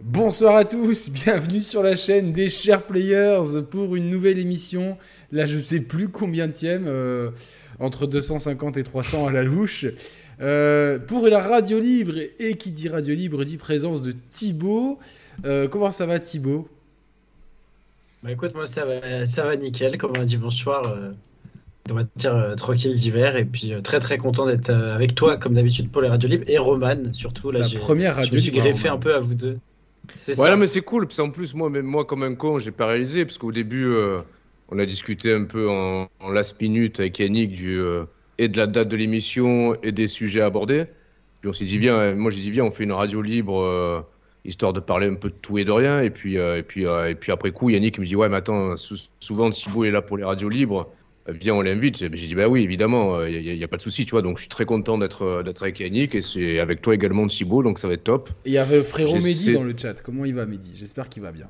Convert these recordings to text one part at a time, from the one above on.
Bonsoir à tous, bienvenue sur la chaîne des Chers Players pour une nouvelle émission. Là, je sais plus combien tième, euh, entre 250 et 300 à la louche. Euh, pour la radio libre, et qui dit radio libre dit présence de Thibaut. Euh, comment ça va Thibaut? Bah écoute, moi ça va, ça va nickel, comme on a dit bonsoir. euh, on va dire tranquille d'hiver et puis très très content d'être avec toi comme d'habitude pour les radios libres et Roman surtout. Là, la première je radio me suis libre, greffé hein, un peu à vous deux. Ouais, non, mais c'est cool, parce qu'en plus, moi, même moi, comme un con, j'ai pas réalisé, parce qu'au début, euh, on a discuté un peu en, en last minute avec Yannick du, euh, et de la date de l'émission et des sujets abordés. Puis on s'est dit, viens, euh, moi j'ai dit, viens, on fait une radio libre, euh, histoire de parler un peu de tout et de rien. Et puis, et puis, et puis après coup, Yannick me dit, ouais, mais attends, sou- souvent Thibaut est là pour les radios libres. Euh, Viens, on l'invite. J'ai dit, bah oui, évidemment, il n'y a, y a pas de souci, tu vois. Donc je suis très content d'être euh, d'être avec Yannick et c'est avec toi également Thibaut, donc ça va être top. Il y avait frérot Mehdi dans le chat. Comment il va Mehdi? J'espère qu'il va bien.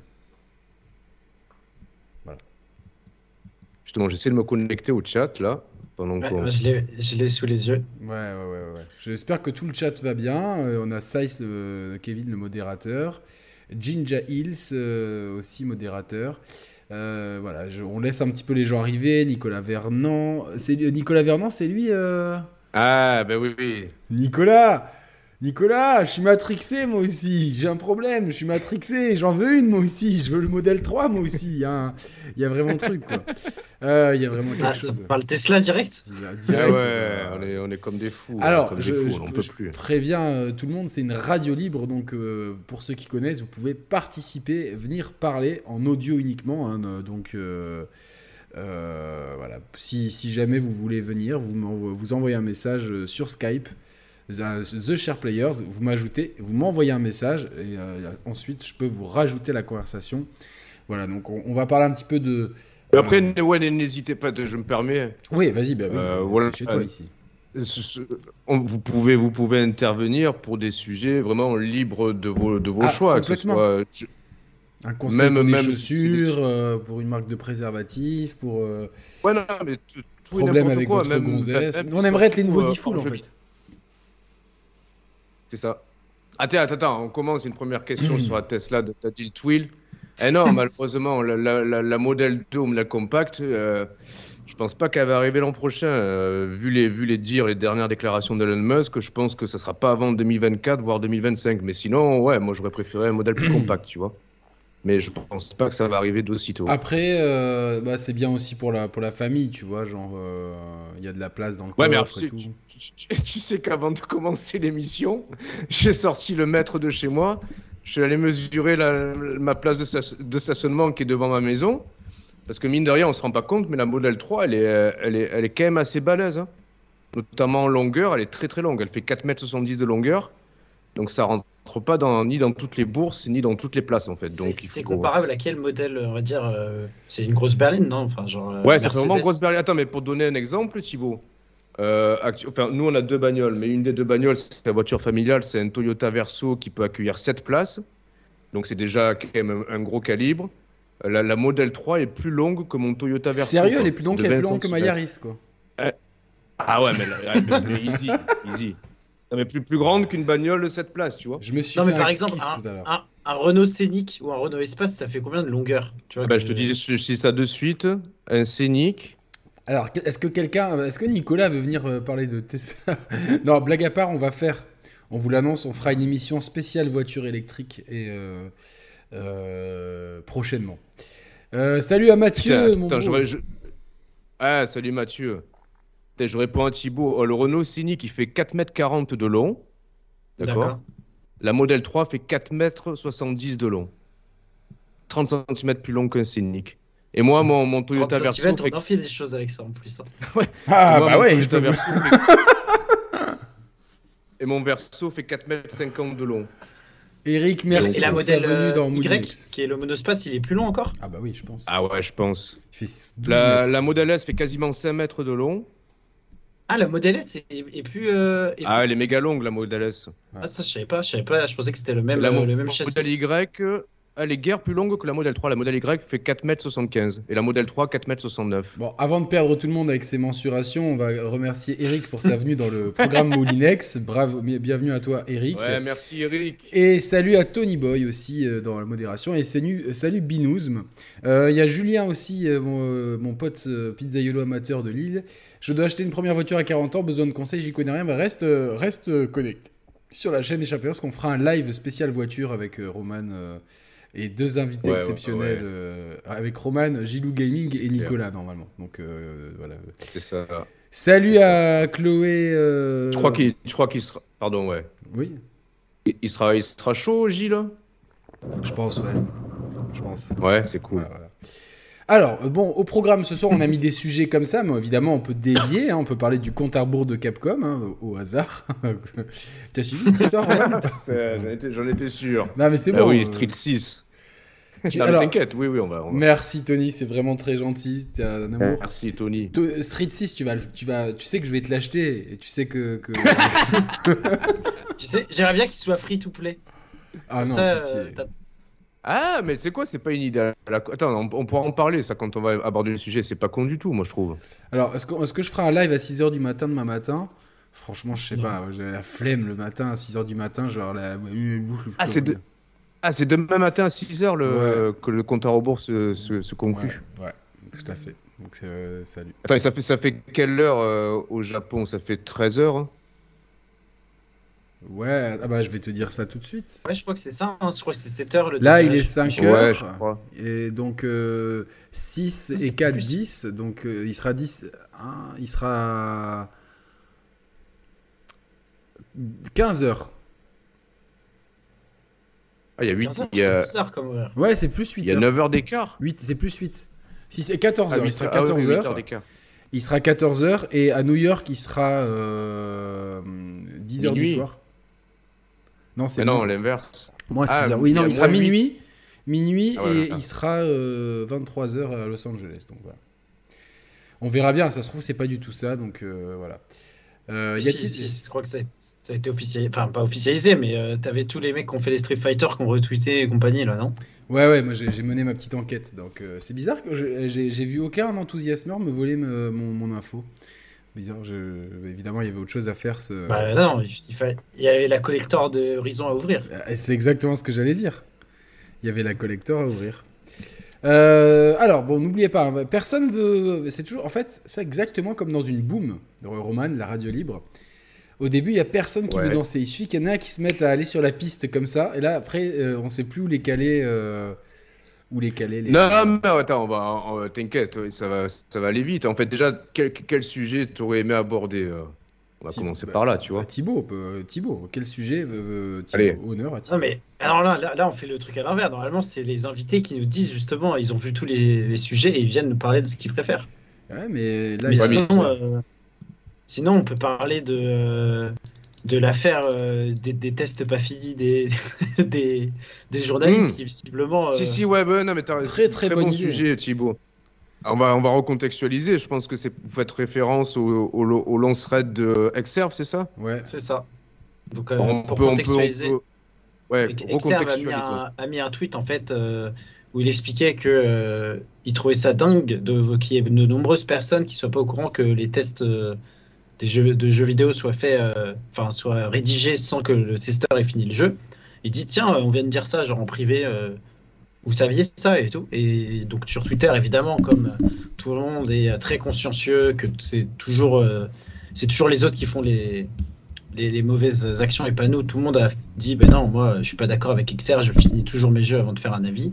Justement, j'essaie de me connecter au chat là, pendant Ouais, je l'ai je l'ai sous les yeux. Ouais, ouais, ouais, ouais. J'espère que tout le chat va bien. Euh, on a Sice, le, Kevin, le modérateur. Jinja Hills, euh, aussi modérateur. Euh, voilà, je- on laisse un petit peu les gens arriver. Nicolas Vernant. C'est Nicolas Vernant, c'est lui euh Ah, ben oui, oui. Nicolas Nicolas, je suis matrixé moi aussi. J'ai un problème, je suis matrixé. J'en veux une moi aussi. Je veux le modèle 3 moi aussi. hein. Il y a vraiment un truc quoi. Euh, Il y a vraiment quelque Ah, ça chose. parle Tesla direct a Ah direct, ouais, euh, on est, on est comme des fous. alors, comme des je, fous, je- on peut je plus. préviens euh, tout le monde, c'est une radio libre, donc euh, pour ceux qui connaissent, vous pouvez participer, venir parler en audio uniquement. hein, donc euh, euh, voilà, si, si jamais vous voulez venir, vous, vous envoyez un message sur Skype, euh, The Share Players, vous m'ajoutez, vous m'envoyez un message et euh, ensuite je peux vous rajouter la conversation. Voilà, donc on, on va parler un petit peu de. Mais après, n- ouais, n'hésitez pas, je me permets. Oui, vas-y, bah, Euh, voilà. chez toi ici. vous, pouvez, vous pouvez intervenir pour des sujets vraiment libres de vos, de vos Ah, choix. Que ce complètement. soit, Un conseil Même- pour des même chaussures, des- euh, pour une marque de préservatif, pour euh, Ouais, non, mais tout, tout problème avec quoi, votre même- gonzesse. on aimerait être les nouveaux euh, en fait. C'est ça. Attends, attends, attends, on commence une première question sur la Tesla de ta dit Twill. Eh non, malheureusement, la, la, la, la Model 2 ou la Compact, euh, je pense pas qu'elle va arriver l'an prochain. euh, vu, les, vu les dires, les dernières déclarations d'Elon Musk, je pense que ça sera pas avant 2024, voire 2025. Mais sinon, ouais, moi j'aurais préféré un modèle plus compact, tu vois. Mais je pense pas que ça va arriver d'aussitôt. Après, euh, bah, c'est bien aussi pour la, pour la famille, tu vois, genre, euh, il y a de la place dans le Ouais, mais et tout. Tu, tu- tu sais qu'avant de commencer l'émission, j'ai sorti le mètre de chez moi. Je suis allé mesurer la- ma place de, sta- de stationnement qui est devant ma maison. Parce que mine de rien, on se rend pas compte, mais la Model 3, elle est, euh, elle est, elle est quand même assez balèze. hein. Notamment en longueur, elle est très très longue. Elle fait 4,70 m de longueur. Donc ça rentre pas dans, ni dans toutes les bourses, ni dans toutes les places en fait. Donc C'est comparable à quel modèle, on va dire euh, C'est une grosse berline, non? Enfin, genre. euh, Ouais, c'est vraiment grosse berline. Attends, mais pour donner un exemple, Thibaut, euh, enfin, nous on a deux bagnoles, mais une des deux bagnoles, c'est la voiture familiale, c'est un Toyota Verso qui peut accueillir 7 places. Donc c'est déjà quand même un, un gros calibre. Euh, La, la Model 3 est plus longue que mon Toyota Verso. Sérieux, quoi, elle est plus longue, de elle est 20 plus longue que ma. Yaris, quoi. Ah ouais, mais- mais easy, easy. Non, mais plus, plus grande qu'une bagnole de 7 places, tu vois. Je me suis Non, mais par exemple, un, un- un Renault Scénic ou un Renault Espace, ça fait combien de longueur tu vois, Ah bah, que- je te dis, je, je dis ça de suite. Un Scénic. Alors, est-ce que quelqu'un, est-ce que Nicolas veut venir euh, parler de Tesla? Non, blague à part, on va faire, on vous l'annonce, on fera une émission spéciale voiture électrique et euh, euh, prochainement. Euh, salut à Mathieu, Putain, mon putain, je- Ah, salut Mathieu. Je réponds à Thibaut. Le Renault Scénic, il fait 4m40 de long. D'accord La Model 3 fait 4m70 de long. 30 cm plus long qu'un Scénic. Et moi, mon, mon 30 Toyota Verso fait... on en fait des choses avec ça en plus. hein. Ah, moi, bah ouais, je Verso fait- Et mon Verso fait 4m50 de long. Eric, merci Et la modèle euh, dans Y, qui est le monospace, il est plus long encore? Ah bah oui, je pense. Ah ouais, je pense. Il fait 12 La, la Model S fait quasiment 5 mètres de long. Ah, la Model S est, est plus. euh, est Ah, elle est méga longue, la Model S. Ah, ça, je savais pas, je savais pas, je pensais que c'était le même, la euh, le même châssis. Model Y, elle est guère plus longue que la modèle 3. La modèle Y fait 4m75 et la modèle 3 4m69. Bon, avant de perdre tout le monde avec ses mensurations, on va remercier Eric pour sa venue dans le programme Moulinex. Bravo, bienvenue à toi Eric. Ouais, merci Eric. Et salut à Tony Boy aussi euh, dans la modération. Et salut, salut Binouzm. Euh, Il y a Julien aussi, euh, mon, euh, mon pote euh, pizzaïolo amateur de Lille. Je dois acheter une première voiture à 40 ans, besoin de conseils, j'y connais rien, mais reste, euh, reste euh, connecté sur la chaîne Échappée parce qu'on fera un live spécial voiture avec euh, Roman euh, et deux invités Ouais, exceptionnels ouais. euh, avec Roman, Gilou Gaming et. Nicolas normalement. Donc euh, voilà. C'est ça. Salut à Chloé. euh, Je crois qu'il je crois qu'il sera. Pardon, ouais. Oui, Il- sera, il sera chaud, Gilles je pense, ouais. Je pense. Ouais, c'est cool. Voilà, voilà. Alors, bon, au programme ce soir, on a mis des sujets comme ça, mais évidemment, on peut dévier. hein, on peut parler du compte à rebours de Capcom, hein, au, au hasard. tu as suivi cette histoire J'en étais, sûr. Non, mais c'est Ah bon. oui, Street 6. Tu- Non, mais alors, t'inquiète, oui, oui, on va. on va- Merci Tony, c'est vraiment très gentil. T'es un amour. Merci, Tony. To- Street 6, tu vas, tu vas, tu sais que je vais te l'acheter et tu sais que. que... Tu sais, j'aimerais bien qu'il soit free to play. ah Comme non, ça, pitié. euh, Ah, mais c'est quoi C'est pas une idée. Attends, on, on pourra en parler, ça, quand on va aborder le sujet. C'est pas con du tout, moi, je trouve. Alors, est-ce que, est-ce que je ferai un live à 6h du matin demain matin? Franchement, je sais Non. pas. J'ai la flemme le matin à 6h du matin. Genre la. Ah, c'est de- Ah, c'est demain matin à 6h le... Ouais. que le compte à rebours se, se, se Ouais, conclut. ouais, tout à fait. Donc, euh, salut. Attends, et ça fait, ça fait quelle heure euh, au Japon? Ça fait 13h Ouais, ah bah, je vais te dire ça tout de suite. Ouais, je crois que c'est ça. hein, Je crois que c'est 7 heures le Là, il est 5 Ouais, heures. je crois. Et donc, 6 Mais et c'est 4, plus. 10. Donc, euh, il sera 10. hein, il sera. 15 heures. Ah, il y a 8, 15 heures, il y a, C'est bizarre comme horaire. Ouais, c'est plus 8 il y a heures. 9 heures d'écart 8, c'est plus 8. Si c'est 14 Ah, heures, il huit sera heures- ah oui, 14 oui, huit heures. heures d'écart. Il sera 14 heures et à New York, il sera euh, 10 heures du Minuit. soir. Non, c'est Mais non, l'inverse. Moi, 6 Ah, heures. Oui, il non, il sera moins minuit. Minuit Ah ouais, et il sera 23 heures à Los Angeles. Donc voilà. On verra bien. Ça se trouve, c'est pas du tout ça. Donc euh, voilà. Euh, y Si, a-t-il- si, je crois que ça, ça a été officialisé. Enfin, pas officialisé, mais euh, t'avais tous les mecs qui ont fait les Street Fighter, qui ont retweeté et compagnie, là, non? Ouais, ouais, moi j'ai mené ma petite enquête. Donc euh, c'est bizarre que j'ai vu aucun enthousiasmeur me voler me- mon, mon info. Bizarre, je... évidemment, il y avait autre chose à faire. Ce... Bah non, il, il fallait- il y avait la collector de Horizon à ouvrir. Euh, C'est exactement ce que j'allais dire. Il y avait la collector à ouvrir. Euh, alors, bon, n'oubliez pas, hein, personne veut. C'est toujours. En fait, c'est exactement comme dans une boom, Roman, la radio libre. Au début, il y a personne qui Ouais. veut danser. Il suffit qu'il y en ait un qui se mette à aller sur la piste comme ça. Et là, après, euh, on sait plus où les caler. euh, Où les caler. Les... Non, mais attends, on va, t'inquiète, ça va, ça va aller vite. En fait, déjà, quel, quel sujet t'aurais aimé aborder On va commencer bah, par là, tu vois. bah, Thibaut, euh, Thibaut, quel sujet veut, veut Thibaut Allez. Honneur à Non, Thibaut. mais alors là, là, là, on fait le truc à l'envers. Normalement, c'est les invités qui nous disent justement, ils ont vu tous les, les sujets et ils viennent nous parler de ce qu'ils préfèrent. Ouais, mais là, Mais sinon, euh, sinon, on peut parler de, de l'affaire euh, des, des tests pas finis des, des, des journalistes Mm. qui visiblement. euh, Si, si, ouais, bah, non, mais t'as Très, très bonne bon idée. sujet, Thibaut. On va, on va recontextualiser. Je pense que c'est, vous faites référence au, au, long thread de Exerve, c'est ça? Ouais. C'est ça. Donc, euh, on, pour peut, on peut- on contextualiser, peut- Ouais, Exerve a mis, recontextualiser. un, a mis un tweet en fait euh, où il expliquait que euh, il trouvait ça dingue de qu'il y ait de nombreuses personnes qui soient pas au courant que les tests euh, des jeux de jeux vidéo soient faits, euh, enfin soient rédigés sans que le testeur ait fini le jeu. Il dit tiens, on vient de dire ça genre en privé. Vous saviez ça et tout. Et donc sur Twitter, évidemment, comme euh, tout le monde est euh, très consciencieux, que c'est toujours, euh, c'est toujours les autres qui font les, les, les mauvaises actions et pas nous. Tout le monde a dit ben non, moi je suis pas d'accord avec XR, je finis toujours mes jeux avant de faire un avis.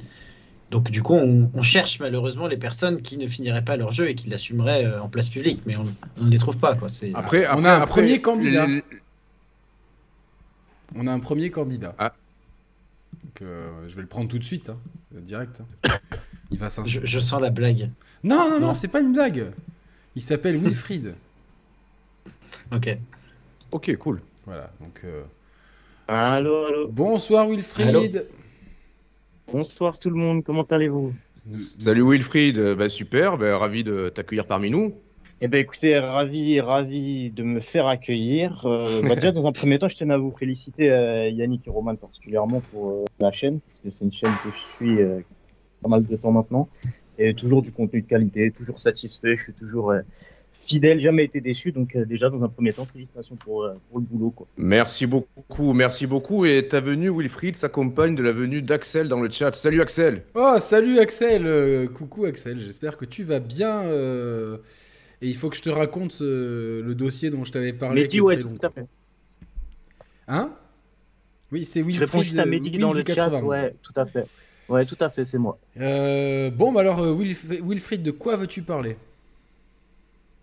Donc du coup, on, on cherche malheureusement les personnes qui ne finiraient pas leur jeu et qui l'assumeraient euh, en place publique, mais on ne les trouve pas. Quoi. C'est... Après, On a un après, premier candidat. les- On a un premier candidat. Ah. Donc, euh, je vais le prendre tout de suite, hein, direct. hein. Il va Je, s'inscrire. je sens la blague. Non, non, non, Non. c'est pas une blague. Il s'appelle Wilfried. Ok. Ok, cool. voilà, donc. euh, Allô, allô. Bonsoir Wilfried. Bonsoir tout le monde, comment allez-vous? Salut Wilfried, Euh, bah, super, bah, ravi de t'accueillir parmi nous. Eh ben écoutez, ravi, ravi de me faire accueillir. Euh, bah, déjà, dans un premier temps, je tenais à vous féliciter, euh, Yannick et Roman particulièrement pour euh, la chaîne, parce que c'est une chaîne que je suis euh, pas mal de temps maintenant, et toujours du contenu de qualité, toujours satisfait, je suis toujours euh, fidèle, jamais été déçu. Donc euh, déjà, dans un premier temps, félicitations pour, euh, pour le boulot. Quoi. Merci beaucoup, merci beaucoup. Et ta venue, Wilfried, s'accompagne de la venue d'Axel dans le chat. Salut Axel Oh, salut Axel euh, Coucou Axel, j'espère que tu vas bien. Et il faut que je te raconte euh, le dossier dont je t'avais parlé. Mehdi, ouais, tout à fait. Hein? Oui, c'est Je Wilfried. réponds juste à euh, Mehdi Will dans le chat, 91. ouais, tout à fait. Ouais, tout à fait, c'est moi. Euh, bon, bah alors, Wilf- Wilfried, de quoi veux-tu parler?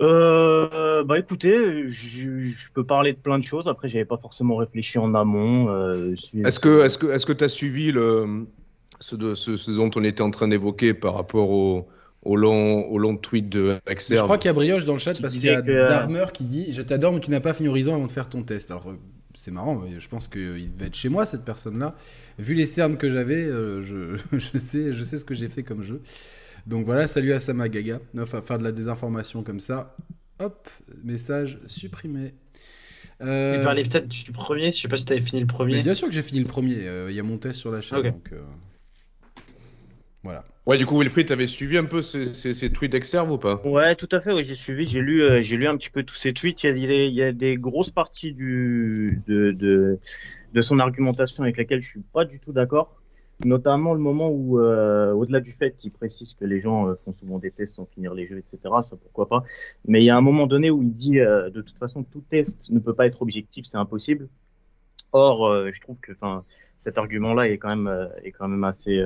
Euh, bah écoutez, je, je peux parler de plein de choses. Après, j'avais pas forcément réfléchi en amont. Euh, je suis- Est-ce que est-ce que est-ce que tu as suivi le ce, de- ce, ce dont on était en train d'évoquer par rapport au, au long au long tweet de Axel Je crois qu'il y a Brioche dans le chat parce qu'il y a que- Darmer qui dit Je t'adore, mais tu n'as pas fini Horizon avant de faire ton test. Alors, euh, c'est marrant, mais je pense qu'il devait être chez moi, cette personne-là. Vu les cernes que j'avais, euh, je, je, sais, je sais ce que j'ai fait comme jeu. Donc voilà, salut à Samagaga. Enfin, faire de la désinformation comme ça. Hop, message supprimé. Euh, Tu parlais peut-être du premier, je sais pas si t'avais fini le mais premier. bien sûr que j'ai fini le premier. euh, Il y a mon test sur la chaîne. Ok. Donc, euh, voilà. Ouais, du coup, Wilfried, t'avais suivi un peu ces, ces, ces tweets d'Exerve ou pas? Ouais, tout à fait. ouais, j'ai suivi, j'ai lu, euh, j'ai lu un petit peu tous ces tweets. Il y a des, il y a des grosses parties du de, de de son argumentation avec lesquelles je suis pas du tout d'accord. Notamment le moment où, euh, au-delà du fait qu'il précise que les gens euh, font souvent des tests sans finir les jeux, etc. Ça pourquoi pas. Mais il y a un moment donné où il dit, euh, de toute façon, tout test ne peut pas être objectif, c'est impossible. Or, euh, je trouve que, enfin, cet argument-là est quand même, est quand même assez.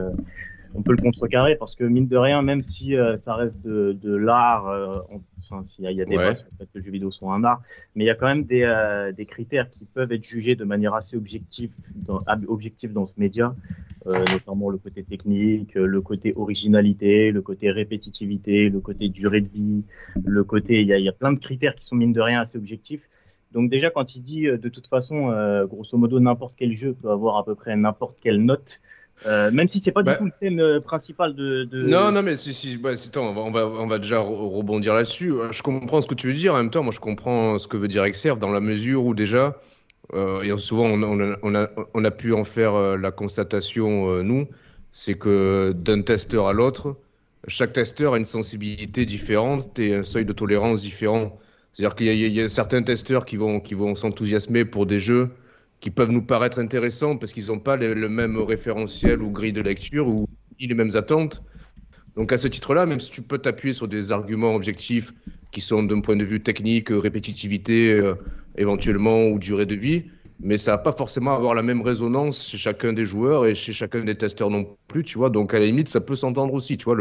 On peut le contrecarrer parce que mine de rien, même si euh, ça reste de, de l'art, euh, enfin, s'il y a, il y a des Ouais. sur le fait que les jeux vidéo sont un art, mais il y a quand même des, euh, des critères qui peuvent être jugés de manière assez objective dans, objective dans ce média, euh, notamment le côté technique, euh, le côté originalité, le côté répétitivité, le côté durée de vie, le côté, il y a, il y a plein de critères qui sont mine de rien assez objectifs. Donc déjà quand il dit euh, de toute façon, euh, grosso modo, n'importe quel jeu peut avoir à peu près n'importe quelle note, euh, même si c'est pas Bah. du tout le thème euh, principal de, de... Non, non, mais si, si, bah, si, on va, on va, on va déjà re- rebondir là-dessus. Euh, Je comprends ce que tu veux dire. En même temps, moi, je comprends ce que veut dire Exerve dans la mesure où déjà, euh, et souvent, on, a- on, a, on, a, on a pu en faire euh, la constatation, nous, c'est que d'un testeur à l'autre, chaque testeur a une sensibilité différente et un seuil de tolérance différent. C'est-à-dire qu'il y, y a certains testeurs qui vont, qui vont s'enthousiasmer pour des jeux qui peuvent nous paraître intéressants parce qu'ils n'ont pas le, le même référentiel ou grille de lecture ou ni les mêmes attentes. Donc à ce titre-là, même si tu peux t'appuyer sur des arguments objectifs qui sont d'un point de vue technique, euh, répétitivité euh, éventuellement ou durée de vie, mais ça va pas forcément avoir la même résonance chez chacun des joueurs et chez chacun des testeurs non plus, tu vois. Donc à la limite, ça peut s'entendre aussi, tu vois,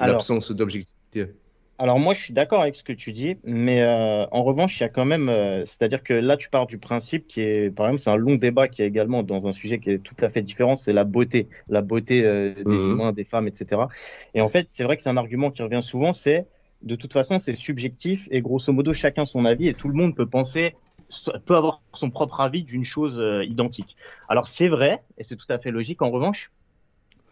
l'absence d'objectivité. Alors moi je suis d'accord avec ce que tu dis, mais euh, en revanche il y a quand même, euh, c'est-à-dire que là tu pars du principe qui est, par exemple c'est un long débat qui est également dans un sujet qui est tout à fait différent, c'est la beauté, la beauté euh, des Mhm. humains, des femmes, etc. Et en fait c'est vrai que c'est un argument qui revient souvent, c'est de toute façon c'est subjectif et grosso modo chacun son avis et tout le monde peut penser peut avoir son propre avis d'une chose euh, identique. Alors c'est vrai et c'est tout à fait logique. En revanche,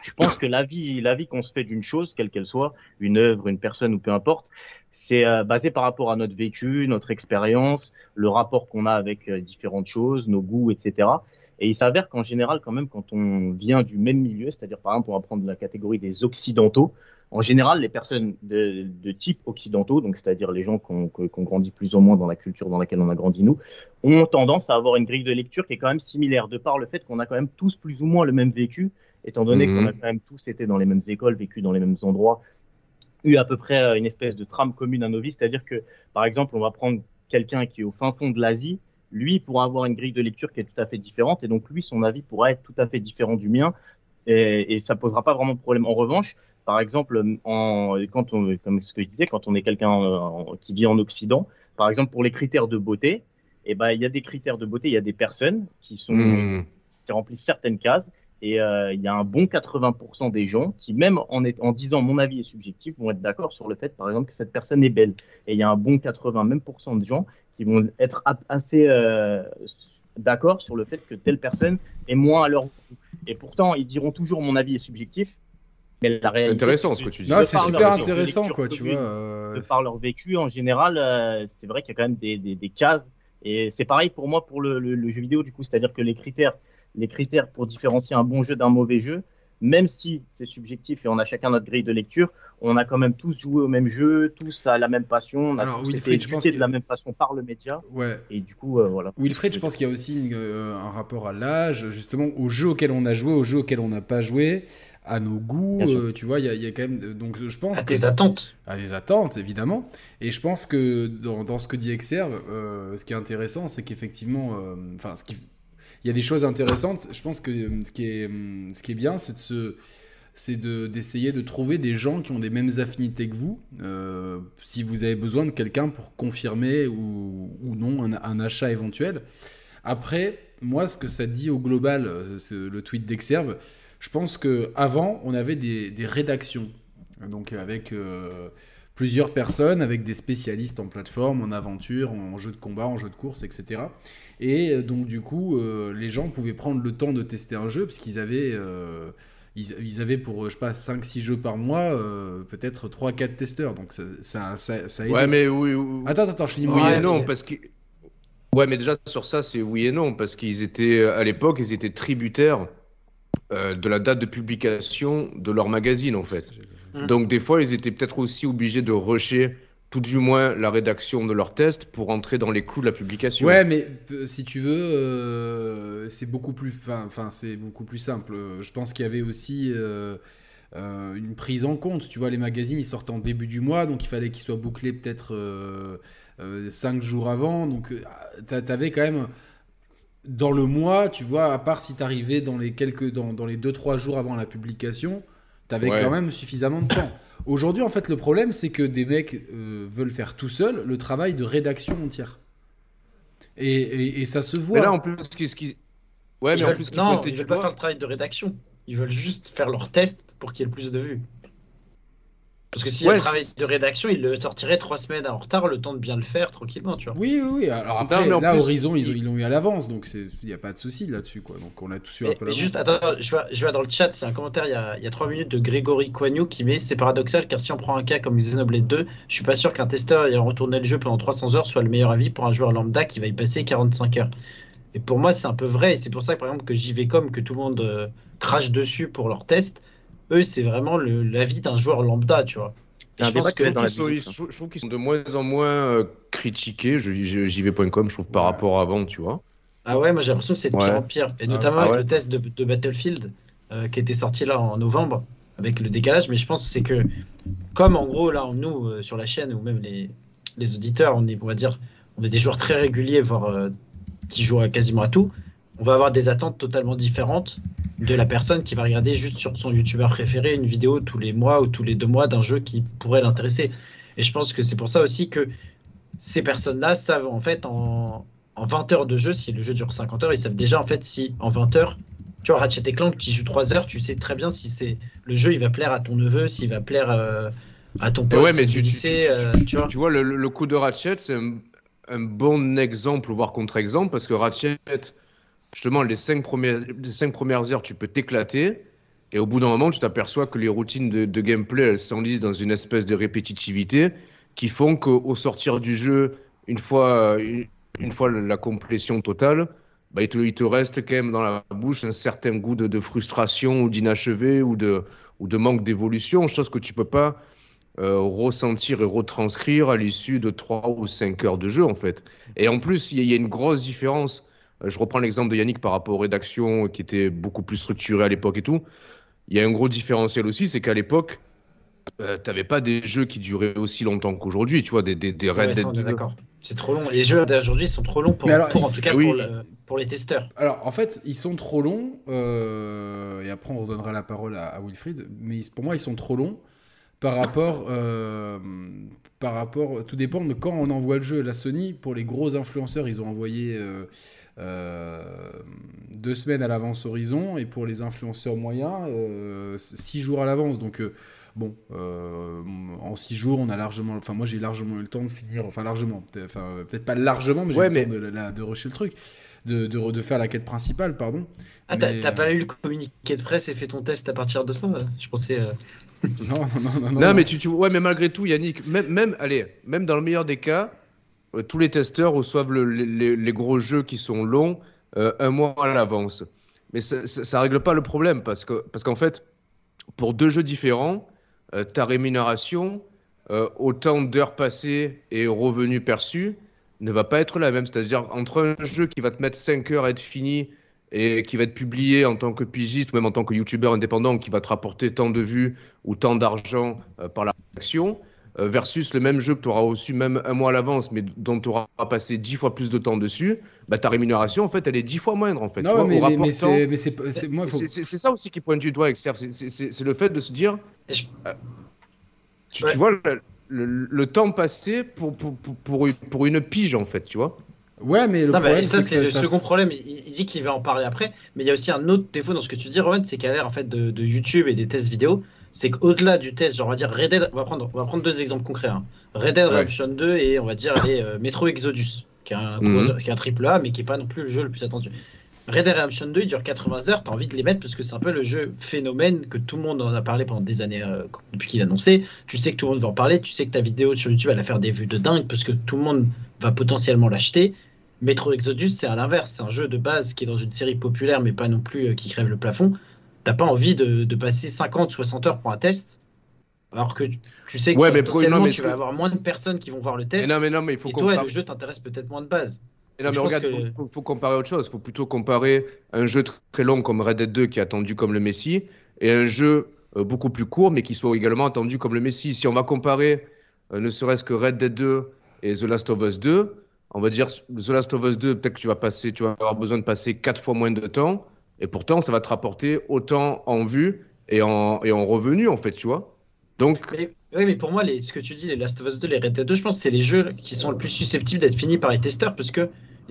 je pense que l'avis l'avis qu'on se fait d'une chose, quelle qu'elle soit, une œuvre, une personne ou peu importe, c'est euh, basé par rapport à notre vécu, notre expérience, le rapport qu'on a avec euh, différentes choses, nos goûts, etc. Et il s'avère qu'en général, quand même, quand on vient du même milieu, c'est-à-dire par exemple, on va prendre la catégorie des occidentaux, en général, les personnes de, type occidentaux, donc c'est-à-dire les gens qu'on qu'on grandit plus ou moins dans la culture dans laquelle on a grandi nous, ont tendance à avoir une grille de lecture qui est quand même similaire, de par le fait qu'on a quand même tous plus ou moins le même vécu, étant donné Mhm. qu'on a quand même tous été dans les mêmes écoles, vécu dans les mêmes endroits, eu à peu près euh, une espèce de trame commune à nos vies, c'est-à-dire que, par exemple, on va prendre quelqu'un qui est au fin fond de l'Asie, lui pourra avoir une grille de lecture qui est tout à fait différente, et donc lui, son avis pourra être tout à fait différent du mien, et, et ça posera pas vraiment de problème. En revanche, par exemple, en, quand on, comme ce que je disais, quand on est quelqu'un euh, qui vit en Occident, par exemple, pour les critères de beauté, eh ben, il y a des critères de beauté, il y a des personnes qui sont, Hmm. qui remplissent certaines cases, et euh, il y a un bon 80% des gens qui, même en, est- en disant mon avis est subjectif, vont être d'accord sur le fait, par exemple, que cette personne est belle. Et il y a un bon 80 même pour cent de gens qui vont être assez euh, d'accord sur le fait que telle personne est moins à leur goût. Et pourtant, ils diront toujours mon avis est subjectif. Mais la C'est réalité, intéressant ce que tu dis. C'est par super leur intéressant, lecture quoi, tu vois. euh, de par leur vécu en général, euh, c'est vrai qu'il y a quand même des, des, des cases. Et c'est pareil pour moi pour le, le, le jeu vidéo, du coup, c'est-à-dire que les critères, les critères pour différencier un bon jeu d'un mauvais jeu, même si c'est subjectif et on a chacun notre grille de lecture, on a quand même tous joué au même jeu, tous à la même passion, on a Alors, tous Wilfried, été je pense que- de la même façon par le média. Ouais. Et du coup, euh, voilà. Wilfred, je pense qu'il y a aussi une, euh, un rapport à l'âge, justement, aux jeux auxquels on a joué, aux jeux auxquels on n'a pas joué, à nos goûts, euh, tu vois, il y, a- il y a quand même... Donc je pense À que... tes attentes. à des attentes, évidemment. Et je pense que dans, dans ce que dit Exerve, euh, ce qui est intéressant, c'est qu'effectivement, euh, enfin, ce qui, il y a des choses intéressantes. Je pense que euh, ce qui est, hum, ce qui est bien, c'est de se, c'est de, d'essayer de trouver des gens qui ont des mêmes affinités que vous. euh, si vous avez besoin de quelqu'un pour confirmer ou, ou non un, achat éventuel. Après, moi, ce que ça dit au global, euh, le tweet d'Exerve, je pense que avant, on avait des, des rédactions, donc avec euh, plusieurs personnes, avec des spécialistes en plateforme, en aventure, en jeu de combat, en jeu de course, etc. Et euh, donc du coup, euh, les gens pouvaient prendre le temps de tester un jeu parce qu'ils avaient, euh, ils, ils avaient pour je sais pas 5-6 jeux par mois, euh, peut-être 3-4 testeurs. Donc ça, ça, ça, ça aide. Ouais, mais oui. oui. Attends, attends, je finis Oui mon et non, parce que. Ouais, mais déjà sur ça, c'est oui et non, parce qu'ils étaient, à l'époque, ils étaient tributaires euh, de la date de publication de leur magazine, en fait. Mm. Donc, des fois, ils étaient peut-être aussi obligés de rusher tout du moins la rédaction de leur test pour entrer dans les clous de la publication. Ouais, mais euh, si tu veux, euh, c'est beaucoup plus, enfin, c'est beaucoup plus simple. Je pense qu'il y avait aussi euh, euh, une prise en compte. Tu vois, les magazines, ils sortent en début du mois, donc il fallait qu'ils soient bouclés peut-être 5 jours avant. Donc, t'a- t'avais quand même dans le mois, tu vois, à part si t'arrivais dans les quelques, dans, dans les 2-3 jours avant la publication, t'avais Ouais. quand même suffisamment de temps. Aujourd'hui, en fait, le problème, c'est que des mecs euh, veulent faire tout seuls le travail de rédaction entière. Et, et- et ça se voit. Mais là, en plus, ce qui. Ouais, Ils mais en plus, non, ils veulent pas faire le travail de rédaction. Ils veulent juste faire leur test pour qu'il y ait le plus de vues. Parce que s'il y a Ouais, le travail de rédaction, ils le sortiraient trois semaines en retard, le temps de bien le faire tranquillement, tu vois. Oui, oui, oui. Alors après, en là, plus, Horizon, ils ont- il- ils l'ont eu à l'avance, donc il n'y a pas de souci là-dessus, quoi. Donc on a tous eu un Mais, peu mais l'avance. juste, attends, je vois, je vois dans le chat, il y a un commentaire il y a, il y a 3 minutes de Grégory Coignou qui met C'est paradoxal car si on prend un cas comme Xenoblade 2, je suis pas sûr qu'un testeur ayant retourné le jeu pendant 300 heures soit le meilleur avis pour un joueur lambda qui va y passer 45 heures. Et pour moi, c'est un peu vrai, et c'est pour ça que par exemple que JVcom, que tout le monde euh, crache dessus pour leur test, eux, c'est vraiment l'avis d'un joueur lambda, tu vois. Un Je pense que- dans la sont- musique, je trouve qu'ils sont de moins en moins euh, critiqués, je- JV.com, je trouve, par Ouais. rapport à avant, tu vois. Ah ouais, moi j'ai l'impression que c'est de Ouais. pire en pire. Et Ah, notamment ah avec ouais. le test de, de Battlefield euh, qui était sorti là en novembre, avec le décalage. Mais je pense que c'est que, comme en gros, là, nous, euh, sur la chaîne, ou même les, les auditeurs, on est, on va dire, on est des joueurs très réguliers, voire euh, qui jouent à quasiment à tout, on va avoir des attentes totalement différentes de la personne qui va regarder juste sur son youtubeur préféré une vidéo tous les mois ou tous les deux mois d'un jeu qui pourrait l'intéresser. Et je pense que c'est pour ça aussi que ces personnes-là savent en fait en, en 20 heures de jeu, si le jeu dure 50 heures, ils savent déjà en fait si en 20 heures, tu vois, Ratchet Clank qui joue 3 heures, tu sais très bien si c'est le jeu il va plaire à ton neveu, s'il va plaire euh, à ton pote ouais, mais tu, lycée, tu- euh, tu- tu vois. tu vois, le, le coup de Ratchet, c'est un, un bon exemple, voire contre-exemple, parce que Ratchet, justement, les cinq premières, les cinq premières heures, tu peux t'éclater, et au bout d'un moment, tu t'aperçois que les routines de, gameplay, elles s'enlisent dans une espèce de répétitivité qui font qu'au sortir du jeu, une fois, la complétion totale, bah, il, te, reste quand même dans la bouche un certain goût de, frustration ou d'inachevé ou de, manque d'évolution, chose que tu peux pas euh, ressentir et retranscrire à l'issue de 3 ou 5 heures de jeu, en fait. Et en plus, il y a une grosse différence. Euh, je reprends l'exemple de Yannick par rapport aux rédactions qui étaient beaucoup plus structurées à l'époque et tout. Il y a un gros différentiel aussi, c'est qu'à l'époque, euh, t'avais pas des jeux qui duraient aussi longtemps qu'aujourd'hui, tu vois, des, des, des Red Dead on est 2. d'accord. C'est trop long. Les jeux d'aujourd'hui sont trop longs pour, Mais alors, pour- en tout cas oui. pour, le- pour les testeurs. Alors, en fait, ils sont trop longs, euh, et après on redonnera la parole à, à Wilfried, mais ils- pour moi, ils sont trop longs par rapport, euh, par rapport, tout dépend de quand on envoie le jeu. La Sony, pour les gros influenceurs, ils ont envoyé deux semaines à l'avance Horizon, et pour les influenceurs moyens, euh, six jours à l'avance. Donc, euh, bon, euh, en six jours, on a largement, enfin moi j'ai largement eu le temps de finir, enfin largement, enfin peut-être pas largement, mais j'ai Ouais, eu le mais- temps de, la- de rusher le truc. de, de, de faire la quête principale, pardon. Ah, t'as Mais, t'as euh, pas eu le communiqué de presse et fait ton test à partir de ça Je pensais. euh, Non, non, non, non. Non, non. mais tu, tu ouais, mais malgré tout, Yannick, même, même, allez, même dans le meilleur des cas, euh, tous les testeurs reçoivent le- les, gros jeux qui sont longs euh, un mois à l'avance. Mais ça, ça règle pas le problème parce que, parce qu'en fait, pour deux jeux différents, euh, ta rémunération, euh, autant d'heures passées et revenus perçus, ne va pas être la même. C'est-à-dire entre un jeu qui va te mettre 5 heures à être fini et qui va être publié en tant que pigiste ou même en tant que youtubeur indépendant qui va te rapporter tant de vues ou tant d'argent euh, par l'action, euh, versus le même jeu que tu auras reçu même un mois à l'avance, mais dont tu auras passé 10 fois plus de temps dessus, bah, ta rémunération, en fait, elle est 10 fois moindre, en fait. Non, vois, mais, mais, c'est, mais c'est, pas- c'est- moi, faut- ça aussi qui pointe du doigt avec Serf, c'est- c'est c'est- c'est le fait de se dire, je- tu, Ouais. tu vois, le, le- le temps passé pour, pour, pour, pour une- pour une pige, en fait, tu vois. Ouais, mais le Non, mais problème, ça, c'est le ça- second problème. Il, il dit qu'il va en parler après, mais il y a aussi un autre défaut dans ce que tu dis, Rowan, c'est qu'à l'ère en fait de, de YouTube et des tests vidéo, c'est qu'au-delà du test, genre on va dire Red Dead, on va prendre, on va prendre deux exemples concrets. hein. Red Dead Ouais. Redemption 2 et on va dire les euh, Metro Exodus, qui est, un, Mhm. qui est un triple A, mais qui est pas non plus le jeu le plus attendu. Red Dead Redemption 2, il dure 80 heures, t'as envie de les mettre parce que c'est un peu le jeu phénomène que tout le monde en a parlé pendant des années euh, depuis qu'il a annoncé. Tu sais que tout le monde va en parler, tu sais que ta vidéo sur YouTube elle va faire des vues de dingue parce que tout le monde va potentiellement l'acheter. Metro Exodus, c'est à l'inverse, c'est un jeu de base qui est dans une série populaire mais pas non plus euh, qui crève le plafond. T'as pas envie de, de passer 50, 60 heures pour un test alors que tu- sais que Ouais, mais pro- potentiellement non, mais tu vas que- avoir moins de personnes qui vont voir le Mais test non, mais non, mais il faut et toi le jeu t'intéresse peut-être moins de base. Et non, mais regarde, que- faut, comparer autre chose. Il faut plutôt comparer un jeu tr- très long comme Red Dead 2 qui est attendu comme le Messi et un jeu euh, beaucoup plus court mais qui soit également attendu comme le Messi. Si on va comparer euh, ne serait-ce que Red Dead 2 et The Last of Us 2, on va dire The Last of Us 2, peut-être que tu vas passer, tu vas avoir besoin de passer quatre fois moins de temps et pourtant ça va te rapporter autant en vue et en, et en revenu en fait, tu vois. Donc, Mais, oui, mais pour moi, les, ce que tu dis, les Last of Us 2, les Red Dead 2, je pense que c'est les jeux qui sont le plus susceptibles d'être finis par les testeurs parce que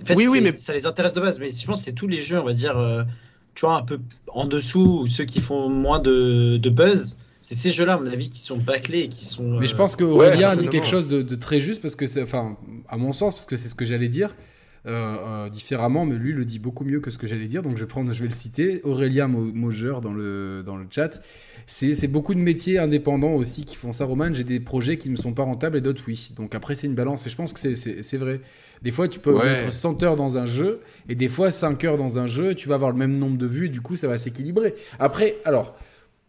en fait, Oui, oui, mais- ça les intéresse de base. Mais je pense que c'est tous les jeux, on va dire, euh, tu vois, un peu en dessous ou ceux qui font moins de, de buzz. C'est ces jeux-là, à mon avis, qui sont bâclés et qui sont. Mais je euh, pense qu'Aurélien a dit quelque chose de, de très juste parce que c'est, enfin, à mon sens, parce que c'est ce que j'allais dire euh, euh, différemment, mais lui le dit beaucoup mieux que ce que j'allais dire, donc je vais prendre, je vais le citer. Aurélien Mo- Mauger dans le dans le chat. C'est beaucoup de métiers indépendants aussi qui font ça, Roman. J'ai des projets qui ne sont pas rentables et d'autres oui. Donc après c'est une balance et je pense que c'est- c'est c'est vrai. Des fois tu peux Ouais. mettre 100 heures dans un jeu et des fois 5 heures dans un jeu, tu vas avoir le même nombre de vues et du coup ça va s'équilibrer. Après, alors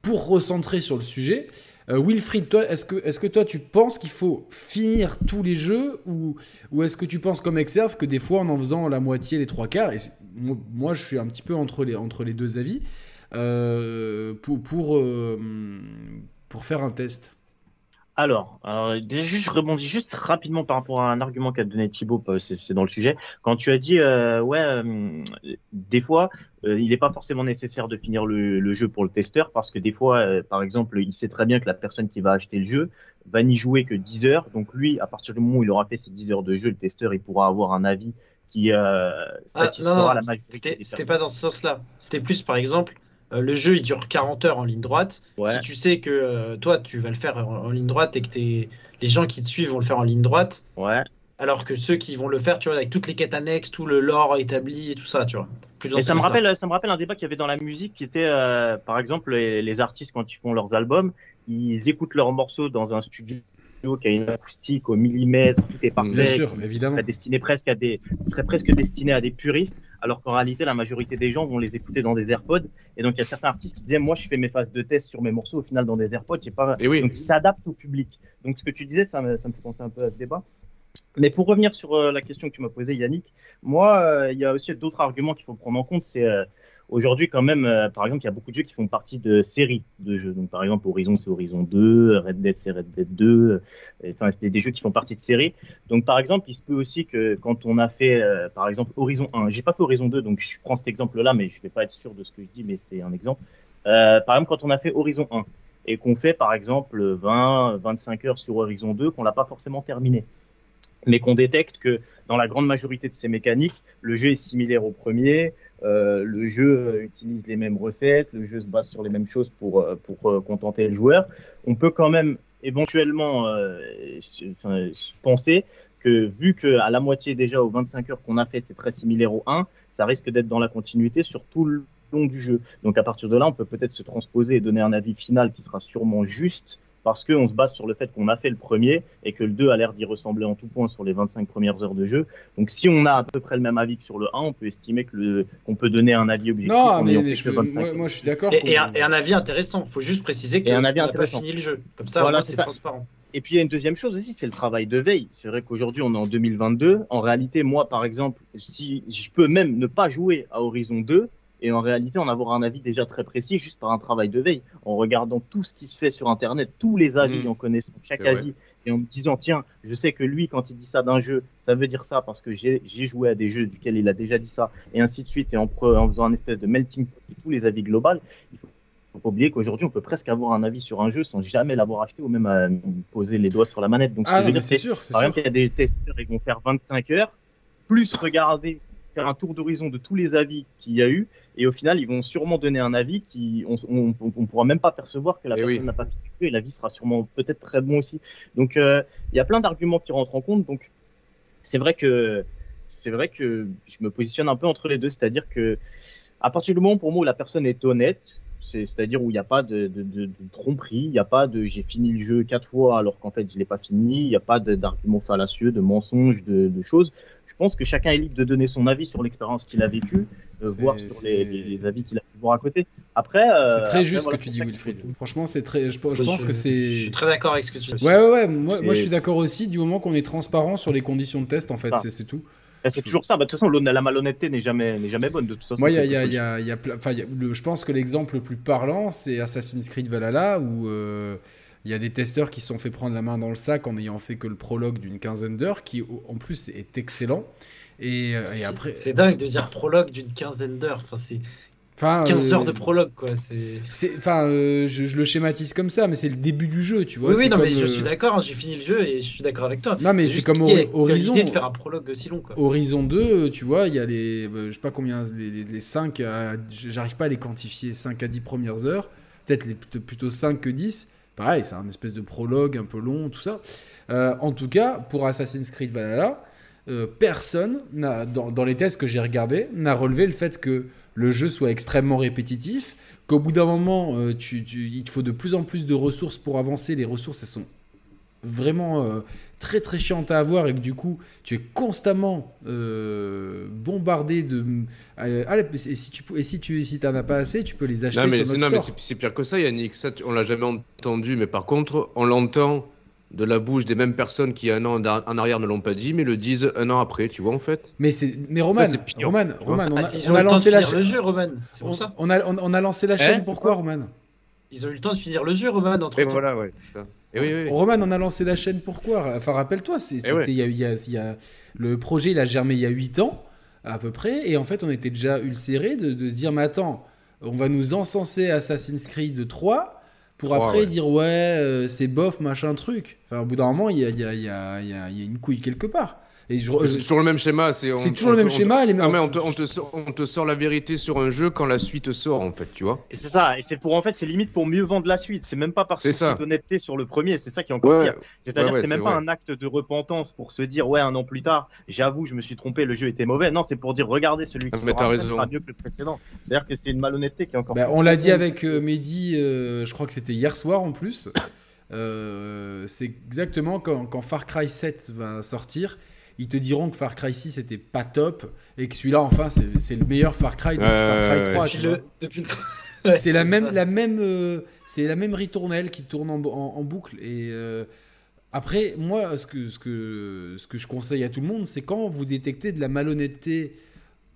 pour recentrer sur le sujet, euh, Wilfried, est-ce que, est que toi, tu penses qu'il faut finir tous les jeux ou, est-ce que tu penses comme Exerve que des fois, en en faisant la moitié, les trois quarts, et moi, je suis un petit peu entre les, deux avis, euh, euh, pour faire un test Alors, euh, déjà, juste, je rebondis juste rapidement par rapport à un argument qu'a donné Thibaut, euh, c'est dans le sujet. Quand tu as dit, euh, ouais, euh, des fois, euh, il n'est pas forcément nécessaire de finir le, le jeu pour le testeur, parce que des fois, euh, par exemple, il sait très bien que la personne qui va acheter le jeu va n'y jouer que 10 heures. Donc lui, à partir du moment où il aura fait ses 10 heures de jeu, le testeur, il pourra avoir un avis qui euh, Ah, satisfera non, non, la majorité c'était pas dans ce sens-là. C'était plus, par exemple, euh, le jeu il dure 40 heures en ligne droite. Ouais. Si tu sais que euh, toi tu vas le faire en, en ligne droite et que t'es- les gens qui te suivent vont le faire en ligne droite, Ouais. alors que ceux qui vont le faire, tu vois, avec toutes les quêtes annexes, tout le lore établi et tout ça, tu vois. Plus Et ça me rappelle, ça me rappelle un débat qu'il y avait dans la musique qui était, euh, par exemple, les, les artistes quand ils font leurs albums, ils écoutent leurs morceaux dans un studio qui a une acoustique au millimètre, tout est parfait, Bien sûr, évidemment. serait destiné presque à des, serait presque destiné à des puristes, alors qu'en réalité la majorité des gens vont les écouter dans des AirPods. Et donc il y a certains artistes qui disaient, moi je fais mes phases de test sur mes morceaux au final dans des AirPods, j'ai pas. et oui. Donc ils s'adaptent au public. Donc ce que tu disais, ça me, ça me fait penser un peu à ce débat. Mais pour revenir sur euh, la question que tu m'as posée, Yannick, moi, euh, il y a aussi d'autres arguments qu'il faut prendre en compte. C'est euh, aujourd'hui quand même, euh, par exemple, il y a beaucoup de jeux qui font partie de séries de jeux. Donc par exemple, Horizon, c'est Horizon 2, Red Dead, c'est Red Dead 2. euh, Enfin, c'était des jeux qui font partie de séries. Donc par exemple, il se peut aussi que quand on a fait, euh, par exemple, Horizon 1, j'ai pas fait Horizon 2, donc je prends cet exemple-là, mais je vais pas être sûr de ce que je dis, mais c'est un exemple. Par exemple, quand on a fait Horizon 1 et qu'on fait par exemple 20, 25 heures sur Horizon 2, qu'on l'a pas forcément terminé, mais qu'on détecte que dans la grande majorité de ces mécaniques, le jeu est similaire au premier, euh, le jeu euh, utilise les mêmes recettes, le jeu se base sur les mêmes choses pour, euh, pour euh, contenter le joueur, on peut quand même éventuellement euh, penser que vu que à la moitié déjà aux 25 heures qu'on a fait, c'est très similaire au 1, ça risque d'être dans la continuité sur tout le long du jeu. Donc à partir de là, on peut peut-être se transposer et donner un avis final qui sera sûrement juste parce qu'on se base sur le fait qu'on a fait le premier et que le 2 a l'air d'y ressembler en tout point sur les 25 premières heures de jeu. Donc si on a à peu près le même avis que sur le 1, on peut estimer que le, qu'on peut donner un avis objectif. Non, mais, mais fait je que peux- 25 moi, moi, je suis d'accord. Et, un, et un avis intéressant. Il faut juste préciser qu'on n'a pas intéressant. fini le jeu. Comme ça, Voilà, c'est transparent. Et puis il y a une deuxième chose aussi, c'est le travail de veille. C'est vrai qu'aujourd'hui on est en 2022. En réalité, moi par exemple, si je peux même ne pas jouer à Horizon 2 et en réalité en avoir un avis déjà très précis juste par un travail de veille, en regardant tout ce qui se fait sur Internet, tous les avis, Mhm. en connaissant chaque vrai. avis et en me disant tiens, je sais que lui quand il dit ça d'un jeu, ça veut dire ça parce que j'ai joué à des jeux duquel il a déjà dit ça et ainsi de suite et en, faisant un espèce de melting pot de tous les avis globaux, il faut faut pas oublier qu'aujourd'hui, on peut presque avoir un avis sur un jeu sans jamais l'avoir acheté ou même euh, poser les doigts sur la manette. Donc, Ah c'est sûr, par exemple, il y a des testeurs, ils vont faire 25 heures, plus regarder, faire un tour d'horizon de tous les avis qu'il y a eu, et au final, ils vont sûrement donner un avis qui, on, on, on- pourra même pas percevoir que la Eh personne oui. n'a pas jeu, et l'avis sera sûrement peut-être très bon aussi. Donc, euh, il y a plein d'arguments qui rentrent en compte. Donc, c'est vrai que, c'est vrai que je me positionne un peu entre les deux, c'est-à-dire que, à partir du moment pour moi où la personne est honnête, c'est- c'est-à-dire où il n'y a pas de, de, de, de tromperie, il n'y a pas de j'ai fini le jeu quatre fois alors qu'en fait je l'ai pas fini, il n'y a pas d'arguments fallacieux, de mensonges, de, de choses. Je pense que chacun est libre de donner son avis sur l'expérience qu'il a vécue, euh, C'est- voir sur les, c'est- les, les avis qu'il a pu voir à côté. Après, euh, C'est très après, juste ce voilà, que tu dis, Wilfried. Franchement, c'est très. Je, je Oui, pense je- que Je c'est. suis très d'accord avec ce que tu dis. Ouais, ouais, ouais. Moi, moi je suis d'accord aussi, du moment qu'on est transparent sur les conditions de test, en fait, Ah. c'est tout. Bah, c'est toujours ça. Bah, de toute façon, la malhonnêteté n'est jamais, n'est jamais bonne. De toute façon, Moi, il y a, y a- y a- y a- le- je pense que l'exemple le plus parlant, c'est Assassin's Creed Valhalla, où euh, il y a des testeurs qui se sont fait prendre la main dans le sac en ayant fait que le prologue d'une quinzaine d'heures, qui en plus est excellent. Et, euh, et après, C'est dingue de dire prologue d'une quinzaine d'heures. Enfin, c'est enfin, 15 euh, heures de prologue, quoi. C'est. Enfin, euh, je, je le schématise comme ça, mais c'est le début du jeu, tu vois. Oui, oui, mais je suis d'accord. hein, J'ai fini le jeu et je suis d'accord avec toi. Non, mais c'est comme Horizon. de faire un prologue aussi long, quoi. Horizon 2, tu vois, il y a les, je sais pas combien, les, les, les 5, à- j'arrive pas à les quantifier, 5 à 10 premières heures, peut-être plutôt 5 que 10. Pareil, c'est un espèce de prologue un peu long, tout ça. Euh, en tout cas, pour Assassin's Creed Valhalla, euh, personne, dans, les tests que j'ai regardés, n'a relevé le fait que le jeu soit extrêmement répétitif, qu'au bout d'un moment, euh, il te faut de plus en plus de ressources pour avancer. Les ressources, elles sont vraiment très très chiantes à avoir et que du coup, tu es constamment euh, bombardé de. Euh, allez, et si tu et si tu si t'en as pas assez, tu peux les acheter Non, mais, sur c'est- notre non, mais store. c'est c'est pire que ça, Yannick. Ça, tu- on l'a jamais entendu, mais par contre, on l'entend de la bouche des mêmes personnes qui, un an en arrière, ne l'ont pas dit, mais le disent un an après, tu vois, en fait. Mais c'est mais Roman, Roman. Roman, on Ah, a, on lancé la chaîne. jeu, Roman. C'est On, pour ça. on a, on, on a lancé la chaîne. Hein pourquoi, Roman? Ils ont eu le temps de finir le jeu, Roman, entre Et temps. voilà, ouais, c'est ça. Et oui, oui, oui. Roman, on a lancé la chaîne pourquoi Enfin, rappelle-toi, c'est- c'était ouais. il y a- il y a- il y a- le projet, il a germé il y a 8 ans à peu près, et en fait, on était déjà ulcéré de, de se dire, mais attends, on va nous encenser Assassin's Creed 3 pour 3, après ouais. dire ouais, euh, c'est bof, machin truc. Enfin, au bout d'un moment, y a- il y a une couille quelque part. Et je- C'est toujours le même schéma. C'est on- C'est toujours le même on- schéma. Les Ah, mais on te, on, te sort, on te sort la vérité sur un jeu quand la suite sort, en fait, tu vois. Et c'est ça, et c'est pour en fait, c'est limite pour mieux vendre la suite. C'est même pas parce C'est que d'honnêteté sur le premier, c'est ça qui est encore pire. C'est-à-dire Ouais, ouais, que c'est même pas un acte de repentance pour se dire ouais un an plus tard, j'avoue je me suis trompé, le jeu était mauvais. Non, c'est pour dire regardez celui qui Ah, mais sera sera mieux que le précédent. C'est-à-dire que c'est une malhonnêteté qui est encore. Bah, plus on l'a dit avec euh, Mehdi, euh, je crois que c'était hier soir en plus. Euh, c'est exactement quand, quand Far Cry 7 va sortir, ils te diront que Far Cry 6 c'était pas top et que celui-là, enfin, c'est c'est le meilleur Far Cry depuis Far Cry ouais, 3. ouais. tu Depuis vois. le, depuis le... Ouais, C'est la même, la même, euh, c'est la même ritournelle qui tourne en, en- en boucle. Et euh, après, moi, ce que, ce que, ce que je conseille à tout le monde, c'est quand vous détectez de la malhonnêteté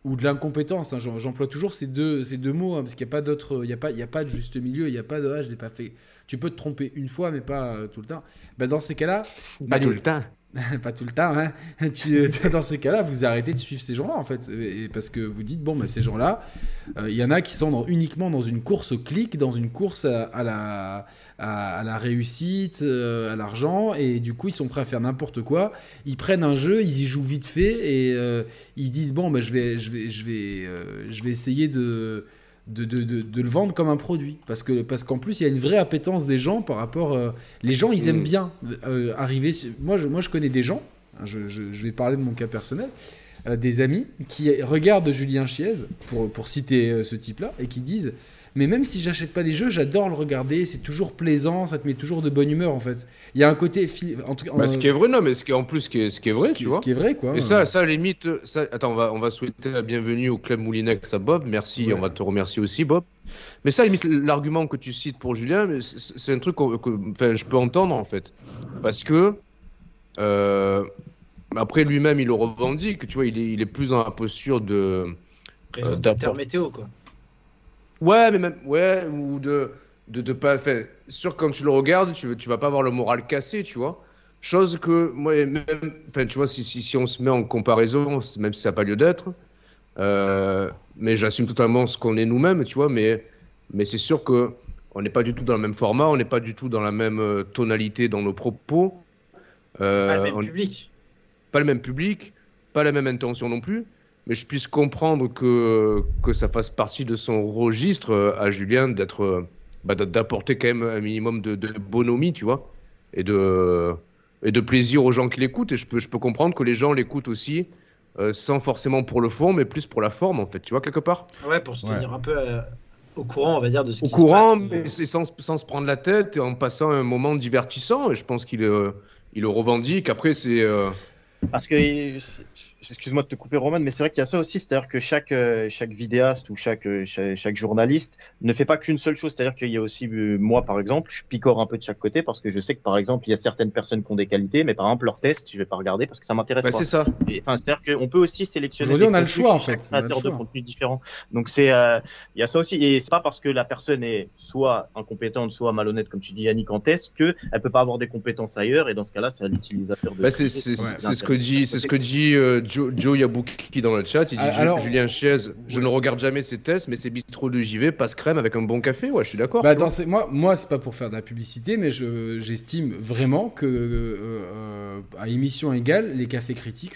ou de l'incompétence. hein, j'en- J'emploie toujours ces deux, ces deux mots hein, parce qu'il n'y a pas d'autre, il y a pas, il y a pas de juste milieu, il n'y a pas de, ah, je l'ai pas fait. Tu peux te tromper une fois, mais pas euh, tout le temps. Bah, dans ces cas-là, bah, Pas tout le temps. pas tout le temps, hein. Euh, dans ces cas-là, vous arrêtez de suivre ces gens-là, en fait. Parce que vous dites, bon, bah, ces gens-là, euh, il y en a qui sont uniquement dans une course au clic, dans une course à, la, réussite, euh, à l'argent, et du coup, ils sont prêts à faire n'importe quoi. Ils prennent un jeu, ils y jouent vite fait, et euh, ils disent, bon, bah, je, vais, je, vais, je, vais, je vais essayer de. De, de, de, de le vendre comme un produit parce que parce qu'en plus il y a une vraie appétence des gens par rapport euh, les gens ils aiment Mm. bien euh, arriver sur- moi je, moi je connais des gens je, je- je vais parler de mon cas personnel, euh, des amis qui regardent Julien Chiez, pour, pour citer ce type-là, et qui disent Mais même si j'achète pas les jeux, j'adore le regarder, c'est toujours plaisant, ça te met toujours de bonne humeur en fait. Il y a un côté. En tout cas, Bah, euh, ce qui est vrai, non, mais ce qui est, en plus, ce qui est, ce qui est vrai, ce tu qui- vois. Ce qui est vrai, quoi. Et ça, ça, à la limite, ça, attends, on va, on va souhaiter la bienvenue au club Moulinex à Bob. Merci, Ouais. on va te remercier aussi, Bob. Mais ça, à la limite, l'argument que tu cites pour Julien, c'est un truc que enfin, je peux entendre en fait. Parce que, euh, après lui-même, il le revendique, tu vois, il est, il est plus dans la posture de. Météo, quoi. Ouais, mais même, ouais, ou de, de, de pas, enfin, sûr, quand tu le regardes, tu, tu vas pas avoir le moral cassé, tu vois. Chose que, moi, même, enfin, tu vois, si, si, si on se met en comparaison, même si ça n'a pas lieu d'être, euh, mais j'assume totalement ce qu'on est nous-mêmes, tu vois, mais, mais c'est sûr que on n'est pas du tout dans le même format, on n'est pas du tout dans la même euh, tonalité dans nos propos. Euh, Pas le même on- public. pas le même public, pas la même intention non plus, mais je puisse comprendre que, que ça fasse partie de son registre euh, à Julien d'être, euh, bah, d'a- d'apporter quand même un minimum de, de bonhomie, tu vois, et de, et de plaisir aux gens qui l'écoutent. Et je peux, je peux comprendre que les gens l'écoutent aussi, euh, sans forcément pour le fond, mais plus pour la forme, en fait, tu vois, quelque part. Ouais, pour se Ouais. tenir un peu euh, au courant, on va dire, de ce Au qui courant, se passe. mais c'est sans, sans se prendre la tête et en passant un moment divertissant. Et je pense qu'il euh, il le revendique. Après, c'est. euh, Parce que, excuse-moi de te couper Roman, mais c'est vrai qu'il y a ça aussi, c'est-à-dire que chaque, euh, chaque vidéaste ou chaque, euh, chaque, chaque journaliste ne fait pas qu'une seule chose, c'est-à-dire qu'il y a aussi, euh, moi par exemple, je picore un peu de chaque côté parce que je sais que par exemple, il y a certaines personnes qui ont des qualités, mais par exemple, leurs tests, je vais pas regarder parce que ça m'intéresse bah, pas. c'est ça. Et, Enfin, c'est-à-dire qu'on peut aussi sélectionner. Aujourd'hui, des on a le contenus choix, en fait. On a le créateur de contenu différent. Donc c'est, euh, il y a ça aussi, et c'est pas parce que la personne est soit incompétente, soit malhonnête, comme tu dis Yannick en test, que elle peut pas avoir des compétences ailleurs, et dans ce cas-là, c'est à l'utilisateur de. Bah, c'est c'est- Ouais. c'est ce que dit, c'est ce que dit euh, Joe, Joe Yabuki dans le chat. Il dit Ah, alors- Julien Chiez, je Ouais. ne regarde jamais ses tests, mais ses bistrots de JV passe crème avec un bon café. Ouais, je suis d'accord. Bah, moi, moi c'est pas pour faire de la publicité, mais je- j'estime vraiment que euh, euh, à émission égale, les cafés critiques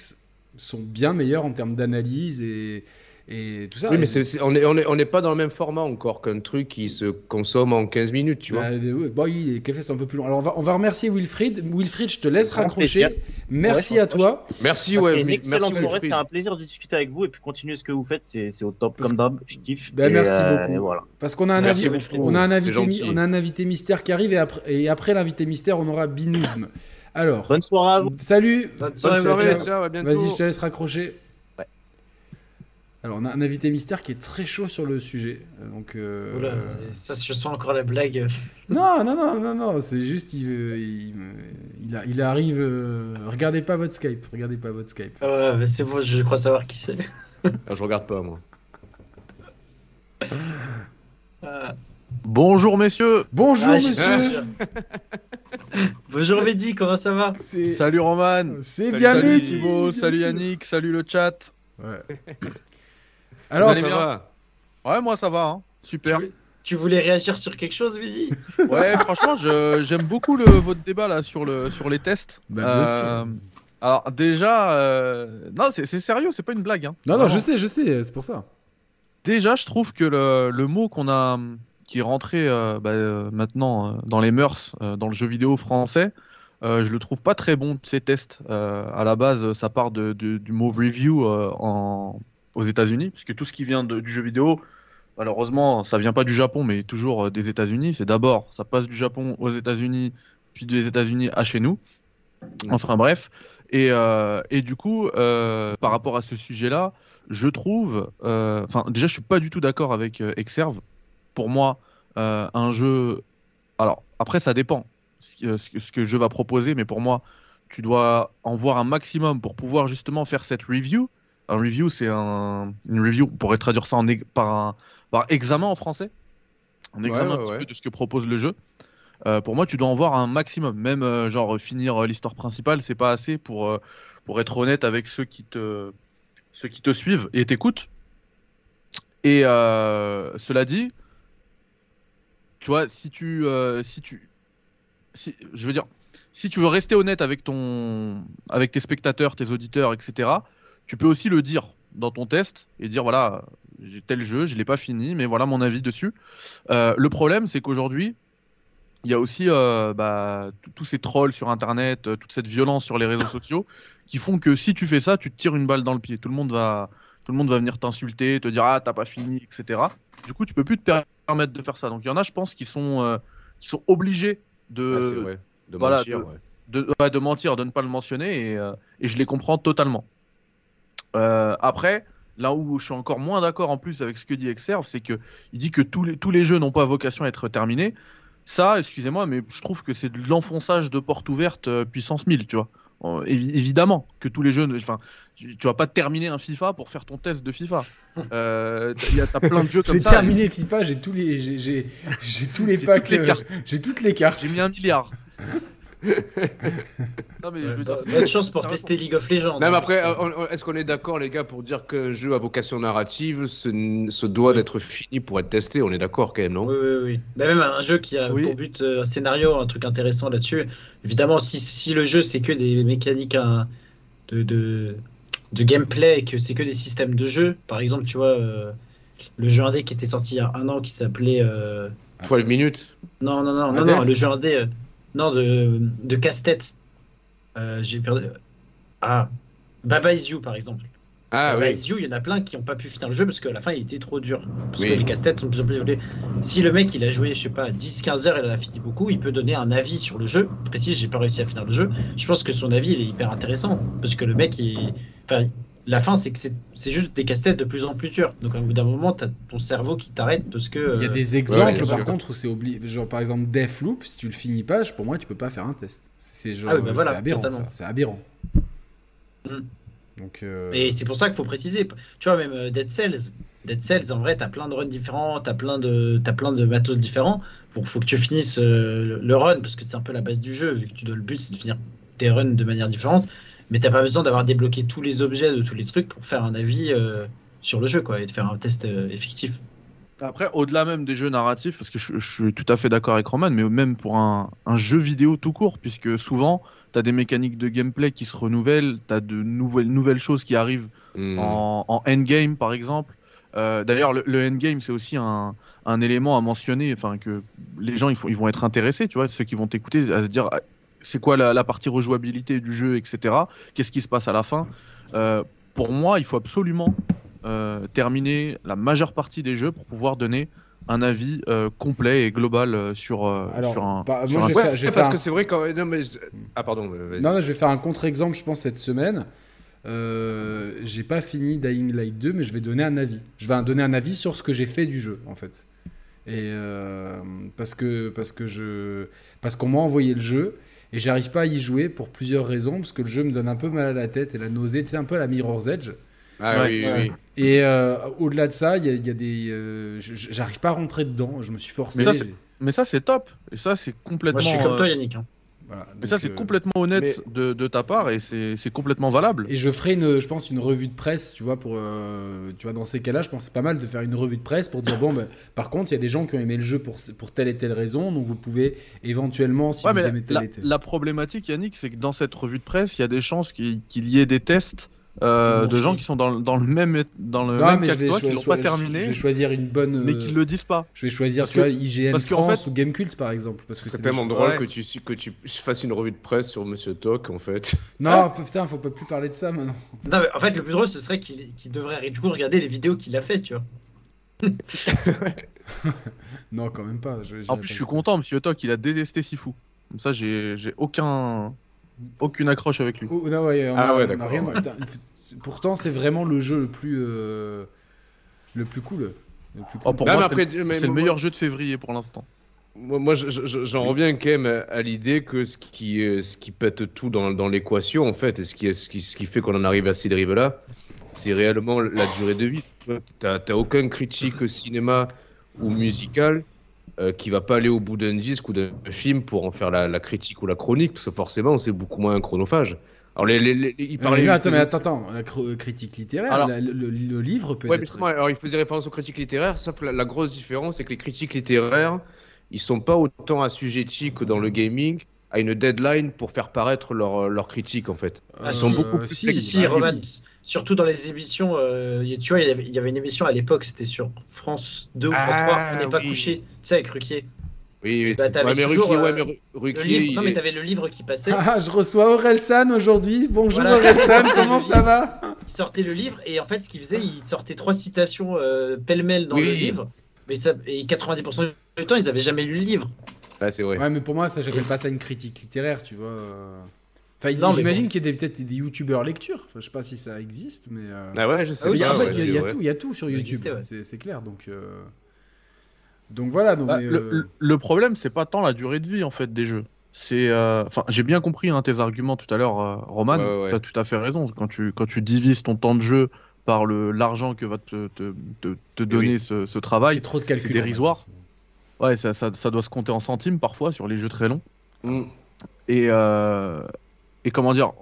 sont bien meilleurs en termes d'analyse et, et tout ça. oui, mais on n'est on est, on est pas dans le même format encore qu'un truc qui se consomme en 15 minutes, tu vois. Euh, oui, les cafés sont un peu plus longs. Alors on va, on va remercier Wilfried. Wilfried, je te laisse raccrocher. Merci Ouais, à toi. Merci, ouais, une excellente merci soirée, Wilfried. c'était un plaisir de discuter avec vous et puis continuer ce que vous faites, c'est au top Parce comme d'hab, je kiffe. Et, merci euh, beaucoup. et voilà. Parce qu'on a un, Merci, avi- Wilfried. on a un C'est invité, mi- gentil. on a un invité mystère qui arrive et après, et après l'invité mystère, on aura Binouzm. Alors, Bonne soirée à vous. salut. Bonne soirée. Vas-y, je te laisse raccrocher. Alors, on a un invité mystère qui est très chaud sur le sujet. Donc, euh, Oula, ça, je sens encore la blague. non, non, non, non, non, c'est juste, il, il, il, a- il arrive. euh, Regardez pas votre Skype, regardez pas votre Skype. Ah Ouais, mais c'est bon, je crois savoir qui c'est. Ah, je regarde pas, moi. Ah, Bonjour messieurs, Bonjour, ah. Bonjour Mehdi, comment ça va? Salut Roman, c'est salut, bien salut Mehdi, Thibaut, bien salut. Yannick, salut le chat. Ouais. Alors, allez ça bien va Ouais, moi ça va, hein. super. Tu voulais réagir sur quelque chose, Mehdi Ouais, franchement, je- j'aime beaucoup le, votre débat là sur, le, sur les tests. Bah, bien sûr. Euh, alors déjà, euh, non, c'est c'est sérieux, c'est pas une blague. Hein. non, non, Vraiment. je sais, je sais, c'est pour ça. Déjà, je trouve que le, le mot qu'on a, qui est rentré euh, bah, euh, maintenant euh, dans les mœurs, euh, dans le jeu vidéo français, euh, je le trouve pas très bon, ces tests. Euh, à la base, ça part de, de- du mot review euh, en, aux États-Unis, puisque tout ce qui vient de- du jeu vidéo, malheureusement, ça vient pas du Japon, mais toujours euh, des États-Unis. C'est d'abord, ça passe du Japon aux États-Unis, puis des États-Unis à chez nous. Enfin bref. Et, euh, et du coup, euh, par rapport à ce sujet-là, je trouve, euh, enfin déjà, je suis pas du tout d'accord avec Exerve. Pour moi, un jeu, alors après ça dépend ce que, ce que- ce que le jeu va proposer, mais pour moi, tu dois en voir un maximum pour pouvoir justement faire cette review. Un review, c'est un, une review, on pourrait traduire ça en, par, un, par examen en français. Un Ouais, examen un ouais, petit ouais. peu de ce que propose le jeu. Euh, pour moi, tu dois en voir un maximum. Même euh, genre finir euh, l'histoire principale, c'est pas assez pour, pour être honnête avec ceux qui te, ceux qui te suivent et t'écoutent. Et cela dit, tu vois, si tu, si tu, si, je veux dire, si tu veux rester honnête avec ton, avec tes spectateurs, tes auditeurs, etc., tu peux aussi le dire dans ton test et dire voilà, j'ai tel jeu, je l'ai pas fini, mais voilà mon avis dessus. Euh, le problème, c'est qu'aujourd'hui, il y a aussi euh, bah, tous ces trolls sur Internet, euh, toute cette violence sur les réseaux sociaux, qui font que si tu fais ça, tu te tires une balle dans le pied. Tout le monde va, tout le monde va venir t'insulter, te dire ah t'as pas fini, etc. Du coup, tu peux plus te permettre de faire ça. Donc il y en a, je pense, qui sont, qui sont obligés de, Ah. De voilà, mentir, de- ouais. de, ouais, de mentir, de ne pas le mentionner, et, et je les comprends totalement. Euh, après, là où je suis encore moins d'accord en plus avec ce que dit Exerve, c'est que il dit que tous les, tous les jeux n'ont pas vocation à être terminés. Ça, excusez-moi, mais je trouve que c'est de l'enfonçage de porte ouverte euh, puissance 1000, tu vois. Euh, évi- évidemment que tous les jeux, enfin, tu, tu vas pas terminer un FIFA pour faire ton test de FIFA. Euh, t'as- plein de jeux comme J'ai ça. terminé FIFA, j'ai tous les, j'ai, j'ai, j'ai tous les J'ai packs, euh, j'ai toutes les cartes. J'ai mis un milliard. non mais je veux dire, Bonne chance pour tester League of Legends. Hein, après, que- on- est-ce qu'on est d'accord, les gars, pour dire qu'un jeu à vocation narrative se, se doit d'être fini pour être testé On est d'accord quand même, non? Oui, oui, oui. Bah, même un jeu qui a Oui. pour but euh, un scénario, un truc intéressant là-dessus. Évidemment, si, si le jeu c'est que des mécaniques hein, de, de, de gameplay et que c'est que des systèmes de jeu, par exemple, tu vois, euh, le jeu indé qui était sorti il y a un an qui s'appelait. euh, 12 minutes Non, non, non, non, non, le jeu indé. Euh, Non, de, de casse-tête. Euh, J'ai perdu. Ah, Baba Is You, par exemple. Ah Baba oui. Is You, il y en a plein qui n'ont pas pu finir le jeu parce qu'à la fin il était trop dur. Parce Oui. que les casse-têtes sont de plus en plus évolués. Si le mec il a joué, je sais pas, 10-15 heures et il a fini beaucoup, il peut donner un avis sur le jeu. Précis, j'ai pas réussi à finir le jeu. Je pense que son avis il est hyper intéressant. Parce que le mec, il... enfin, la fin c'est que c'est juste des casse-têtes de plus en plus durs. Donc au bout d'un moment, t'as ton cerveau qui t'arrête parce que. Il y a euh, des exemples, par sûr. contre, où c'est obligé. Genre, par exemple, Deathloop, si tu le finis pas, pour moi, tu peux pas faire un test. C'est genre, Ah oui, bah voilà, c'est aberrant. C'est aberrant. Mm. Donc, euh, Et c'est pour ça qu'il faut préciser. Tu vois, même euh, Dead Cells. Dead Cells, en vrai, t'as plein de runs différents, t'as plein de, t'as plein de matos différents. Faut, faut que tu finisses euh, le, le run parce que c'est un peu la base du jeu. Vu que tu dois le but, c'est de finir tes runs de manière différente. Mais t'as pas besoin d'avoir débloqué tous les objets de tous les trucs pour faire un avis euh, sur le jeu, quoi, et de faire un test euh, effectif. Après, au-delà même des jeux narratifs, parce que je, je suis tout à fait d'accord avec Roman, mais même pour un, un jeu vidéo tout court, puisque souvent, tu as des mécaniques de gameplay qui se renouvellent, tu as de nouvelles, nouvelles choses qui arrivent Hmm. en, en endgame, par exemple. Euh, D'ailleurs, le, le endgame, c'est aussi un, un élément à mentionner, enfin, que les gens ils, faut- ils vont être intéressés, tu vois, ceux qui vont t'écouter, à se dire ah, c'est quoi la, la partie rejouabilité du jeu, etc. Qu'est-ce qui se passe à la fin? Euh, Pour moi, il faut absolument euh, terminer la majeure partie des jeux pour pouvoir donner un avis euh, complet et global sur, euh, Alors, sur un. bah, sur moi, un- je vais Ouais, faire- je vais parce faire que un- c'est vrai quand non mais ah pardon. Non, non, je vais faire un contre-exemple, je pense, cette semaine. Euh, j'ai pas fini Dying Light 2, mais je vais donner un avis. Je vais donner un avis sur ce que j'ai fait du jeu, en fait. Et euh, parce que parce que je parce qu'on m'a envoyé le jeu et j'arrive pas à y jouer pour plusieurs raisons, parce que le jeu me donne un peu mal à la tête et la nausée, tu sais, un peu à la Mirror's Edge. ah Ouais, oui, oui, ouais. oui. Et euh, au-delà de ça, il y, a- il y a des, euh, j'arrive pas à rentrer dedans. Je me suis forcé. Mais ça, c'est- j'ai- Mais ça, c'est top. Et ça, c'est complètement. Moi, je suis comme euh, toi, Yannick. hein. Voilà. Mais ça, c'est euh, complètement honnête de, de ta part et c'est complètement valable. Et je ferai une, je pense, une revue de presse, tu vois, pour, euh, tu vois, dans ces cas-là, je pense que c'est pas mal de faire une revue de presse pour dire bon, ben, par contre, il y a des gens qui ont aimé le jeu pour, pour telle et telle raison, donc vous pouvez éventuellement, si Ouais, vous aimez la, telle et telle. la problématique, Yannick, c'est que dans cette revue de presse, il y a des chances qu'il qu'il y ait des tests euh, de gens qui sont dans, le- dans le même, dans le Non, même mais cas je vais, toi, qui l'ont pas terminé, je vais choisir une bonne. mais qui le disent pas. Je vais choisir, Parce tu vois, IGN parce France fait- ou Gamecult par exemple, parce que C'est tellement drôle Ouais. que tu que tu fasses une revue de presse sur Monsieur Talk en fait. Non, putain, faut pas plus parler de ça maintenant. Non, mais en fait, le plus drôle, ce serait qu'il qu'il devrait du coup regarder les vidéos qu'il a fait, tu vois. Non, quand même pas. je- En plus, je suis content, Monsieur Toc, il a détesté Sifu. Comme ça, j'ai j'ai aucun, aucune accroche avec lui. Oh, non, ouais, on Ah a- ouais, d'accord, rien- Pourtant, c'est vraiment le jeu le plus, euh, le plus cool. Le plus Oh, cool. pour Non, moi, mais c'est après, mais C'est le moi- meilleur jeu de février pour l'instant. Moi, moi, je- je- j'en reviens quand même à, l'idée que ce qui, euh, ce qui pète tout dans, dans l'équation, en fait, et ce qui, ce qui, ce qui fait qu'on en arrive à ces dérives-là, c'est réellement la durée de vie. T'as t'as aucun critique cinéma ou musical euh, qui va pas aller au bout d'un disque ou d'un film pour en faire la, la critique ou la chronique, parce que forcément, c'est beaucoup moins chronophage. Alors, les, les, les- il parlait- mais attends, mais attends, attends, la cr- critique littéraire, Alors- la- le, livre peut Ouais, être. alors il faisait référence aux critiques littéraires, sauf que la, la grosse différence, c'est que les critiques littéraires, ils sont pas autant assujettis que dans le gaming à une deadline pour faire paraître leur, leur critique, en fait. Ah, Ils sont si. beaucoup plus Si, si, Roman. Surtout dans les émissions, euh, tu vois, il y avait- il y avait une émission à l'époque, c'était sur France 2 ou France Ah, 3, On n'est pas oui. couché, tu sais, avec Ruquier. Oui, oui, Bah, ouais, mais toujours, Ruquier, ouais, euh, mais Ruquier, livre- il non, mais t'avais le livre qui passait. Ah, je reçois Orelsan aujourd'hui. Bonjour Voilà. Orelsan, comment ça va? Il sortait le livre et en fait, ce qu'il faisait, il sortait trois citations euh, pêle-mêle dans Oui. le livre. Mais ça, et 90% du temps, ils avaient jamais lu le livre. Ouais, c'est vrai. Ouais, mais pour moi, ça, j'appelle pas ça une critique littéraire, tu vois. Enfin, Non, j'imagine bon. qu'il y a des- peut-être des youtubeurs lecture. Enfin, je sais pas si ça existe, mais. euh, Ah ouais, je sais Ah oui, Mais pas. en fait, ouais, il y a- c'est il y, a vrai. tout, il y a tout sur Ça YouTube, ouais. c'est clair. Donc, euh, donc voilà. Donc, Bah, mais, euh, le- le problème, c'est pas tant la durée de vie en fait des jeux. C'est, euh, enfin, j'ai bien compris hein, tes arguments tout à l'heure, euh, Roman. Ouais, ouais, ouais. T'as tout à fait raison. Quand tu quand tu divises ton temps de jeu par le l'argent que va te te, te, te donner oui. ce, ce travail, c'est trop de calcul. dérisoire. ouais, ça, ça, ça doit se compter en centimes parfois sur les jeux très longs. Mm. Et euh, et comment dire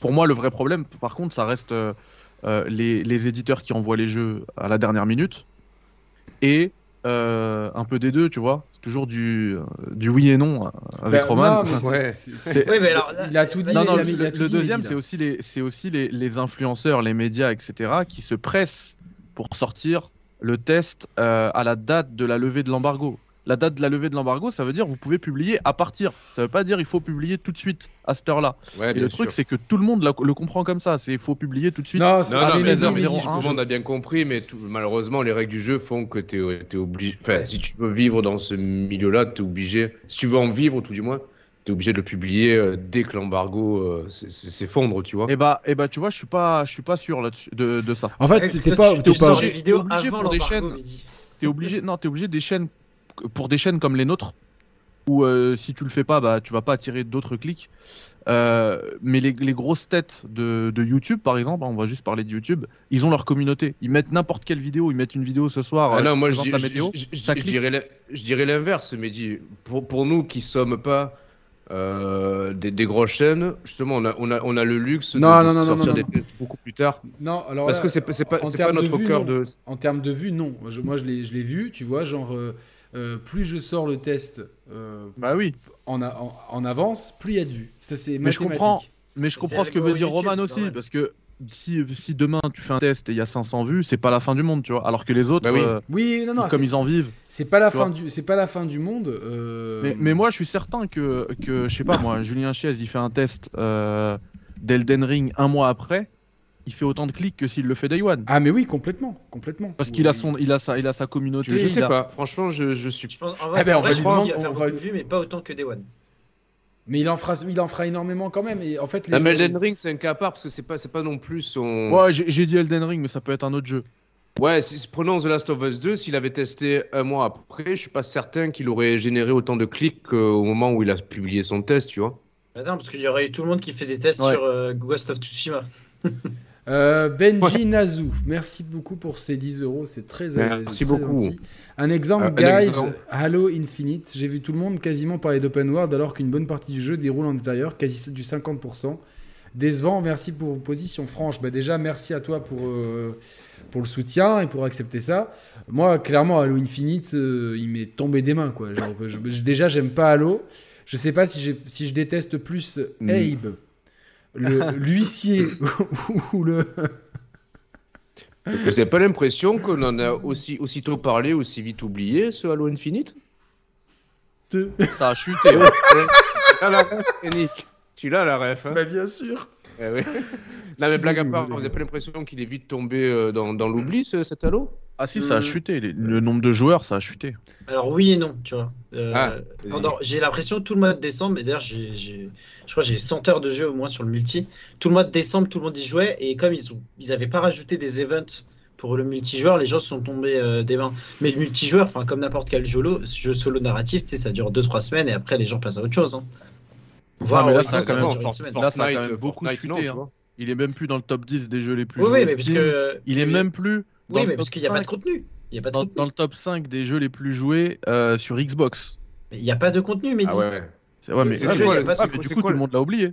Pour moi, le vrai problème, par contre, ça reste euh, euh, les, les éditeurs qui envoient les jeux à la dernière minute et euh, un peu des deux, tu vois. C'est toujours du, du oui et non avec Ben, Roman. non, mais Oui, alors, là- il a tout dit. Non, il non, a- le, il a tout le dit, deuxième, c'est aussi, les, c'est aussi les, les influenceurs, les médias, etc., qui se pressent pour sortir le test euh, à la date de la levée de l'embargo. La date de la levée de l'embargo, ça veut dire vous pouvez publier à partir. Ça veut pas dire il faut publier tout de suite à cette heure-là. Ouais, Et le truc, c'est que tout le monde la- le comprend comme ça. C'est il faut publier tout de suite. Non, c'est tout le monde a bien compris, mais tout- malheureusement, les règles du jeu font que tu es, obligé. Enfin, si tu veux vivre dans ce milieu-là, tu es obligé. Si tu veux en vivre, tout du moins, tu es obligé de le publier euh, dès que l'embargo euh, s'effondre, tu vois. Et bah, et bah, tu vois, je suis pas, je suis pas sûr là-dessus de, de ça. En fait, Ouais, t'es pas. tu- t'es pas- obligé- obligé pour des chaînes. T'es obligé, non, t'es obligé des chaînes pour des chaînes comme les nôtres où euh, si tu le fais pas, bah tu vas pas attirer d'autres clics. Euh, mais les, les grosses têtes de, de YouTube, par exemple, hein, on va juste parler de YouTube, ils ont leur communauté. Ils mettent n'importe quelle vidéo, ils mettent une vidéo ce soir. Ah euh, non, moi qui je, dis- la météo. je- dirais l'in- je dirais l'inverse, mais dis, pour, pour nous qui sommes pas euh, des, des grosses chaînes, justement, on a, on a, on a le luxe Non, de, non, de non, non, sortir non, des non. tests beaucoup plus tard. Non, alors Parce là, que c'est pas, c'est pas, pas termes de notre vue, cœur non. de. En termes de vue, non. Moi, je l'ai je l'ai vu, tu vois, genre, euh, plus je sors le test euh, Bah oui, en, a- en, en avance, plus il y a de vues. Ça, c'est Mais je comprends. mais je comprends ce que veut dire YouTube, Roman aussi, parce que si, si demain tu fais un test et il y a 500 vues, c'est pas la fin du monde, tu vois. Alors que les autres, Bah oui. euh, Oui, non, non, comme c'est- ils en vivent. c'est pas la fin du, c'est pas la fin du monde. euh, Mais, mais moi, je suis certain que, que je sais pas, moi, Julien Chiez, il fait un test euh, d'Elden Ring un mois après, il fait autant de clics que s'il le fait Day One. Ah, mais oui, complètement, complètement. Parce qu'il a son, il a sa, il a sa communauté. Je, sais a- pas. Franchement, je, je suis. Je pense, en Ah vrai, ben, on en va vrai, lui je pense demander- qu'il va faire on va beaucoup de vues, mais pas autant que Day One. Mais il en fera, il en fera énormément quand même. Et en fait, les gens- Elden Ring, c'est un cas à part parce que c'est pas, c'est pas non plus son. Ouais, j'ai j'ai dit Elden Ring, mais ça peut être un autre jeu. Ouais, si, prenons The Last of Us 2, s'il avait testé un mois après, je suis pas certain qu'il aurait généré autant de clics qu'au moment où il a publié son test, tu vois. Bah non, parce qu'il y aurait eu tout le monde qui fait des tests Ouais. sur euh, Ghost of Tsushima. Euh, Benji Nazou, merci beaucoup pour ces 10 euros, c'est très, Merci très beaucoup. gentil. Un exemple, Euh, guys, exemple. Halo Infinite, j'ai vu tout le monde quasiment parler d'open world alors qu'une bonne partie du jeu déroule en intérieur, quasi du 50%. Décevant, merci pour vos positions franches. Bah déjà, merci à toi pour, euh, pour le soutien et pour accepter ça. Moi, clairement, Halo Infinite, euh, il m'est tombé des mains. Quoi. Genre, je- je- déjà, j'aime pas Halo. Je sais pas si, si je déteste plus Mm. Abe, l'huissier ou le... Vous avez pas l'impression qu'on en a aussi, aussitôt parlé, aussi vite oublié, ce Halo Infinite? Ça a chuté. ouais. Ah Yannick. Tu l'as la ref, hein Bah, bien sûr. Eh oui. Non mais blague à part, vous gars. avez pas l'impression qu'il est vite tombé euh, dans, dans l'oubli, ce, cet Halo? Ah si, ça a Hmm. chuté. les- Le nombre de joueurs, ça a chuté. Alors oui et non, tu vois. Euh, Ah, j'ai l'impression tout le mois de décembre, et d'ailleurs j'ai, j'ai- je crois que j'ai 100 heures de jeu au moins sur le multi. Tout le mois de décembre, tout le monde y jouait, et comme ils ont, ils pas rajouté des events pour le multijoueur, les gens se sont tombés euh, des mains. Mais le multijoueur, enfin comme n'importe quel jeu, jeu solo narratif, tu sais, ça dure 2-3 semaines et après les gens passent à autre chose. Hein. Voire, mais là, ça a quand même beaucoup Fortnite, chuté, hein. Il est même plus dans le top 10 des jeux les plus Oui, joués. oui, mais parce Steam. que Il est oui, même plus dans, oui, le mais parce top qu'il n'y a pas de 5 contenu. Il y a pas de dans, contenu. dans le top 5 des jeux les plus joués euh, sur Xbox. Il n'y a pas de contenu, mais Ah ouais, ouais. C'est ouais, mais, C'est ouais, quoi, mais- mais du coup, quoi tout le monde l'a oublié.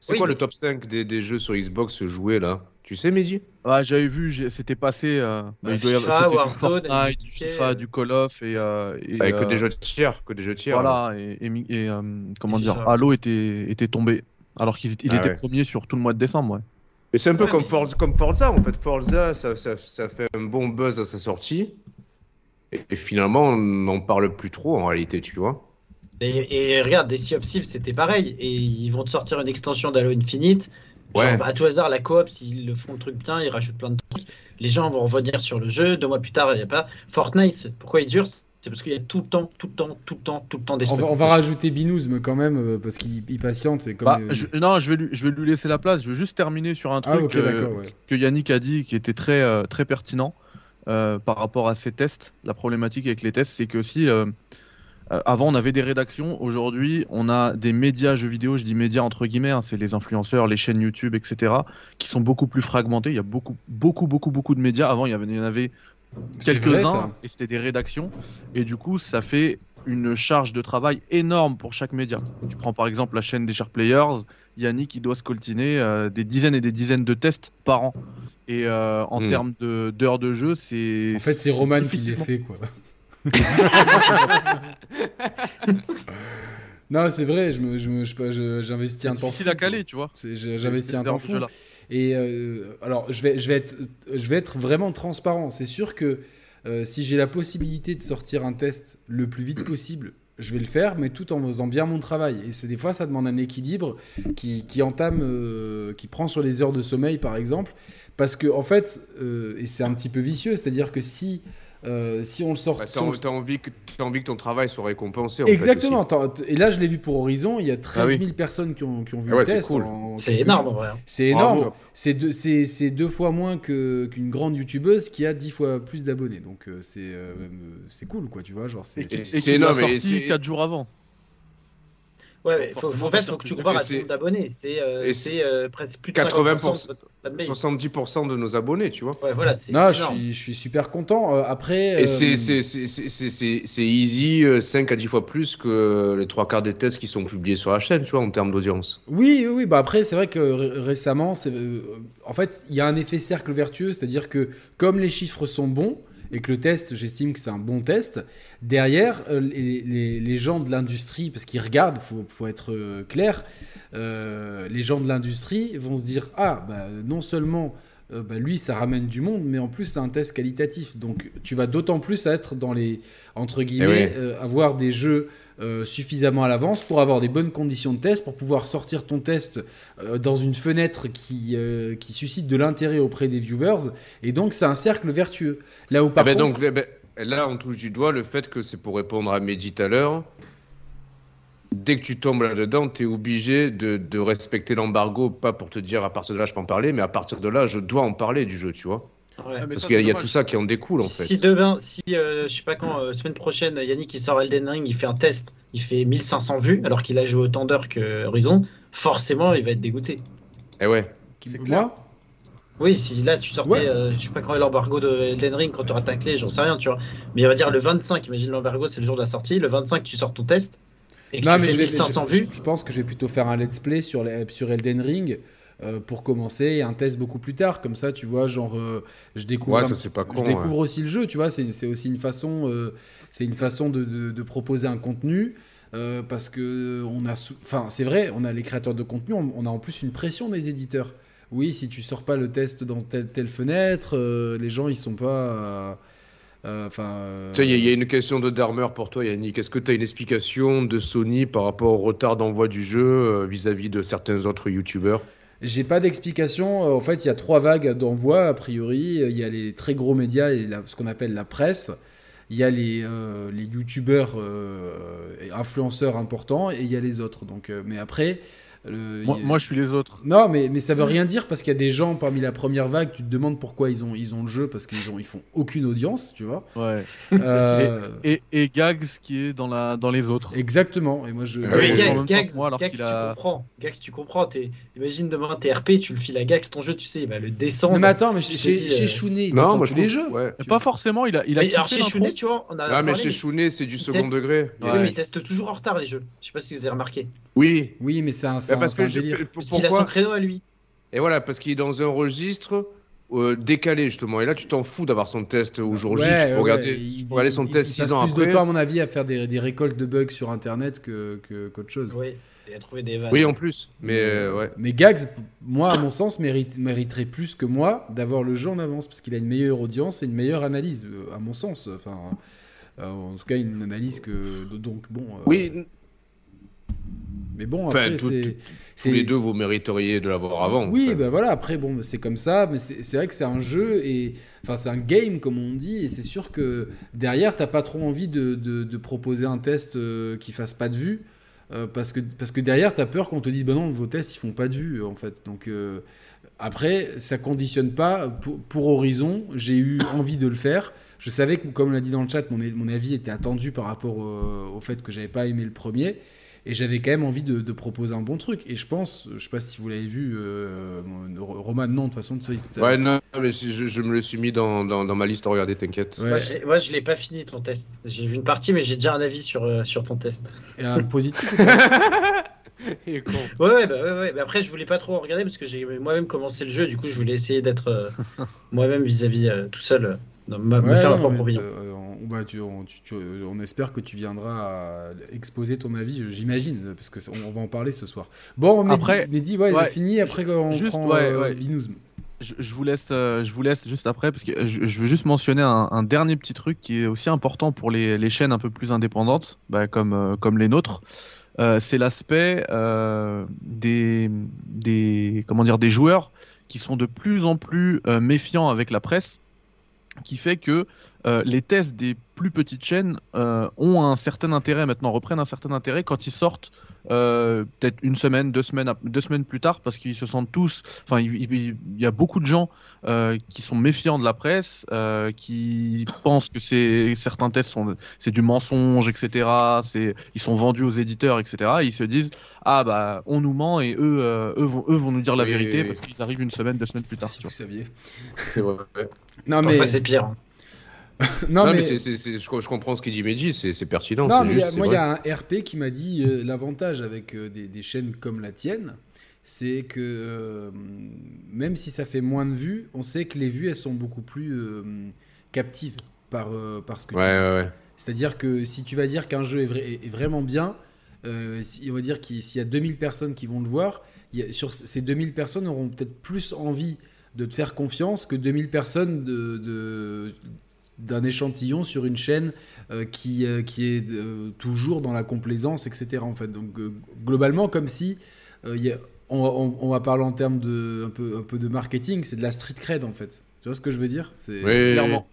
C'est Oui, quoi le top 5 des, des jeux sur Xbox joués là? Tu sais, Mehdi Ah, j'avais vu, c'était passé. euh, bah, il doit y avoir- du Warzone, Fortnite, du FIFA, euh, du Call of et. euh, et, que euh, des jeux de tiers, que des jeux de. Voilà, et, et mi- et, euh, comment Et dire, FIFA. Halo était, était tombé. Alors qu'il il Ah était ouais. premier sur tout le mois de décembre, ouais. Mais c'est un peu Ouais, comme, mais- Forza, comme Forza en fait. Forza, ça, ça, ça fait un bon buzz à sa sortie. Et, et finalement, on n'en parle plus trop en réalité, tu vois. Et, et regarde, des Sea of c'était pareil. Et ils vont te sortir une extension d'Halo Infinite. Genre, Ouais. à tout hasard, la coop, s'ils le font le truc bien, ils rajoutent plein de trucs. Les gens vont revenir sur le jeu. Deux mois plus tard, il n'y a pas. Fortnite, pourquoi il dure? C'est parce qu'il y a tout le temps, tout le temps, tout le temps, tout le temps des On trucs. va, on va rajouter Binous, mais quand même, euh, parce qu'il il patiente. Comme, Bah, euh, je- non, je vais, lui, je vais lui laisser la place. Je veux juste terminer sur un truc Ah, ok, euh, ouais. que Yannick a dit qui était très, euh, très pertinent euh, par rapport à ces tests. La problématique avec les tests, c'est que si euh, euh, avant on avait des rédactions, aujourd'hui on a des médias jeux vidéo, je dis médias entre guillemets, hein, c'est les influenceurs, les chaînes YouTube, etc., qui sont beaucoup plus fragmentés. Il y a beaucoup, beaucoup, beaucoup, beaucoup de médias. Avant, il y, avait, il y en avait quelques-uns et c'était des rédactions. Et du coup, ça fait une charge de travail énorme pour chaque média. Tu prends par exemple la chaîne des Sharp Players, Yannick, il doit scoltiner euh, des dizaines et des dizaines de tests par an. Et euh, en Hmm. termes de- d'heures de, jeu, c'est. En fait, c'est Roman qui les fait, quoi. non, c'est vrai, je me- je me- je je- j'investis C'est un temps difficile fou, à caler, tu vois. C'est- J'investis un temps fou. Et euh, alors, je vais, je, vais être, je vais être vraiment transparent. C'est sûr que euh, si j'ai la possibilité de sortir un test le plus vite possible, je vais le faire, mais tout en faisant bien mon travail. Et c'est des fois, ça demande un équilibre qui, qui entame, euh, qui prend sur les heures de sommeil, par exemple. Parce que, en fait, et c'est un petit peu vicieux, c'est-à-dire que si, euh, si on le sort. Bah, si on T'as t'as envie, que- t'as envie que ton travail soit récompensé. en fait, Exactement. Et là, je l'ai vu pour Horizon. Il y a 13 Ah 000 oui. personnes qui ont, qui ont vu Ah ouais, le c'est test. cool. en C'est quelques énorme en jours. vrai. hein. C'est Bravo. énorme. C'est deux, c'est- c'est deux fois moins que- qu'une grande youtubeuse qui a 10 fois plus d'abonnés. Donc euh, c'est euh, c'est cool, quoi, tu vois. Genre, c'est- Et, c'est énorme, sorti c'est- 4 jours avant. Ouais, mais faut, ça faut que tu compares à ton nombre d'abonnés. C'est euh, c'est, euh, presque plus de 80%, 50% de votre fanbase. 70% de nos abonnés, tu vois. Ouais, voilà, c'est non, je suis, je suis super content. Euh, après, Et euh, c'est- c'est c'est- c'est- c'est- c'est- c'est easy, euh, 5 à 10 fois plus que les trois quarts des tests qui sont publiés sur la chaîne, tu vois, en termes d'audience. Oui, oui, oui. Bah après, c'est vrai que ré- récemment, c'est, euh, en fait, il y a un effet cercle vertueux, c'est-à-dire que comme les chiffres sont bons et que le test, j'estime que c'est un bon test, derrière, euh, les, les- les gens de l'industrie, parce qu'ils regardent, faut, faut être euh, clair, euh, les gens de l'industrie vont se dire ah, bah, non seulement euh, bah, lui, ça ramène du monde, mais en plus, c'est un test qualitatif. Donc, tu vas d'autant plus être dans les entre guillemets, ouais. euh, avoir des jeux euh, suffisamment à l'avance pour avoir des bonnes conditions de test, pour pouvoir sortir ton test euh, dans une fenêtre qui, euh, qui suscite de l'intérêt auprès des viewers. Et donc, c'est un cercle vertueux. Là où, Eh par ben contre... donc, eh ben, là, on touche du doigt le fait que c'est pour répondre à Mehdi tout à l'heure. Dès que tu tombes là-dedans, tu es obligé de, de respecter l'embargo, pas pour te dire à partir de là je peux en parler, mais à partir de là je dois en parler du jeu, tu vois. Ouais. Parce qu'il y a, y tout ça qui en découle en fait. Si demain, si euh, je sais pas quand, euh, semaine prochaine, Yannick il sort Elden Ring, il fait un test, il fait 1500 vues alors qu'il a joué autant d'heures que Horizon, forcément il va être dégoûté. Eh ouais. C'est clair. Oui, si là tu sortais, Ouais. euh, je sais pas quand est l'embargo de Elden Ring, quand tu auras ta clé, j'en sais rien, tu vois. Mais il va dire le 25, imagine l'embargo c'est le jour de la sortie, le 25 tu sors ton test et que Non, tu mais fais je, vais- 1500 je- vues. je pense que je vais plutôt faire un let's play sur, les- sur Elden Ring euh, pour commencer et un test beaucoup plus tard. Comme ça, tu vois, genre, euh, je découvre, Ouais, ça je ouais. aussi le jeu, tu vois. C'est aussi une façon, euh, c'est une façon de, de- de proposer un contenu. parce que on a, enfin, c'est vrai, on a les créateurs de contenu, on, on a en plus une pression des éditeurs. Oui, si tu sors pas le test dans telle telle fenêtre, les gens ils sont pas, enfin. euh, il y, a- il y a une question de Darmer pour toi, Yannick. Est-ce que tu as une explication de Sony par rapport au retard d'envoi du jeu euh, vis-à-vis de certains autres youtubeurs? J'ai pas d'explication. Euh, En fait, il y a trois vagues d'envoi, a priori. Il y a les très gros médias et ce qu'on appelle la presse. Il y a les, euh, les youtubeurs euh, et influenceurs importants et il y a les autres. Euh, mais après. Le- Moi, a- je suis les autres. Non, mais, mais ça veut rien dire parce qu'il y a des gens parmi la première vague, tu te demandes pourquoi ils ont, ils ont le jeu parce qu'ils ont, ils font aucune audience, tu vois. Ouais. Euh, Et, et Gags qui est dans, la, dans les autres. exactement. Et moi, je. Ah oui, Gags, Gags, que moi, alors Gags, qu'il tu a- comprends. Gags, tu comprends. t'es- Imagine demain t'es RP, tu le files à Gags, ton jeu, tu sais, il va le descendre. Non, mais attends, mais chez, euh, Chounet, il Non, moi tous je les jeux. ouais. Pas forcément, il a, il a Mais alors chez. Chounet, tu vois, on a Ah, mais chez Chounet, c'est du second degré. Oui, mais il teste toujours en retard les jeux. Je sais pas si vous avez remarqué. Oui. Oui, mais c'est un, c'est Bah, un- parce que je- qu'il a son créneau à lui. Et voilà, parce qu'il est dans un registre euh, décalé justement. Et là, tu t'en fous d'avoir son test au jour J. Ouais, Tu peux ouais, regarder, il- tu peux regarder son il- test il 6 passe ans plus après. de temps, à mon avis, à faire des, des récoltes de bugs sur Internet que que- qu'autre chose. Oui. et à trouver des vannes. Oui, en plus. Mais euh, ouais. Mais Gags, moi, à mon sens, mérite, mériterait plus que moi d'avoir le jeu en avance parce qu'il a une meilleure audience et une meilleure analyse, euh, à mon sens. Enfin, euh, en tout cas, une analyse que. Donc, bon. euh, Oui, Mais bon, Enfin, après, tout- c'est. tous les deux, vous mériteriez de l'avoir avant. Oui, Enfin, bah voilà, après, bon, c'est comme ça, mais c'est vrai que c'est un jeu, et enfin, c'est un game, comme on dit, et c'est sûr que derrière, t'as pas trop envie de, de- de proposer un test euh, qui fasse pas de vue, euh, parce, que, parce que derrière, t'as peur qu'on te dise, bah non, vos tests, ils font pas de vue, en fait. Donc, euh, après, ça conditionne pas. Pour, pour Horizon, j'ai eu envie de le faire. Je savais que, comme on l'a dit dans le chat, mon, mon avis était attendu par rapport au, au fait que j'avais pas aimé le premier. Et j'avais quand même envie de, de proposer un bon truc. Et je pense, je sais pas si vous l'avez vu, euh, Roman, non, de toute façon. Ouais, non, mais je, je me le suis mis dans, dans, dans ma liste à regarder, t'inquiète. Ouais. Moi, j'ai- moi, je l'ai pas fini ton test. J'ai vu une partie, mais j'ai déjà un avis sur, euh, sur ton test. Et un positif ou pas Il est con. Ouais, ouais, bah, ouais, ouais. Mais après, je voulais pas trop regarder parce que j'ai moi-même commencé le jeu. Du coup, je voulais essayer d'être euh, moi-même vis-à-vis euh, tout seul. euh, dans ma- me faire ma non, propre opinion. On, bah, tu- on- tu- tu- on espère que tu viendras exposer ton avis, j'imagine, parce que on, on va en parler ce soir. Bon, Mehdi, Après- Mehdi, ouais, il a ouais, fini. Après, on juste, prend ouais, euh. Je, je vous laisse, euh, je vous laisse juste après parce que je, je veux juste mentionner un, un dernier petit truc qui est aussi important pour les, les chaînes un peu plus indépendantes, bah, comme, euh, comme les nôtres. Euh, c'est l'aspect euh, des, des, comment dire, des joueurs qui sont de plus en plus euh, méfiants avec la presse, qui fait que euh, les tests des plus petites chaînes euh, ont un certain intérêt maintenant, reprennent un certain intérêt quand ils sortent euh, peut-être une semaine, deux semaines, deux semaines plus tard, parce qu'ils se sentent tous. Enfin, il, il- il y a beaucoup de gens euh, qui sont méfiants de la presse, euh, qui pensent que c'est certains tests sont c'est du mensonge, etc. C'est ils sont vendus aux éditeurs, etc. Et ils se disent ah bah on nous ment et eux euh, eux vont eux vont nous dire la Oui, vérité oui, oui. parce qu'ils arrivent une semaine, deux semaines plus tard. Si tu vous saviez. C'est vrai. Non, mais, c'est pire. non, Non, mais, je, je comprends ce qu'il dit Mehdi, c'est pertinent. non, mais a- moi, il y a un RP qui m'a dit euh, l'avantage avec euh, des, des chaînes comme la tienne, c'est que euh, même si ça fait moins de vues, on sait que les vues, elles sont beaucoup plus captives par, par ce que Ouais, tu dis. ouais, ouais. C'est-à-dire que si tu vas dire qu'un jeu est, vrai- est- est vraiment bien, si, on va dire qu'il y a 2000 personnes qui vont le voir, y a- sur ces 2000 personnes auront peut-être plus envie de te faire confiance que 2000 personnes de, de- d'un échantillon sur une chaîne euh, qui, euh, qui est euh, toujours dans la complaisance, etc. En fait. Donc euh, globalement, comme si euh, y a- on, on- on va parler en termes de un peu, un peu de marketing, c'est de la street cred en fait. Tu vois ce que je veux dire? C'est Oui, Clairement.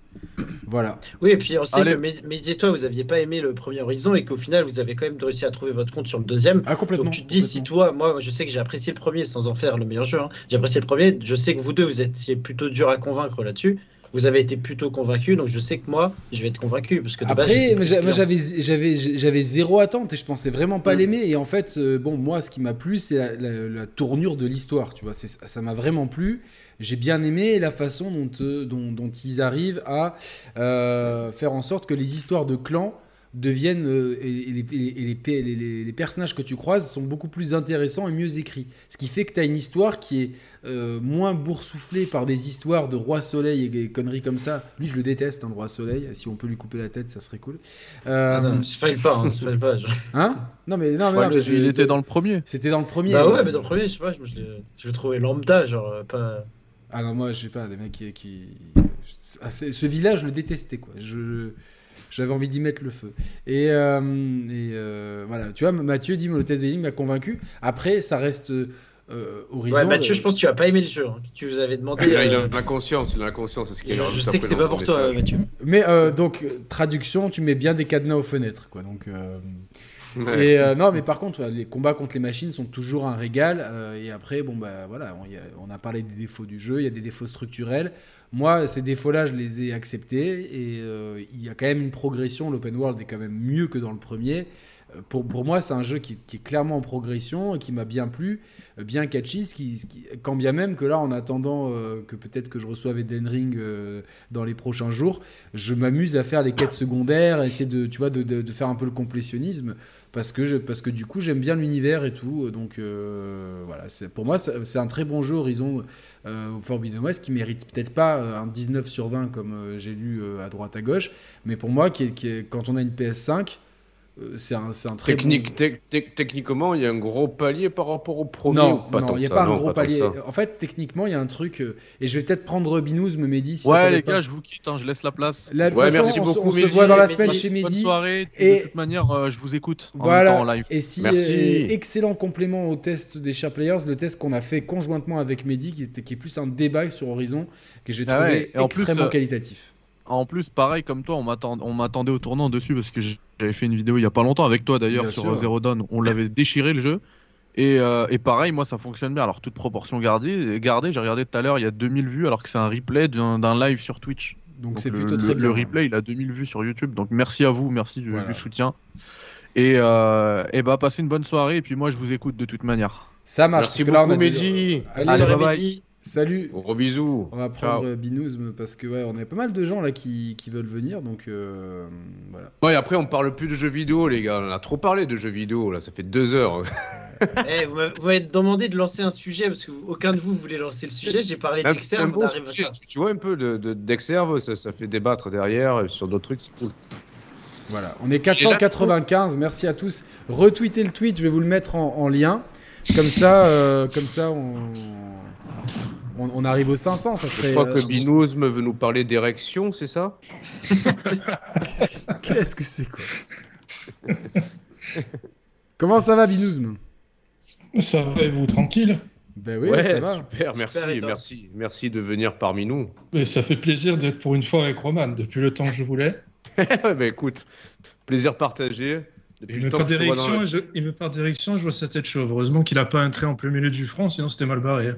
voilà. Oui, et puis on sait Allez. que et toi, vous aviez pas aimé le premier Horizon et qu'au final, vous avez quand même réussi à trouver votre compte sur le deuxième. Ah complètement. Donc tu te dis, si toi, moi je sais que j'ai apprécié le premier sans en faire le meilleur jeu, hein. j'ai apprécié le premier, je sais que vous deux, vous étiez plutôt dur à convaincre là-dessus. Vous avez été plutôt convaincus, donc je sais que moi, je vais être convaincu. Parce que de Après, client. j'avais zéro attente et je pensais vraiment pas Mm. l'aimer et en fait euh, bon moi ce qui m'a plu c'est la, la- la tournure de l'histoire tu vois ça m'a vraiment plu j'ai bien aimé la façon dont, euh, dont, dont ils arrivent à euh, faire en sorte que les histoires de clans deviennent euh, et, et les, et les- et les pe- les- les- les personnages que tu croises sont beaucoup plus intéressants et mieux écrits ce qui fait que tu as une histoire qui est euh, moins boursouflée par des histoires de roi soleil et des conneries comme ça lui je le déteste hein, le roi soleil si on peut lui couper la tête ça serait cool euh, Ah non, spoil pas, hein, pas. je- hein? Non mais non mais, Ouais, non, mais mais je- il était dans le premier. c'était dans le premier Bah ouais, mais dans le premier, je sais pas, je, je je le trouvais lambda, genre euh, pas. Ah non, moi, je sais pas, des mecs qui. qui... Ah, ce village, je le détestais, quoi. Je. J'avais envie d'y mettre le feu. Et, euh, et, euh, voilà, tu vois, Mathieu dit le test de m'a convaincu. Après, ça reste euh, Horizon. Ouais, Mathieu, euh, je pense que tu as pas aimé le jeu. hein. Tu vous avais demandé. Il a, il a la conscience, il a la conscience. c'est ce je, a je rajouté sais que c'est pas pour toi, message. Mathieu. Mais euh, donc, traduction, tu mets bien des cadenas aux fenêtres, quoi. Donc. Euh, non, mais par contre, les combats contre les machines sont toujours un régal. euh, et après, bon, bah voilà, on, a, parlé des défauts du jeu, il y a des défauts structurels. Moi, ces défauts-là, je les ai acceptés. Et euh, il y a quand même une progression. L'open world est quand même mieux que dans le premier. Pour, pour moi, c'est un jeu qui, est clairement en progression et qui m'a bien plu, bien catchy. Ce qui, quand bien même que là, en attendant que peut-être que je reçoive Eden Ring dans les prochains jours, je m'amuse à faire les quêtes secondaires, à essayer de, tu vois, de- de faire un peu le complétionnisme parce que, du coup j'aime bien l'univers et tout. Donc euh, voilà, pour moi c'est un très bon jeu Horizon euh, Forbidden West qui mérite peut-être pas euh, un 19 sur 20 comme euh, j'ai lu euh, à droite à gauche, mais pour moi quand on a une PS5, euh, c'est un, c'est un très Technique, bon- techniquement, il y a un gros palier par rapport au premier Non, ou pas non, tant il n'y a pas un non, gros palier. En fait, techniquement, il y a un truc, euh, et je vais peut-être prendre Binous, me Mehdi. si Ouais, les pas. gars, je vous quitte, hein, je laisse la place. De Ouais, toute façon, merci on, se- beaucoup, on se voit dans la Mehdi. semaine chez Bonne Mehdi. soirée. Et- De toute manière, euh, je vous écoute en Voilà. même temps en live. Et si Merci. euh, excellent complément au test des Share Players, le test qu'on a fait conjointement avec Mehdi, qui, était, qui est plus un débat sur Horizon, que j'ai Ah trouvé ouais, et en plus, extrêmement euh, qualitatif. En plus, pareil comme toi, on m'attend- on m'attendait au tournant dessus parce que j'avais fait une vidéo il y a pas longtemps avec toi d'ailleurs sur sûr. Zero Dawn. On l'avait déchiré le jeu. Et, euh, et pareil, moi ça fonctionne bien. Alors, toute proportion gardée, gardée j'ai regardé tout à l'heure, il y a 2000 vues alors que c'est un replay d'un live sur Twitch. Donc c'est le, plutôt le- très bien. Le replay, il a 2000 vues sur YouTube. Donc merci à vous, merci du, Voilà. du soutien. Et, euh, et bah, passez une bonne soirée. Et puis moi, je vous écoute de toute manière. Ça marche. Merci là, on beaucoup, a dit- Mehdi. Allez, Allez, bye bye bye. Mehdi. Salut. Gros bisous. On va prendre Binous parce que ouais, on a pas mal de gens là qui, qui veulent venir, donc euh, voilà. Ouais, après, on parle plus de jeux vidéo, les gars. On a trop parlé de jeux vidéo, là. Ça fait deux heures. Eh, vous m'avez demandé de lancer un sujet parce que aucun de vous voulait lancer le sujet. J'ai parlé d'Exerve, bon. Tu, vois un peu de, de- d'Exerve, ça, ça fait débattre derrière sur d'autres trucs, c'est cool. Voilà, on est 495, merci à tous. Retweetez le tweet, je vais vous le mettre en, en lien. Comme ça, euh, comme ça on, on, on arrive aux 500, ça Je serait... crois que euh, Binous me veut nous parler d'érection, c'est ça? Qu'est-ce que c'est quoi? Comment ça va Binouzm Ça va et vous, tranquille? Ben oui, Ouais, ça va. super, Super, merci, merci, merci de venir parmi nous. Mais ça fait plaisir d'être pour une fois avec Roman, depuis le temps que je voulais. Ouais, bah écoute, plaisir partagé. Depuis Il me part que je la- il me part d'érection, je vois sa tête chauve. Heureusement qu'il a pas un trait en plein milieu du front, sinon c'était mal barré.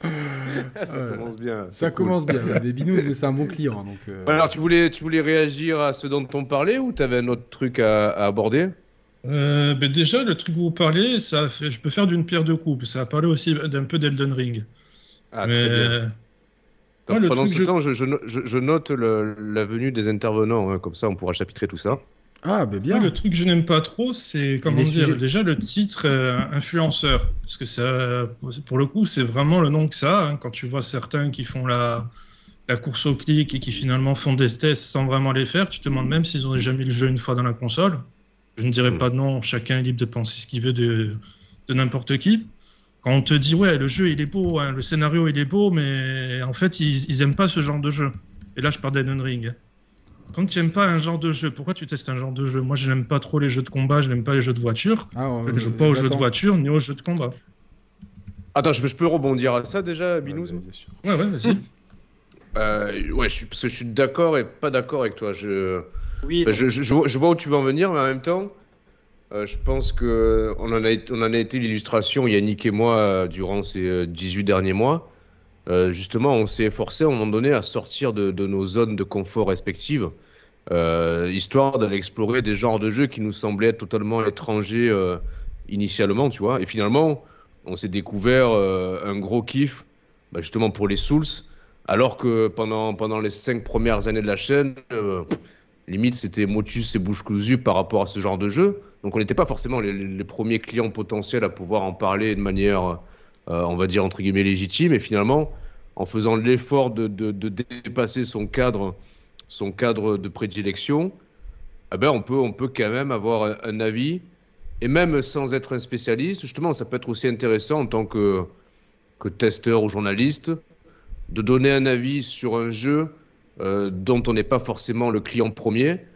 Ah, ça commence bien. Ça cool. commence bien. Des Binouzm, c'est un bon client. Donc, euh, Alors, tu voulais, tu voulais réagir à ce dont on parlait ou tu avais un autre truc à, à aborder? Euh, ben déjà, le truc que vous parlez, ça fait... je peux faire d'une pierre deux coups. Ça a parlé aussi d'un peu d'Elden Ring. Ah, Mais très bien. Donc, ouais, le pendant truc, ce je- temps, je, je no- je- je note le- la venue des intervenants, hein, comme ça on pourra chapitrer tout ça. Ah, ben bien. Ouais, le truc que je n'aime pas trop, c'est comment dire, sujets. déjà le titre euh, influenceur, parce que ça, pour le coup, c'est vraiment le nom que ça. hein. quand tu vois certains qui font la, la course au clic et qui finalement font des tests sans vraiment les faire, tu te demandes même s'ils ont déjà mis le jeu une fois dans la console. Je ne dirais Mm. pas non, chacun est libre de penser ce qu'il veut de, de n'importe qui. Quand on te dit ouais, le jeu il est beau, hein, le scénario il est beau, mais en fait ils, ils aiment pas ce genre de jeu. Et là je parle d'Elden Ring. Quand tu n'aimes pas un genre de jeu, pourquoi tu testes un genre de jeu? Moi, je n'aime pas trop les jeux de combat, je n'aime pas les jeux de voiture. Ah, Je ne joue pas aux jeux de voiture ni aux jeux de combat. Attends, je, peux- je peux rebondir à ça déjà, Binous? Ouais, bien sûr. Ouais, ouais, vas-y. Euh, Ouais, je suis, parce que je suis d'accord et pas d'accord avec toi. Je, Oui, Enfin, je, je- je vois- je vois où tu veux en venir, mais en même temps, euh, je pense que on en a, été- l'illustration, Yannick et moi, euh, durant ces euh, 18 derniers mois. Euh, justement, on s'est efforcé à un moment donné à sortir de, nos zones de confort respectives, euh, histoire d'aller explorer des genres de jeux qui nous semblaient totalement étrangers euh, initialement, tu vois. Et finalement, on s'est découvert euh, un gros kiff, bah, justement pour les Souls, alors que pendant, pendant les cinq premières années de la chaîne, euh, limite c'était motus et bouche cousue par rapport à ce genre de jeu. Donc on n'était pas forcément les, premiers clients potentiels à pouvoir en parler de manière, euh, on va dire entre guillemets légitime. Et finalement, en faisant l'effort de dépasser son cadre, son cadre de prédilection, eh ben on peut, on peut quand même avoir un, un avis. Et même sans être un spécialiste, justement, ça peut être aussi intéressant en tant que, que testeur ou journaliste de donner un avis sur un jeu euh, dont on n'est pas forcément le client premier,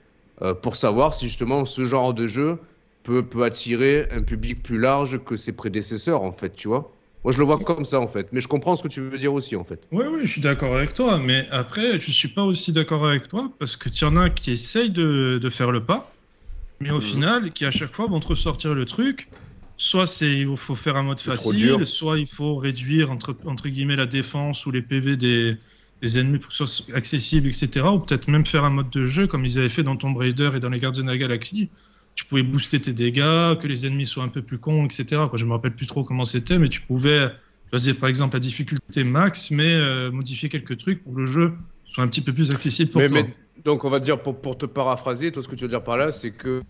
euh, pour savoir si justement ce genre de jeu peut, peut attirer un public plus large que ses prédécesseurs, en fait, tu vois. Moi, je le vois comme ça, en fait. Mais je comprends ce que tu veux dire aussi, en fait. Oui, oui, je suis d'accord avec toi, mais après, je suis pas aussi d'accord avec toi parce que tu en as qui essayent de, de faire le pas, mais au Mhm. final, qui à chaque fois vont te ressortir le truc. Soit c'est il faut faire un mode facile, soit il faut réduire entre, entre guillemets la défense ou les PV des, des ennemis pour que ce soit accessible, etc. Ou peut-être même faire un mode de jeu comme ils avaient fait dans Tomb Raider et dans les Gardiens de la Galaxie. Tu pouvais booster tes dégâts, que les ennemis soient un peu plus cons, etc. Quoi, je me rappelle plus trop comment c'était, mais tu pouvais choisir par exemple la difficulté max, mais euh, modifier quelques trucs pour que le jeu soit un petit peu plus accessible pour Mais, toi. mais- donc, on va dire, pour, pour te paraphraser, toi, ce que tu veux dire par là, c'est que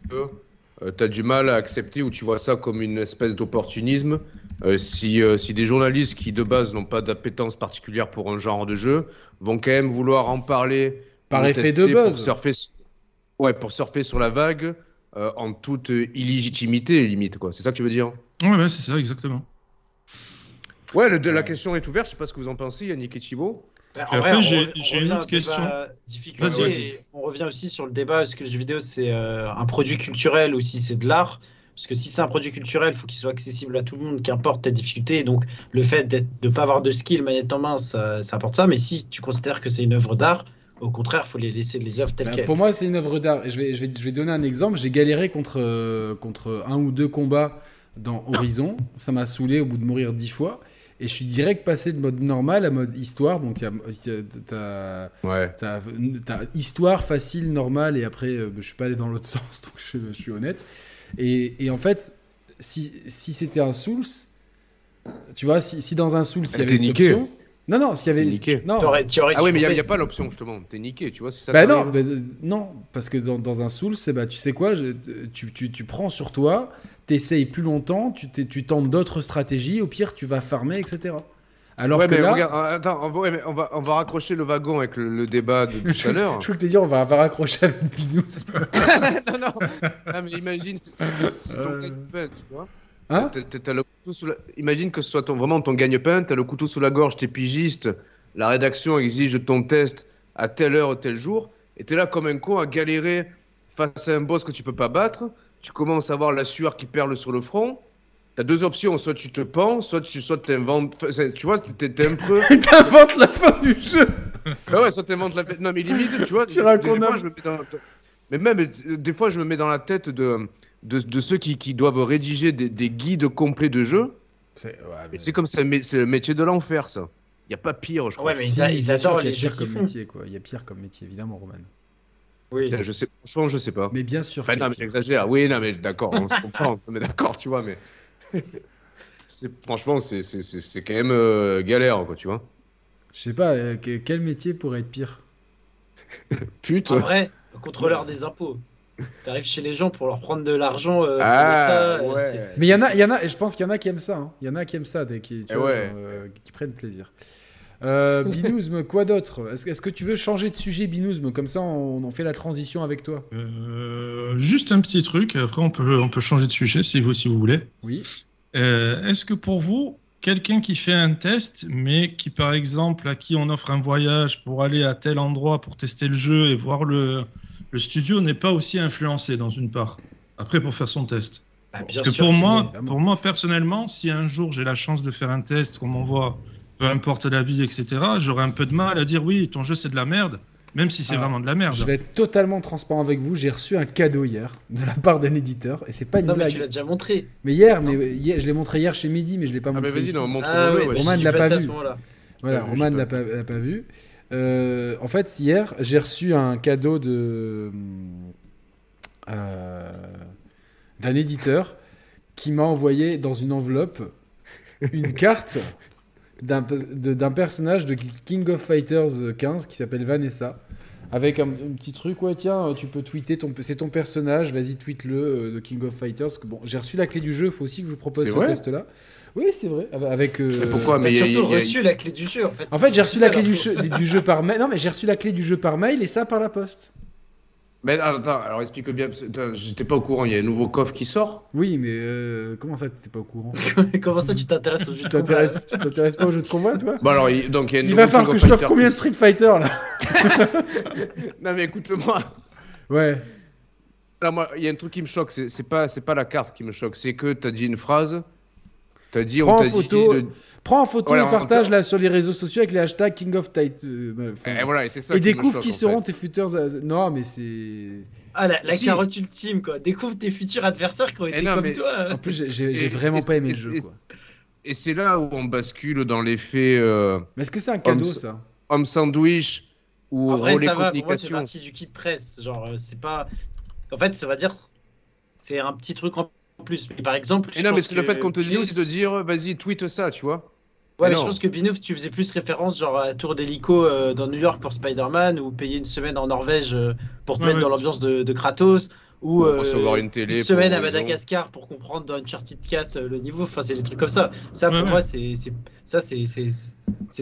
tu as du mal à accepter ou tu vois ça comme une espèce d'opportunisme. Euh, si, euh, si des journalistes qui, de base, n'ont pas d'appétence particulière pour un genre de jeu, vont quand même vouloir en parler Par effet de pour buzz. surfer s- Ouais, pour surfer sur la vague euh, en toute illégitimité, limite, quoi. C'est ça que tu veux dire? Ouais, ouais, c'est ça, exactement. Ouais, le- de, la question est ouverte. Je sais pas ce que vous en pensez, Yannick et Thibaut. Bah, Puis en après, vrai, on j'ai- une revient autre question. difficulté on revient aussi sur le débat est-ce que le jeu vidéo c'est euh, un produit culturel ou si c'est de l'art Parce que si c'est un produit culturel, il faut qu'il soit accessible à tout le monde, qu'importe ta difficulté. Et donc, le fait de ne pas avoir de skill manette en main, ça, ça apporte ça. Mais si tu considères que c'est une œuvre d'art, au contraire, il faut les laisser les œuvres telles Bah, quelles. pour moi, c'est une œuvre d'art. Et Je vais, je, vais, je vais donner un exemple. J'ai galéré contre, euh, contre un ou deux combats dans Horizon. Ça m'a saoulé au bout de mourir dix fois. Et je suis direct passé de mode normal à mode histoire. Donc, il y a- il y a- t'as Ouais. t'as- t'as histoire facile, normale. Et après, euh, je suis pas allé dans l'autre sens. Donc, je, je suis honnête. Et, et en fait, si, si c'était un Souls, tu vois, si, si dans un Souls, il y avait cette niqué. option. Non, non, s'il y avait. Niqué. Non, tu aurais Ah oui, mais il n'y a, pas l'option, justement. T'es niqué, tu vois. Si ça Bah non, bah, non, parce que dans, dans un Souls, c'est bah, tu sais quoi, je- tu, tu, tu prends sur toi, t'essayes plus longtemps, tu, t'es- tu tentes d'autres stratégies, au pire tu vas farmer, etc. Alors ouais, que mais là, regarde, euh, attends, on va, ouais, mais on va, on va raccrocher le wagon avec le, le débat de tout à l'heure. je crois que t'es dit on va, va raccrocher avec Binous. non, non. Ah, mais imagine, c'est ton Euh. gagne-pain, tu vois. Hein T'as- t'as- t'as le couteau sous la- Imagine que ce soit ton, vraiment ton gagne-pain, t'as le couteau sous la gorge, t'es pigiste, la rédaction exige ton test à telle heure, tel jour, et t'es là comme un con à galérer face à un boss que tu peux pas battre, tu commences à avoir la sueur qui perle sur le front, t'as deux options, soit tu te pends, soit tu soit t'inventes... Tu vois, t'es un peu... T'inventes la fin du jeu Ah ouais, soit t'inventes la... Non mais limite, tu vois, Tu racontes des fois, un- je me mets dans... Mais même, des fois, je me mets dans la tête de, de, de ceux qui, qui doivent rédiger des, des guides complets de jeux. C'est ouais, Mais comme ça, mais c'est le métier de l'enfer, ça. Il y a pas pire, je crois. Ouais, mais Si, ils, adorent qu'il y les a jeux pire comme font. métier, quoi. Il y a pire comme métier, évidemment, Roman. Oui. Putain, je sais, franchement, je sais pas. Mais bien sûr. Enfin, non, mais j'exagère. Oui, non, mais d'accord, on se comprend, on est d'accord, tu vois, mais. c'est, franchement, c'est, c'est, c'est, c'est quand même euh, galère, quoi, tu vois. Je sais pas, euh, que- quel métier pourrait être pire? Putain. En vrai, contrôleur des impôts. T'arrives chez les gens pour leur prendre de l'argent. euh, Ah, ouais. Mais il y en a, il y en a, et je pense qu'il y en a qui aiment ça. hein. Il y en a qui aiment ça, des- qui, tu Eh vois, ouais. genre, euh, qui prennent plaisir. Euh, Binouzm, quoi d'autre Est-ce que tu veux changer de sujet, Binouzm Comme ça, on, on fait la transition avec toi. Euh, juste un petit truc, après on peut, on peut changer de sujet si vous, si vous voulez. Oui. Euh, Est-ce que pour vous, quelqu'un qui fait un test, mais qui par exemple, à qui on offre un voyage pour aller à tel endroit pour tester le jeu et voir le, le studio, n'est pas aussi influencé dans une part, après pour faire son test? Bah, bien Parce que sûr pour moi, est. pour moi personnellement, si un jour j'ai la chance de faire un test, qu'on m'envoie, peu importe la vie, etc., j'aurais un peu de mal à dire oui, ton jeu c'est de la merde, même si c'est vraiment de la merde. Je vais être totalement transparent avec vous. J'ai reçu un cadeau hier de la part d'un éditeur, et c'est pas une Non, mais blague. tu l'as déjà montré. Mais hier, mais hier, je l'ai montré hier chez Midi, mais je l'ai pas Ah, mais montré. vas-y, ici. non, montre Ah le ouais, ouais. Roman j'y l'a pas vu. Voilà, pas Roman n'a pas pas, l'a pas vu. Euh, en fait, hier, j'ai reçu un cadeau de euh, d'un éditeur qui m'a envoyé dans une enveloppe une carte d'un personnage de King of Fighters 15 qui s'appelle Vanessa. Avec un, un petit truc, ouais, tiens, tu peux tweeter, ton, c'est ton personnage, vas-y, tweete-le euh, de King of Fighters. Bon, j'ai reçu la clé du jeu, il faut aussi que je vous propose C'est ce test-là. Oui, c'est vrai. Avec, euh, Pourquoi mais il y a- surtout a- reçu la clé du jeu en fait. en fait, j'ai reçu la clé du jeu, du jeu par mail. Non, mais j'ai reçu la clé du jeu par mail et ça par la poste. Mais attends, alors explique bien. parce que, attends, J'étais pas au courant, il y a un nouveau coffre qui sort. Oui, mais euh, comment ça, t'es pas au courant? Comment ça, tu t'intéresses au jeu Tu de combat? t'intéresses tu t'intéresses pas au jeu de combat, toi? Bon, alors, il, donc, il y a un Il va falloir que je t'offre combien de Street Fighter là? Non, mais écoute-moi. Ouais. Là, moi, il y a un truc qui me choque, c'est pas, c'est pas la carte qui me choque, c'est que t'as dit une phrase, t'as dit, Prends on en t'a photo, dit, de- Prends en photo Voilà, et partage là sur les réseaux sociaux avec les hashtags King of Tight. euh, bah, et voilà, et c'est ça et qui découvre choque, qui seront fait. tes futurs. Non, mais c'est. Ah, la, la Si. carotte ultime quoi. Découvre tes futurs adversaires qui ont Eh été non, comme mais- toi. En plus, j'ai- vraiment et- pas aimé et- le jeu. et- Quoi. Et c'est là où on bascule dans l'effet euh, Mais est-ce que c'est un cadeau Homme- ça? homme sandwich ou En vrai, relais ça va. Pour moi, c'est parti du kit presse. Genre, euh, c'est pas. En fait, ça va dire. C'est un petit truc en plus. Mais par exemple. Et je non, mais c'est le fait qu'on te dise de dire, vas-y, tweet ça, tu vois. Ouais, Mais mais je pense que Binouf, tu faisais plus référence genre à Tour d'hélico euh, dans New York pour Spider-Man ou payer une semaine en Norvège euh, pour te Ouais, mettre ouais. dans l'ambiance de, de Kratos ou euh, recevoir une télé. une pour semaine à. Madagascar pour comprendre dans Uncharted 4 euh, le niveau. Enfin, c'est des trucs comme ça. Ça, pour moi, c'est c'est- ça,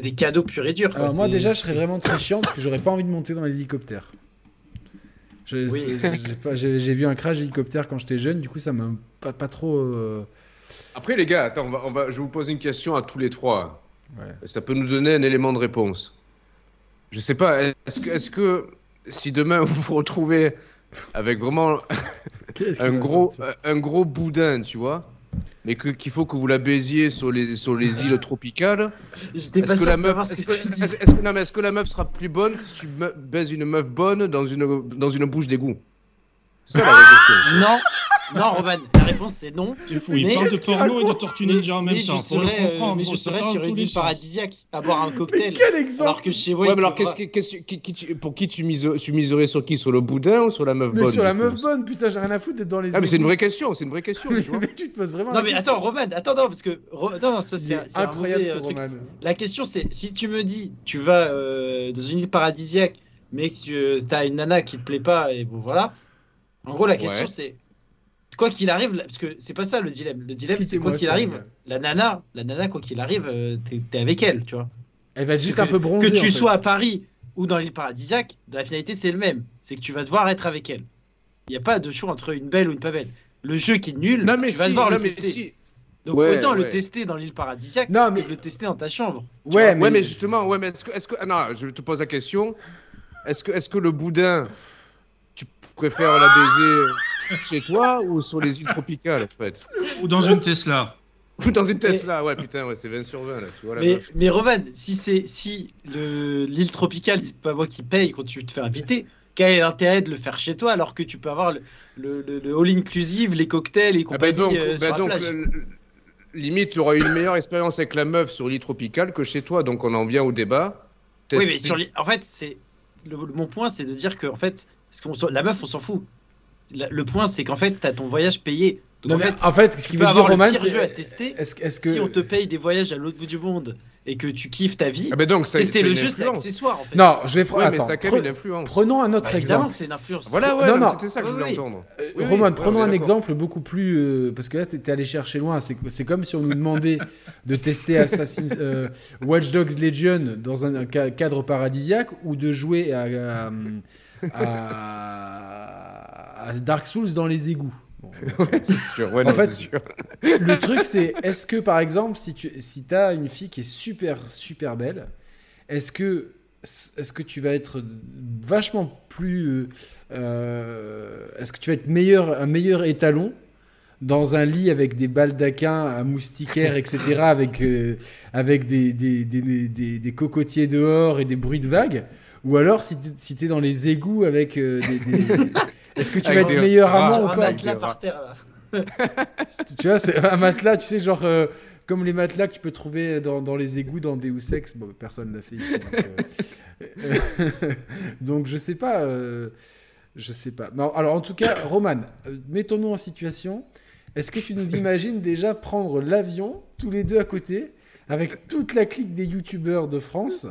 des cadeaux purs et durs. quoi. Alors moi déjà, je serais vraiment très chiant parce que j'aurais pas envie de monter dans l'hélicoptère. J'ai Oui. vu un crash d'hélicoptère quand j'étais jeune, du coup ça m'a pas, pas trop. Après, les gars, attends, on va, on va, je vais vous poser une question à tous les trois. Ouais. Ça peut nous donner un élément de réponse. Je sais pas, est-ce que, si demain vous vous retrouvez avec vraiment un gros, un gros boudin, tu vois, mais qu'il faut que vous la baisiez sur les, sur les îles tropicales, est-ce que, la meuf, est-ce que que- non, mais que la sera plus bonne que si tu baises une meuf bonne dans une, dans une bouche d'égout? C'est ça la vraie question. Non, non, Roman, la réponse c'est non. C'est fou, il Mais- parle de porno et de tortue ninja en même mais je temps. Le serais, euh, mais je serais sur une île paradisiaque à boire un Mais cocktail. quel exemple Alors que chez vous, Ouais, il mais alors te qu'est-ce va- que, qu'est-ce que- qui, qui tu- pour qui tu, mises, tu miserais sur qui? Sur le boudin ou sur la meuf Mais bonne sur la meuf bonne, putain, j'ai rien à foutre d'être dans les. Ah, mais c'est une vraie question, c'est une vraie question, tu vois. mais tu te poses vraiment. Non la mais question. attends, Roman, attends, non, parce que non, non, ça c'est incroyable ce euh, truc. roman. La question c'est si tu me dis tu vas euh, dans une île paradisiaque mais que tu as une nana qui te plaît pas et bon voilà. En gros la question Ouais. c'est quoi qu'il arrive parce que c'est pas ça le dilemme. Le dilemme c'est quoi qu'il arrive la nana, la nana quoi qu'il arrive euh, t'es avec elle, tu vois. Elle va être juste que, un peu bronzée. que tu en fait. sois à Paris ou dans l'île paradisiaque, la finalité c'est le même, c'est que tu vas devoir être avec elle. Il n'y a pas de choix entre une belle ou une pas belle. Le jeu qui est nul, Non, mais tu vas si, devoir non, le mais tester. si. Donc Ouais, autant le tester dans l'île paradisiaque Non, mais- que le tester dans ta chambre. Ouais, mais, Ouais, mais justement, ouais, mais est-ce que, est-ce que, ah, non, je te pose la question. Est-ce que, est-ce que le boudin, préfères la baiser chez toi ou sur les îles tropicales, en fait Ou dans une Tesla. Ou dans une Tesla Ouais, putain, ouais, c'est 20 sur 20, là, tu vois la Mais, mais Roman, si c'est si le l'île tropicale, c'est pas moi qui paye quand tu te fais inviter, quel est l'intérêt de le faire chez toi alors que tu peux avoir le, le, le- le all inclusive, les cocktails et Ah, bah, compagnie donc, euh, bah, sur la donc, plage le- le- limite, tu auras une meilleure expérience avec la meuf sur l'île tropicale que chez toi, donc on en vient au débat. Oui, mais sur l'île- en fait, c'est le- mon point, c'est de dire que en fait, parce qu'on s'en- la meuf, on s'en fout. La- le point, c'est qu'en fait, t'as ton voyage payé. Donc Non, en fait, en fait, ce qui veut dire Roman, c'est est-ce que- Si on te paye des voyages à l'autre bout du monde et que tu kiffes ta vie, Ah, bah donc, ça, tester c'est le jeu, c'est accessoire en fait. non, je vais prendre. Ouais, ça pre- prenons un autre Bah, exemple. que c'est une influence. Voilà, ouais, c'était ça que je voulais Oui, entendre. Euh, Oui, Roman, oui, prenons ouais, un exemple beaucoup plus. euh, parce que là, t'étais allé chercher loin. C'est comme si on nous demandait de tester Assassin's euh, Watch Dogs Legion dans un ca- cadre paradisiaque ou de jouer à, à- à- à Dark Souls dans les égouts. Bon, Ouais, c'est sûr. Ouais, En non, fait, sûr. le truc, c'est est-ce que par exemple, si tu si as une fille qui est super, super belle, est-ce que, est que tu vas être vachement plus. euh, euh, est-ce que tu vas être meilleur, un meilleur étalon dans un lit avec des baldaquins à moustiquaires, etc., avec, euh, avec des, des, des, des- des cocotiers dehors et des bruits de vagues Ou alors si tu si es dans les égouts avec euh, des. des- Est-ce que tu vas être des meilleur amant ou un pas? matelas par terre là. tu vois, c'est un matelas, tu sais, genre euh, comme les matelas que tu peux trouver dans, dans les égouts dans Deus Ex. Bon, personne l'a fait ici. Donc, euh, donc, je sais pas. euh, je sais pas. Non, alors, en tout cas, Roman, mettons-nous en situation. Est-ce que tu nous imagines déjà prendre l'avion, tous les deux à côté, avec toute la clique des youtubeurs de France?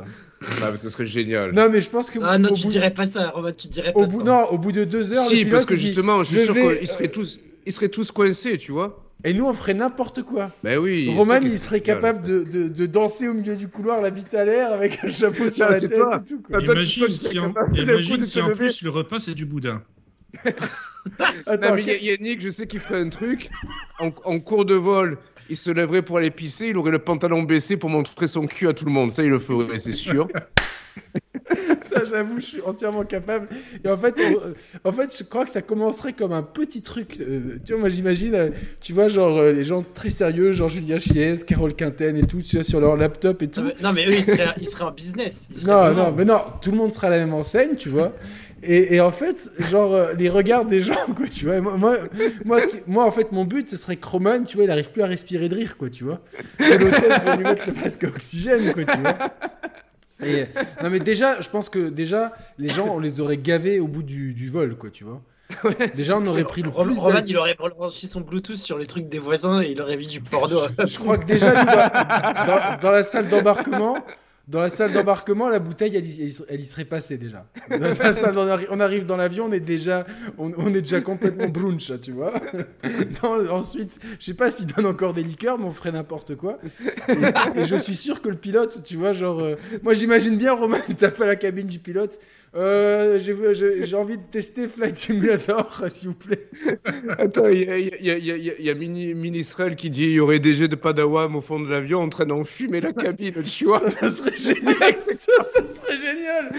Ah, mais ce serait génial. Non, mais je pense que. Ah non, au tu bout, dirais pas ça, Roman, tu dirais au pas bout, ça. non, au bout de deux heures, si, parce que justement, je suis sûr vais, qu'ils seraient tous, ils seraient tous coincés, tu vois. Et nous, on ferait n'importe quoi. Ben oui. Roman, il serait capable de, de, de danser au milieu du couloir, la bite à l'air, avec un chapeau sur la tête toi. et tout. Quoi. Imagine toi, si en, imagine si plus le repas c'est du boudin. Attends, Non, mais Yannick, je sais qu'il ferait un truc. En, en cours de vol, il se lèverait pour aller pisser, il aurait le pantalon baissé pour montrer son cul à tout le monde. Ça, il le ferait, c'est sûr. ça, j'avoue, je suis entièrement capable. Et en fait, on- en fait, je crois que ça commencerait comme un petit truc. euh, tu vois, moi, j'imagine, euh, tu vois, genre euh, les gens très sérieux, genre Julien Chies, Carole Quinten et tout, tu vois, sur leur laptop et tout. Non, mais- Non, mais eux, ils seraient, ils seraient en business. Seraient Non, non, mais non, tout le monde sera à la même enseigne, tu vois. Et, et en fait, genre, euh, les regards des gens, quoi, tu vois. Moi, moi, moi, ce qui- moi, en fait, mon but, ce serait que Roman, tu vois, il arrive plus à respirer de rire, quoi, tu vois. Que l'hôtesse va lui mettre le masque à oxygène, quoi, tu vois. Et, non, mais déjà, je pense que déjà, les gens, on les aurait gavés au bout du, du vol, quoi, tu vois. Déjà, on aurait pris le plus Roman, d'al- il aurait branché son Bluetooth sur les trucs des voisins et il aurait mis du porno. Je crois que déjà, dans- dans la salle d'embarquement, dans la salle d'embarquement, la bouteille, elle, y- elle serait passée déjà. Dans la salle d'en- on arrive dans l'avion, on est déjà, on, on est déjà complètement brunch, tu vois. Dans- ensuite, je sais pas s'ils donnent encore des liqueurs, mais on ferait n'importe quoi. Et, et je suis sûr que le pilote, tu vois, genre, euh, moi j'imagine bien Romain tape à la cabine du pilote. Euh, j'ai- envie de tester Flight Simulator, s'il vous plaît. Attends, il y a, y a- a- a- Mini, Mini qui dit il y aurait des jets de Padawam au fond de l'avion en train d'enfumer la cabine, tu vois. Ça serait génial, ça, ça serait génial.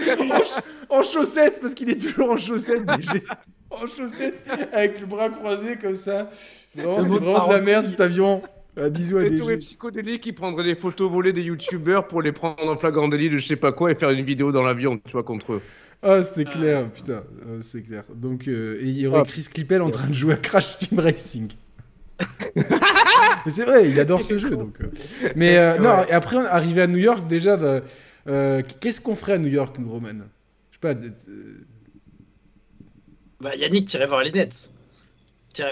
En, en chaussettes, parce qu'il est toujours en chaussettes, DG. En chaussettes, avec le bras croisé comme ça. Vraiment, c'est vraiment de la merde cet avion. Un bisou à tous les psychodéliques qui prendraient des photos volées des youtubeurs pour les prendre en flagrant délit de je sais pas quoi et faire une vidéo dans l'avion, tu vois, contre eux. Ah, c'est clair, putain, euh, c'est clair. Donc, euh, et il y aurait Ah. Chris Clippel en train de jouer à Crash Team Racing. Mais c'est vrai, il adore ce jeu. Donc, euh. Mais euh, non, Ouais. et après, on est arrivé à New York, déjà, euh, qu'est-ce qu'on ferait à New York, nous, Roman? Je sais pas. Bah, Yannick, tirez voir les Nets.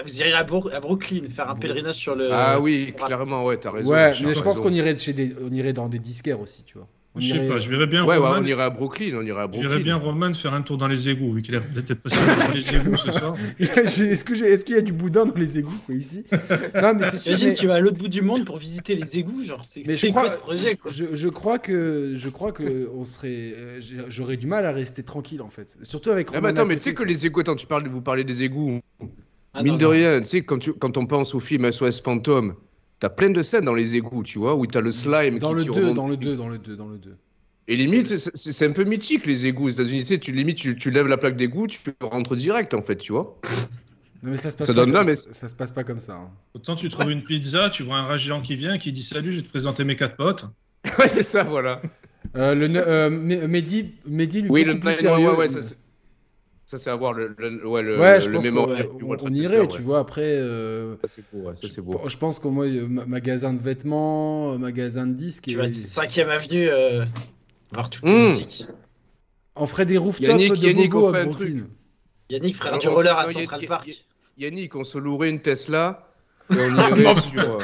Vous irez à, Bro- à Brooklyn faire un pèlerinage sur le. ah oui, clairement, ouais, t'as raison. Ouais, mais je pense qu'on irait, chez des... on irait dans des disquaires aussi, tu vois. On Je sais irait- pas, je verrais bien Ouais, on irait à Brooklyn, on irait à je Brooklyn. verrais bien Roman faire un tour dans les égouts, vu qu'il a peut-être pas dans les égouts ce soir. Est-ce qu'il y a du boudin dans les égouts quoi, ici? Non, mais c'est sûr. Imagine, mais- tu vas à l'autre bout du monde pour visiter les égouts, genre, c'est Mais je quoi crois- ce projet quoi? Je, je crois que je crois que on serait euh, j'aurais du mal à rester tranquille en fait surtout avec Ah, Roman mais attends, mais tu sais que les égouts, attends, tu parles, vous parlez des égouts. Ah, Mine non, de non. rien, tu sais, quand, tu- quand on pense au film SOS Phantom, t'as plein de scènes dans les égouts, tu vois, où t'as le slime dans qui, le qui 2 remonte. dans le 2 dans le 2 dans le 2 Et limite, c'est- un peu mythique les égouts aux États-Unis. Tu sais, tu limite, tu, tu lèves la plaque d'égout, tu rentres direct en fait, tu vois. non mais ça se passe Ça pas donne comme, là, mais- ça, ça se passe pas comme ça hein. Autant tu trouves une pizza, tu vois un ragéant qui vient, qui dit salut, je vais te présenter mes quatre potes. ouais, c'est ça, voilà. Euh, le euh, Mehdi Mehdi lui Oui, le plus ouais, sérieux. ouais, ouais, ça, c'est- ça, c'est à voir le, le, ouais, le, Ouais, je le pense qu'on mémorial on- irait, tu ouais. vois. Après, euh, Ça, c'est beau, ouais, ça, c'est beau. je pense qu'au moins, ma- magasin de vêtements, euh, magasin de disques. Tu et- vas 5ème avenue euh, voir toute la Mmh. musique. On ferait des rooftops Yannick- de Yannick, bobo on à Brooklyn. Yannick, Alors, du roller à Central Park. Yannick, on se louerait une Tesla et on irait sur. euh,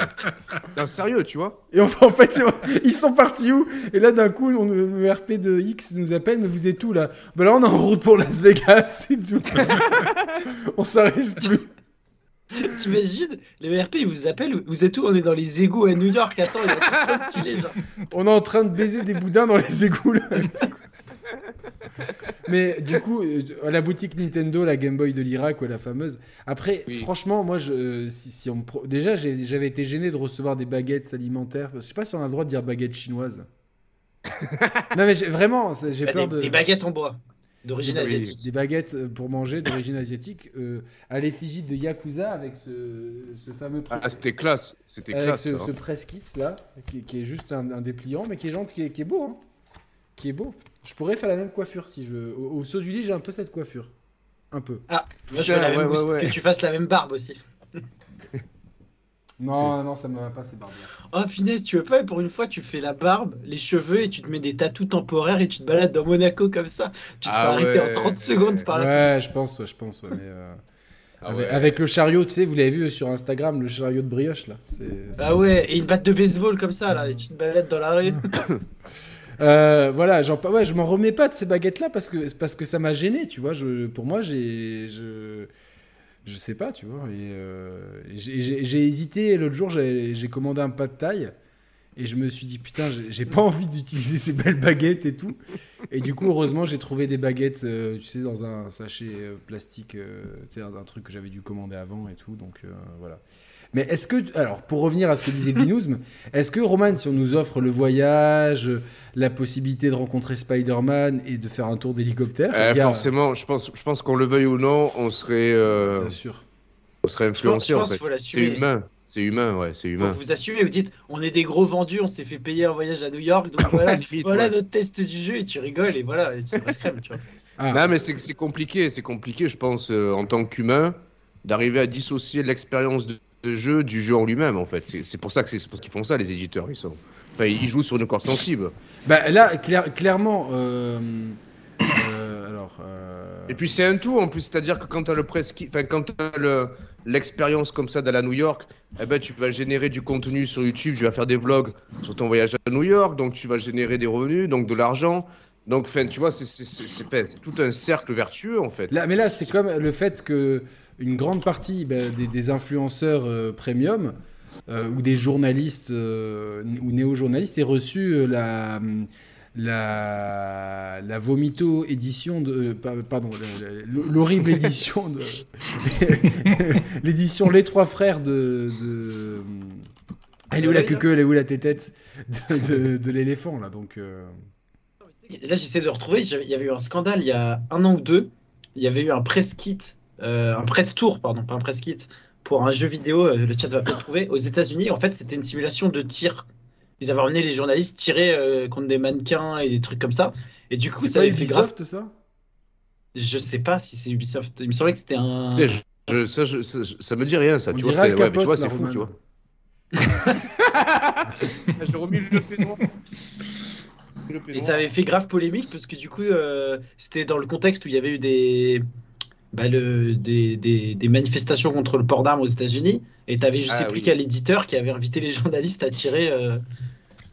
Non, sérieux, tu vois Et on, en fait, ils sont partis où? Et là, d'un coup, on, le RP de X nous appelle, mais vous êtes où là? Bah là, on est en route pour Las Vegas, c'est tout. on s'arrête plus. T'imagines Les ERP, ils vous appellent, vous êtes où? On est dans les égouts à New York. Attends, il y a trop stylé, genre. On est en train de baiser des boudins dans les égouts là. Mais du coup, euh, à la boutique Nintendo, la Game Boy de l'Irak, ouais, la fameuse. Après, Oui. franchement, moi, je, euh, si, si on me déjà, j'avais été gêné de recevoir des baguettes alimentaires. Je sais pas si on a le droit de dire baguettes chinoises. non, mais vraiment, j'ai Bah, peur des, de. des baguettes en bois d'origine Des- asiatique. Des baguettes euh, pour manger d'origine asiatique euh, à l'effigie de Yakuza avec ce, ce fameux truc. Ah, c'était classe, c'était classe. ce, ça, ce hein. press kit là, qui, qui est juste un, un dépliant, mais qui est gentil, qui est, qui est beau. hein. Qui est beau. Je pourrais faire la même coiffure si je veux. Au, au saut du lit, j'ai un peu cette coiffure. Un peu. Ah, moi je veux la Ouais, même ouais, que tu fasses la même barbe aussi. Non, non, ça me va pas, c'est barbière. Oh finesse, tu veux pas pour une fois tu fais la barbe, les cheveux et tu te mets des tatous temporaires et tu te balades dans Monaco comme ça. Tu te Ah fais arrêter en 30 secondes par la Ouais, police. je pense, ouais, je pense, ouais, mais. euh, Ah avec, ouais. avec le chariot, tu sais, vous l'avez vu sur Instagram, le chariot de brioche là. Ah ouais, et une batte de baseball comme ça là, et tu te balades dans la rue. Euh, voilà, j'en, ouais, je m'en remets pas de ces baguettes-là parce que, parce que ça m'a gêné, tu vois. Je, pour moi, j'ai, je, je sais pas, tu vois. Et, euh, j'ai, hésité. L'autre jour, j'ai, commandé un pas de taille et je me suis dit putain, j'ai, pas envie d'utiliser ces belles baguettes et tout. Et du coup, heureusement, j'ai trouvé des baguettes, euh, tu sais, dans un sachet plastique, euh, tu sais, un truc que j'avais dû commander avant et tout. Donc voilà. Mais est-ce que, alors, pour revenir à ce que disait Binouzm, est-ce que, Roman, si on nous offre le voyage, la possibilité de rencontrer Spider-Man et de faire un tour d'hélicoptère, Euh, gars, forcément, je pense, je pense qu'on le veuille ou non, on serait, euh, bien sûr. on serait influencé je en pense fait. qu'il faut C'est humain, c'est humain, ouais, c'est Faut humain. que vous assumez, vous dites on est des gros vendus, on s'est fait payer un voyage à New York, donc voilà, limite, voilà ouais. notre test du jeu et tu rigoles et voilà, et tu restes crème, tu vois. Ah, Non, mais c'est c'est compliqué, c'est compliqué, je pense, euh, en tant qu'humain, d'arriver à dissocier l'expérience de, de jeu du jeu en lui-même, en fait. C'est pour ça que c'est parce qu'ils font ça, les éditeurs. Ils, sont... enfin, ils jouent sur une corde sensible. bah, là, clair- clairement, euh, euh, alors. euh, Et puis c'est un tout, en plus, c'est-à-dire que quand tu as le presqui- enfin, quand t'as le l'expérience comme ça d'aller à New York, eh ben, tu vas générer du contenu sur YouTube, tu vas faire des vlogs sur ton voyage à New York, donc tu vas générer des revenus, donc de l'argent. Donc, enfin, tu vois, c'est tout un cercle vertueux, en fait. Là, mais là, c'est comme le fait que une grande partie bah, des, des influenceurs euh, premium euh, ou des journalistes euh, ou néo-journalistes aient reçu euh, la, la, la vomito édition de. euh, pa- Pardon, le- le- l'horrible édition de. L'édition Les Trois Frères de. de... Elle est où la queue Elle est où la tétette de, de, de l'éléphant, là Donc. euh, Là, j'essaie de retrouver. Il y avait eu un scandale il y a un an ou deux. Il y avait eu un press kit, euh, un press tour, pardon, pas un press kit, pour un jeu vidéo. euh, Le chat va peut-être trouver. Aux États-Unis, en fait, c'était une simulation de tir. Ils avaient emmené les journalistes tirer euh, contre des mannequins et des trucs comme ça. Et du coup, C'est ça avait fait grave. Ubisoft, ça? Je sais pas si c'est Ubisoft. Il me semblait que c'était un. Je- je- ça, je- ça, ça me dit rien, ça. On tu vois, ouais, mais tu vois, c'est fou, tu vois. J'ai remis le. Et ça avait fait grave polémique parce que du coup, euh, c'était dans le contexte où il y avait eu des, bah, le, des, des, des manifestations contre le port d'armes aux États-Unis. Et tu avais, je Ah sais plus oui. quel éditeur qui avait invité les journalistes à tirer, euh,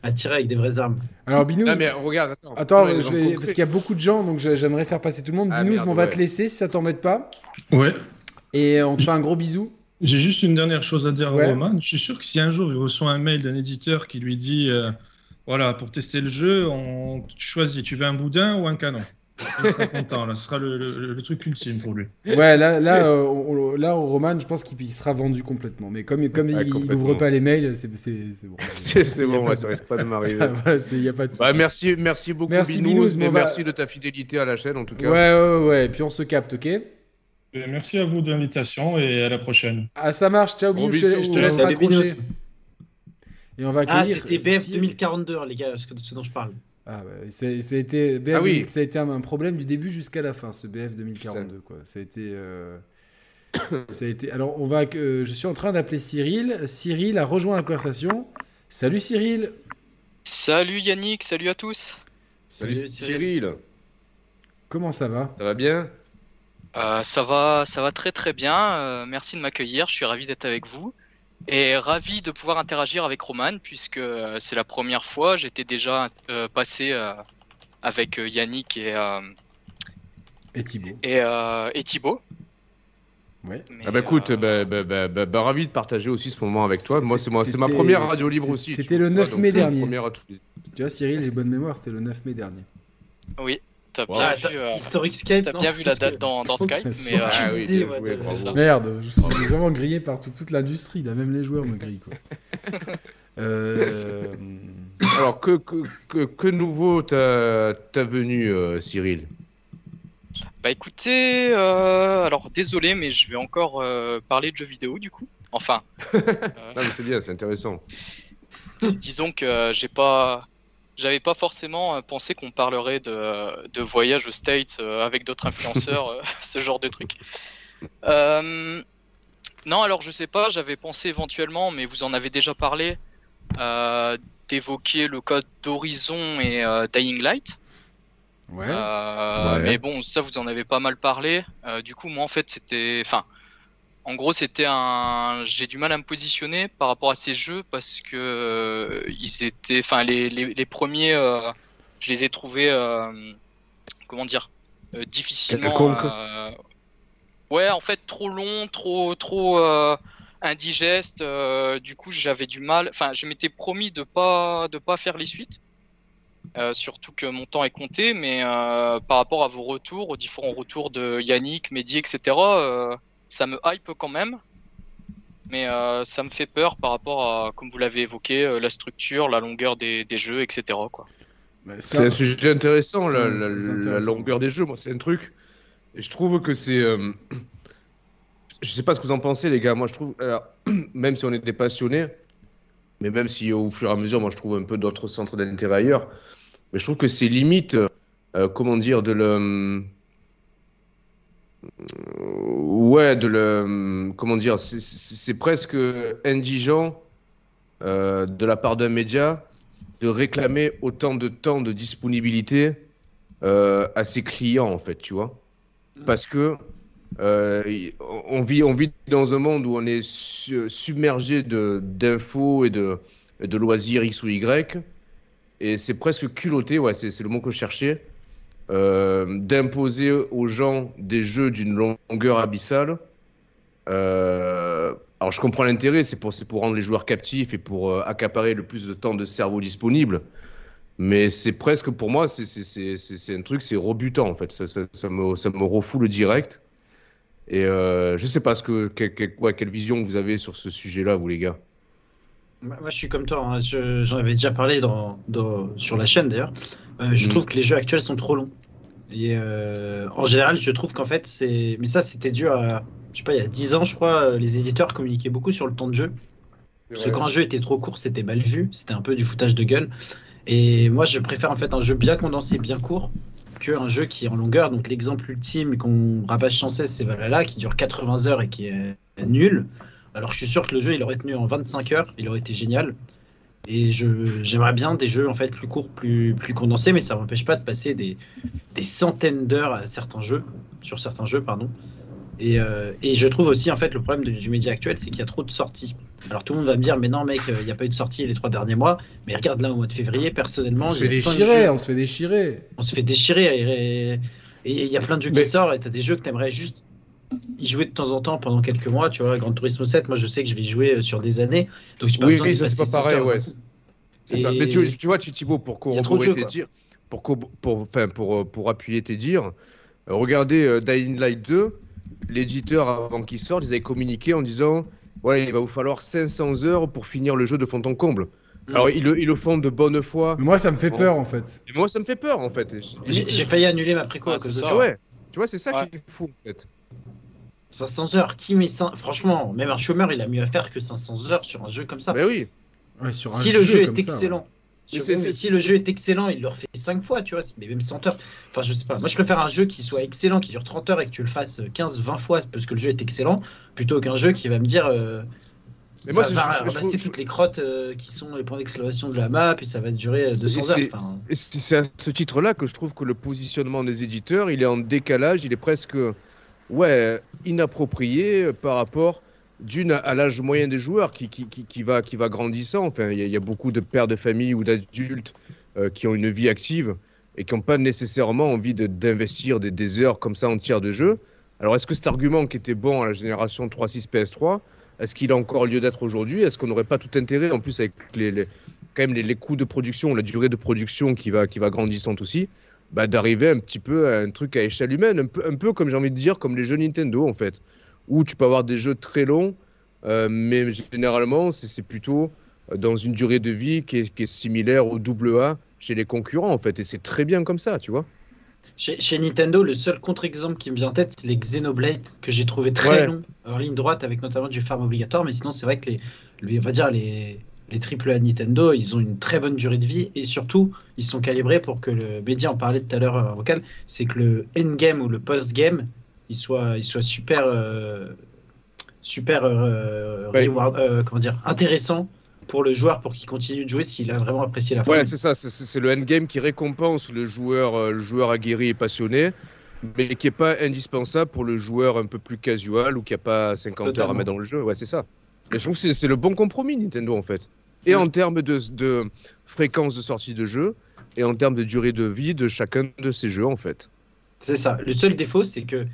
à tirer avec des vraies armes. Alors, Binous. Ah, mais regarde, attends. Attends, Ouais, je vais- rencontrer. parce qu'il y a beaucoup de gens, donc j'aimerais faire passer tout le monde. Ah, Binous, merde, on va ouais. te laisser si ça t'embête pas. Ouais. Et on te fait un gros bisou. J'ai juste une dernière chose à dire Ouais. à Roman. Je suis sûr que si un jour il reçoit un mail d'un éditeur qui lui dit euh, voilà, pour tester le jeu, on... tu choisis, tu veux un boudin ou un canon? Il sera content, là. Ce sera le, le- le truc ultime pour lui. Ouais, là, là, euh, on- on- là, au Roman, je pense qu'il il sera vendu complètement. Mais comme, comme Ouais, il n'ouvre pas les mails, c'est bon. C'est bon, ouais, de- ça risque pas de m'arriver. il y a pas de Bah, souci. merci, merci beaucoup, Merci, Binous, Binous, mais va- merci de ta fidélité à la chaîne, en tout cas. Ouais, ouais, ouais. Et puis on se capte, ok? Et merci à vous de l'invitation et à la prochaine. Ah, ça marche. Ciao, Binous. Je te, bisous, je te laisse raccrocher. Et on va Ah, accueillir. c'était BF Cyril. 2042, les gars, ce dont je parle. Ah, ouais, c'est- ça a été, BF Ah oui. 2000, ça a été un, un problème du début jusqu'à la fin, ce BF 2042. Quoi. Ça a été. euh, ça a été... Alors, on va, euh, je suis en train d'appeler Cyril. Cyril a rejoint la conversation. Salut Cyril. Salut Yannick, salut à tous. Salut Cyril, Comment ça va? Ça va bien? Euh, ça va, ça va très très bien. euh, merci de m'accueillir. Je suis ravi d'être avec vous et ravi de pouvoir interagir avec Roman puisque euh, c'est la première fois. J'étais déjà euh, passé euh, avec euh, Yannick et, euh, Et Thibaut. et, euh, et Thibaut. Ouais. Mais, Ah bah écoute, euh, bah, bah, bah, bah, bah, ravi de partager aussi ce moment avec toi. Moi, c'est moi, c'est ma première radio libre aussi. c'était le 9 donc mai dernier. Tu vois, Cyril, j'ai bonne mémoire, c'était le 9 mai dernier. oui, t'as Wow. bien Ah, vu, t'as- euh, historique Skype. t'as non bien vu la que- date dans, dans Skype, mais euh, Ah oui, idée, bien ouais, joué, de- bravo. c'est ça. Merde, je suis vraiment grillé par tout- toute l'industrie, là, même les joueurs me grillent. Quoi. Euh, Alors, que, que, que, que nouveau t'as t'as venu, euh, Cyril? Bah écoutez, euh, alors désolé, mais je vais encore euh, parler de jeux vidéo du coup. Enfin, euh, Non, mais c'est bien, c'est intéressant. disons que euh, j'ai pas, j'avais pas forcément euh, pensé qu'on parlerait de, de voyage aux States euh, avec d'autres influenceurs, euh, ce genre de truc. Euh, non, alors je sais pas, j'avais pensé éventuellement, mais vous en avez déjà parlé, euh, d'évoquer le code d'Horizon et euh, Dying Light. Ouais. Euh, Ouais. Mais bon, ça vous en avez pas mal parlé. Euh, du coup, moi en fait, c'était, enfin, en gros, c'était un. J'ai du mal à me positionner par rapport à ces jeux parce que euh, ils étaient, enfin, les, les, les premiers, euh, je les ai trouvés, euh, comment dire, difficilement. Ouais, en fait, trop long, trop, trop euh, indigeste. euh, du coup, j'avais du mal. Enfin, je m'étais promis de pas, de pas faire les suites. Euh, surtout que mon temps est compté, mais par rapport à vos retours, aux différents retours de Yannick, Mehdi, etc., ça me hype quand même. Mais euh, ça me fait peur par rapport à, comme vous l'avez évoqué, euh, la structure, la longueur des, des jeux, etc. Quoi. C'est un sujet intéressant, la, longueur des jeux. Moi, c'est un truc. Et je trouve que c'est. euh, Je sais pas ce que vous en pensez, les gars. Moi, je trouve. Alors, même si on est des passionnés, mais même si au fur et à mesure, moi, je trouve un peu d'autres centres d'intérêt ailleurs, mais je trouve que c'est limite. euh, comment dire De le. Ouais, de le. Comment dire C'est presque indigent euh, de la part d'un média de réclamer autant de temps de disponibilité euh, à ses clients, en fait, tu vois. Parce que euh, on vit, on vit dans un monde où on est su- submergé d'infos et de, de loisirs X ou Y, et c'est presque culotté, ouais, c'est le mot que je cherchais, euh, d'imposer aux gens des jeux d'une longueur abyssale. Euh, alors je comprends l'intérêt, c'est pour, rendre les joueurs captifs et pour euh, accaparer le plus de temps de cerveau disponible. Mais c'est presque, pour moi, c'est- un truc, c'est rebutant en fait. Ça, me, ça me refoule direct. Et euh, je sais pas ce que, quelle vision vous avez sur ce sujet-là, vous les gars. Moi, moi, je suis comme toi. hein. Je- J'en avais déjà parlé dans, dans- sur la chaîne d'ailleurs. Euh, je Mm. trouve que les jeux actuels sont trop longs. Et euh, en général, je trouve qu'en fait, c'est. Mais ça, c'était dû à. Je sais pas, il y a 10 ans, je crois, euh, les éditeurs communiquaient beaucoup sur le temps de jeu. Parce que quand un jeu était trop court, c'était mal vu. C'était un peu du foutage de gueule. Et moi, je préfère en fait un jeu bien condensé, bien court, qu'un jeu qui est en longueur. Donc, l'exemple ultime qu'on rabâche sans cesse, c'est Valhalla, qui dure 80 heures et qui est nul. Alors, je suis sûr que le jeu, il aurait tenu en 25 heures. Il aurait été génial. Et j'aimerais bien des jeux en fait plus courts, plus, plus condensés, mais ça m'empêche pas de passer des, des centaines d'heures à certains jeux, sur certains jeux, pardon. Et, euh, et je trouve aussi en fait le problème du média actuel, c'est qu'il y a trop de sorties. Alors tout le monde va me dire, mais non mec, euh, il n'y a pas eu de sortie les trois derniers mois. Mais regarde là au mois de février, personnellement, On se fait déchirer, jeux. on se fait déchirer. on se fait déchirer. Et et il y a plein de jeux Mais- qui sortent, et t'as des jeux que t'aimerais juste y jouer de temps en temps pendant quelques mois. Tu vois, Gran Turismo 7, moi je sais que je vais y jouer euh, sur des années. Donc j'ai pas Oui, oui, ça c'est pas 100 pareil, ouais. d'un C'est ça. Mais tu, tu vois, tu- Thibaut, pour corroborer tes dires, pour, pour, enfin, pour, euh, pour appuyer tes dires, euh, regardez euh, Dying Light 2, l'éditeur, avant qu'il sorte, ils avaient communiqué en disant Ouais, il va vous falloir 500 heures pour finir le jeu de fond en comble. Mm. Alors, ils le, ils le font de bonne foi. Mais moi, ça me fait Bon. peur en fait. Et moi, ça me fait peur, en fait. J'ai failli annuler ma préco Ouais, à cause de ça. ça. Ah ouais. Tu vois, c'est ça Ouais. qui est fou, en fait. 500 heures, qui met ça Franchement, même un chômeur, il a mieux à faire que 500 heures sur un jeu comme ça. Mais oui. Ouais, sur un si le jeu est comme ça, excellent, sur- oui, mais si le jeu est excellent, il le refait 5 fois, tu vois, mais même 100 heures. Enfin, je sais pas. Moi, je préfère un jeu qui soit excellent, qui dure 30 heures et que tu le fasses 15-20 fois parce que le jeu est excellent, plutôt qu'un jeu qui va me dire. euh, Mais moi, va, je- je- je ramasser trouve- toutes les crottes euh, qui sont les points d'exclamation de la map et ça va durer euh, 200 heures. c'est- Enfin, Et c'est c'est à ce titre-là que je trouve que le positionnement des éditeurs, il est en décalage, il est presque ouais, inapproprié par rapport à l'âge moyen des joueurs qui, qui, qui, qui va, qui va grandissant. Enfin, il y, a- beaucoup de pères de famille ou d'adultes euh, qui ont une vie active et qui n'ont pas nécessairement envie d'investir des, heures comme ça entières de jeu. Alors, est-ce que cet argument qui était bon à la génération 3.6 PS3, est-ce qu'il a encore lieu d'être aujourd'hui? Est-ce qu'on n'aurait pas tout intérêt, en plus avec les, les- quand même les coûts de production, la durée de production qui va, qui va grandissante aussi, bah, d'arriver un petit peu à un truc à échelle humaine, un peu, un peu comme j'ai envie de dire, comme les jeux Nintendo en fait, où tu peux avoir des jeux très longs, euh, mais généralement c'est plutôt euh, dans une durée de vie qui est, qui est similaire au double A chez les concurrents en fait, et c'est très bien comme ça, tu vois. Chez, chez Nintendo, le seul contre-exemple qui me vient en tête, c'est les Xenoblade que j'ai trouvé très Ouais. longs en ligne droite avec notamment du farm obligatoire. Mais sinon, c'est vrai que les, les- on va dire les, les AAA Nintendo, ils ont une très bonne durée de vie et surtout, ils sont calibrés pour que le média en parlait tout à l'heure euh, en vocal, c'est que le endgame ou le post-game, il soit, il soit super, euh, super euh, Ouais. reward- euh, comment dire, intéressant pour le joueur pour qu'il continue de jouer s'il a vraiment apprécié la Ouais, fin. c'est ça, c'est- le endgame qui récompense le joueur, euh, le joueur aguerri et passionné, mais qui n'est pas indispensable pour le joueur un peu plus casual ou qui n'a pas 50 heures à mettre dans le jeu. Ouais, c'est ça. Et je trouve que c'est- le bon compromis, Nintendo, en fait. Et Ouais. en termes de, de fréquence de sortie de jeu, et en termes de durée de vie de chacun de ces jeux, en fait. C'est ça. Le seul défaut, c'est que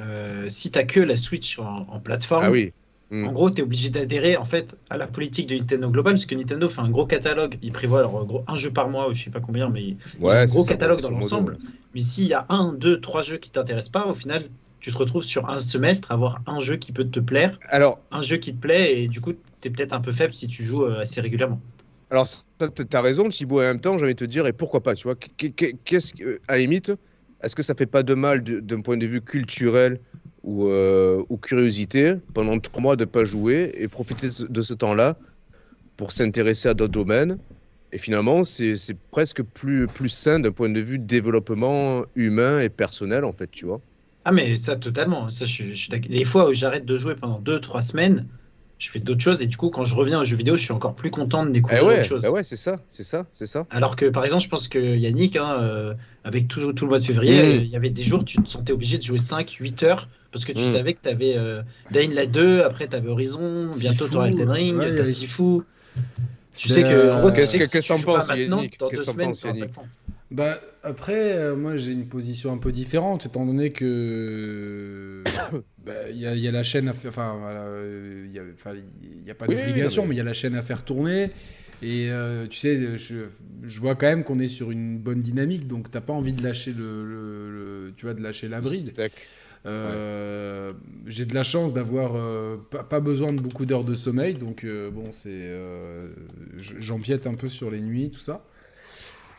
euh, si tu que la Switch en, en plateforme, Ah oui. Mm. en gros, tu es obligé d'adhérer en fait à la politique de Nintendo Global, parce que Nintendo fait un gros catalogue. Ils prévoient alors, en gros, un jeu par mois, ou je sais pas combien, mais ils ont un gros ça, catalogue dans l'ensemble. ouais. Mais s'il y a un, deux, trois jeux qui t'intéressent pas, au final, tu te retrouves sur un semestre à avoir un jeu qui peut te plaire, Alors, un jeu qui te plaît, et du coup, tu es peut-être un peu faible si tu joues euh, assez régulièrement. Alors, ça, t- t'as raison, Thibaut, et en même temps, j'ai envie de te dire, et pourquoi pas, tu vois, qu'est- qu'est- qu'est-ce que- à la limite, est-ce que ça fait pas de mal d'un point de vue culturel ou, euh, ou curiosité, pendant trois mois de pas jouer et profiter de ce- temps-là pour s'intéresser à d'autres domaines? Et finalement, c'est c'est presque plus, plus sain d'un point de vue développement humain et personnel, en fait, tu vois. Ah, mais ça, totalement. Ça, je, je. Les fois où j'arrête de jouer pendant 2-3 semaines, je fais d'autres choses, et du coup, quand je reviens aux jeux vidéo, je suis encore plus content de Eh découvrir ouais, autre chose. bah ouais c'est ça, c'est ça, c'est ça. Alors que par exemple, je pense que Yannick, hein, euh, avec tout, tout le mois de février, Mm. euh, il y avait des jours, tu te sentais obligé de jouer 5-8 heures parce que tu Mm. savais que tu avais euh, Dying Light 2, après tu avais Horizon, bientôt tu auras Elden Ring, ouais, t'as Sifu. Tu sais que, en gros, tu sais Qu'est-ce que t'en penses, deux que t'en penses, Yannick. Bah, après, euh, moi j'ai une position un peu différente, étant donné que. bah, Il y, a- il y a la chaîne à faire. Enfin, euh, il y a, enfin, il y a pas Oui, d'obligation, mais- mais il y a la chaîne à faire tourner. Et euh, tu sais, je, je vois quand même qu'on est sur une bonne dynamique, donc t'as pas envie de lâcher le, le- le- tu vois, de lâcher la bride. J'ai de la chance d'avoir euh, pas, pas besoin de beaucoup d'heures de sommeil, donc bon, c'est j'empiète un peu sur les nuits, tout ça.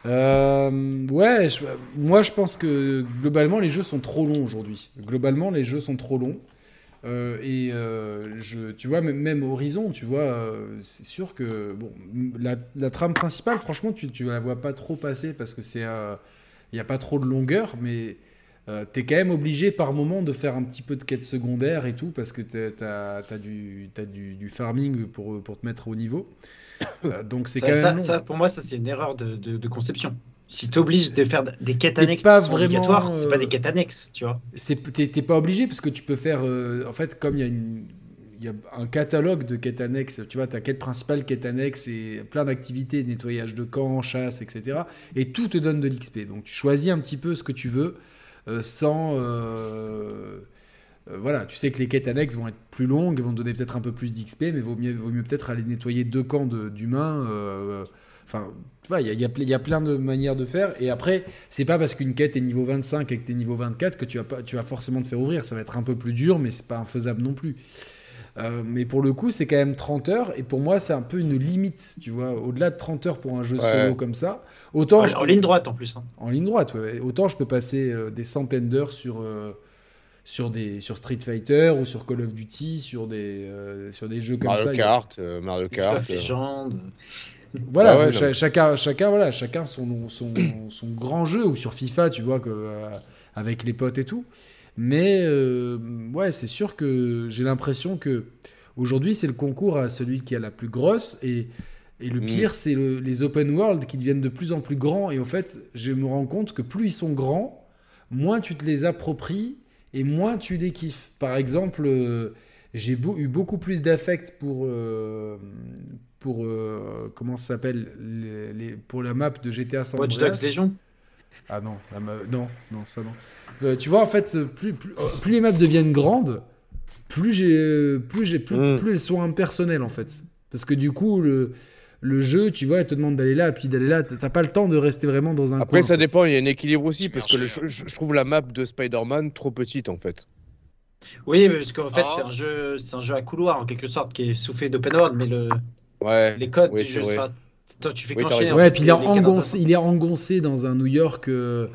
Euh, ouais, moi je pense que globalement les jeux sont trop longs aujourd'hui. Globalement les jeux sont trop longs. Euh, et euh, tu vois, même, Horizon, tu vois, c'est sûr que bon, la, trame principale, franchement, tu, tu la vois pas trop passer parce que c'est, il n'y a pas trop de longueur, mais euh, t'es quand même obligé par moment de faire un petit peu de quête secondaire et tout parce que t'as, t'as du, farming pour te mettre au niveau. Euh, donc c'est quand même ça- long. ça, pour moi, ça, c'est une erreur de, de- de conception. Si tu obliges de faire des quêtes T'es annexes pas qui sont vraiment, obligatoires, c'est pas euh, des quêtes annexes, tu vois. T'es pas obligé parce que tu peux faire. euh, en fait, comme il y a une. Il y a un catalogue de quêtes annexes, tu vois, ta quête principale, quête annexe et plein d'activités, nettoyage de camps, chasse, etc. Et tout te donne de l'XP. Donc tu choisis un petit peu ce que tu veux euh, sans. euh, euh, voilà, tu sais que les quêtes annexes vont être plus longues, vont te donner peut-être un peu plus d'XP, mais vaut mieux, vaut mieux peut-être aller nettoyer deux camps de- d'humains. euh, Enfin, tu vois, il y a, il y a y a plein de manières de faire. Et après, c'est pas parce qu'une quête est niveau 25 et que tu es niveau 24 que tu vas, pas, tu vas forcément te faire ouvrir. Ça va être un peu plus dur, mais c'est pas infaisable non plus. Euh, mais pour le coup, c'est quand même 30 heures. Et pour moi, c'est un peu une limite, tu vois. Au-delà de 30 heures pour un jeu Ouais. solo comme ça, autant. En, je en peux- ligne droite en plus. hein. en ligne droite, ouais. Autant je peux passer euh, des centaines d'heures sur, euh, sur, des, sur Street Fighter ou sur Call of Duty, sur des, euh, sur des jeux comme Mario ça. Kart, euh, Mario Kart. euh, Legends. Voilà, Ah ouais, cha- non. chacun, chacun, voilà, chacun son, son, son grand jeu, ou sur FIFA, tu vois, que, euh, avec les potes et tout. Mais euh, ouais, c'est sûr que j'ai l'impression que aujourd'hui, c'est le concours à celui qui a la plus grosse. Et, et le Mm. pire, c'est le- les open world qui deviennent de plus en plus grands. Et en fait, je me rends compte que plus ils sont grands, moins tu te les appropries et moins tu les kiffes. Par exemple, euh, j'ai beau- eu beaucoup plus d'affect pour, euh, pour euh, comment ça s'appelle les, les- pour la map de GTA San Watch. Dogs Legion. Ah non, la ma- non, non, ça non. Euh, tu vois, en fait, plus, plus, euh, plus les maps deviennent grandes, plus j'ai, euh, plus j'ai, plus, Mm. plus elles sont impersonnelles en fait. Parce que du coup, le, le jeu, tu vois, il te demande d'aller là, puis d'aller là. T'as pas le temps de rester vraiment dans un Après, coin, ça en fait. dépend, il y a un équilibre aussi, parce que le- je, je trouve la map de Spider-Man trop petite en fait. Oui, parce qu'en fait, Ah. c'est un jeu, c'est un jeu à couloir en quelque sorte qui est soufflé d'open world, mais le, Ouais. les codes oui, du jeu, toi, tu fais Oui, clencher. en Ouais, puis il est, engoncé, il est engoncé dans un New York euh,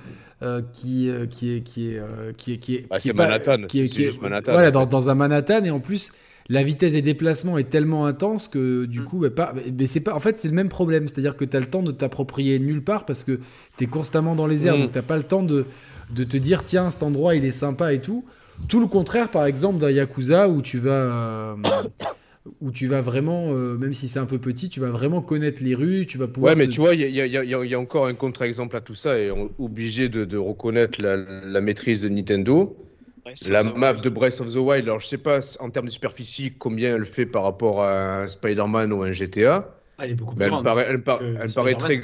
euh, qui, euh, qui est qui est euh, qui est qui est Bah, qui c'est est pas- Manhattan, qui est- c'est qui est- juste Manhattan, Voilà, en dans, fait. dans un Manhattan et en plus la vitesse des déplacements est tellement intense que du Mm. coup, bah, pas, mais c'est pas. En fait, c'est le même problème, c'est-à-dire que tu as le temps de t'approprier nulle part parce que tu es constamment dans les airs, Mm. donc t'as pas le temps de de te dire tiens cet endroit il est sympa et tout. Tout le contraire, par exemple, d'un Yakuza où tu vas euh, où tu vas vraiment, euh, même si c'est un peu petit, tu vas vraiment connaître les rues, tu vas pouvoir. Ouais, mais te- tu vois, il y a, y y y encore un contre-exemple à tout ça, et on est obligé de, de reconnaître la, la maîtrise de Nintendo. Breath La map Wild. de Breath of the Wild, alors je sais pas en termes de superficie combien elle fait par rapport à un Spider-Man ou un GTA, Ah, elle est beaucoup plus elle grande. paraît, elle, par- que elle paraît très.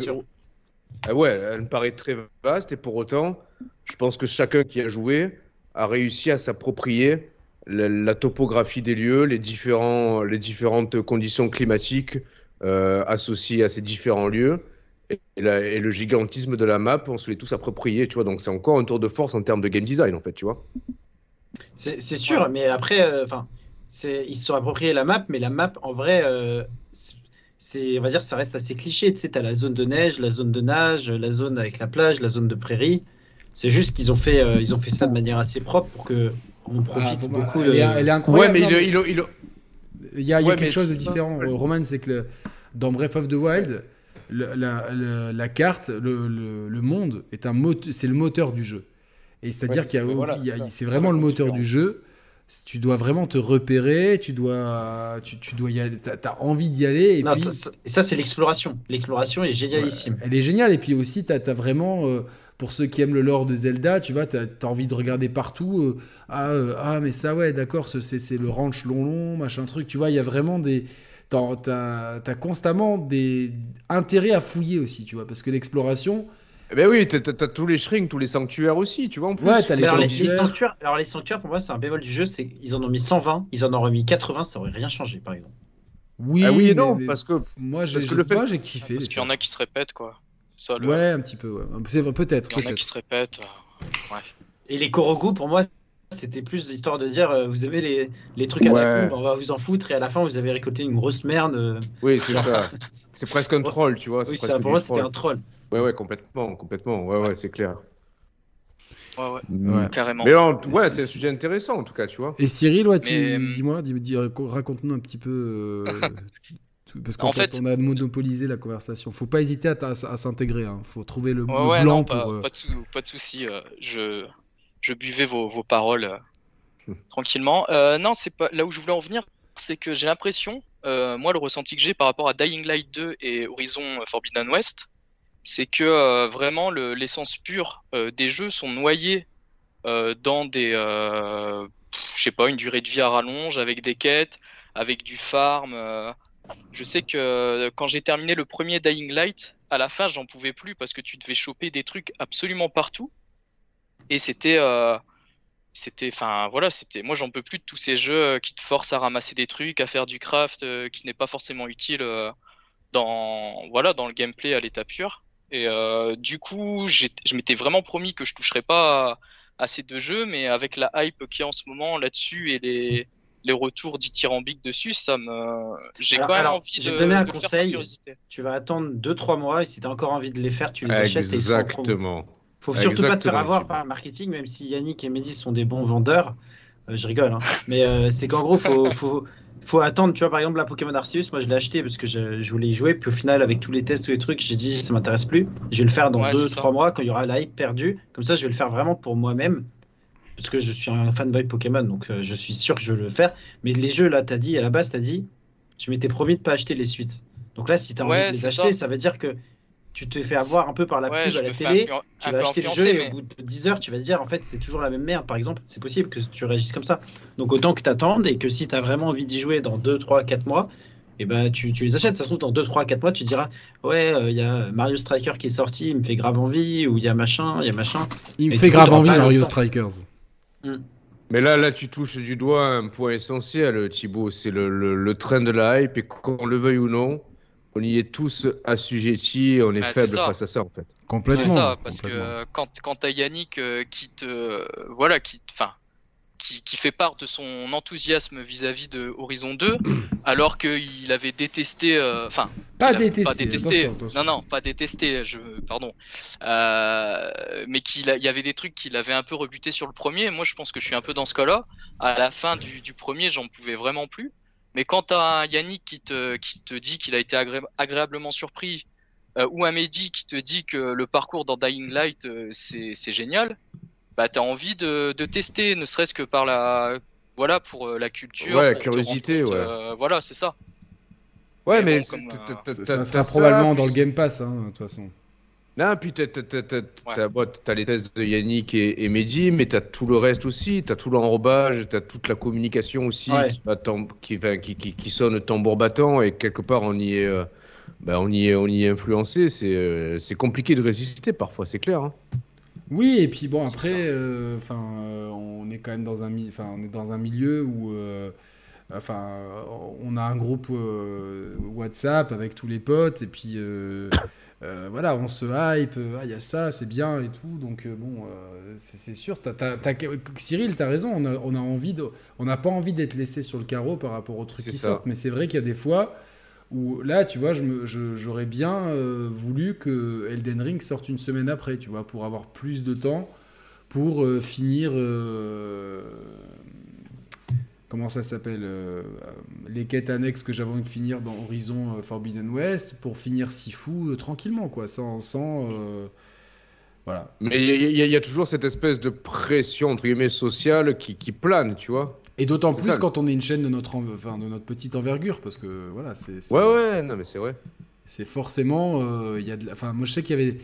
Ah ouais, elle me paraît très vaste et pour autant, je pense que chacun qui a joué a réussi à s'approprier la, la topographie des lieux, les, différents, les différentes conditions climatiques euh, associées à ces différents lieux et, et la- et le gigantisme de la map, on se l'est tous approprié, tu vois. Donc c'est encore un tour de force en termes de game design, en fait, tu vois. C'est sûr, mais après, euh, enfin, c'est ils se sont appropriés la map, mais la map, en vrai, euh, c'est- on va dire, ça reste assez cliché. Tu sais, t'as la zone de neige, la zone de nage, la zone avec la plage, la zone de prairie. C'est juste qu'ils ont fait, euh, ils ont fait ça de manière assez propre pour que on Ah, profite beaucoup. elle, est, de- elle est incroyable. Ouais, mais non, il, il, il- Il y a, il y a Ouais, quelque chose de différent. Roman, c'est que le- dans Breath of the Wild, le- la, le- la carte, le, le- le monde, est un c'est le moteur du jeu. Et c'est-à-dire Ouais, qu'il y a, c'est- voilà, vraiment le moteur du jeu. Tu dois vraiment te repérer, tu dois, tu, tu dois y aller, t'as, t'as envie d'y aller. Et Non, puis, ça, ça- ça, c'est l'exploration. L'exploration est génialissime. elle est géniale. Et puis aussi, tu as, vraiment, euh, pour ceux qui aiment le lore de Zelda, tu vois, tu as, envie de regarder partout. euh, ah, euh, ah, mais ça, ouais, d'accord, ce- c'est c'est le ranch long long, machin truc. Tu vois, il y a vraiment des. Tu as, constamment des intérêts à fouiller aussi, tu vois, parce que l'exploration. Ben oui, t'as tous les shrinks, tous les sanctuaires aussi, tu vois, en plus. Ouais, t'as les sanctuaires. alors les sanctuaires, pour moi, c'est un bémol du jeu, c'est qu'ils en ont mis 120, ils en ont remis 80, ça aurait rien changé, par exemple. Oui, Ah oui et mais- non, mais parce que moi j'ai parce que j'ai- le fait- moi, j'ai kiffé. Parce qu'il y en a qui se répètent, quoi. Ça, le... Ouais, un petit peu. ouais. C'est vrai, peut-être. Il y en a qui se répètent. euh, ouais. Et les Korogu, pour moi, c'était plus l'histoire de dire euh, vous avez les, les trucs à Ouais. la con, on va vous en foutre, et à la fin, vous avez récolté une grosse merde. euh. oui, c'est ça. C'est presque un troll, tu vois. oui, c'est ça, presque pour moi, c'était un troll. Ouais, ouais, complètement, complètement. Ouais, ouais, c'est clair. Ouais, ouais, Ouais. carrément. Mais non, ouais, C'est- un sujet intéressant en tout cas, tu vois. Et Cyril, ouais, tu Mais- dis-moi, dis, dis- raconte-nous un petit peu. euh, tout- parce qu'en En fait, fait- on a monopolisé la conversation. Faut pas hésiter à, à s'intégrer. Hein. Faut trouver le, Ouais, le ouais, blanc non, pour. pas, euh, pas de, sou- pas de souci. euh, je, je buvais vos, vos paroles euh, Hmm. tranquillement. Euh, non, c'est pas là où je voulais en venir, c'est que j'ai l'impression, euh, moi, le ressenti que j'ai par rapport à Dying Light 2 et Horizon Forbidden West, c'est que euh, vraiment le- l'essence pure euh, des jeux sont noyés euh, dans des, je sais pas, une durée de vie à rallonge avec des quêtes, avec du farm. Je sais que quand j'ai terminé le premier Dying Light, à la fin, j'en pouvais plus parce que tu devais choper des trucs absolument partout. Et c'était, c'était, enfin voilà, c'était. Moi, j'en peux plus de tous ces jeux qui te forcent à ramasser des trucs, à faire du craft qui n'est pas forcément utile dans, voilà, dans le gameplay à l'état pur. Et euh, du coup, je m'étais vraiment promis que je toucherais pas à, à ces deux jeux, mais avec la hype qu'il y a en ce moment là-dessus et les les retours dithyrambiques dessus, ça me, j'ai quand même alors, envie de, te donner un de conseil. Tu vas attendre 2-3 mois, et si tu as encore envie de les faire, tu les achètes. En promo. Exactement. Faut surtout pas te faire Exactement, avoir par le marketing, même si Yannick et Mehdi sont des bons vendeurs. Euh, je rigole, hein. mais euh, c'est qu'en gros, faut, faut, faut attendre. Tu vois, par exemple, la Pokémon Arceus, moi je l'ai acheté parce que je, je voulais y jouer. Puis au final, avec tous les tests, tous les trucs, j'ai dit ça m'intéresse plus. Je vais le faire dans Ouais, 2-3 c'est ça. mois quand il y aura la hype perdue. Comme ça, je vais le faire vraiment pour moi-même. Parce que je suis un fanboy Pokémon, donc euh, je suis sûr que je vais le faire. Mais les jeux, là, t'as dit, à la base, t'as dit, je m'étais promis de pas acheter les suites. Donc là, si t'as Ouais, envie de les acheter, ça. ça. veut dire que tu te fais avoir un peu par la Ouais, pub à la télé tu un vas acheter le jeu et au bout de 10 heures, tu vas te dire en fait c'est toujours la même merde par exemple. C'est possible que tu réagisses comme ça. Donc autant que tu attendes et que si tu as vraiment envie d'y jouer dans 2, 3, 4 mois, et ben tu, tu les achètes. Ça se trouve dans 2, 3, 4 mois, tu diras ouais, euh, il y a Mario Striker qui est sorti, il me fait grave envie, ou il y a machin, il y a machin. Il me fait grave envie Mario. Strikers. Mais là, là, tu touches du doigt un point essentiel, Thibaut. C'est le, le, le train de la hype et qu'on le veuille ou non, on y est tous assujettis. On est Ah, faible face à ça, en fait. Complètement. C'est ça, parce que quand, quand t'as Yannick euh, qui te, voilà, qui, enfin, qui, qui fait part de son enthousiasme vis-à-vis de Horizon 2, alors qu'il avait détesté, euh, enfin, Pas pas détesté, attention, attention. non non, pas détesté, je, pardon, Euh, mais qu'il y avait des trucs qu'il avait un peu rebuté sur le premier. Moi, je pense que je suis un peu dans ce cas-là. À la fin du, du premier, j'en pouvais vraiment plus. Mais quand t'as un Yannick qui te, qui te dit qu'il a été agré- agréablement surpris, euh, ou un Mehdi qui te dit que le parcours dans Dying Light, euh, c'est c'est génial, bah t'as envie de, de tester, ne serait-ce que par la, voilà, pour euh, la culture. Ouais, la curiosité, compte, ouais. euh, voilà, c'est ça. Ouais, Mais mais bon, t'as- euh, probablement ça, dans le Game Pass, hein, de toute façon. Non, puis t'as, t'as, t'as, t'as, t'as- bon, t'as les tests de Yannick et, et Mehdi, mais t'as tout le reste aussi. T'as tout l'enrobage, t'as toute la communication aussi Ouais. qui, va tam- qui, va- qui, qui, qui sonne tambour battant et quelque part on y est, euh, bah, on y est, on y est influencé. C'est, euh, c'est compliqué de résister parfois, c'est clair. hein. Oui, et puis bon, après, euh, enfin, euh, on est quand même dans un, mi- enfin, on est dans un milieu où, euh, enfin, on a un groupe euh, WhatsApp avec tous les potes, et puis euh, voilà, on se hype, euh, ah, il y a ça, c'est bien et tout, donc euh, bon, euh, c'est sûr. t'as- Cyril, t'as raison, on a, on a envie de, on n'a pas envie d'être laissé sur le carreau par rapport aux trucs qui sortent, mais c'est vrai qu'il y a des fois où là, tu vois, je me- je- j'aurais bien euh, voulu que Elden Ring sorte une semaine après, tu vois, pour avoir plus de temps pour finir. Comment ça s'appelle euh, euh, Les quêtes annexes que j'avais envie de finir dans Horizon euh, Forbidden West, pour finir Sifu euh, tranquillement, quoi, sans. sans euh, voilà. Mais il y, a- y y toujours cette espèce de pression entre guillemets sociale qui, qui plane, tu vois. Et d'autant plus ça. quand on est une chaîne de notre, en- enfin, de notre petite envergure, parce que voilà, c'est. Ouais, ouais, non, mais c'est vrai. C'est forcément. il y a de la- Enfin, moi, je sais qu'il y avait.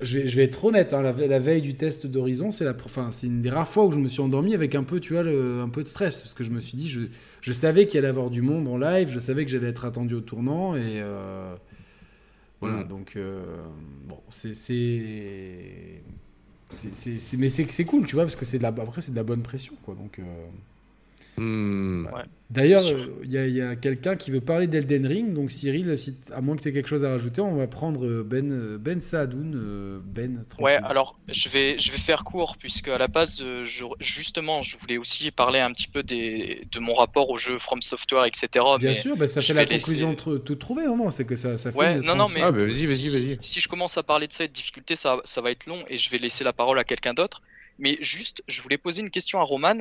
Je vais, je vais être honnête, hein, la, ve- la veille du test d'Horizon, c'est enfin, une des rares fois où je me suis endormi avec un peu, tu vois, le- un peu de stress. Parce que je me suis dit, je, je savais qu'il allait y avoir du monde en live, je savais que j'allais être attendu au tournant. Et. euh, Voilà, Mm. donc. euh, bon, c'est. Mais c'est c'est cool, tu vois, parce que c'est de la... après, c'est de la bonne pression, quoi. Donc. euh, Hmm. Ouais. D'ailleurs, sûr. euh, il y a, il y a quelqu'un qui veut parler d'Elden Ring. Donc, Cyril, si à moins que tu aies quelque chose à rajouter, on va prendre euh, Ben, euh, ben Saadoun. Ben, Ouais, alors je vais, je vais faire court puisque à la base, je- justement, je voulais aussi parler un petit peu des, de mon rapport au jeu From Software, etc. Bien mais sûr, bah, ça fait la laisser- conclusion tr- toute trouvée, non, non C'est que ça, ça fait. Ouais, non, non, mais Ah, bah, vas-y, vas-y, si- vas-y. Si je commence à parler de ça et de difficultés, ça, ça va être long et je vais laisser la parole à quelqu'un d'autre. Mais juste, je voulais poser une question à Roman,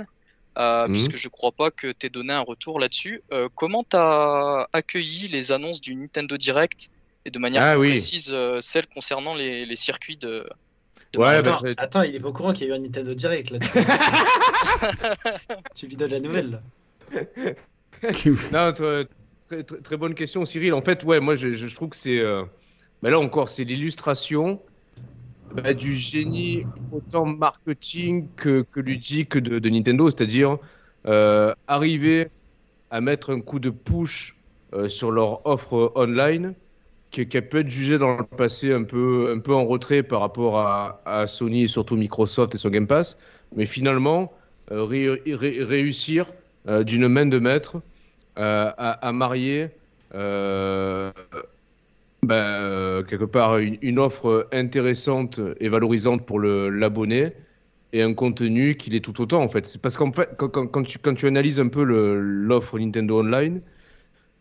euh, Mhm. puisque je crois pas que tu donné un retour là-dessus. Euh, comment tu as accueilli les annonces du Nintendo Direct et de manière Ah plus oui. précise euh, celles concernant les, les circuits de. de Ouais, bah, Attends, il est pas au courant qu'il y a eu un Nintendo Direct là. tu lui donnes la nouvelle là. Non, très, très, bonne question, Cyril. En fait, ouais, moi, je, je- je trouve que c'est. euh, bah là encore, c'est l'illustration bah, du génie autant marketing que, que ludique de, Nintendo, c'est-à-dire euh, arriver à mettre un coup de push euh, sur leur offre online qui, qui a pu être jugée dans le passé un peu, en retrait par rapport à, Sony et surtout Microsoft et son Game Pass, mais finalement euh, ré- ré- réussir d'une main de maître à, marier ben, euh, quelque part une, offre intéressante et valorisante pour l'abonné et un contenu qui l'est tout autant en fait. Parce qu'en fait, quand, tu, quand tu analyses un peu l'offre Nintendo Online,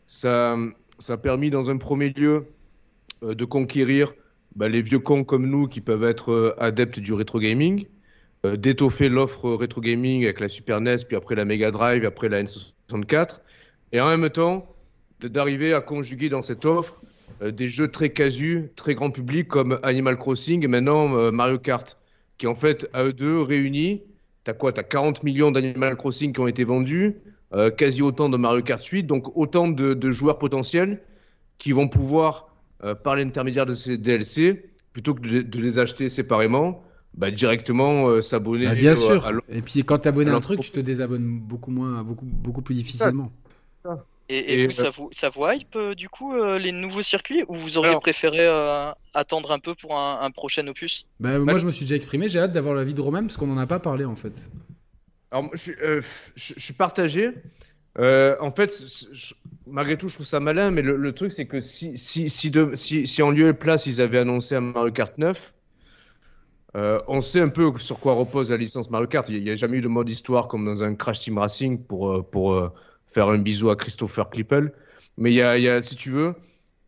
ça, ça a permis dans un premier lieu euh, de conquérir ben, les vieux cons comme nous qui peuvent être euh, adeptes du rétro gaming, d'étoffer l'offre rétro gaming avec la Super NES, puis après la Mega Drive, après la N64, et en même temps d'arriver à conjuguer dans cette offre des jeux très casus, très grand public comme Animal Crossing et maintenant euh, Mario Kart, qui en fait à eux deux réunis, t'as quoi? T'as 40 millions d'Animal Crossing qui ont été vendus, euh, quasi autant de Mario Kart 8, donc autant de, de joueurs potentiels qui vont pouvoir, euh, par l'intermédiaire de ces DLC, plutôt que de, de les acheter séparément, bah, directement euh, s'abonner Bah, bien euh, sûr. à. Et puis quand tu abonnes à un truc, tu te désabonnes beaucoup moins, beaucoup, beaucoup plus ça. Et, et Et, vous, ça vous, ça vous hype euh, du coup euh, les nouveaux circuits ou vous auriez Alors- préféré euh, attendre un peu pour un, un prochain opus? Bah, moi, je me suis déjà exprimé. J'ai hâte d'avoir l'avis de Romain parce qu'on n'en a pas parlé en fait. Alors, je, suis- euh, je- je suis partagé. Euh, en fait, c- c- je- malgré tout, je trouve ça malin, mais le, le truc, c'est que si, si, si, de- si, si en lieu et place, ils avaient annoncé un Mario Kart 9, euh, on sait un peu sur quoi repose la licence Mario Kart. Il n'y a jamais eu de mode histoire comme dans un Crash Team Racing pour, euh, pour euh, faire un bisou à Christopher Klippel. Mais il y si tu veux,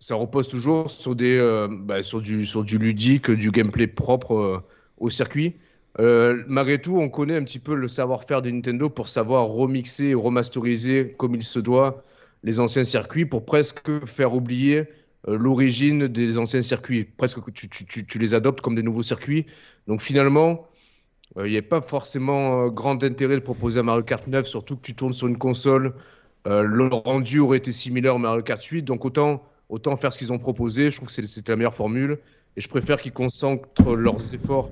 ça repose toujours sur, des, euh, bah, sur, du, sur du ludique, du gameplay propre euh, au circuit. Euh, malgré tout, on connaît un petit peu le savoir-faire de Nintendo pour savoir remixer et remasteriser comme il se doit les anciens circuits pour presque faire oublier l'origine des anciens circuits. Presque que tu, tu, tu, tu les adoptes comme des nouveaux circuits. Donc finalement, il n'y a pas forcément grand intérêt de proposer un Mario Kart 9, surtout que tu tournes sur une console. Euh, le rendu aurait été similaire au Mario Kart 8, donc autant, autant faire ce qu'ils ont proposé. Je trouve que c'était la meilleure formule. Et je préfère qu'ils concentrent leurs efforts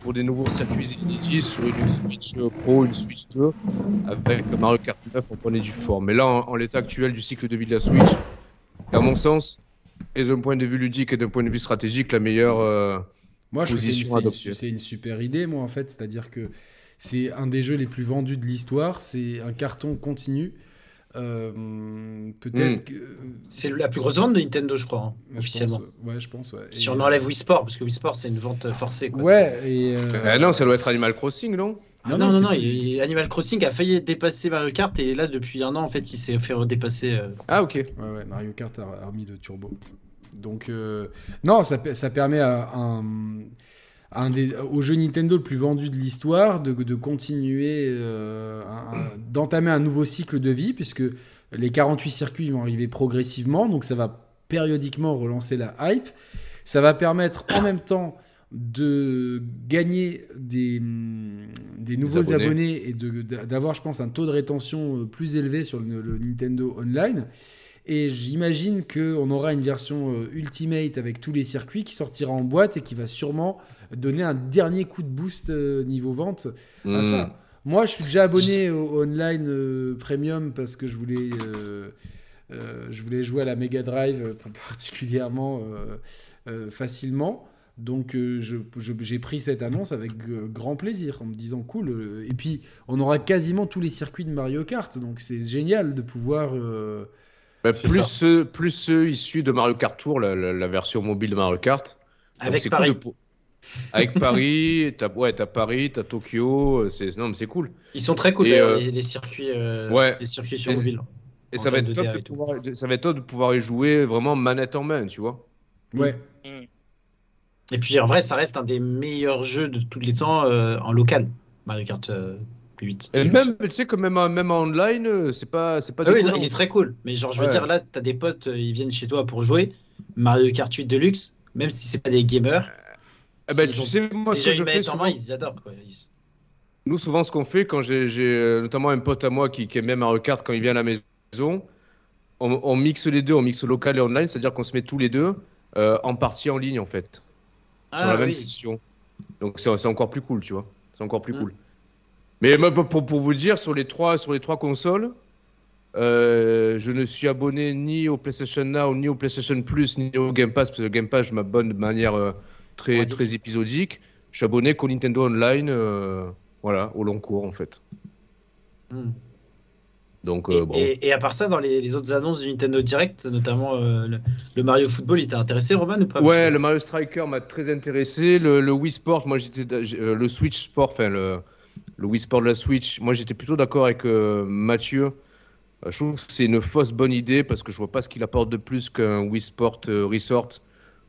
pour des nouveaux circuits inédits sur une Switch Pro, une Switch 2, avec Mario Kart 9 en prenait du fort. Mais là, en, en l'état actuel du cycle de vie de la Switch, à mon sens, et d'un point de vue ludique et d'un point de vue stratégique, la meilleure. euh, Moi, je trouve que une- c'est une super idée, moi, en fait. C'est-à-dire que c'est un des jeux les plus vendus de l'histoire. C'est un carton continu. Euh, Peut-être Mm. que. C'est la plus grosse vente de Nintendo, je crois, hein, Ouais, je officiellement. pense, ouais. Je pense, ouais. Et- Si on enlève Wii Sport, parce que Wii Sport c'est une vente forcée. Quoi. Ouais, et. euh, euh, non, ça doit être Animal Crossing, non? Ah Non, non, non, non, il- Animal Crossing a failli dépasser Mario Kart et là depuis un an en fait il s'est fait redépasser. euh, Ah, ok. Ouais, ouais, Mario Kart a, a remis le turbo. Donc, euh, non, ça, ça permet à un, à un des, au jeu Nintendo le plus vendu de l'histoire de, de continuer, euh, d'entamer un nouveau cycle de vie, puisque les 48 circuits vont arriver progressivement, donc ça va périodiquement relancer la hype. Ça va permettre en même temps de gagner des, des nouveaux abonnés. abonnés. et d'avoir, je pense, un taux de rétention euh, plus élevé sur le, le Nintendo Online. Et j'imagine qu'on aura une version euh, Ultimate avec tous les circuits qui sortira en boîte et qui va sûrement donner un dernier coup de boost euh, niveau vente à Hmm. ça. Moi, je suis déjà abonné au online euh, premium parce que je voulais, euh, je voulais jouer à la Mega Drive particulièrement facilement. Donc euh, je- je- j'ai pris cette annonce avec euh, grand plaisir en me disant cool. euh, et puis on aura quasiment tous les circuits de Mario Kart, donc c'est génial de pouvoir. Bah, C'est plus, ceux, plus ceux issus de Mario Kart Tour, la, la- la version mobile de Mario Kart. Avec Paris. cool de Avec Paris, t'as ouais, t'as Paris, t'as Tokyo, euh, c'est non mais c'est cool. Ils sont très cool Et, euh, les, les circuits, euh, ouais. les circuits sur Et- mobile. Et ça va, être de top de pouvoir, de- ça va être top de pouvoir y jouer vraiment manette en main, tu vois. Ouais. Et puis en vrai, ça reste un des meilleurs jeux de tous les temps euh, en local, Mario Kart euh, plus 8. Et même, tu sais que même, en- même en online, euh, c'est pas, c'est pas Ah oui, non, il est très cool. Mais genre, je veux Ouais. dire, là, t'as des potes, euh, ils viennent chez toi pour jouer. Mario Kart 8 Deluxe, même si c'est pas des gamers, Ah bah, tu sais, moi, ce que je fais souvent, main, ils adorent. Quoi. Ils- nous, souvent, ce qu'on fait, quand j'ai euh, notamment un pote à moi qui, qui aime bien Mario Kart, quand il vient à la maison, on, on mixe les deux, on mixe local et online, c'est-à-dire qu'on se met tous les deux euh, en partie en ligne, en fait, sur Ah la même session. Donc, c'est c'est encore plus cool, tu vois. C'est encore plus Mm. cool. Mais pour, pour vous dire, sur les trois, sur les trois consoles, euh, je ne suis abonné ni au PlayStation Now, ni au PlayStation Plus, ni au Game Pass, parce que le Game Pass, je m'abonne de manière euh, très, épisodique. Je suis abonné qu'au Nintendo Online, euh, voilà, au long cours, en fait. Hmm. Donc, Et, bon. et- et à part ça, dans les, les autres annonces du Nintendo Direct, notamment le, le Mario Football, il t'a intéressé, Roman, ou pas Ouais, le Mario Striker m'a très intéressé. Le, le Wii Sport, moi j'étais le Switch Sport, enfin le, le Wii Sport de la Switch. Moi j'étais plutôt d'accord avec euh, Mathieu. Euh, je trouve que c'est une fausse bonne idée parce que je vois pas ce qu'il apporte de plus qu'un Wii Sport euh, Resort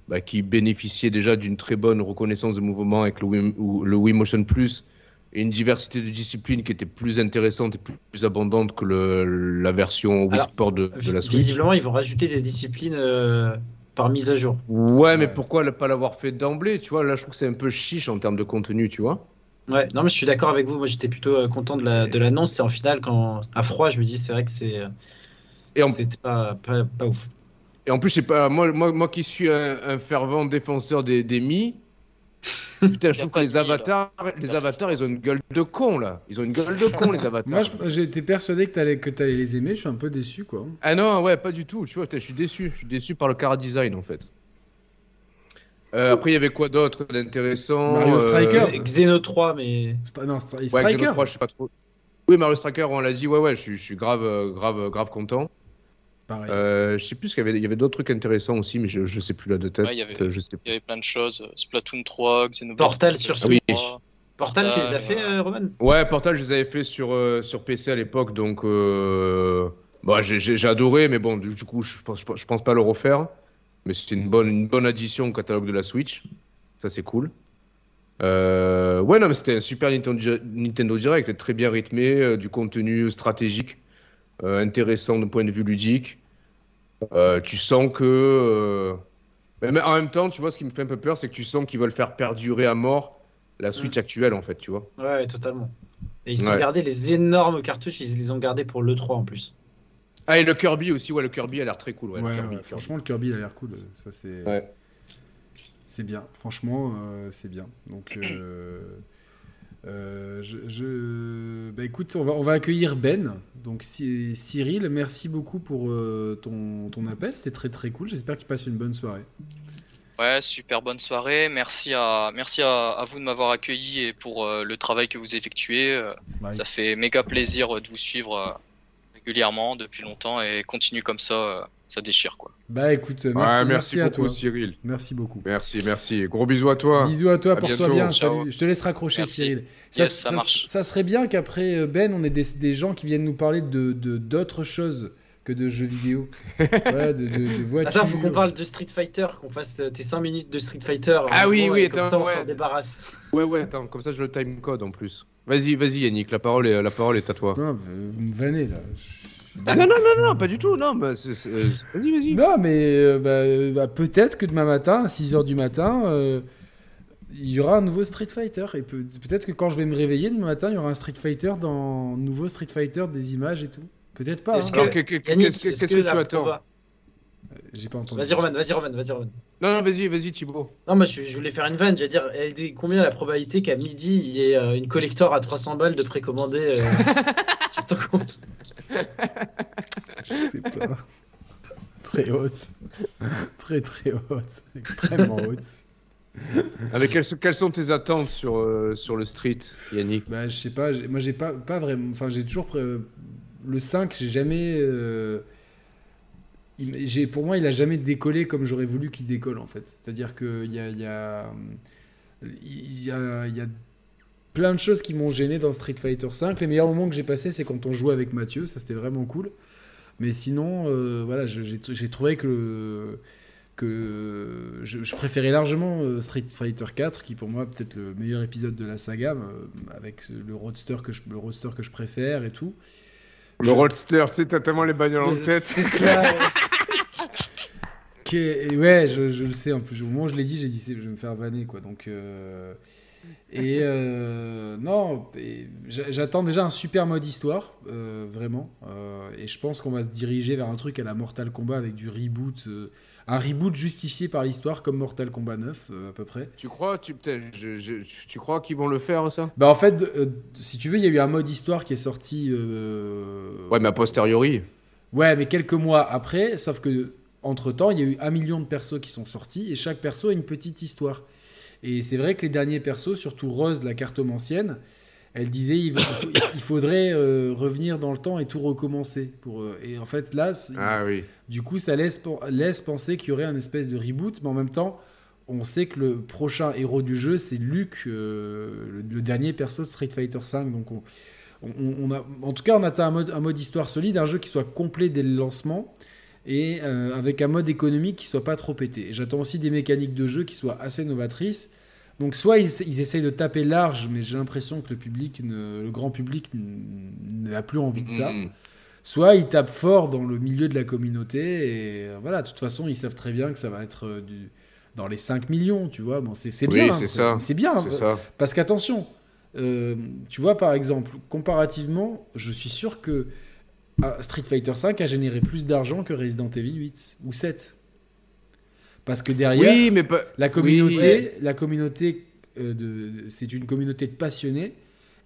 bah, qui bénéficiait déjà d'une très bonne reconnaissance de mouvement avec le Wii, ou- le Wii Motion Plus et une diversité de disciplines qui était plus intéressante et plus, plus abondante que le, la version Wii Alors, Sport de, de la Switch. Visiblement, ils vont rajouter des disciplines euh, par mise à jour. Ouais, mais pourquoi ne pas l'avoir fait d'emblée Tu vois, là, je trouve que c'est un peu chiche en termes de contenu, tu vois? Ouais, non, mais je suis d'accord avec vous. Moi, j'étais plutôt euh, content de la- de l'annonce. et en final, quand à froid, je me dis, c'est vrai que c'est Et en, c'était pas, pas, pas ouf. et en plus, je sais pas, moi, moi, moi qui suis un, un fervent défenseur des, des Mi, putain, je trouve que les avatars, les avatars, ils ont une gueule de con, là. Ils ont une gueule de con, les avatars. Moi, j'étais persuadé que t'allais que t'allais les aimer. Je suis un peu déçu, quoi. Ah non, ouais, pas du tout. Tu vois, je suis déçu. Je suis déçu par le cara design, en fait. Euh, après, il y avait quoi d'autre d'intéressant Mario Euh, Strikers. C'est Xeno 3, mais Stra- non, Stra- Ouais, Xeno Strikers. 3, je sais pas trop. Oui, Mario Striker, on l'a dit, ouais, ouais, je suis, je suis grave, euh, grave, grave content. Pareil. Euh, je sais plus qu'il y avait, il y avait d'autres trucs intéressants aussi, mais je, je sais plus là de tête. Ouais, il y avait- Je sais Il y avait plein de choses. euh, Splatoon 3, Xenoblade. Portal 3, sur Xenoblade Switch. 3. Portal, tu les as fait, euh, Roman? Ouais, Portal, je les avais fait sur, euh, sur PC à l'époque, donc euh... bah, j'ai- adoré, mais bon, du, du coup, je pense, je pense pas le refaire. Mais c'est une bonne, une bonne addition au catalogue de la Switch. Ça, c'est cool. Euh, Ouais, non, mais c'était un super Nintendo, Nintendo Direct, très bien rythmé, euh, du contenu stratégique, euh, intéressant d'un point de vue ludique. Tu sens que. Mais en même temps, tu vois, ce qui me fait un peu peur, c'est que tu sens qu'ils veulent faire perdurer à mort la Switch actuelle, en fait, tu vois. Ouais, totalement. Et ils ont gardé les énormes cartouches, ils les ont gardés pour l'E3 en plus. Ah, et le Kirby aussi, ouais, le Kirby a l'air très cool. Ouais, Ouais, le Kirby, ouais, Kirby. franchement, le Kirby a l'air cool. Ça, c'est Ouais. c'est bien. Franchement, euh, c'est bien. Donc, euh, euh, je, je- bah, écoute, on va, on va accueillir Ben. Donc, Cy- Cyril, merci beaucoup pour euh, ton, ton appel. C'était très très cool. J'espère que tu passes une bonne soirée. Ouais, super bonne soirée. Merci à, merci à, à vous de m'avoir accueilli et pour euh, le travail que vous effectuez. Bye. Ça fait méga plaisir de vous suivre euh, régulièrement depuis longtemps et continue comme ça, euh, ça déchire quoi. Bah écoute, merci, Ouais, merci, merci, à beaucoup, toi. Cyril. Merci beaucoup. Merci, merci. Gros bisous à toi. Bisous à toi, porte-toi bien. Salut. Je te laisse raccrocher, Merci. Cyril. Yes, ça marche. ça serait bien qu'après euh, Ben, on ait des, des gens qui viennent nous parler de de- d'autres choses que de jeux vidéo. ouais, de, de, de voitures. Attends, faut qu'on parle de Street Fighter, qu'on fasse euh, tes 5 minutes de Street Fighter. Ah oui, gros, oui, et comme attends, ça, on ouais. s'en débarrasse. Ouais, ouais, attends, comme ça je le time code en plus. Vas-y, vas-y Yannick, la parole est, la parole est à toi. Non, vous me vannez là. Ah non, non, non, non, pas du tout, non, bah, c'est- c'est- euh, vas-y, vas-y. Non, mais euh, bah, euh, bah, peut-être que demain matin, à 6h du matin, euh, il y aura un nouveau Street Fighter. Et peut- peut-être que quand je vais me réveiller demain matin, il y aura un Street Fighter dans nouveau Street Fighter, des images et tout. Peut-être pas. Hein. que- Alors, que- que- Yannick, Qu'est-ce que, tu attends proba- J'ai pas entendu. Vas-y, Roman, vas-y, Roman, vas-y, Roman. Non, non, vas-y, vas-y Thibaut. Non, moi je, je voulais faire une vanne, j'allais dire, combien la probabilité qu'à midi il y ait euh, une collector à 300 balles de précommander euh, sur ton compte? Je sais pas. très haute. Très très haute. Extrêmement haute. Avec quelles, sont- quelles sont tes attentes sur, euh, sur le street, Yannick? Bah, je sais pas, moi j'ai pas, pas vraiment. Enfin, j'ai toujours. pré- Le 5, j'ai jamais. euh, j'ai- pour moi, il a jamais décollé comme j'aurais voulu qu'il décolle en fait. C'est-à-dire qu'il y a. Y, a, y, a, il y a plein de choses qui m'ont gêné dans Street Fighter 5. Les meilleurs moments que j'ai passés, c'est quand on jouait avec Mathieu, ça c'était vraiment cool. Mais sinon, euh, voilà, j'ai trouvé que je, préférais largement euh, Street Fighter 4, qui pour moi peut-être le meilleur épisode de la saga, avec le roadster que le roadster que je préfère et tout. Le Roadster, tu sais, t'as tellement les bagnoles en tête. C'est et ouais, je, je le sais en plus. Au moment où je l'ai dit, j'ai dit je vais me faire vanner quoi. Donc euh, et euh, non, j'attends déjà un super mode histoire, euh, vraiment. Euh, et je pense qu'on va se diriger vers un truc à la Mortal Kombat avec du reboot, euh, un reboot justifié par l'histoire comme Mortal Kombat 9 euh, à peu près. Tu crois, tu, je- je- tu crois qu'ils vont le faire, ça? Bah en fait, euh, si tu veux, il y a eu un mode histoire qui est sorti. euh, Ouais, mais a posteriori. Ouais, mais quelques mois après, sauf que entre temps, il y a eu un million de persos qui sont sortis et chaque perso a une petite histoire. Et c'est vrai que les derniers persos, surtout Rose, la cartomancienne, elle disait il, va- il faudrait euh, revenir dans le temps et tout recommencer. Pour, euh, et en fait, là, Ah oui. du coup, ça laisse, pen- laisse penser qu'il y aurait un espèce de reboot, mais en même temps, on sait que le prochain héros du jeu, c'est Luke, euh, le, le dernier perso de Street Fighter V. Donc, on, on- on a, en tout cas, on attend un mode, un mode histoire solide, un jeu qui soit complet dès le lancement et avec un mode économique qui soit pas trop pété. J'attends aussi des mécaniques de jeu qui soient assez novatrices. Donc, soit ils, ils essayent de taper large, mais j'ai l'impression que le public, ne- le grand public, n'a plus envie de ça Mm, mm. soit ils tapent fort dans le milieu de la communauté et euh, voilà, de toute façon, ils savent très bien que ça va être euh, du, dans les 5 millions, tu vois. Bon, c'est c'est Oui, bien. c'est ça. C'est bien. Euh, ça. Parce qu'attention, euh, tu vois, par exemple, comparativement, je suis sûr que ah, Street Fighter V a généré plus d'argent que Resident Evil 8 ou 7. Parce que derrière, Oui, mais pas. la communauté, Oui. la communauté, euh, de, c'est une communauté de passionnés.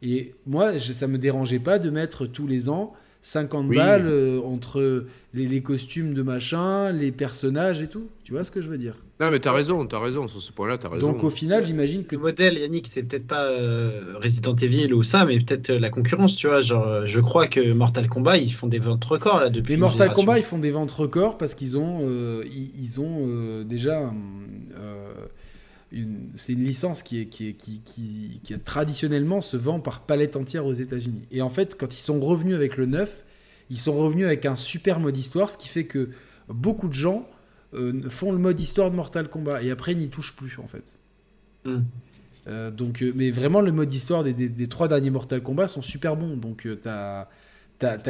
Et moi, je, ça me dérangeait pas de mettre tous les ans 50 Oui. balles euh, entre les, les costumes de machin, les personnages et tout. Tu vois ce que je veux dire? Non, mais t'as raison, t'as raison. Sur ce point-là, t'as raison. Donc au final, j'imagine que Le modèle, Yannick, c'est peut-être pas euh, Resident Evil ou ça, mais peut-être euh, la concurrence, tu vois. Genre, je crois que Mortal Kombat, ils font des ventes records là depuis. les Mortal génération. Kombat, ils font des ventes records parce qu'ils ont, euh, ils, ils ont euh, déjà, euh, c'est une licence qui est, qui est, qui, qui, traditionnellement se vend par palette entière aux États-Unis. Et en fait, quand ils sont revenus avec le 9, ils sont revenus avec un super mode histoire, ce qui fait que beaucoup de gens euh, font le mode histoire de Mortal Kombat et après n'y touchent plus en fait. Hmm. Euh, donc, euh, mais vraiment, le mode histoire des, des- des trois derniers Mortal Kombat sont super bons. Donc, tu as,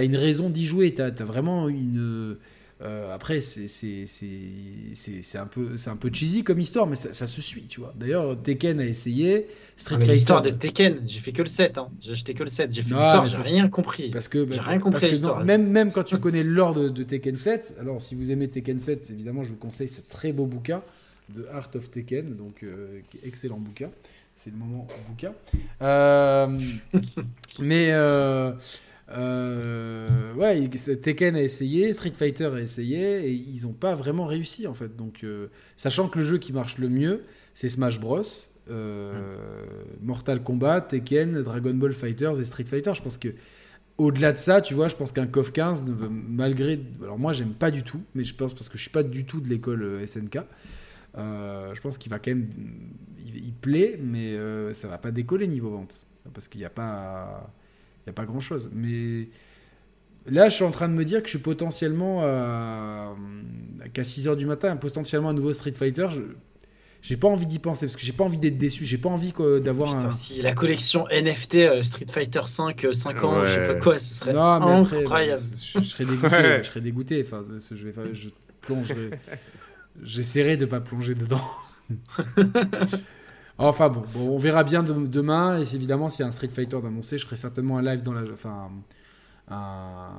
une raison d'y jouer. Tu as, vraiment une. Euh, après, c'est un, peu- un peu cheesy comme histoire, mais ça, ça se suit, tu vois. D'ailleurs, Tekken a essayé. Street Ah, l'histoire de Tekken, j'ai fait que le 7, hein. j'ai acheté que le 7, j'ai fait l'histoire, j'ai rien compris. Parce que, J'ai bah, rien compris parce que non, même, même quand tu connais l'or de, de Tekken 7, alors si vous aimez Tekken 7, évidemment, je vous conseille ce très beau bouquin de Art of Tekken, donc euh, qui est excellent bouquin. C'est le moment bouquin. Euh, mais euh, euh, ouais, Tekken a essayé, Street Fighter a essayé, et ils n'ont pas vraiment réussi en fait. Donc, euh, sachant que le jeu qui marche le mieux, c'est Smash Bros. euh, Mortal Kombat, Tekken, Dragon Ball Fighters et Street Fighter. Je pense que au-delà de ça, tu vois, je pense qu'un KOF 15, ne veut- malgré. Alors moi, j'aime pas du tout, mais je pense parce que je suis pas du tout de l'école SNK. je pense qu'il va quand même. Il, plaît, mais ça va pas décoller niveau vente. Parce qu'il n'y a pas. Y a pas grand chose. Mais. Là, je suis en train de me dire que je suis potentiellement à- qu'à 6h du matin, potentiellement un nouveau Street Fighter. Je... J'ai pas envie d'y penser parce que j'ai pas envie d'être déçu. J'ai pas envie quoi, d'avoir Putain, un. si la collection NFT euh, Street Fighter 5, 5 ans, je sais pas Ouais. quoi, ce serait Non, mais après, incroyable. bah, je, je serais dégoûté. Ouais. Je serais dégoûté. Enfin, je vais, je plongerai. J'essaierai de pas plonger dedans. enfin bon, bon, on verra bien de- demain. Et évidemment, s'il y a un Street Fighter d'annoncer, je ferai certainement un live dans la, enfin, un-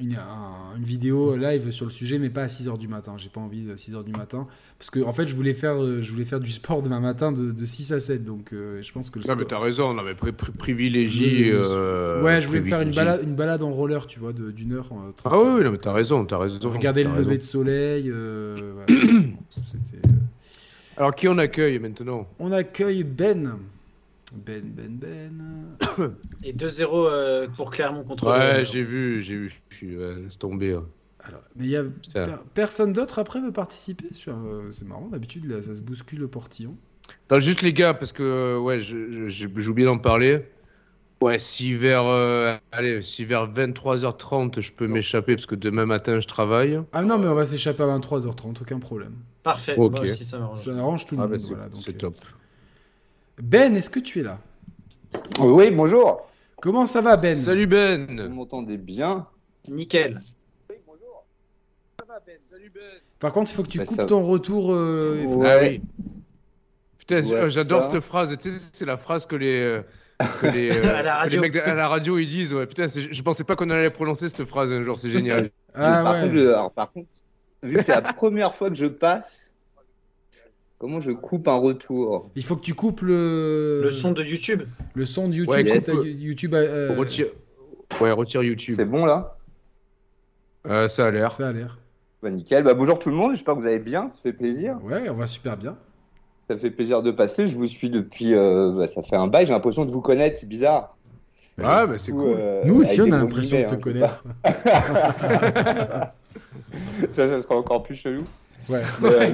une, un- une vidéo live sur le sujet, mais pas à 6h du matin. J'ai pas envie à 6h du matin. Parce que, en fait, je voulais faire, euh, je voulais faire du sport demain matin de, de 6 à 7. Donc, euh, je pense que le Non, mais t'as raison, on avait pri- pri- privilégié. Euh, ouais, je voulais me faire une balade, une balade en roller, tu vois, de- d'une heure. euh, Ah oui, non, mais t'as raison, t'as raison. Regarder le raison. lever de soleil. euh, voilà. C'était, Alors, qui on accueille maintenant? On accueille Ben. Ben, Ben, Ben. Et 2-0 euh, pour Clermont contre. Ouais, euh, j'ai vu, j'ai vu. Je suis ouais, laisse tomber. hein. Alors, mais il y a Putain. per- personne d'autre après veut participer sur, euh, C'est marrant, d'habitude là, ça se bouscule au portillon. Attends, juste les gars, parce que euh, ouais, je- je- j'ai j'ai oublié d'en parler. Ouais, si vers, euh, allez, si vers 23h30 je peux m'échapper parce que demain matin je travaille. Ah non, mais on va s'échapper à 23h30, aucun problème. Parfait. Ok. Moi aussi, ça m'arrange. Ça arrange tout le Ah, monde. bah, c'est voilà, donc, c'est euh, top. Ben, est-ce que tu es là? Oui, bonjour. Comment ça va, Ben? Salut Vous Ben. m'entendez bien? Nickel. Par contre, il faut que tu Bah, coupes ça- ton retour. euh, Ouais. Ah oui. Putain, Ouais, j'adore ça. cette phrase. Tu sais, c'est la phrase que les, euh, que les, euh, À la que les mecs à la radio ils disent. Ouais, putain, je pensais pas qu'on allait prononcer cette phrase un jour. C'est génial. Ah par, ouais. contre, je- alors, par contre, vu que c'est la première fois que je passe, comment je coupe un retour Il faut que tu coupes le, Le son de YouTube. le son de YouTube. Ouais, coupe. ta YouTube euh, Retire... Ouais, retire YouTube. C'est bon là Euh, ça a l'air. Ça a l'air. bah, Nickel. Bah, bonjour tout le monde, j'espère que vous allez bien, ça fait plaisir. Ouais, on va super bien. Ça fait plaisir de passer, je vous suis depuis. euh, bah, ça fait un bail, j'ai l'impression de vous connaître, c'est bizarre. Ah, bah c'est cool. euh, Nous aussi, avec on a l'impression de te hein, connaître. ça, ça sera encore plus chelou. Ouais. Mais, euh,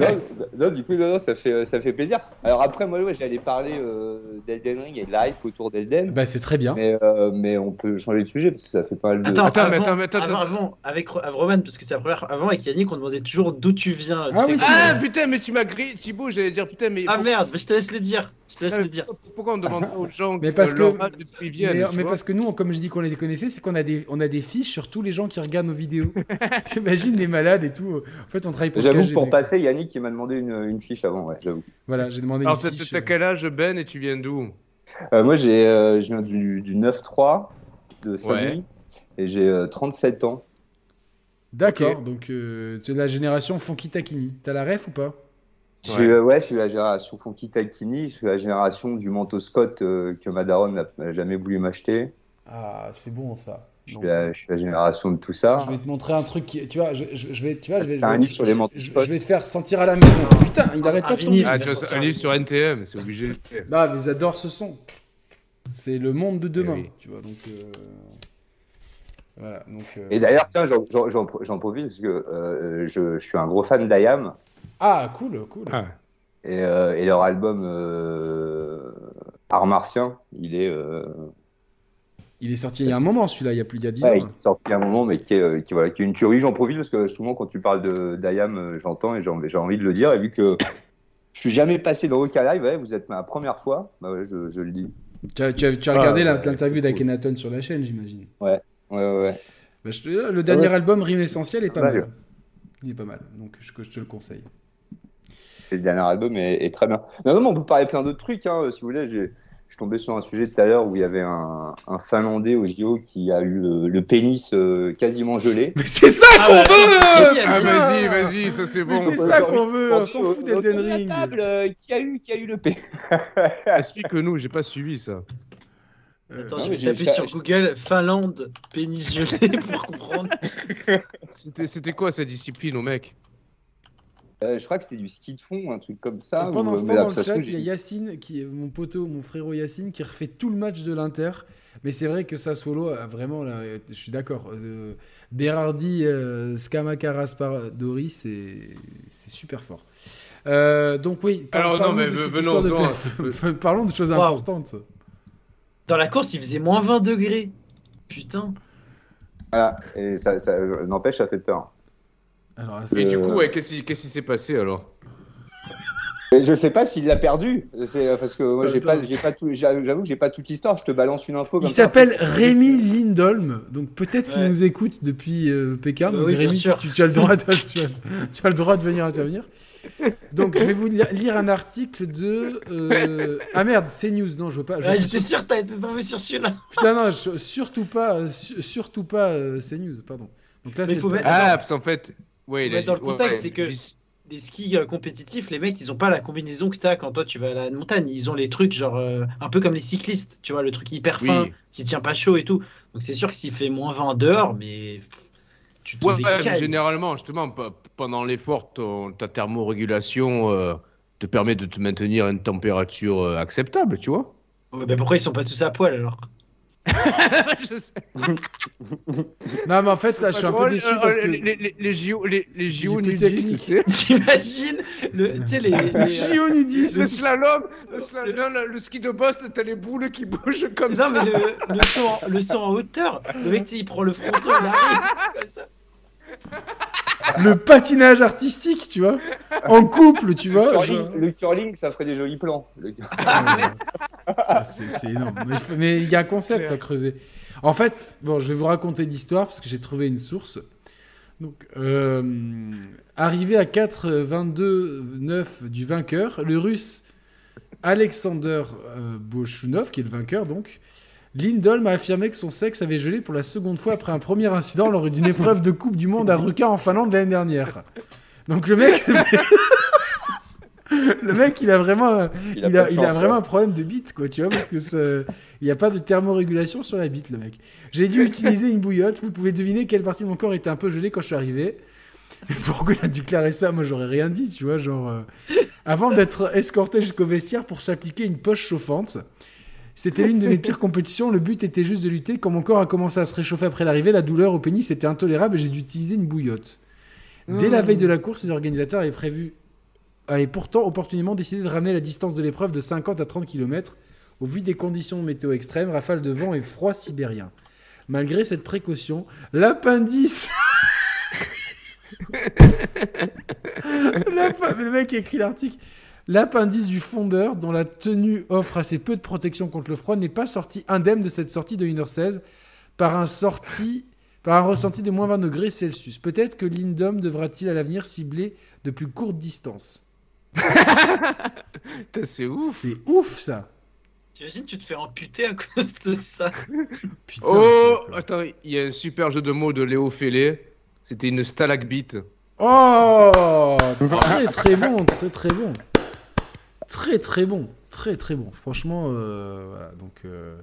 non, non, du coup, non, non, ça fait, ça fait plaisir. Alors après, moi, ouais, j'allais parler euh, d'Elden Ring et de l'hype autour d'Elden. Bah, c'est très bien. Mais, euh, mais on peut changer de sujet parce que ça fait pas mal de. Attends, Attends, avant, attends, attends, avant, attends. avant, avec Ro- avec Roman, parce que c'est la première. Avant, avec Yannick, on demandait toujours d'où tu viens. tu Ah oui, Ah putain, mais tu m'as grillé, Thibaut. J'allais dire putain, mais. Ah pour- merde, mais je te laisse le dire. Je te laisse Ah, le dire. Pourquoi on demande aux gens Mais parce que- viennent Mais, mais parce que nous, comme je dis qu'on les connaissait, c'est qu'on a des, on a des fiches sur tous les gens qui regardent nos vidéos. T'imagines les malades et tout. En fait, on travaille pour J'avoue. Pour passer, Yannick il m'a demandé une, une fiche avant, ouais, j'avoue. Voilà, j'ai demandé Alors, une fiche. t'as quel âge, Ben, et tu viens d'où? Euh, moi, j'ai, euh, je viens du, du 9-3 de Samy Ouais. et j'ai euh, 37 ans. D'accord, donc euh, tu es de la génération Funky Takini. T'as la ref ou pas? Je suis, euh, ouais, je suis la génération Funky Taikini, je suis la génération du manteau Scott euh, que ma daronne n'a jamais voulu m'acheter. Ah, c'est bon ça. Je Donc, suis, la, je suis la génération de tout ça. Je vais te montrer un truc qui, tu vois, je, je- je vais, tu vois, je vais, T'as un je, livre sur les je- manteaux je- spots. je vais te faire sentir à la maison. Putain, il arrête Un pas de tomber. Ah, tu vois, un livre sur NTM, c'est obligé. Bah, mais ils adorent ce son. C'est le monde de demain, Eh oui. tu vois. Donc, euh, voilà. Donc, euh, Et d'ailleurs, tiens, j'en- profite parce que euh, je, je suis un gros fan d'IAM ah, cool, cool. Ah. et, euh, et leur album euh, Art Martien, il est, euh, Il est sorti il y a un moment, celui-là, il y a plus il y a 10 ouais, il ans. est sorti il y a un moment, mais qui est, euh, qui, voilà, qui est une tuerie. J'en profite parce que souvent, quand tu parles de- d'IAM, euh, j'entends et j'ai envie, de le dire. Et vu que je suis jamais passé dans Roca Live, ouais, vous êtes ma première fois, bah ouais, je, je le dis. Tu as, tu as- tu as Ah, regardé l'interview cool. d'Akhenaton sur la chaîne, j'imagine. Ouais, ouais, ouais. Bah, je te- le dernier Ah ouais. album, Rime Essentiel, est pas mal. Il est pas mal, donc je, je te le conseille. Et le dernier album est, est très bien. Non, non, mais on peut parler plein d'autres trucs, hein, si vous voulez. J'ai- Je suis tombé sur un sujet tout à l'heure où il y avait un, un Finlandais au JO qui a eu le, le pénis euh, quasiment gelé. Mais c'est ça Ah qu'on ouais, veut génial. Ah, vas-y, vas-y, ça c'est Mais bon. c'est ça qu'on veut, on s'en fout d'Elden de la Ring. table, euh, qui a eu, qui a eu le pénis Explique-nous, j'ai pas suivi ça. Attends, non, je vais taper sur Google Finlande, pénis gelé pour comprendre. C'était c'était quoi cette discipline au mec? Euh, Je crois que c'était du ski de fond, un truc comme ça. Pendant ou, ce euh, temps, dans le chat, il y a Yacine, qui est mon poteau, mon frérot Yacine, qui refait tout le match de l'Inter. Mais c'est vrai que Sassuolo a vraiment, là, je suis d'accord. euh, Berardi, euh, Scamacca, Raspadori, c'est c'est super fort. Euh, donc oui, par- Alors, non, parlons mais de cette histoire parlons de choses Wow. importantes. Dans la course, il faisait moins 20 degrés. Putain. Voilà, et ça, ça euh, n'empêche, ça fait peur. Alors, Et Euh, du coup, ouais, qu'est-ce qui s'est passé alors? Je sais pas s'il l'a perdu, c'est euh, parce que moi j'ai pas, Attends. j'ai pas tout, j'avoue que j'ai pas toute l'histoire. Je te balance une info. il comme s'appelle Rémi Lindholm, donc peut-être qu'il Ouais. nous écoute depuis euh, Pékin. Bah donc oui, Rémi, sûr. tu, tu as le droit, de, tu, as, tu as le droit de venir intervenir. Donc je vais vous li- lire un article de euh, ah merde, c'est news. Non, je veux pas. J'étais sûr que t'as été tombé sur celui-là. Putain non, je- surtout pas, euh, su- surtout pas euh, c'est news, pardon. Donc là c'est faut le- mettre- Ah, parce qu'en fait, ouais, il dans le contexte, ouais, c'est que- Les skis euh, compétitifs, les mecs, ils ont pas la combinaison que t'as quand toi tu vas à la montagne. Ils ont les trucs genre euh, un peu comme les cyclistes, tu vois, le truc hyper fin Oui. qui tient pas chaud et tout. Donc c'est sûr que s'il fait moins 20 dehors, mais tu te Ouais, généralement, justement, pe- pendant l'effort, ta thermorégulation, euh, te permet de te maintenir à une température acceptable, tu vois. Ouais, mais pourquoi ils sont pas tous à poil alors? Non, mais en fait, là, je suis un peu déçu euh, parce que. les, les, les JO, les, les JO nudistes, tu sais. T'imagines le, tu sais, les, les- Chio nudiste. Le slalom, le, slalom, non, le, le ski de boss, t'as les boules qui bougent comme Non, ça. mais le, le, son, en- le son en hauteur, le mec, tu sais, il prend le fronton, il arrive comme ça. Le patinage artistique, tu vois. En couple, tu vois. Curling-. Le curling, ça ferait des jolis plans. Le- Ça, C'est énorme. Mais il y a un concept à creuser. En fait, bon, je vais vous raconter l'histoire parce que j'ai trouvé une source. Donc, euh, arrivé à 4,22,9 du vainqueur, le russe Alexander euh, Bolchunov, qui est le vainqueur donc, Lindholm a affirmé que son sexe avait gelé pour la seconde fois après un premier incident lors d'une épreuve de Coupe du Monde à Ruka en Finlande l'année dernière. Donc le mec, le mec, il a vraiment, il a, pas de il chance, a vraiment un problème de bite, quoi, tu vois, parce que ça- il n'y a pas de thermorégulation sur la bite, le mec. J'ai dû utiliser une bouillotte. Vous pouvez deviner quelle partie de mon corps était un peu gelée quand je suis arrivé. Pourquoi il a déclaré ça? Moi, j'aurais rien dit, tu vois, genre. euh, Avant d'être escorté jusqu'au vestiaire pour s'appliquer une poche chauffante. C'était l'une de mes pires compétitions. Le but était juste de lutter. Quand mon corps a commencé à se réchauffer après l'arrivée, la douleur au pénis était intolérable et j'ai dû utiliser une bouillotte. Dès la veille de la course, les organisateurs avaient prévu, avaient pourtant opportunément décidé de ramener la distance de l'épreuve de 50 à 30 km au vu des conditions météo extrêmes, rafales de vent et froid sibérien. Malgré cette précaution, l'appendice. L'appa- Le mec a écrit l'article. L'appendice du fondeur, dont la tenue offre assez peu de protection contre le froid, n'est pas sorti indemne de cette sortie de 1h16 par un, sorti, par un ressenti de moins 20 degrés Celsius. Peut-être que Lindom devra-t-il à l'avenir cibler de plus courtes distances. C'est ouf. C'est ouf ça T'imagines, tu te fais amputer à cause de ça. Putain, Oh, attends, il y a un super jeu de mots de Léo Fellé. C'était une stalagmite. Oh Très très bon, très très bon. Très très bon, très très bon. Franchement, euh, voilà, donc... euh,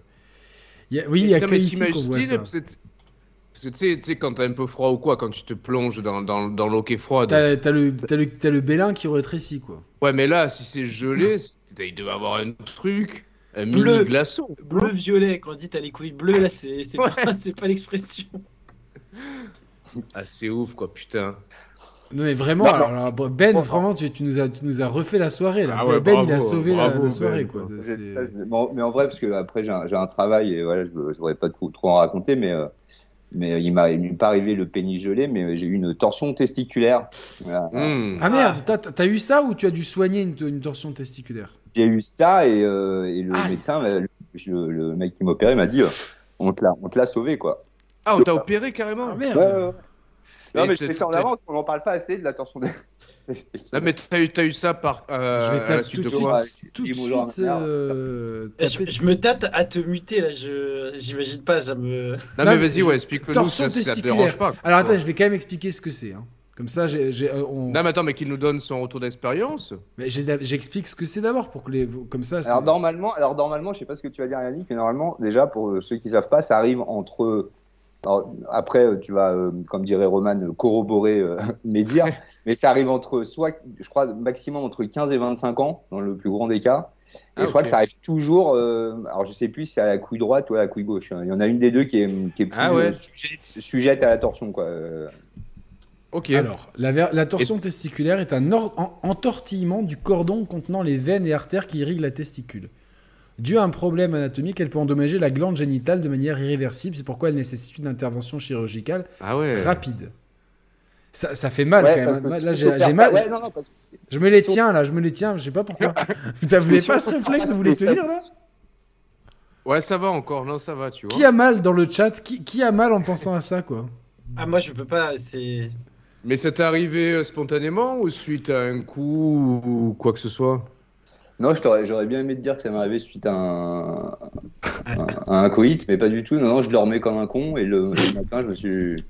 il y a- oui, il y a Putain, que mais ici qu'on voit ça. parce que tu sais- quand t'as un peu froid ou quoi, quand tu te plonges dans, dans, dans l'eau qui est froide. T'as t'as le, t'as le, t'as le bélin qui rétrécit, quoi. Ouais, mais là, si c'est gelé, c'est- il devait avoir un truc, un Bleu. mini glaçon. Bleu-violet, quand on dit t'as les couilles bleues, là, c'est c'est pas, c'est pas l'expression. Ah, c'est ouf, quoi, putain. Non mais vraiment, Non, alors, alors, Ben, Bon, vraiment, tu, tu nous as, tu nous as refait la soirée, là. Ah ouais, ben, il a sauvé la- bravo, la, soirée, Ben, quoi. Ça, mais en vrai, parce que après j'ai un, travail et voilà, je ne voudrais pas tout, trop en raconter, mais, euh, mais il m'a il m'est pas arrivé le pénis gelé, mais j'ai eu une torsion testiculaire. Voilà. Hmm. Ah merde, t'as- t'as eu ça ou tu as dû soigner une, une torsion testiculaire? J'ai eu ça et, euh, et le Ah. médecin, euh, le, le mec qui m'opérait m'a dit euh, on te l'a on te l'a sauvé quoi. Ah, on t'a opéré carrément Ah merde Ouais, ouais, ouais. Non mais je fais ça en avance, on n'en parle pas assez de la torsion testiculaire. Non, mais t'as eu, t'as eu ça par, euh, Je vais à la suite tout de quoi Tout de suite, euh, Je, taper- je me tâte à te muter, là, je j'imagine pas, ça me... Non, Non, mais mais vas-y, ouais, explique-nous, torsion ça, te dérange pas. quoi. Alors attends, je vais quand même expliquer ce que c'est. hein. Comme ça, j'ai, j'ai, euh, on- Non, mais attends, mais qu'il nous donne son retour d'expérience. Mais j'explique ce que c'est d'abord pour que les, comme ça. c'est- Alors normalement, alors normalement, je sais pas ce que tu vas dire Yannick, mais normalement déjà pour euh, ceux qui savent pas, ça arrive entre alors, après euh, tu vas euh, comme dirait Roman euh, corroborer euh, mes dires, mais ça arrive entre soit je crois maximum entre 15 et 25 ans dans le plus grand des cas. Et Ah, je crois que ça arrive toujours euh, alors je sais plus si c'est à la couille droite ou à la couille gauche. hein. Il y en a une des deux qui est qui est plus Ah ouais. euh, sujette, sujette à la torsion quoi. Euh, Ok. Alors, la, torsion testiculaire est un or- en- entortillement du cordon contenant les veines et artères qui irriguent la testicule. Dû à un problème anatomique, elle peut endommager la glande génitale de manière irréversible. C'est pourquoi elle nécessite une intervention chirurgicale Ah ouais. rapide. Ça, ça fait mal ouais, quand même. que Là, j'ai mal. ouais, non, non, parce que c'est- Je me les tiens là, je me les tiens. Je sais pas pourquoi. Vous n'avez pas ce réflexe, vous voulez tenir là Ouais, ça va encore, non, ça va, tu vois. Qui a mal dans le chat? Qui, qui a mal en pensant à ça quoi? Ah, moi, je peux pas, c'est... Mais ça t'est arrivé euh, spontanément ou suite à un coup ou quoi que ce soit? Non, j'aurais bien aimé te dire que ça m'est arrivé suite à un, un, à un coït, mais pas du tout. Non, non, je dormais comme un con et le, le matin, je me suis,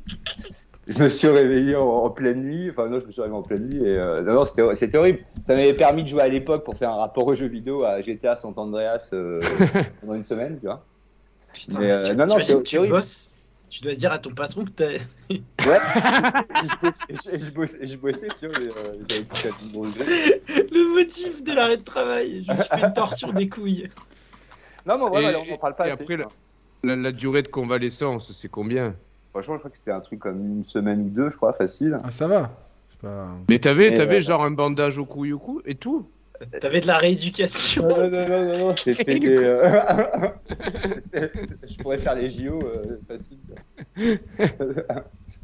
je me suis réveillé en, en pleine nuit. Enfin, non, je me suis réveillé en pleine nuit et euh, non, non, c'était c'était horrible. Ça m'avait permis de jouer à l'époque pour faire un rapport aux jeux vidéo à GTA San Andreas euh, pendant une semaine, tu vois. Putain, Mais, euh, tu- non, non, t'imagines, c'est- tu c'est horrible. bosses, Tu dois dire à ton patron que t'as. Ouais, je bossais, je, je bossais, je bossais, tu vois, mais euh, j'avais plus qu'à me brûler. Le motif de l'arrêt de travail. Je me suis fait une torsion des couilles. Non, mais voilà, Et- on en parle pas et assez. après, la- vois. La, la durée de convalescence, c'est combien? Franchement, je crois que c'était un truc comme une semaine ou deux, je crois, facile. Ah, ça va. Pas... Mais t'avais, t'avais euh, genre un bandage au cou, au cou et tout? T'avais de la rééducation. Non, non, non, non, non, c'était des. euh, je pourrais faire les JO euh, facile.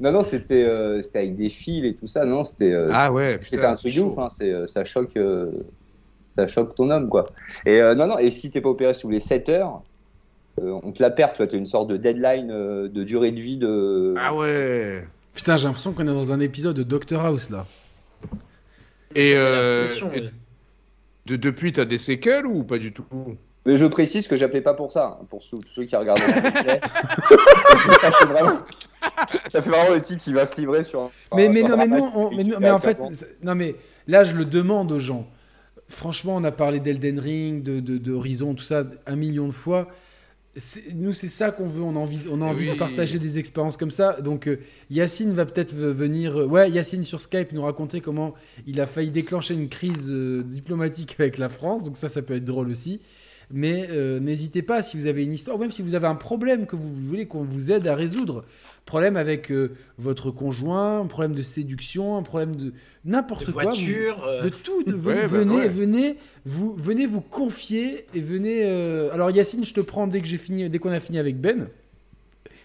non, non, c'était euh, c'était avec des fils et tout ça. Non, c'était euh, Ah ouais, c'était un truc de ouf. Hein, c'est, ça, choque, euh, ça choque ton homme, quoi. Et euh, non, non, et si t'es pas opéré sous les 7 heures, euh, on te la perd, tu vois. T'as une sorte de deadline euh, de durée de vie de. Ah ouais Putain, j'ai l'impression qu'on est dans un épisode de Doctor House là. Et, euh, et. De, depuis, t'as des séquelles ou pas du tout? Mais je précise que j'appelais pas pour ça, hein, pour ceux, tous ceux qui regardent. ça, fait vraiment... ça fait vraiment le type qui va se livrer sur. un- Mais, mais sur non, mais non, on- mais, non, mais en fait, c'est- non, mais là, je le demande aux gens. Franchement, on a parlé d'Elden Ring, de, de, de Horizon, tout ça, un million de fois. Nous, c'est ça qu'on veut. On a envie, on a envie de partager des expériences comme ça. Donc, euh, Yacine va peut-être venir. euh, ouais, Yacine sur Skype nous raconter comment il a failli déclencher une crise euh, diplomatique avec la France. Donc, ça, ça peut être drôle aussi. Mais euh, n'hésitez pas, si vous avez une histoire, ou même si vous avez un problème que vous voulez qu'on vous aide à résoudre, problème avec euh, votre conjoint, un problème de séduction, un problème de n'importe quoi, vous- voiture. euh, de tout, de- Ouais, venez, bah ouais. venez, vous venez vous confier et venez. euh, Alors Yacine, je te prends dès que j'ai fini, dès qu'on a fini avec Ben.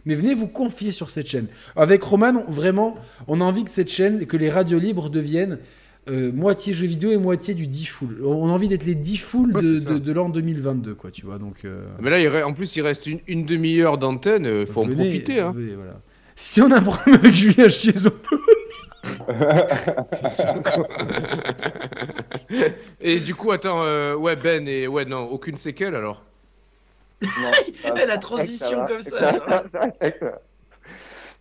Mais venez vous confier sur cette chaîne. Avec Roman, on- vraiment, on a envie que cette chaîne, que les radios libres deviennent euh, moitié jeux vidéo et moitié du D-Full. On a envie d'être les Ouais, de, l'an 2022, quoi, tu vois. Donc, euh, Mais là, il re- en plus, il reste une, une demi-heure d'antenne, il faut en venez, profiter. Hein. venez, voilà. Si on a un problème avec Julien Chiezon, et du coup, attends, euh, ouais, Ben, et ouais, non, aucune séquelle alors Non, ça la transition comme ça.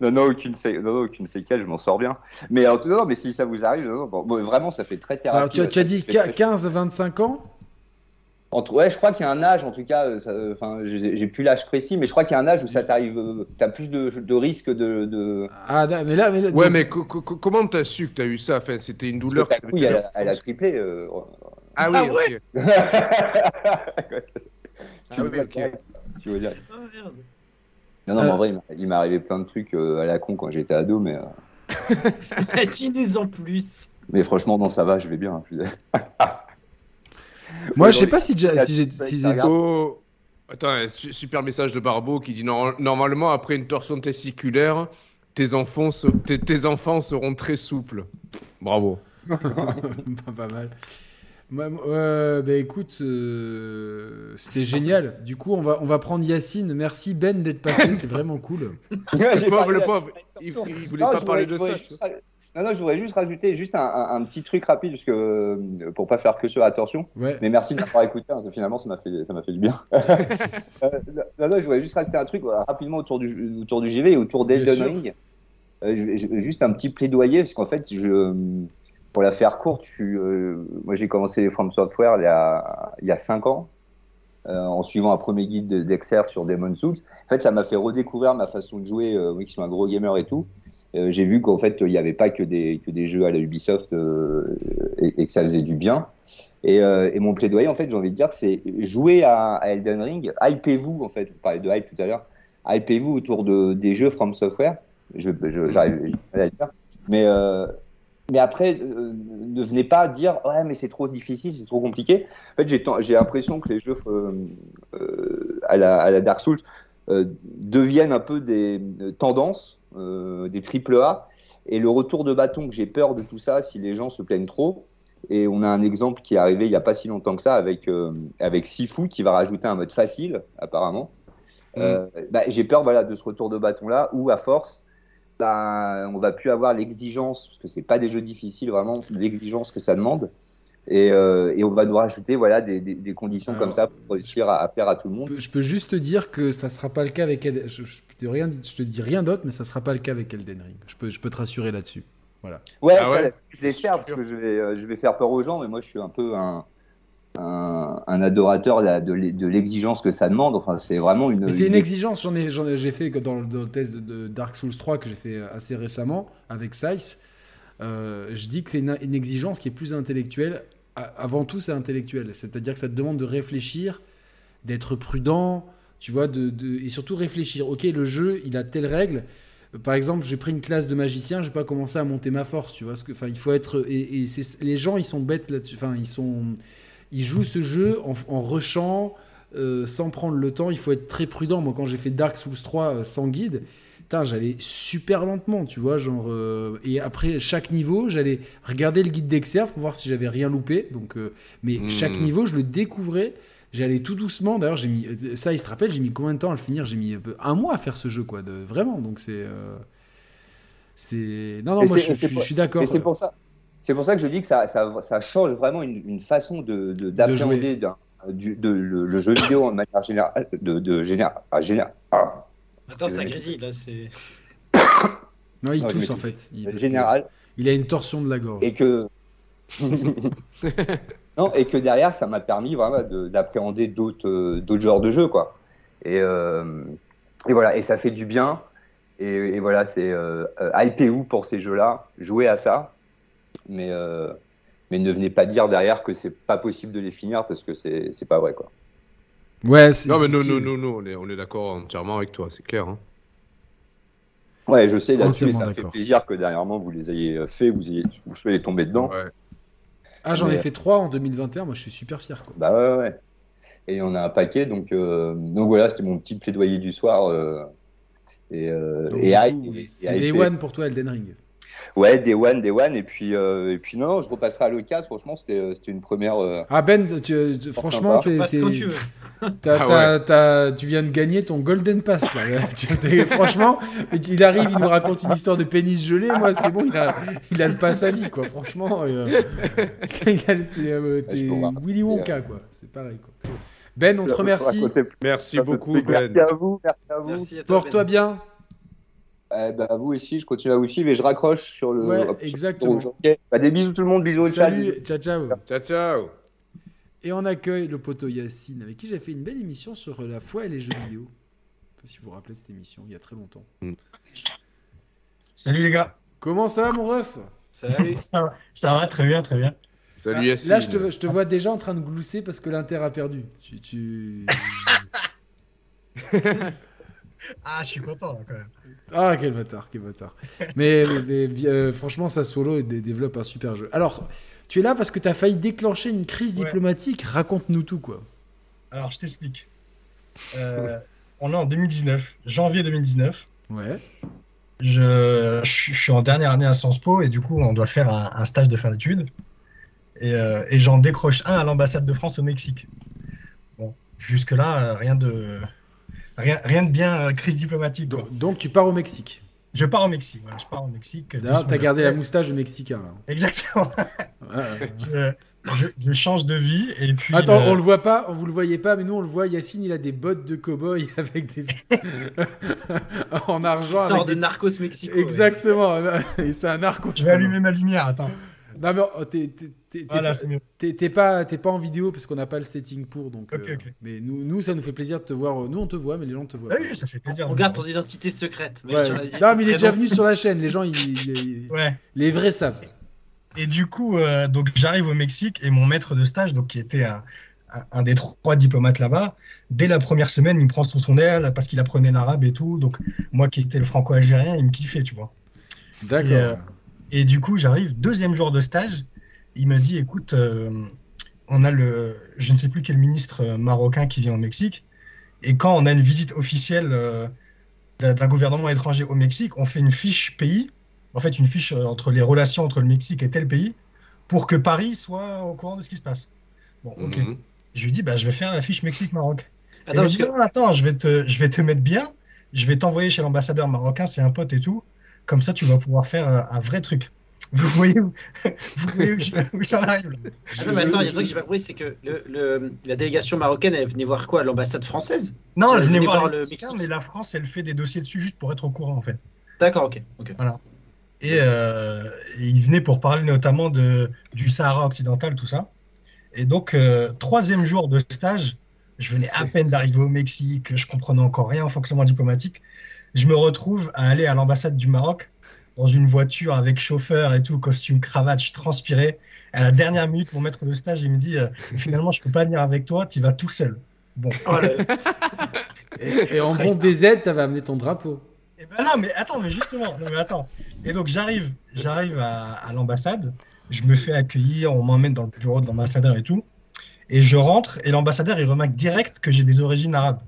non, non, aucune, sé... non, non, aucune séquelle, je m'en sors bien. Mais, en tout- mais si ça vous arrive, non, non, bon, bon, vraiment, ça fait très thérapie. alors tu, as- tu as dit fait très 15-25 ans? Entre- Ouais, je crois qu'il y a un âge, en tout cas, euh, euh, enfin, j'ai plus l'âge précis, mais je crois qu'il y a un âge où ça t'arrive, euh, t'as plus de, de risques de. de... Ah, mais là, mais là- Ouais, mais co- co- co- comment t'as su que t'as eu ça? Enfin, c'était une douleur. ta que couille, elle, a- elle a triplé. euh, Ah oui, Ah ok. ouais tu Ah veux oui, tu veux dire? Oh, merde. Non, non, mais en vrai, il m'est- arrivé plein de trucs euh, à la con quand j'étais ado, mais, euh, Dis-nous en plus. mais franchement, non, ça va, je vais bien. je suis- Moi, je sais pas si j'ai si j'ai-. Oh, Attends, un super message de Barbeau qui dit Nor- normalement après une torsion testiculaire, tes enfants, se- tes, tes enfants seront très souples. Bravo. pas, pas mal. Euh, bah écoute, euh, c'était génial. Du coup, on va, on va prendre Yacine. Merci Ben d'être passé, c'est vraiment cool. Le pauvre, le pauvre, il, il voulait Non, pas parler de ça. Non, non, je voudrais juste rajouter juste un, un- un petit truc rapide, parce que, euh, pour pas faire que sur attention. Ouais. Mais merci de m'avoir écouté, hein, finalement, ça m'a fait, ça fait du bien. Euh, non, non, je voudrais juste rajouter un truc voilà, rapidement autour du, autour du JV et autour d'Elden. Ring. Euh, juste un petit plaidoyer, parce qu'en fait, je, pour la faire courte, je euh, moi j'ai commencé From Software il y a, il y a 5 ans, euh, en suivant un premier guide de- d'Exer sur Demon's Souls. En fait, ça m'a fait redécouvrir ma façon de jouer, euh, oui, qui suis un gros gamer et tout. Euh, j'ai vu qu'en fait, il n'y avait pas que des, que des jeux à la Ubisoft euh, et, que ça faisait du bien. Et, euh, et mon plaidoyer, en fait, j'ai envie de dire, c'est jouer à, Elden Ring, hypez-vous, en fait, on parlait de hype tout à l'heure, hypez-vous autour de, des jeux From Software. Je, je, j'arrive du mal à le dire. Mais, mais après, ne venez pas dire, ouais, mais c'est trop difficile, c'est trop compliqué. En fait, j'ai, l'impression que les jeux à, la, à la Dark Souls deviennent un peu des tendances, des triple A. Et le retour de bâton que j'ai peur de tout ça, si les gens se plaignent trop. Et on a un exemple qui est arrivé il n'y a pas si longtemps que ça avec, euh, avec Sifu qui va rajouter un mode facile, apparemment. Euh, bah, j'ai peur voilà, de ce retour de bâton-là où, à force, bah, on va plus avoir l'exigence, parce que c'est pas des jeux difficiles vraiment, l'exigence que ça demande. Et, euh, et on va nous rajouter voilà, des, des, des conditions Alors, comme ça pour réussir à, à plaire à tout le monde. Je peux juste te dire que ça sera pas le cas avec Elden je, je, te rien, je te dis rien d'autre, mais ça sera pas le cas avec Elden Ring. Je peux, je peux te rassurer là-dessus. Voilà. Ouais, Ah ça, ouais je l'espère parce que je vais, euh, je vais faire peur aux gens, mais moi je suis un peu un, un, un adorateur de, l'exigence que ça demande. Enfin, c'est vraiment une. C'est une une- exigence, j'en ai, j'en ai- j'ai fait dans le, dans le test de, de Dark Souls 3 que j'ai fait assez récemment avec Sice. euh, je dis que c'est une, une exigence qui est plus intellectuelle. Avant tout, c'est intellectuel. C'est-à-dire que ça te demande de réfléchir, d'être prudent, tu vois, de, et surtout réfléchir. Ok, le jeu, il a telle règle. Par exemple, j'ai pris une classe de magicien, je vais pas commencer à monter ma force, tu vois. Que, il faut être. Et, les gens, ils sont bêtes là-dessus. Enfin, ils sont. Ils jouent ce jeu en, en rushant, euh, sans prendre le temps. Il faut être très prudent. Moi, quand j'ai fait Dark Souls 3 euh, sans guide, putain, j'allais super lentement, tu vois. Genre, euh, et après chaque niveau, j'allais regarder le guide d'Exerf pour voir si j'avais rien loupé. Donc, euh, mais Hmm. chaque niveau, je le découvrais. J'allais tout doucement. D'ailleurs, j'ai mis euh, ça. Il se rappelle, j'ai mis combien de temps à le finir J'ai mis un mois à faire ce jeu, quoi. De, vraiment. Donc c'est, euh, c'est. Non, non, Et moi, je, suis d'accord. C'est pour ça. C'est pour ça que je dis que ça, ça, ça change vraiment une, une façon de, de- d'appréhender de, le, le jeu vidéo en manière générale. De, de général, ah, général, ah, Attends, ça grésille là, c'est. Non, il Non, tousse en fait. Il, général. il a une torsion de la gorge. et que non et que derrière ça m'a permis vraiment de- d'appréhender d'autres euh, d'autres genres de jeux quoi et, euh, et voilà et ça fait du bien et, et voilà c'est euh, euh, hypez-vous pour ces jeux là jouez à ça mais euh, mais ne venez pas dire derrière que c'est pas possible de les finir parce que c'est c'est pas vrai quoi Ouais, c'est. Non, mais non, non, non, non, on est, on est d'accord entièrement avec toi, c'est clair. hein. ouais je sais là-dessus ça fait plaisir que dernièrement vous les ayez fait vous ayez, vous soyez tombé dedans Ouais. Ah, j'en ai Mais- fait 3 en 2021. Moi, je suis super fier. Quoi. Bah ouais, ouais. Et en a un paquet, donc, euh, donc voilà, c'était mon petit plaidoyer du soir. euh, et euh, Donc, et et- c'est Day. One pour toi, Elden Ring. Ouais, Day One, Day One. Et puis, euh, et puis non, je repasserai à l'occasion. Franchement, c'était euh, c'était une première. euh, Ah, Ben, tu- tu- franchement, t'es- Ah t'as- t'as- tu viens de gagner ton Golden Pass. Là. Franchement, il arrive, il nous raconte une histoire de pénis gelé. Moi, c'est bon, il a, il a le pass à vie. Quoi. Franchement, euh, il a- c'est euh, voir. Willy Wonka. Quoi. C'est pareil. Quoi. Ben, on te remercie. Merci beaucoup, Merci Ben. à vous, merci à vous. Merci à toi. Porte-toi Ben. bien. Eh ben, à vous aussi, je continue à vous suivre et je raccroche sur le. Ouais, exactement. Bah, des bisous tout le monde, bisous chat. Salut, ciao, ciao. Ciao, ciao. Et on accueille le poteau Yacine, avec qui j'ai fait une belle émission sur la foi et les jeux vidéo. Je sais pas si vous vous rappelez de cette émission, il y a très longtemps. Salut les gars. Comment ça va, mon ref? Salut. Ça, va- ça va très bien, très bien. Salut, Ah, Yacine. Là, je te, je te vois déjà en train de glousser parce que l'Inter a perdu. Tu, tu... Ah, je suis content là, quand même. Ah, quel bâtard, quel bâtard. Mais, mais, mais, euh, franchement, Sassuolo développe un super jeu. Alors, tu es là parce que tu as failli déclencher une crise Ouais. diplomatique. Raconte-nous tout, quoi. Alors, je t'explique. Euh, on est en 2019, janvier 2019. Ouais. Je, je suis en dernière année à Sciences Po et du coup, on doit faire un, un stage de fin d'études. Et, euh, et j'en décroche un à l'ambassade de France au Mexique. Bon, jusque-là, euh, rien de, rien, rien de bien euh, crise diplomatique. donc, tu pars au Mexique. Je pars au Mexique. Voilà, je pars au Mexique. deux D'ailleurs, tu as semaines gardé la moustache de Mexicain. là. Exactement. Ouais, je, je- je change de vie et puis. Attends, euh, on le voit pas, on vous le voyez pas, mais nous on le voit. Yacine, il a des bottes de cow-boy avec des en argent. Sort avec de des- Narcos Mexico. ouais. Exactement. Et c'est un narco. Je vais allumer ma lumière. Attends. Non mais oh, t'es Voilà, pas- c'est mieux. t'es- t'es pas en vidéo parce qu'on n'a pas le setting pour donc. Euh. Mais nous nous ça nous fait plaisir de te voir. Nous on te voit, mais les gens te voient. Ah oui, ça fait plaisir. Regarde ton identité secrète. Mais Ouais. sur la- Non mais il est déjà venu sur la chaîne. Les gens, ils- ils- Ouais. les vrais savent. Et du coup, euh, donc j'arrive au Mexique et mon maître de stage, donc qui était un, un- un des trois diplomates là-bas, dès la première semaine, il me prend sous son aile parce qu'il apprenait l'arabe et tout. Donc moi qui étais le franco-algérien, il me kiffait, tu vois. D'accord. Et, du coup, j'arrive, deuxième jour de stage, il me dit, écoute, euh, on a le, je ne sais plus quel ministre euh, marocain qui vient au Mexique, et quand on a une visite officielle euh, d'un gouvernement étranger au Mexique, on fait une fiche pays, en fait une fiche entre les relations entre le Mexique et tel pays, pour que Paris soit au courant de ce qui se passe. Bon, ok. Mhm. Je lui dis, bah, je vais faire la fiche Mexique-Maroc. Attends, parce dit, que non, attends, je vais te, je vais te mettre bien, je vais t'envoyer chez l'ambassadeur marocain, c'est un pote et tout. Comme ça, tu vas pouvoir faire euh, un vrai truc. Vous voyez où, vous voyez où je- où j'en arrive là Ah non, mais attends, il y a un truc que j'ai pas compris, c'est que le, le- la délégation marocaine, elle venait voir quoi? L'ambassade française? Non, Euh, je venais venez voir voir le Mexique. mais la France, elle fait des dossiers dessus juste pour être au courant en fait. D'accord, ok. ok. Et, euh, et il venait pour parler notamment de, du Sahara occidental, tout ça. Et donc, euh, troisième jour de stage, je venais à peine d'arriver au Mexique, je comprenais encore rien en fonctionnement diplomatique. Je me retrouve à aller à l'ambassade du Maroc dans une voiture avec chauffeur et tout, costume, cravate, je transpirais. À la dernière minute, mon maître de stage, il me dit euh, finalement, je peux pas venir avec toi, tu vas tout seul. Bon. Oh Et, et en bon DZ, t'avais amené ton drapeau. Et ben non, mais attends, mais justement, non, mais attends. Et donc j'arrive, j'arrive à, à l'ambassade, je me fais accueillir, on m'emmène dans le bureau de l'ambassadeur et tout, et je rentre et l'ambassadeur il remarque direct que j'ai des origines arabes.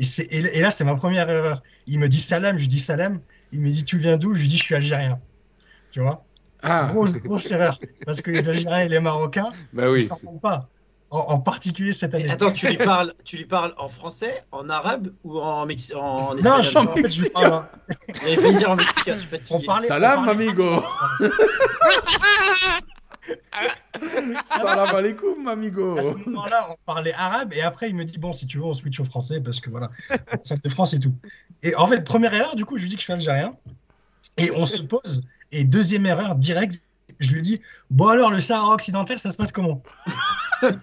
Et, c'est, et, et là c'est ma première erreur. Il me dit salam, je lui dis salam, il me dit tu viens d'où, je lui dis je suis algérien. Tu vois? Ah, Grosse, grosse erreur. Parce que les Algériens et les Marocains, Bah ils oui. s'en rendent pas. En, en particulier cette année. Et Attends, tu lui parles, tu lui parles en français, en arabe ou en, Mexi- en non, espagnol? je, en fait, je dire en mexicain, je suis fatigué. On parlait- salam, on parlait- amigo. Salam alaikum, amigo. À ce moment-là, on parlait arabe et après, il me dit Bon, si tu veux, on switch au français parce que voilà, ça de France et tout. Et en fait, première erreur, du coup, je lui dis que je suis algérien et on se pose. Et deuxième erreur, direct, je lui dis Bon, alors, le Sahara occidental, ça se passe comment?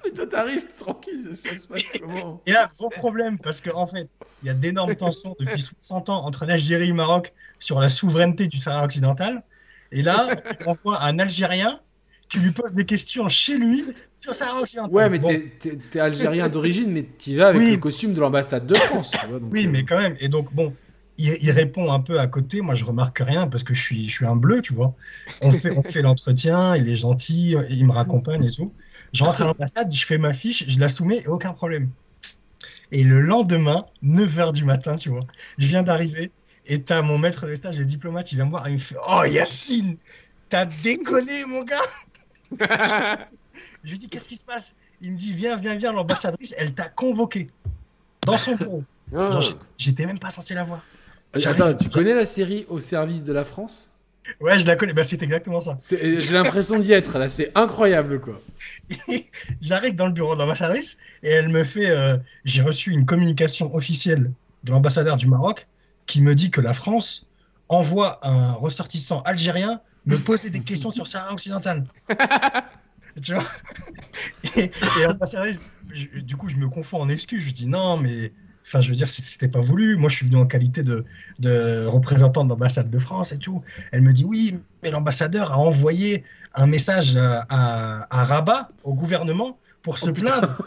Et toi, t'arrives tranquille, ça se passe comment? Et là, gros problème parce qu'en en fait, il y a d'énormes tensions depuis 60 ans entre l'Algérie et le Maroc sur la souveraineté du Sahara occidental. Et là, on voit un Algérien qui lui pose des questions chez lui sur le Sahara occidental. Ouais, mais Bon. t'es- algérien d'origine, mais t'y vas avec Oui. le costume de l'ambassade de France. tu vois, donc, Oui, euh, mais quand même. Et donc, bon, il, il répond un peu à côté. Moi, je remarque rien parce que je suis, je suis un bleu, tu vois. On fait, on fait l'entretien, il est gentil, il me raccompagne et tout. Je rentre à l'ambassade, je fais ma fiche, je la soumets, et aucun problème. Et le lendemain, 9h du matin, tu vois, je viens d'arriver et t'as mon maître de stage, le diplomate, il vient me voir et il me fait Oh Yacine, t'as déconné, mon gars Je lui dis Qu'est-ce qui se passe? Il me dit Viens, viens, viens, l'ambassadrice, elle t'a convoqué dans son bureau. J'ai- j'étais même pas censé la voir. Attends, tu connais la série Au service de la France? Ouais, je la connais. Bah, c'est exactement ça. C'est- J'ai l'impression d'y être là, c'est incroyable quoi. J'arrive dans le bureau de l'ambassadrice et elle me fait euh, J'ai reçu une communication officielle de l'ambassadeur du Maroc qui me dit que la France envoie un ressortissant algérien me poser des questions sur Sahara occidental. tu vois? Et, et je- du coup, je me confonds en excuses. Je dis non, mais. Enfin, je veux dire, c'était pas voulu. Moi, je suis venu en qualité de, de représentant de l'ambassade de France et tout. Elle me dit oui, mais l'ambassadeur a envoyé un message à, à- à Rabat, au gouvernement, pour se Oh, plaindre,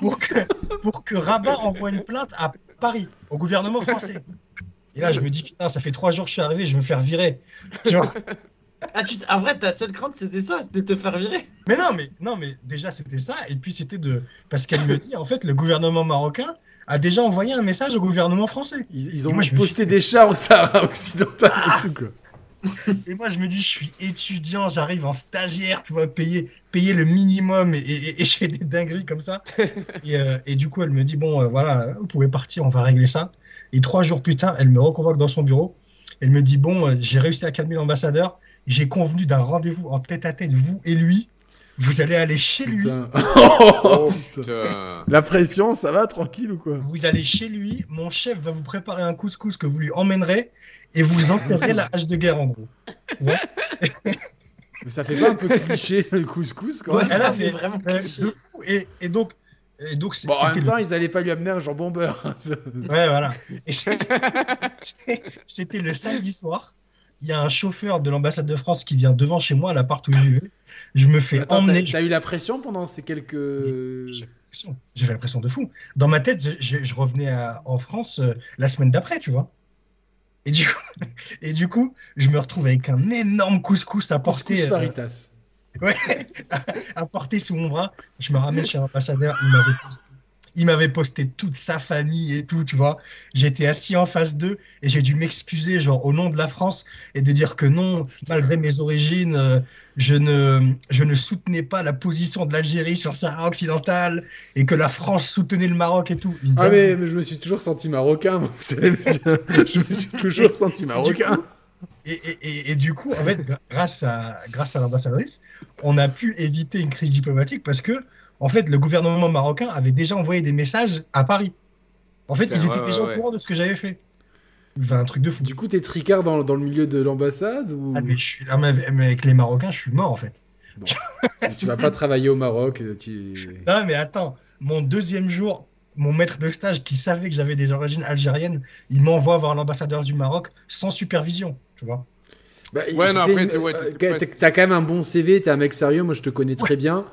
pour que, pour que Rabat envoie une plainte à Paris, au gouvernement français. Et là, je me dis, putain, ça fait trois jours que je suis arrivé, je vais me faire virer. Tu vois? Ah, tu, en vrai, ta seule crainte, c'était ça, c'était de te faire virer. mais non, mais non, mais déjà, c'était ça. Et puis, c'était de. Parce qu'elle me dit, en fait, le gouvernement marocain a déjà envoyé un message au gouvernement français. Ils, ils ont Moi, je posté suis- des chars au Sahara occidental et tout quoi. Et moi, je me dis, je suis étudiant, j'arrive en stagiaire, tu vois, payer, payer le minimum et, et- et je fais des dingueries comme ça. Et, euh, et du coup, elle me dit, bon, euh, voilà, vous pouvez partir, on va régler ça. Et trois jours plus tard, elle me reconvoque dans son bureau. Elle me dit, bon, euh, j'ai réussi à calmer l'ambassadeur. J'ai convenu d'un rendez-vous en tête à tête, vous et lui. Vous allez aller chez lui. Oh, Putain. La pression, ça va tranquille ou quoi Vous allez chez lui. Mon chef va vous préparer un couscous que vous lui emmènerez et vous enterrez la hache de guerre, en gros. Mais ça fait pas un peu cliché le couscous quand Ouais, même elle ça a fait vraiment Euh, cliché. de fou. Et, et donc, et donc c'est- Bon, en même le temps, ils allaient pas lui amener un jambon beurre. Ouais, voilà. C'était le samedi soir. Il y a un chauffeur de l'ambassade de France qui vient devant chez moi à l'appart où je vais. Je me fais Attends, emmener. t'as eu la pression pendant ces quelques. J'avais J'avais l'impression de fou. Dans ma tête, je, revenais à- en France euh, la semaine d'après, tu vois. Et du, coup, et du coup, je me retrouve avec un énorme couscous à porter, Couscous euh, Faritas. ouais, à porter sous mon bras. Je me ramène chez l'ambassadeur. Il m'avait posté, il m'avait posté toute sa famille et tout, tu vois. J'étais assis en face d'eux et j'ai dû m'excuser, genre, au nom de la France et de dire que non, malgré mes origines, euh, je ne, je ne soutenais pas la position de l'Algérie sur le Sahara occidental et que la France soutenait le Maroc et tout. Une Ah, mais, mais je me suis toujours senti marocain, vous savez. Je me suis toujours senti marocain. Et, et- et- et du coup, en fait, grâce à, grâce à l'ambassadrice, on a pu éviter une crise diplomatique parce que, en fait, le gouvernement marocain avait déjà envoyé des messages à Paris. En fait, Putain, ils étaient ouais, déjà ouais, au courant de ce que j'avais fait. Enfin, un truc de fou. Du coup, t'es tricard dans, dans le milieu de l'ambassade ou... Ah, mais je suis, ah, mais avec mais avec les Marocains, je suis mort, en fait. Bon. tu vas pas travailler au Maroc. euh, Tu... Non, mais attends, mon deuxième jour, mon maître de stage qui savait que j'avais des origines algériennes, il m'envoie voir l'ambassadeur du Maroc sans supervision, tu vois. Bah, Ouais, non, après, une- euh, ouais, t'as c'est- t'as quand même un bon CV, t'es un mec sérieux, moi je te connais très bien.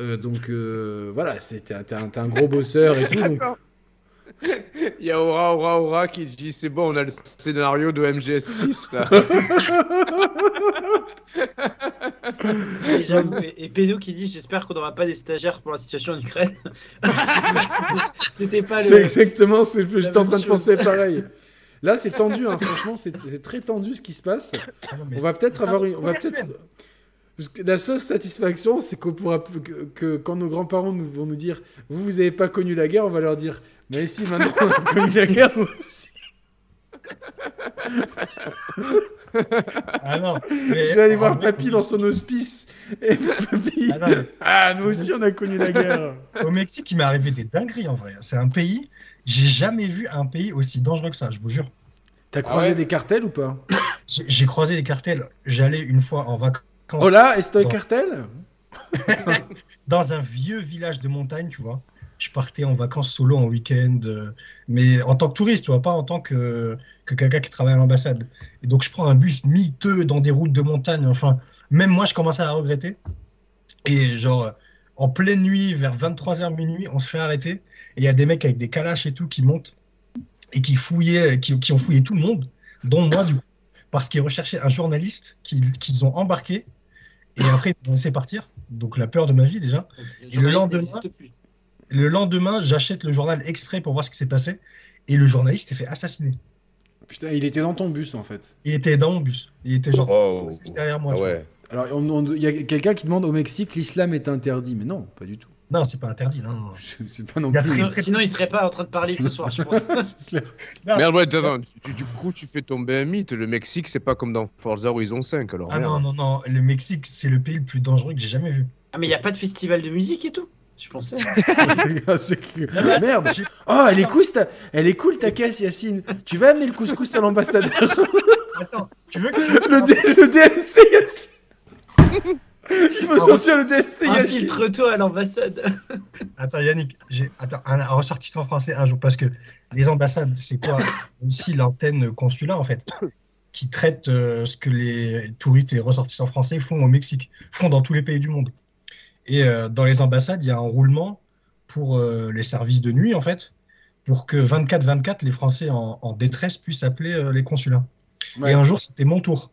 Euh, donc euh, voilà, c'est- t'es un, gros bosseur et tout. donc-. Il y a Aura, Aura, Aura qui dit c'est bon, on a le scénario de MGS6 là. Et, et, et Pédo qui dit J'espère qu'on n'aura pas des stagiaires pour la situation en Ukraine. J'espère que c'était- pas C'est le. exactement ce que j'étais en train de penser pareil. Là, c'est tendu, hein, franchement, c'est c'est très tendu ce qui se passe. Ah non, On va peut-être avoir une. On va Première peut-être. La seule satisfaction, c'est qu'on pourra plus- que, que quand nos grands-parents nous, vont nous dire vous vous avez pas connu la guerre, on va leur dire mais si maintenant on a connu la guerre aussi. Ah non, mais Je vais aller voir papy dans son hospice et papy Ah non, mais ah nous aussi on a connu la guerre. Au Mexique, il m'est arrivé des dingueries en vrai. C'est un pays, j'ai jamais vu un pays aussi dangereux que ça, je vous jure. T'as croisé ouais des cartels ou pas? J'ai j'ai croisé des cartels. J'allais une fois en vacances Là, Estoy Bon. cartel dans un vieux village de montagne, tu vois. Je partais en vacances solo en week-end, euh, mais en tant que touriste, tu vois, pas en tant que, que quelqu'un qui travaille à l'ambassade. Et donc, je prends un bus miteux dans des routes de montagne. Enfin, même moi, je commençais à regretter. Et genre, en pleine nuit, vers 23h minuit, on se fait arrêter. Et il y a des mecs avec des calaches et tout qui montent et qui fouillaient, qui, qui ont fouillé tout le monde, dont moi, du coup, parce qu'ils recherchaient un journaliste qu'ils qu'ils ont embarqué. Et après, ils m'ont laissé partir. Donc, la peur de ma vie, déjà. Le Et le lendemain-. Le lendemain, j'achète le journal exprès pour voir ce qui s'est passé. Et le journaliste s'est fait assassiner. Putain, il était dans ton bus en fait. Il était dans mon bus. Il était genre Oh. derrière moi. Ah tu vois. ouais. Alors il y a quelqu'un qui demande au Mexique l'islam est interdit, mais non, pas du tout. Non, c'est pas interdit. Non, non. C'est pas non Il plus. très- Sinon, sinon, il serait pas en train de parler ce soir, je pense. Merde, ouais, attends, tu- du coup, tu fais tomber un mythe. Le Mexique, c'est pas comme dans Forza Horizon 5. Alors, Ah merde. non, non, non. Le Mexique, c'est le pays le plus dangereux que j'ai jamais vu. Ah, mais il n'y a pas de festival de musique et tout Je pensais. C'est- ah, c'est que- Merde. Oh, elle est cool, ta... elle est cool ta caisse, Yacine. Tu vas amener le couscous à l'ambassadeur. Attends, tu veux que tu Le, le DLC, Yacine. Il faut sortir le DLC. Infiltre-toi à l'ambassade. Attends, Yannick, j'ai attends, un, un ressortissant français un jour, parce que les ambassades, c'est quoi? Aussi l'antenne consulat, en fait, qui traite euh, ce que les touristes et les ressortissants français font au Mexique, font dans tous les pays du monde. Et euh, dans les ambassades, il y a un roulement pour euh, les services de nuit, en fait, pour que 24-24, les Français en, en détresse puissent appeler euh, les consulats. Ouais. Et un jour, c'était mon tour.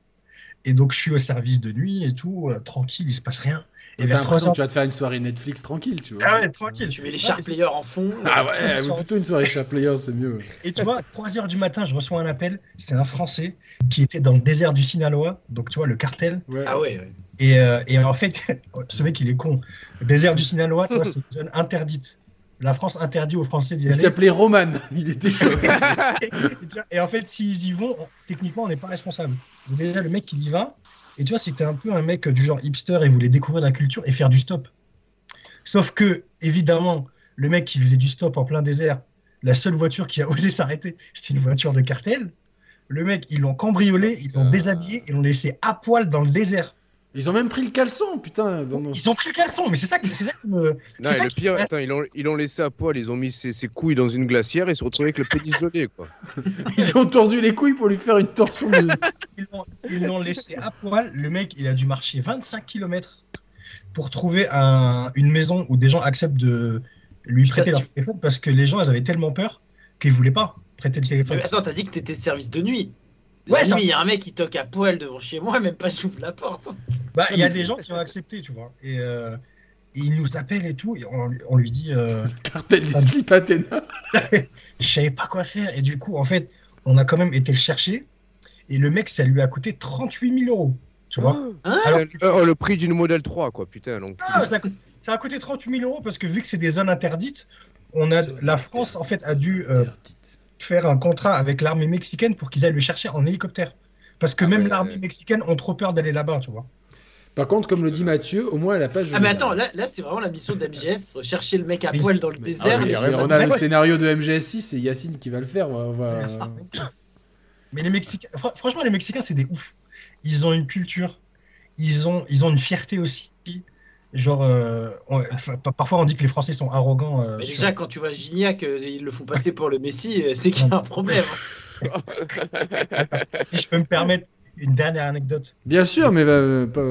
Et donc, je suis au service de nuit et tout, euh, tranquille, il se passe rien. Et vers l'impression 3 que heures... tu vas te faire une soirée Netflix tranquille, tu vois. Ah ouais, tranquille. Tu mets les sharp players en fond. Ah ouais, ou plutôt une soirée chat player, c'est mieux. Et tu vois, 3 heures du matin, je reçois un appel. C'est un Français qui était dans le désert du Sinaloa, donc tu vois, le cartel. Ouais. Ah ouais, ouais. Et, euh, et en fait, ce mec, il est con. Le désert du Sinaloa, tu vois, c'est une zone interdite. La France interdit aux Français d'y Il aller. s'appelait Roman. Il était chaud. Et, en fait, s'ils y vont, on- techniquement, on n'est pas responsable. Donc déjà, le mec, il y va. Et tu vois, c'était un peu un mec du genre hipster et voulait découvrir la culture et faire du stop. Sauf que, évidemment, le mec qui faisait du stop en plein désert, la seule voiture qui a osé s'arrêter, c'était une voiture de cartel. Le mec, ils l'ont cambriolé, ils l'ont déshabillé, ils l'ont laissé à poil dans le désert. Ils ont même pris le caleçon, putain. Vraiment. Ils ont pris le caleçon, mais c'est ça, que- c'est ça qui me. Non, ça le pire, me- attends, ils l'ont ils l'ont laissé à poil, ils ont mis ses, ses couilles dans une glacière et ils se retrouvaient avec le pénis gelé, quoi. Ils lui ont tordu les couilles pour lui faire une torsion de. Ils l'ont- laissé à poil. Le mec, il a dû marcher 25 km pour trouver un- une maison où des gens acceptent de lui prêter leur téléphone parce que les gens, ils avaient tellement peur qu'ils voulaient pas prêter le téléphone. Mais attends, t'as dit que t'étais service de nuit. Ouais, il y a un mec qui toque à poil devant chez moi, même pas j'ouvre la porte. Bah, il y a des gens qui ont accepté, tu vois. Et, euh, et il nous appelle et tout. Et on, on lui dit, euh, Cartel des slip Athéna. je savais pas quoi faire. Et du coup, en fait, on a quand même été le chercher. Et le mec, ça lui a coûté 38 000 euros. Tu vois Hein Alors, Euh, oh, le prix d'une modèle 3, quoi, putain. Donc, Ah, ça, a coûté, ça a coûté 38 000 euros parce que vu que c'est des zones interdites, on a, la France en fait a dû euh, faire un contrat avec l'armée mexicaine pour qu'ils aillent le chercher en hélicoptère. Parce que Ah même ouais. l'armée mexicaine ont trop peur d'aller là-bas, tu vois. Par contre, comme le dit Mathieu, au moins elle a pas Ah, mais attends, là, là c'est vraiment la mission d'MGS rechercher le mec à Mais poil dans le Ah désert. mais on a le scénario de MGS6, c'est Yacine qui va le faire. On va- on va- Mais les Mexicains, fr- franchement, les Mexicains, c'est des ouf. Ils ont une culture ils ont, ils ont une fierté aussi. Genre, euh, on- parfois on dit que les Français sont arrogants. euh, Mais sur- déjà, quand tu vois Gignac, euh, ils le font passer pour le Messi, euh, c'est qu'il y a un problème. Si je peux me permettre une dernière anecdote. Bien sûr, mais pas,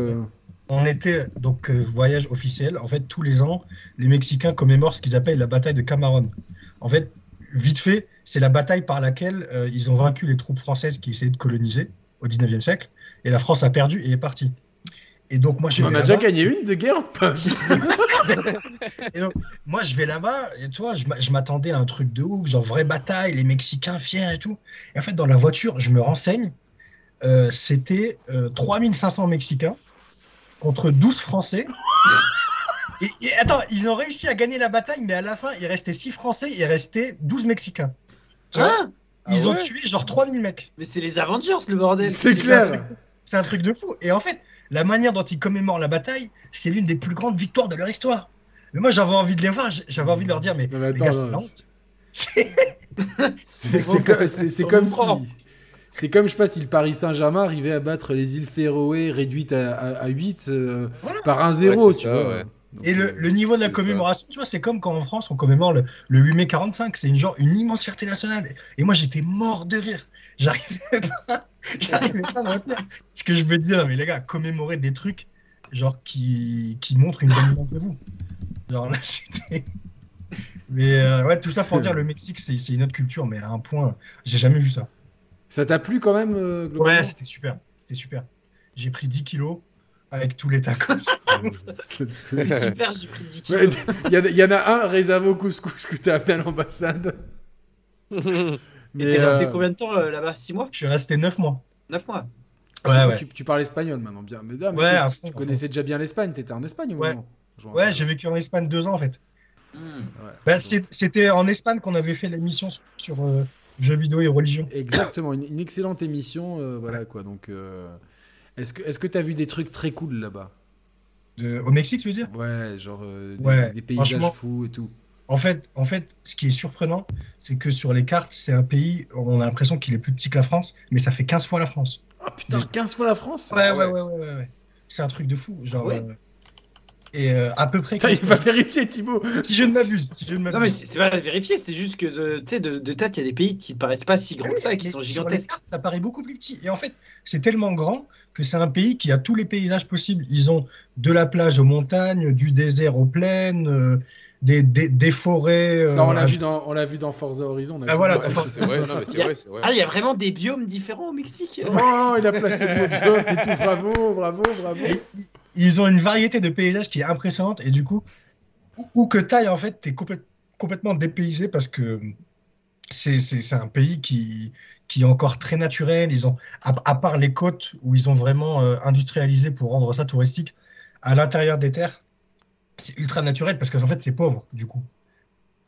On était donc euh, voyage officiel. En fait, tous les ans, les Mexicains commémorent ce qu'ils appellent la bataille de Camarón. En fait, vite fait, c'est la bataille par laquelle euh, ils ont vaincu les troupes françaises qui essayaient de coloniser au 19e siècle. Et la France a perdu et est partie. Et donc, moi, je on vais a déjà gagné une de guerre ou pas Et donc, moi, je vais là-bas, et toi, je m'a- je m'attendais à un truc de ouf, genre vraie bataille, les Mexicains fiers et tout. Et en fait, dans la voiture, je me renseigne, euh, c'était euh, 3500 Mexicains contre 12 Français. Et, et attends, ils ont réussi à gagner la bataille, mais à la fin, il restait 6 Français, il restait 12 Mexicains. Tu vois? Hein Ils Ah ont ouais tué genre 3000 mecs. Mais c'est les Avengers, le bordel. C'est C'est un clair. truc de fou. C'est un truc de fou. Et en fait, la manière dont ils commémorent la bataille, c'est l'une des plus grandes victoires de leur histoire. Mais moi, j'avais envie de les voir, j'avais envie de leur dire, mais, mais les attends, gars, c'est la honte. C'est- comme, si. C'est comme, je sais pas, si le Paris Saint-Germain arrivait à battre les îles Féroé réduites à, à, 8 Voilà. par un 0, Ouais, c'est tu ça, vois. ouais. Donc, Et le, euh, le niveau de la commémoration, tu vois, c'est comme quand en France, on commémore le, le 8 mai 45. C'est une, genre, une immense fierté nationale. Et moi, j'étais mort de rire. J'arrivais pas, j'arrivais pas à me retenir. Parce que je me disais, non, mais les gars, commémorer des trucs genre qui, qui montrent une bonne image de vous. Genre là, c'était. Mais euh, ouais, tout ça pour dire, le Mexique, c'est c'est une autre culture, mais à un point, j'ai jamais vu ça. Ça t'a plu quand même euh, globalement? Ouais, c'était super. C'était super. J'ai pris 10 kilos avec tous les tacos. C'est super, j'ai pris 10 Ouais, kilos. Il y, en a- il y en a un réservé au couscous que t'as amené à l'ambassade. Mais, t'es resté euh, combien de temps euh, là-bas? 6 mois? Je suis resté 9 mois. 9 mois Ouais, ouais. Tu, tu parles espagnol maintenant, bien. Mais, ah, mais Ouais, tu- à tu, fond, à connaissais déjà bien l'Espagne, t'étais en Espagne au Ouais. moment rappelle. j'ai vécu en Espagne deux ans en fait. Ouais. Bah, c'est- C'était en Espagne qu'on avait fait l'émission sur, sur, euh, jeux vidéo et religion. Exactement, une, une excellente émission, euh, voilà quoi. Donc, euh, est-ce que est-ce que t'as vu des trucs très cool là-bas? Au Mexique, tu veux dire? Ouais, genre euh, des, Ouais, des paysages fous et tout. En fait, en fait, ce qui est surprenant, c'est que sur les cartes, c'est un pays, on a l'impression qu'il est plus petit que la France, mais ça fait 15 fois la France. Ah putain, 15 fois la France Ouais, ouais, ouais, ouais, ouais. ouais. C'est un truc de fou. Genre, Ouais. euh, et euh, à peu près. Putain, il va vérifier Thibaut. Si je ne m'abuse, si je ne Non, mais c'est pas vérifier, c'est juste que de, tu sais, de, de tête, il y a des pays qui ne paraissent pas si grands que ça et qui sont sur les gigantesques. cartes, ça paraît beaucoup plus petit. Et en fait, c'est tellement grand que c'est un pays qui a tous les paysages possibles. Ils ont de la plage aux montagnes, du désert aux plaines, euh, des, des, des forêts. Ça, on euh, l'a vu, dans- on l'a vu dans Forza Horizon. on a Ah, voilà, Ouais. dans C'est vrai, non, mais c'est vrai, c'est vrai. Ah, il y a vraiment des biomes différents au Mexique Oh, il a placé le mot biome et tout. Bravo, bravo, bravo. Et ils- ont une variété de paysages qui est impressionnante. Et du coup, où, où que t'ailles, en fait, t'es complè- complètement dépaysé parce que c'est c'est- c'est un pays qui, qui est encore très naturel. Ils ont, à, à part les côtes où ils ont vraiment euh, industrialisé pour rendre ça touristique, à l'intérieur des terres, c'est ultra naturel parce qu'en fait, c'est pauvre, du coup.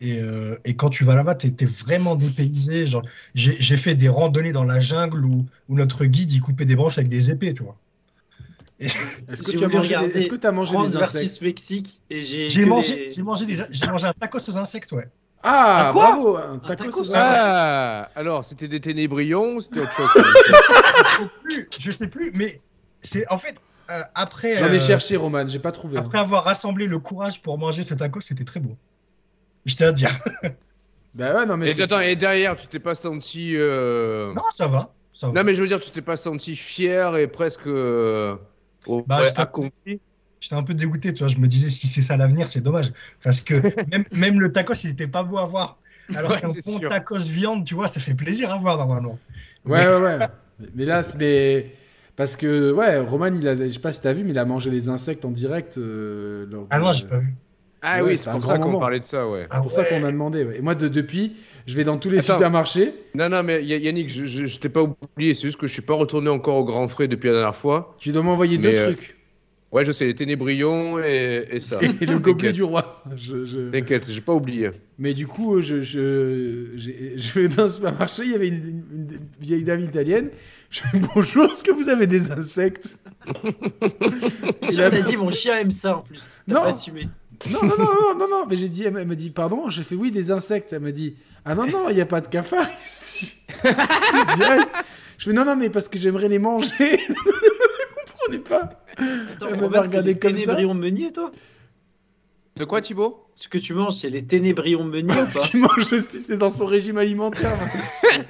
Et, euh, et quand tu vas là-bas, t'es es vraiment dépaysé. Genre, j'ai fait des randonnées dans la jungle où, où notre guide, il coupait des branches avec des épées, tu vois. Est-ce que tu as mangé, des- regarder est-ce que t'as mangé France des versus insectes Mexique et j'ai. Mangé, les- j'ai mangé des, j'ai mangé un tacos aux insectes, ouais. Ah, Un quoi bravo, un tacos tacos, aux ah. insectes. Ah, alors c'était des ténébrions c'était autre chose Je sais plus, je sais plus, mais c'est en fait euh, après. J'en ai euh, cherché, Roman, j'ai pas trouvé. hein. Après avoir rassemblé le courage pour manger ce tacos, c'était très bon. Je tiens à dire. Bah ouais, non, mais Et attends, et derrière, tu t'es pas senti. euh, Non, ça va, ça va. Non, mais je veux dire, tu t'es pas senti fier et presque. euh, au- Bah, ouais, j'étais- accompli J'étais un peu dégoûté, tu vois. Je me disais si c'est ça l'avenir, c'est dommage, parce que même, même le tacos, il était pas beau à voir. Alors Ouais, qu'un bon sûr. tacos viande, tu vois, ça fait plaisir à voir normalement. Ouais, ouais, ouais. Mais- là, c'est Parce que, ouais, Roman, il a... je sais pas si t'as vu, mais il a mangé des insectes en direct. euh, lors Ah de- non, j'ai pas vu. Ah Ouais, oui, c'est un pour ça qu'on parlait de ça, ouais. Ah C'est pour ça ouais. qu'on a demandé. ouais. Et moi, de- depuis, je vais dans tous les Attends. supermarchés. Non, non, mais Yannick, je, je, je t'ai pas oublié, c'est juste que je suis pas retourné encore au grand frais depuis la dernière fois. Tu dois m'envoyer deux euh, trucs. Ouais, je sais, les ténébrions et, et ça. Et le gobelet T'inquiète. du roi. Je- je- T'inquiète, j'ai pas oublié. Mais du coup, je, je, je vais dans le supermarché, il y avait une, une- une vieille dame italienne. Je fais bonjour, est-ce que vous avez des insectes Tu Il a- t'as dit mon chien aime ça en plus. Non. pas assumé. Non, non, non, non, non, non, mais j'ai dit, elle m'a dit, pardon, j'ai fait oui, des insectes. Elle m'a dit, ah non, non, il n'y a pas de cafard ici. Direct. Je fais non, non, mais parce que j'aimerais les manger. Vous comprenez pas Attends, Elle regardé les comme ça. ténébrions meuniers, toi De quoi, Thibaut Ce que tu manges, c'est les ténébrions meuniers ou pas Ce qu'il mange aussi, c'est dans son régime alimentaire. Non,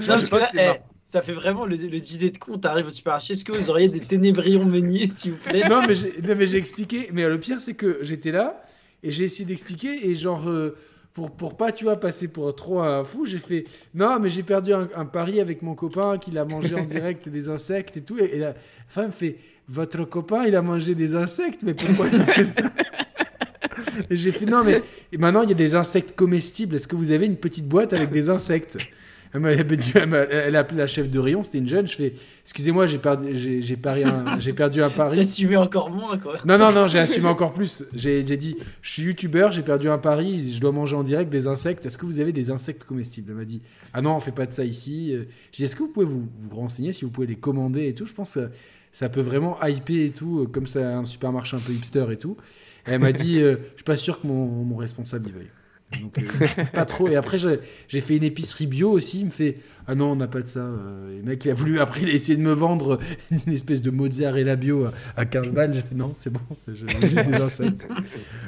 je parce sais que pas là, eh. Ça fait vraiment le, le dîner de con. T'arrives au supermarché. Est-ce que vous auriez des ténébrions meuniers, s'il vous plaît? Non, mais j'ai expliqué. Mais le pire, c'est que j'étais là et j'ai essayé d'expliquer. Et genre, euh, pour, pour pas, tu vois, passer pour trop un fou, j'ai fait Non, mais j'ai perdu un, un pari avec mon copain qu'il a mangé en direct des insectes et tout. Et, et la femme fait Votre copain, il a mangé des insectes, mais pourquoi il a fait ça? Et j'ai fait Non, mais et maintenant, il y a des insectes comestibles. Est-ce que vous avez une petite boîte avec des insectes? Elle m'a dit- elle m'a- elle a appelé la chef de rayon, c'était une jeune. Je fais, excusez-moi, j'ai perdu, j'ai, j'ai pari un- j'ai perdu un pari. Assumez encore moins, quoi. Non, non, non, j'ai assumé encore plus. J'ai j'ai dit, je suis youtubeur, j'ai perdu un pari, je dois manger en direct des insectes. Est-ce que vous avez des insectes comestibles? Elle m'a dit, ah non, on fait pas de ça ici. J'ai dit, est-ce que vous pouvez vous, vous renseigner, si vous pouvez les commander et tout? Je pense que ça peut vraiment hyper et tout, euh, comme c'est un supermarché un peu hipster et tout. Et elle m'a dit, euh, je suis pas sûr que mon, mon responsable y veuille. Donc, euh, pas trop. Et après, j'ai fait une épicerie bio aussi. Il me fait Ah non, on n'a pas de ça. Euh, Et le mec, il a voulu. Après, il a essayé de me vendre une espèce de mozzarella bio à, à 15 balles. J'ai fait Non, c'est bon. J'ai des insectes.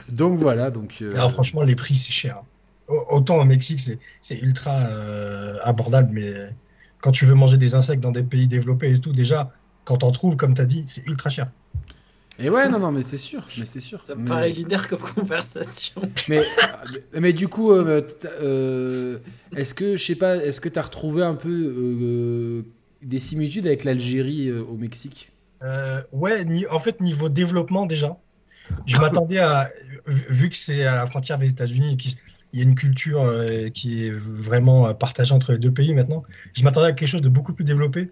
Donc voilà. Donc, euh, Alors franchement, les prix, c'est cher. Au- Autant au Mexique, c'est ultra abordable, mais quand tu veux manger des insectes dans des pays développés et tout, déjà, quand t'en trouves, comme t'as dit, c'est ultra cher. Et ouais, non, non, mais c'est sûr. Mais c'est sûr. Ça me Mais- paraît lunaire comme conversation. Mais, mais du coup, euh, t'as- euh, est-ce que, je sais pas, est-ce que tu as retrouvé un peu euh, des similitudes avec l'Algérie euh, au Mexique? Euh, ouais, ni- en fait, niveau développement, déjà, je m'attendais à, vu que c'est à la frontière des États-Unis et qu'il y a une culture euh, qui est vraiment partagée entre les deux pays maintenant, je m'attendais à quelque chose de beaucoup plus développé,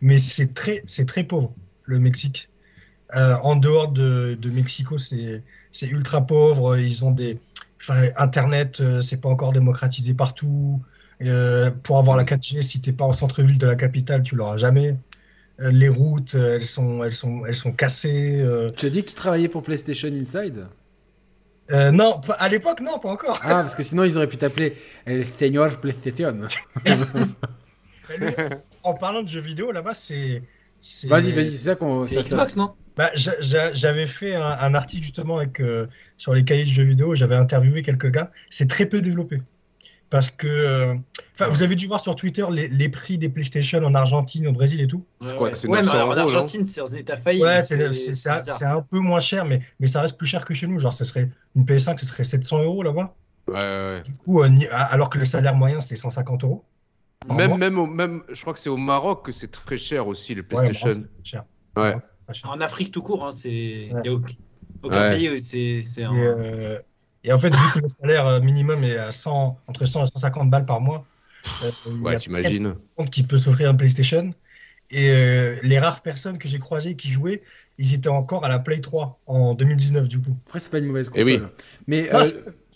mais c'est très, c'est très pauvre, le Mexique. Euh, en dehors de, de Mexico, c'est, ultra pauvre. Ils ont des, enfin, Internet, euh, c'est pas encore démocratisé partout. Euh, pour avoir la 4G, si t'es pas en centre-ville de la capitale, tu l'auras jamais. Les routes, elles sont, elles sont, elles sont cassées. Tu as dit que tu travaillais pour PlayStation Inside? Euh, non, à l'époque, non, pas encore. Ah, parce que sinon ils auraient pu t'appeler El Señor PlayStation. En parlant de jeux vidéo, là-bas, c'est. C'est- Vas-y, vas-y, c'est ça qu'on. C'est ça- ça- Xbox, non? Bah, j'a- j'a- j'avais fait un, un article justement avec, euh, sur les cahiers de jeux vidéo. J'avais interviewé quelques gars. C'est très peu développé. Parce que. euh, vous avez dû voir sur Twitter les, les prix des PlayStation en Argentine, au Brésil et tout. C'est quoi, c'est Ouais, mais 900 alors, en Argentine, c'est en état failli. Ouais, c'est un, peu moins cher, mais, mais ça reste plus cher que chez nous. Genre, ça serait une PS5, ce serait 700 euros là-bas. Ouais, ouais, ouais. Du coup, euh, ni- alors que le salaire moyen, c'est 150 euros. Même, même, au- même, je crois que c'est au Maroc que c'est très cher aussi, les Ouais, PlayStation. cher. Ouais. Cher. En Afrique tout court, hein, c'est. Il Ouais. n'y a aucun, pays où c'est Et, euh, et en fait, vu que le salaire euh, minimum est à 100, entre 100 et 150 balles par mois, euh, Ouais, a t'imagines. qui peut s'offrir un PlayStation. Et euh, les rares personnes que j'ai croisées qui jouaient, ils étaient encore à la Play 3 en 2019 du coup. Après, c'est pas une mauvaise Eh oui. console. Mais Non, euh,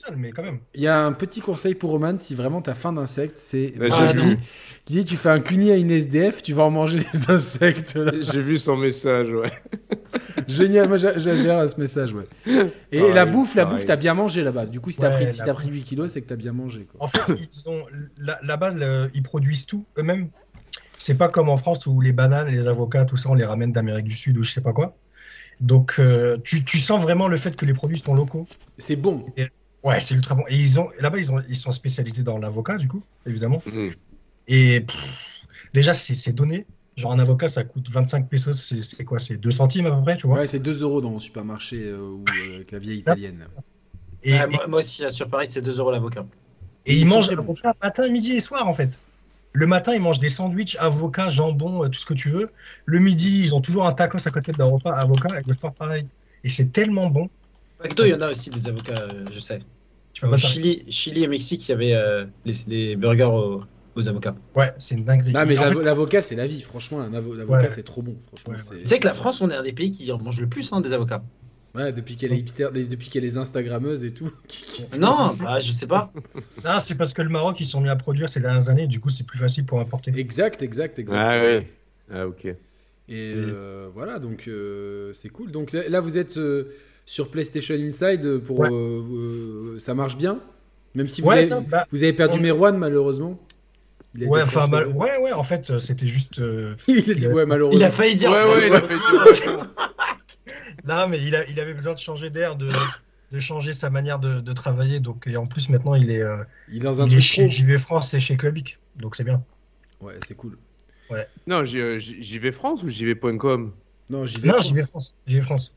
pas mais quand même. il y a un petit conseil pour Roman si vraiment t'as faim d'insectes, c'est Bobby vu. qui dit tu fais un cuni à une SDF, tu vas en manger des insectes. J'ai vu son message, ouais. Génial, moi j'a- j'adhère à ce message, ouais. Et la bouffe, la pareil. bouffe, t'as bien mangé là-bas. Du coup, si t'as Ouais, pris, si pris bouffe. 8 kilos, c'est que t'as bien mangé. Quoi. En fait, ils ont là- là-bas, le- ils produisent tout eux-mêmes. C'est pas comme en France où les bananes, les avocats, tout ça, on les ramène d'Amérique du Sud ou je sais pas quoi. Donc, euh, tu, tu sens vraiment le fait que les produits sont locaux. C'est bon. Ouais, c'est ultra bon. Et ils ont là-bas, ils, ont, ils sont spécialisés dans l'avocat, du coup, évidemment. Mhm. Et pff, déjà, c'est donné. Genre, un avocat, ça coûte 25 pesos, c'est c'est quoi? C'est 2 centimes à peu près, tu vois? Ouais, c'est 2 euros dans mon supermarché euh, ou euh, avec la vieille italienne. Et, Ouais, et- moi, moi aussi, sur Paris, c'est 2 euros l'avocat. et ils ils mangent près matin, midi et soir, en fait. Le matin, ils mangent des sandwichs, avocat, jambon, euh, tout ce que tu veux. Le midi, ils ont toujours un tacos à côté leur repas, avocat, et le soir, pareil. Et c'est tellement bon. McDo, il y en a aussi des avocats, euh, je sais. Tu Au pas t'arrêter. Chili, Chili et Mexique, il y avait euh, les, les burgers aux, aux avocats. Ouais, c'est une dinguerie. Non, mais fait, l'avocat, c'est la vie. Franchement, l'avocat, Ouais. c'est trop bon. Franchement, Ouais, c'est- Tu sais que la France, on est un des pays qui en mange le plus hein, des avocats. Ouais, depuis qu'elle est hipster, depuis qu'elle est Instagrammeuse et tout. qui- qui- Non, bah, je sais pas. non, c'est parce que le Maroc, ils sont mis à produire ces dernières années, du coup, c'est plus facile pour importer. Exact, exact, exact. Ah ouais. Ah, ok. Et euh, voilà, donc euh, c'est cool. Donc là, vous êtes euh, sur PlayStation Inside pour Ouais. euh, euh, ça marche bien, même si vous, Ouais, avez, ça, bah, vous avez perdu on- Merwan malheureusement. Ouais, enfin, mal- ouais, ouais, en fait, c'était juste. euh, il a dit ouais Il a failli dire. Ouais, ouais, il a fait du- Non, mais il, a, il avait besoin de changer d'air, de, de changer sa manière de, de travailler. Donc, et en plus, maintenant, il est, euh, Il est dans un il est truc chez. JV France et chez Clubic. Donc, c'est bien. Ouais, c'est cool. Non, j'y euh, j'y- j'y vais France ou j'y vais.com Non, j'y vais. Non, France. JV France. JV France.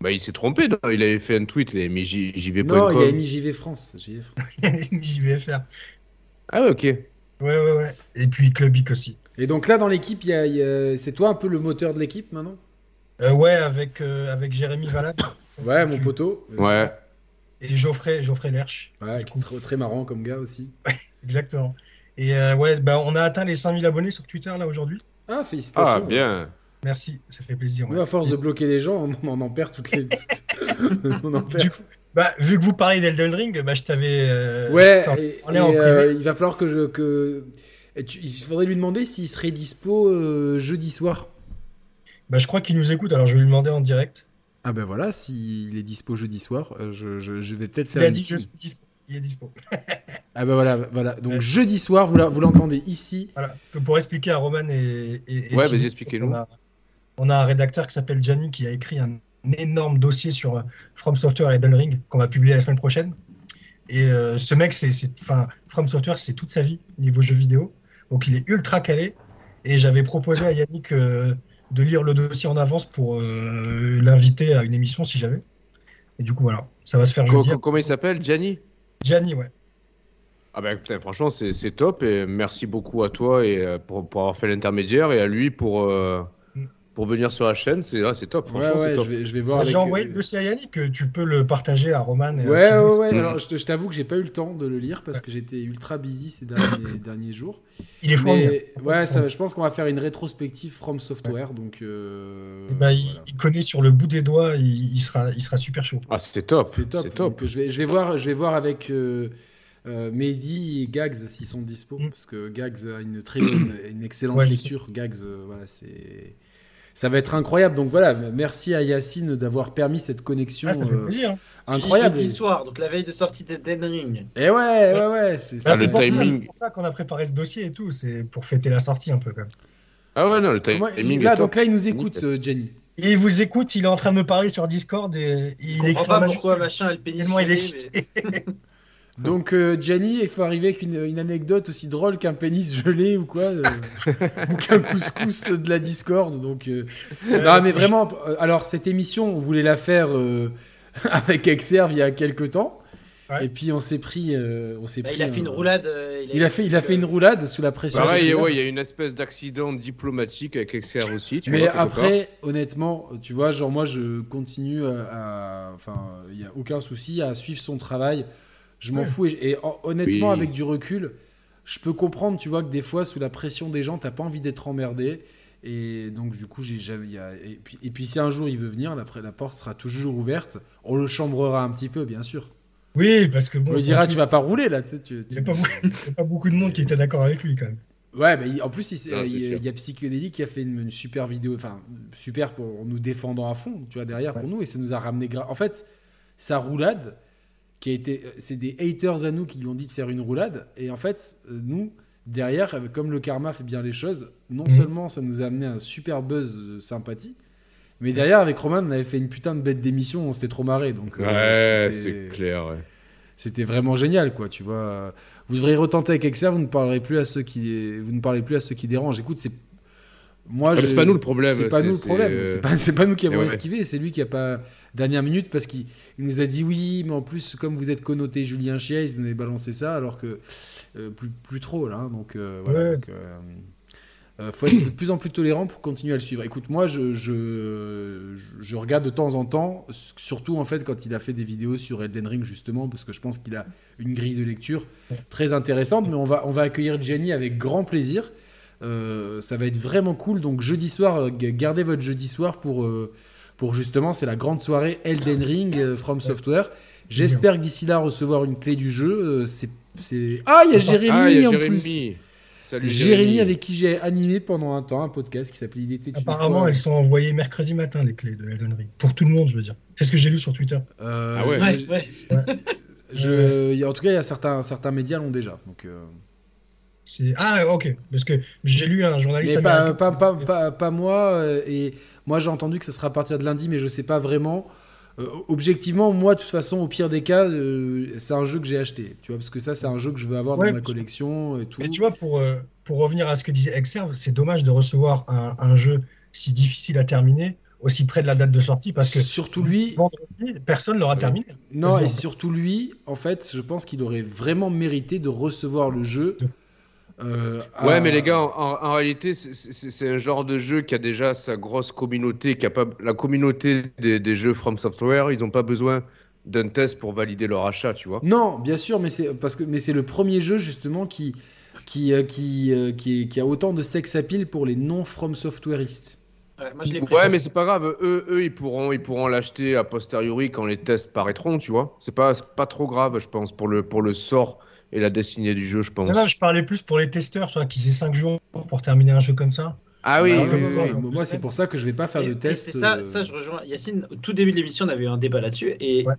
Bah, il s'est trompé, non Il avait fait un tweet, il avait mis vais.com. Non, il a mis JV France. JV France. JVFR. Ah ouais, ok. Ouais, ouais, ouais. Et puis Clubic aussi. Et donc là, dans l'équipe, il y a- il y a- c'est toi un peu le moteur de l'équipe maintenant Euh, ouais, avec, euh, avec Jérémy Valade. Ouais, mon Tu- poteau. Ouais. Et Geoffrey, Geoffrey Lerche. Ouais, qui est très, très marrant comme gars aussi. Exactement. Et euh, ouais, bah, on a atteint les 5000 abonnés sur Twitter là aujourd'hui. Ah, félicitations. Ah, bien. Merci, ça fait plaisir. ouais. À force Et de bloquer les gens, on, on en perd toutes les. on en perd. Du coup, bah, vu que vous parlez d'Elden Ring, bah, je t'avais. euh, Ouais, et, et, en privé. euh, il va falloir que je. Que... tu- il faudrait lui demander s'il serait dispo euh, jeudi soir. Bah, je crois qu'il nous écoute, alors je vais lui demander en direct. Ah ben voilà, s'il est dispo jeudi soir, euh, je, je- je vais peut-être Il faire. a une dit que je suis dispo. Il est dispo. Ah ben voilà, voilà. Donc Ouais. jeudi soir, vous la- vous l'entendez ici. Voilà. Parce que pour expliquer à Roman et. et- et Ouais, Jimmy, expliquez-nous. On a, on a un rédacteur qui s'appelle Gianni qui a écrit un énorme dossier sur euh, From Software et Elden Ring qu'on va publier la semaine prochaine. Et euh, ce mec, c'est, c'est- enfin, From Software, c'est toute sa vie niveau jeux vidéo. Donc il est ultra calé. Et j'avais proposé à Yannick euh, de lire le dossier en avance pour euh, l'inviter à une émission si j'avais. Et du coup, voilà, ça va se faire jeudi. comment il s'appelle? Gianni? Gianni, ouais. Ah ben putain, franchement, c'est top et merci beaucoup à toi et euh, pour, pour avoir fait l'intermédiaire et à lui pour, euh. Pour venir sur la chaîne. C'est ah, top, Ouais, ouais, top. je vais, je vais voir. J'ai avec, envoyé euh, le dossier à Yannick, euh, tu peux le partager à Roman. Ouais, ouais, ouais. Mm. Alors, je je t'avoue que j'ai pas eu le temps de le lire parce que j'étais ultra busy ces derniers, derniers jours. Il est fourni. Mais ouais, ça, je pense qu'on va faire une rétrospective From Software. Donc, euh, il, voilà. il connaît sur le bout des doigts, il, il sera, il sera super chaud. Ah, c'est top. c'est top. Top. Donc, je vais, je vais voir, je vais voir avec euh, euh, Mehdi et Gags s'ils sont dispo Mm. parce que Gags a une très bonne, une excellente Ouais, lecture. Gags, euh, voilà, c'est. Ça va être incroyable. Donc voilà, merci à Yacine d'avoir permis cette connexion Ah, ça fait euh, plaisir. incroyable. Jeudi soir, donc la veille de sortie d'Elden Ring. Et ouais, ouais, ouais. C'est Bah, Ah, pour, ça- timing. c'est pour ça qu'on a préparé ce dossier et tout, c'est pour fêter la sortie un peu quand même. Ah ouais, non, le timing là, donc là, il nous écoute, euh, Jenny. Et il vous écoute, il est en train de me parler sur Discord et il Je comprends pas pourquoi machin a le pénis. Tellement il est gelé, mais- excité. Donc, euh, Gianni, il faut arriver avec une, une anecdote aussi drôle qu'un pénis gelé ou quoi, euh, ou qu'un couscous de la Discord. Donc, euh, non, mais vraiment, euh, alors cette émission, on voulait la faire euh, avec Exerve il y a quelques temps, Ouais. et puis on s'est pris, euh, on s'est Bah, pris. il a fait un- une roulade. euh, Il a fait, il a fait une roulade sous la pression. Pareil, du ouais, il y a une espèce d'accident diplomatique avec XR aussi. Tu Mais vois, après, honnêtement, tu vois, genre moi, je continue à, à- enfin, il y a aucun souci à suivre son travail. Je m'en Ouais. fous et, et hon- honnêtement, Oui. avec du recul, je peux comprendre, tu vois, que des fois, sous la pression des gens, t'as pas envie d'être emmerdé. Et donc, du coup, j'ai, et puis, et puis, si un jour il veut venir, la, la porte sera toujours ouverte. On le chambrera un petit peu, bien sûr. Oui, parce que bon, On lui dira, tu vas pas rouler là, tu sais. tu- il n'y a, pas beaucoup- il y a pas beaucoup de monde qui était d'accord avec lui quand même. Ouais, mais il- en plus, il, Non, y a- sûr. il y a Psychédélique qui a fait une, une super vidéo, enfin, super pour en nous défendant à fond, tu vois, derrière pour nous, et ça nous a ramené. gra- En fait, sa roulade, qui a été. C'est des haters à nous qui lui ont dit de faire une roulade, et en fait, euh, nous, derrière, euh, comme le karma fait bien les choses, non Mhm. seulement ça nous a amené un super buzz de sympathie, mais derrière, avec Roman, on avait fait une putain de bête d'émission, on s'était trop marré, donc. euh, Ouais, c'était- c'est clair. ouais. c'était vraiment génial, quoi. Tu vois, vous devriez retenter avec Exer, vous ne parlerez plus à ceux qui, vous ne parlez plus à ceux qui dérangent. Écoute, c'est moi, Ah, c'est pas nous le problème, C'est pas nous le c'est, problème. C'est pas, nous qui avons ouais. esquivé. C'est lui qui a pas dernière minute parce qu'il il nous a dit oui, mais en plus comme vous êtes connoté Julien Chiez, il nous avait balancé ça alors que euh, plus, plus trop là. hein. donc euh, voilà. Ouais. donc, euh, euh, faut être de plus en plus tolérant pour continuer à le suivre. Écoute, moi, je, je, je regarde de temps en temps, surtout en fait quand il a fait des vidéos sur Elden Ring justement, parce que je pense qu'il a une grille de lecture très intéressante. Mais on va, on va accueillir Jenny avec grand plaisir. Euh, ça va être vraiment cool. Donc jeudi soir, euh, gardez votre jeudi soir pour, euh, pour justement, c'est la grande soirée Elden Ring euh, From Software. J'espère que d'ici là recevoir une clé du jeu. euh, c'est, c'est... Ah, il y a Jérémy Ah, il y a en Jérémy. plus. Salut Jérémy avec qui j'ai animé pendant un temps un podcast qui s'appelait Il était Apparemment, elles sont envoyées mercredi matin, les clés de Elden Ring. Pour tout le monde, je veux dire. C'est ce que j'ai lu sur Twitter. Euh, Ah ouais. Ouais, ouais. je- en tout cas, il y a certains, certains médias l'ont déjà. Donc, euh, ah ok parce que j'ai lu un journaliste Mais pas, pas, qui pas, disait- pas- pas moi, euh, et moi j'ai entendu que ça sera à partir de lundi, mais je sais pas vraiment. Euh, objectivement, moi, de toute façon, au pire des cas, euh, c'est un jeu que j'ai acheté, tu vois, parce que ça, c'est un jeu que je veux avoir Ouais, dans ma collection et tout. Mais tu vois, pour, euh, pour revenir à ce que disait Exerve, c'est dommage de recevoir un, un jeu si difficile à terminer, aussi près de la date de sortie, parce que surtout lui, vendredi, personne l'aura terminé. non, et surtout lui, en fait, je pense qu'il aurait vraiment mérité de recevoir le jeu. De- euh, Ouais, à- mais les gars, en, en- en réalité, c'est- un genre de jeu qui a déjà sa grosse communauté. Qui a pas, la communauté des, des jeux From Software, ils n'ont pas besoin d'un test pour valider leur achat, tu vois. Non, bien sûr, mais c'est parce que mais c'est le premier jeu justement qui qui euh, qui, euh, qui, qui a autant de sex appeal pour les non from softwareistes. Ouais, moi, je l'ai pris. Ouais, mais c'est pas grave. Eux, eux ils pourront, ils pourront l'acheter a posteriori quand les tests paraîtront, tu vois. C'est pas, c'est pas trop grave, je pense, pour le, pour le sort et la destinée du jeu, je pense. Non, non, je parlais plus pour les testeurs, tu vois, qui aient 5 jours pour terminer un jeu comme ça. Ah oui, oui, moi c'est pour ça que je vais pas faire Et- de test. C'est ça, euh, ça, je rejoins. Yacine, au tout début de l'émission, on avait eu un débat là-dessus. Et Ouais.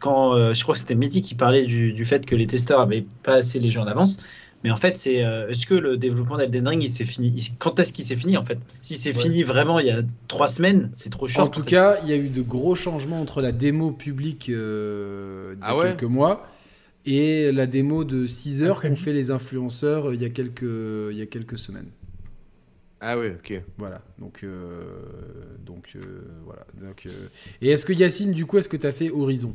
quand euh, je crois que c'était Mehdi qui parlait du, du fait que les testeurs avaient pas assez les jeux en avance. Mais en fait, c'est euh, est-ce que le développement d'Elden Ring, il s'est fini il- Quand est-ce qu'il s'est fini en fait? Si c'est Ouais. fini vraiment il y a trois semaines, c'est trop short. En tout fait. cas, il y a eu de gros changements entre la démo publique euh, d'il y a Ah ouais? quelques mois et la démo de 6 heures qu'ont fait les influenceurs euh, il y a quelques, il y a quelques semaines. Ah oui, ok. Voilà. Donc, euh, donc euh, voilà. Donc, euh, Et est-ce que Yacine, du coup, est-ce que tu as fait Horizon?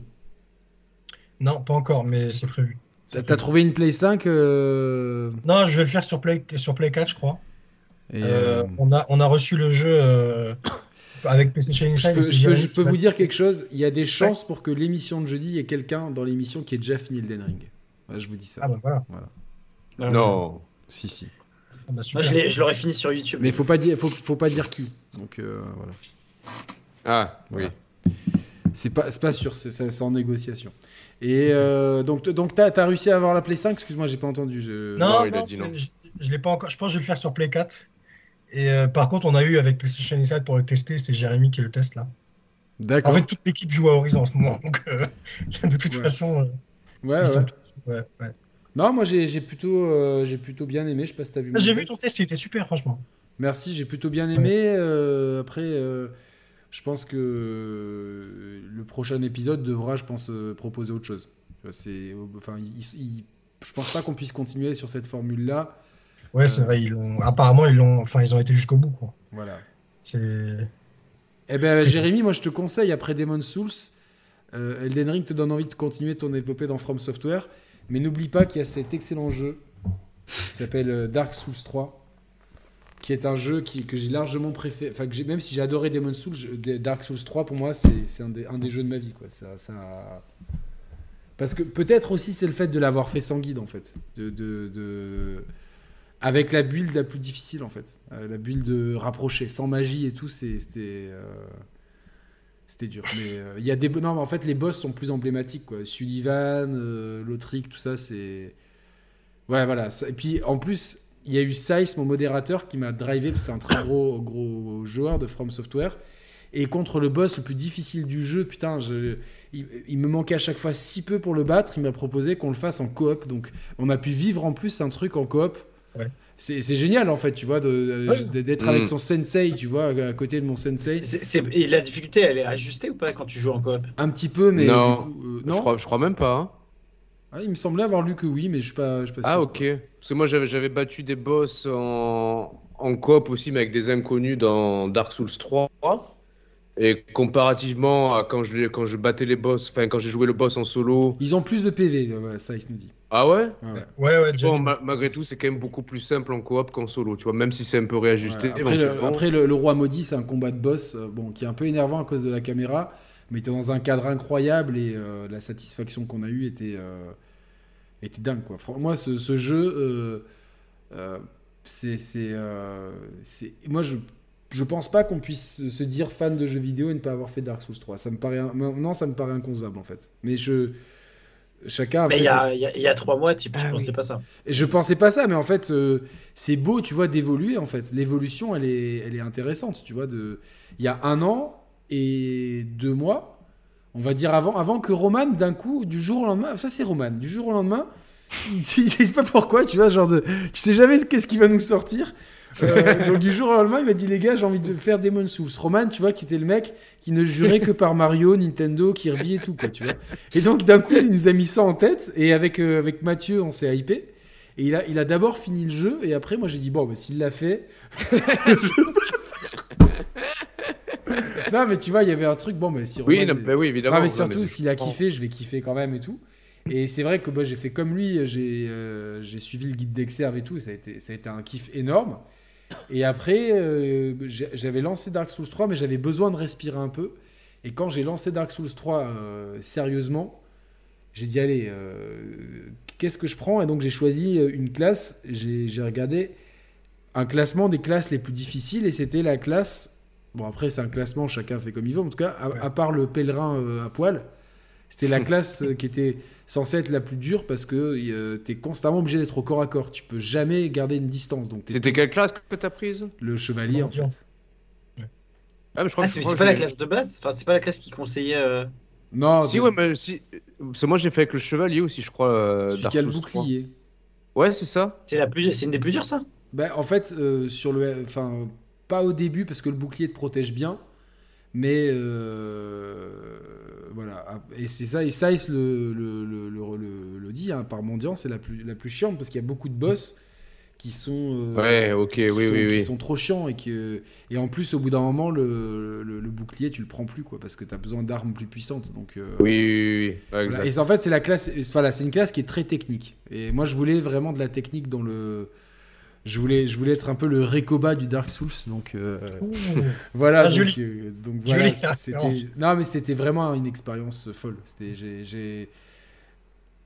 Non, pas encore, mais c'est prévu. T'as prévu. trouvé une Play 5 euh, Non, je vais le faire sur Play, sur Play 4, je crois. et, Euh, euh, on, a, on a reçu le jeu euh, avec PlayStation Je Inside. je peux- je vous dire quelque chose. Il y a des chances pour que l'émission de jeudi, il y ait quelqu'un dans l'émission qui ait déjà fini Elden Ring. Ouais, je vous dis ça. Ah bah voilà. Euh, Non. Si, si. Ah bah, Moi, je l'aurais fini sur YouTube. Mais il faut pas dire, faut, faut pas dire qui. Donc euh, voilà. Ah, Voilà. oui. C'est pas, pas sûr. C'est en négociation. Et euh, donc, donc t'as as réussi à avoir la Play 5 Excuse-moi, j'ai pas entendu. je- Non, Non, il a dit non. Je, je l'ai pas encore. Je pense que je vais le faire sur Play 4. Et euh, par contre, on a eu avec PlayStation Inside pour le tester, c'est Jérémy qui le teste là. En D'accord. fait, toute l'équipe joue à Horizon en ce moment. Donc, euh, de toute Ouais. façon, euh, ouais, sont ouais. ouais. Non, moi j'ai plutôt, j'ai plutôt bien aimé. Je sais pas si t'as vu. mon J'ai vu ton test, il était super, franchement. Merci, j'ai plutôt bien aimé. Après, je pense que le prochain épisode devra, je pense, proposer autre chose. C'est, enfin, il- il- je pense pas qu'on puisse continuer sur cette formule-là. Ouais, c'est vrai. Ils l'ont. Apparemment, ils l'ont. Enfin, ils ont été jusqu'au bout, quoi. Voilà. C'est. Eh ben, Jérémy, moi je te conseille après Demon's Souls, euh, Elden Ring te donne envie de continuer ton épopée dans From Software, mais n'oublie pas qu'il y a cet excellent jeu qui s'appelle euh, Dark Souls 3, qui est un jeu qui, que j'ai largement préféré. Enfin, que même si j'ai adoré Demon's Souls, je- Dark Souls 3 pour moi c'est, c'est un, des, un des jeux de ma vie, quoi. Ça, ça- Parce que peut-être aussi c'est le fait de l'avoir fait sans guide en fait, de, de- de- avec la build la plus difficile en fait, Euh, la build rapprochée, sans magie et tout, c'était euh, c'était dur. Mais euh, il y a des non, mais en fait les boss sont plus emblématiques quoi. Sullivan, euh, Lothric, tout ça c'est ouais voilà. Et puis en plus il y a eu Sice, mon modérateur, qui m'a drivé parce que c'est un très gros gros joueur de From Software. Et contre le boss le plus difficile du jeu, putain, il, il me manquait à chaque fois si peu pour le battre. Il m'a proposé qu'on le fasse en coop. Donc on a pu vivre en plus un truc en coop. Ouais. C'est c'est génial en fait, tu vois, Ouais. d'être Mm. avec son sensei, tu vois, à côté de mon sensei. Et la difficulté, elle est ajustée ou pas quand tu joues en coop? Un petit peu, mais Non. du coup, euh, Je, non. crois, je crois même pas. hein. Ah, il me semblait avoir lu que oui, mais je suis pas, je suis pas Ah ok. Parce que moi j'avais j'avais battu des boss en, en coop aussi, mais avec des inconnus dans Dark Souls 3. Et comparativement à quand je, quand je battais les boss, enfin quand j'ai joué le boss en solo. Ils ont plus de PV, euh, ça, il se nous dit. Ah ouais? Ouais, ouais. Ouais, ouais, déjà Bon, ma- malgré tout, c'est quand même beaucoup plus simple en coop qu'en solo, tu vois, même si c'est un peu réajusté. Ouais, Après, le, éventuellement. après, le, le roi maudit, c'est un combat de boss euh, bon, qui est un peu énervant à cause de la caméra, mais t'es dans un cadre incroyable et euh, la satisfaction qu'on a eue était, euh, était dingue. Quoi. Moi, ce, ce jeu, euh, euh, euh, c'est- Moi, je. Je pense pas qu'on puisse se dire fan de jeux vidéo et ne pas avoir fait Dark Souls 3. Ça me paraît, un- non, ça me paraît inconcevable en fait. Mais je, chacun. Mais il y a, il y a- il y a trois mois, tu Ah je oui. pensais pas ça. et Je pensais pas ça, mais en fait, euh, c'est beau, tu vois, d'évoluer. En fait, l'évolution, elle est, elle est intéressante, tu vois. De, il y a un an et deux mois, on va dire avant, avant que Roman, d'un coup, du jour au lendemain, ça c'est Roman, du jour au lendemain, il, il sait pas pourquoi, tu vois, genre de, tu sais jamais qu'est-ce qui va nous sortir. Euh, donc du jour au lendemain, il m'a dit les gars, j'ai envie de faire Demon Souls. Roman, tu vois, qui était le mec qui ne jurait que par Mario, Nintendo, Kirby et tout, quoi, tu vois. Et donc d'un coup, il nous a mis ça en tête. Et avec euh, avec Mathieu, on s'est hypé. Et il a, il a d'abord fini le jeu, et après, moi, j'ai dit, bon, bah, s'il l'a fait. non, mais tu vois, il y avait un truc, bon, mais si Oui, Roman- non, bah oui, évidemment. non, mais Non, surtout, mais- s'il a kiffé, je vais kiffer quand même et tout. Et c'est vrai que bah, j'ai fait comme lui, j'ai euh, j'ai suivi le guide d'Exerve et tout, et ça a, été, ça a été un kiff énorme. Et après, euh, j'avais lancé Dark Souls 3, mais j'avais besoin de respirer un peu. Et quand j'ai lancé Dark Souls 3 euh, sérieusement, j'ai dit, allez, euh, qu'est-ce que je prends? Et donc j'ai choisi une classe, j'ai regardé un classement des classes les plus difficiles, et c'était la classe... Bon, après, c'est un classement, chacun fait comme il veut, en tout cas, à, à part le pèlerin à poil, c'était la classe qui était censée être la plus dure parce que tu es constamment obligé d'être au corps à corps. Tu peux jamais garder une distance. Donc C'était quelle classe que t'as prise? Le chevalier en fait. Ah, mais je crois Ah, que c'est pas que la classe de base? Enfin, c'est pas la classe qui conseillait. euh, Non, Si, c'est- ouais, mais si. Parce que moi, j'ai fait avec le chevalier aussi, je crois. euh, celui qui a le Souls 3. bouclier. Ouais, c'est ça. C'est la plus, c'est une des plus dures, ça? Ben, en fait, euh, sur le, enfin, pas au début parce que le bouclier te protège bien, mais euh, voilà. Et c'est ça, et le, le, le, le, le- le dit hein, par mendiant, c'est la plus, la plus chiante parce qu'il y a beaucoup de boss qui sont, euh, Ouais, ok, qui oui, sont, qui oui. sont trop chiants et que, et en plus, au bout d'un moment, le, le, le bouclier, tu le prends plus quoi, parce que tu as besoin d'armes plus puissantes. Donc, euh, Oui, oui, oui. Ouais, voilà. Et en fait, c'est la classe. Voilà, c'est une classe qui est très technique. Et moi, je voulais vraiment de la technique dans le. Je voulais, je voulais être un peu le Rekoba du Dark Souls, donc euh, voilà. Ah, donc, joli. euh, donc voilà, c'était. Non, mais c'était vraiment une expérience folle. C'était, j'ai, j'ai-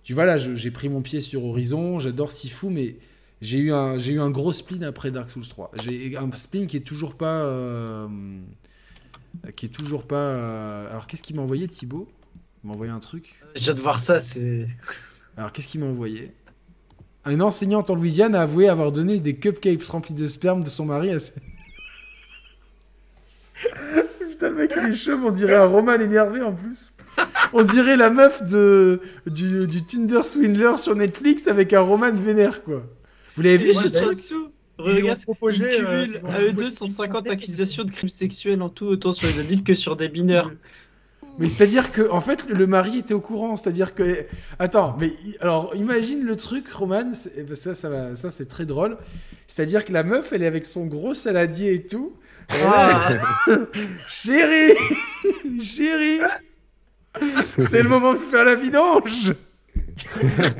tu vois là, j'ai pris mon pied sur Horizon. J'adore Sifu, mais j'ai eu un, j'ai eu un gros spleen après Dark Souls 3. J'ai un spleen qui est toujours pas, euh, qui est toujours pas. euh, Alors, qu'est-ce qu'il m'a envoyé, Thibaut? Il m'a envoyé un truc. Je viens de voir ça, c'est. Alors, qu'est-ce qu'il m'a envoyé? Une enseignante en Louisiane a avoué avoir donné des cupcakes remplis de sperme de son mari à ses... Putain, le mec, il est chauve, on dirait un Roman énervé en plus. On dirait la meuf de, du, du Tinder Swindler sur Netflix avec un Roman vénère, quoi. Vous l'avez vu ce truc Regarde, proposé, il euh, cumule ils ont à eux proposé deux une 150 centaine accusations de crimes sexuels en tout, autant sur les adultes que sur des mineurs. Mais c'est-à-dire que, en fait, le mari était au courant. C'est-à-dire que. Attends, mais alors, imagine le truc, Roman. c'est- Ça, ça, va- ça c'est très drôle. C'est-à-dire que la meuf, elle est avec son gros saladier et tout. Ah. chérie Chérie C'est le moment de faire la vidange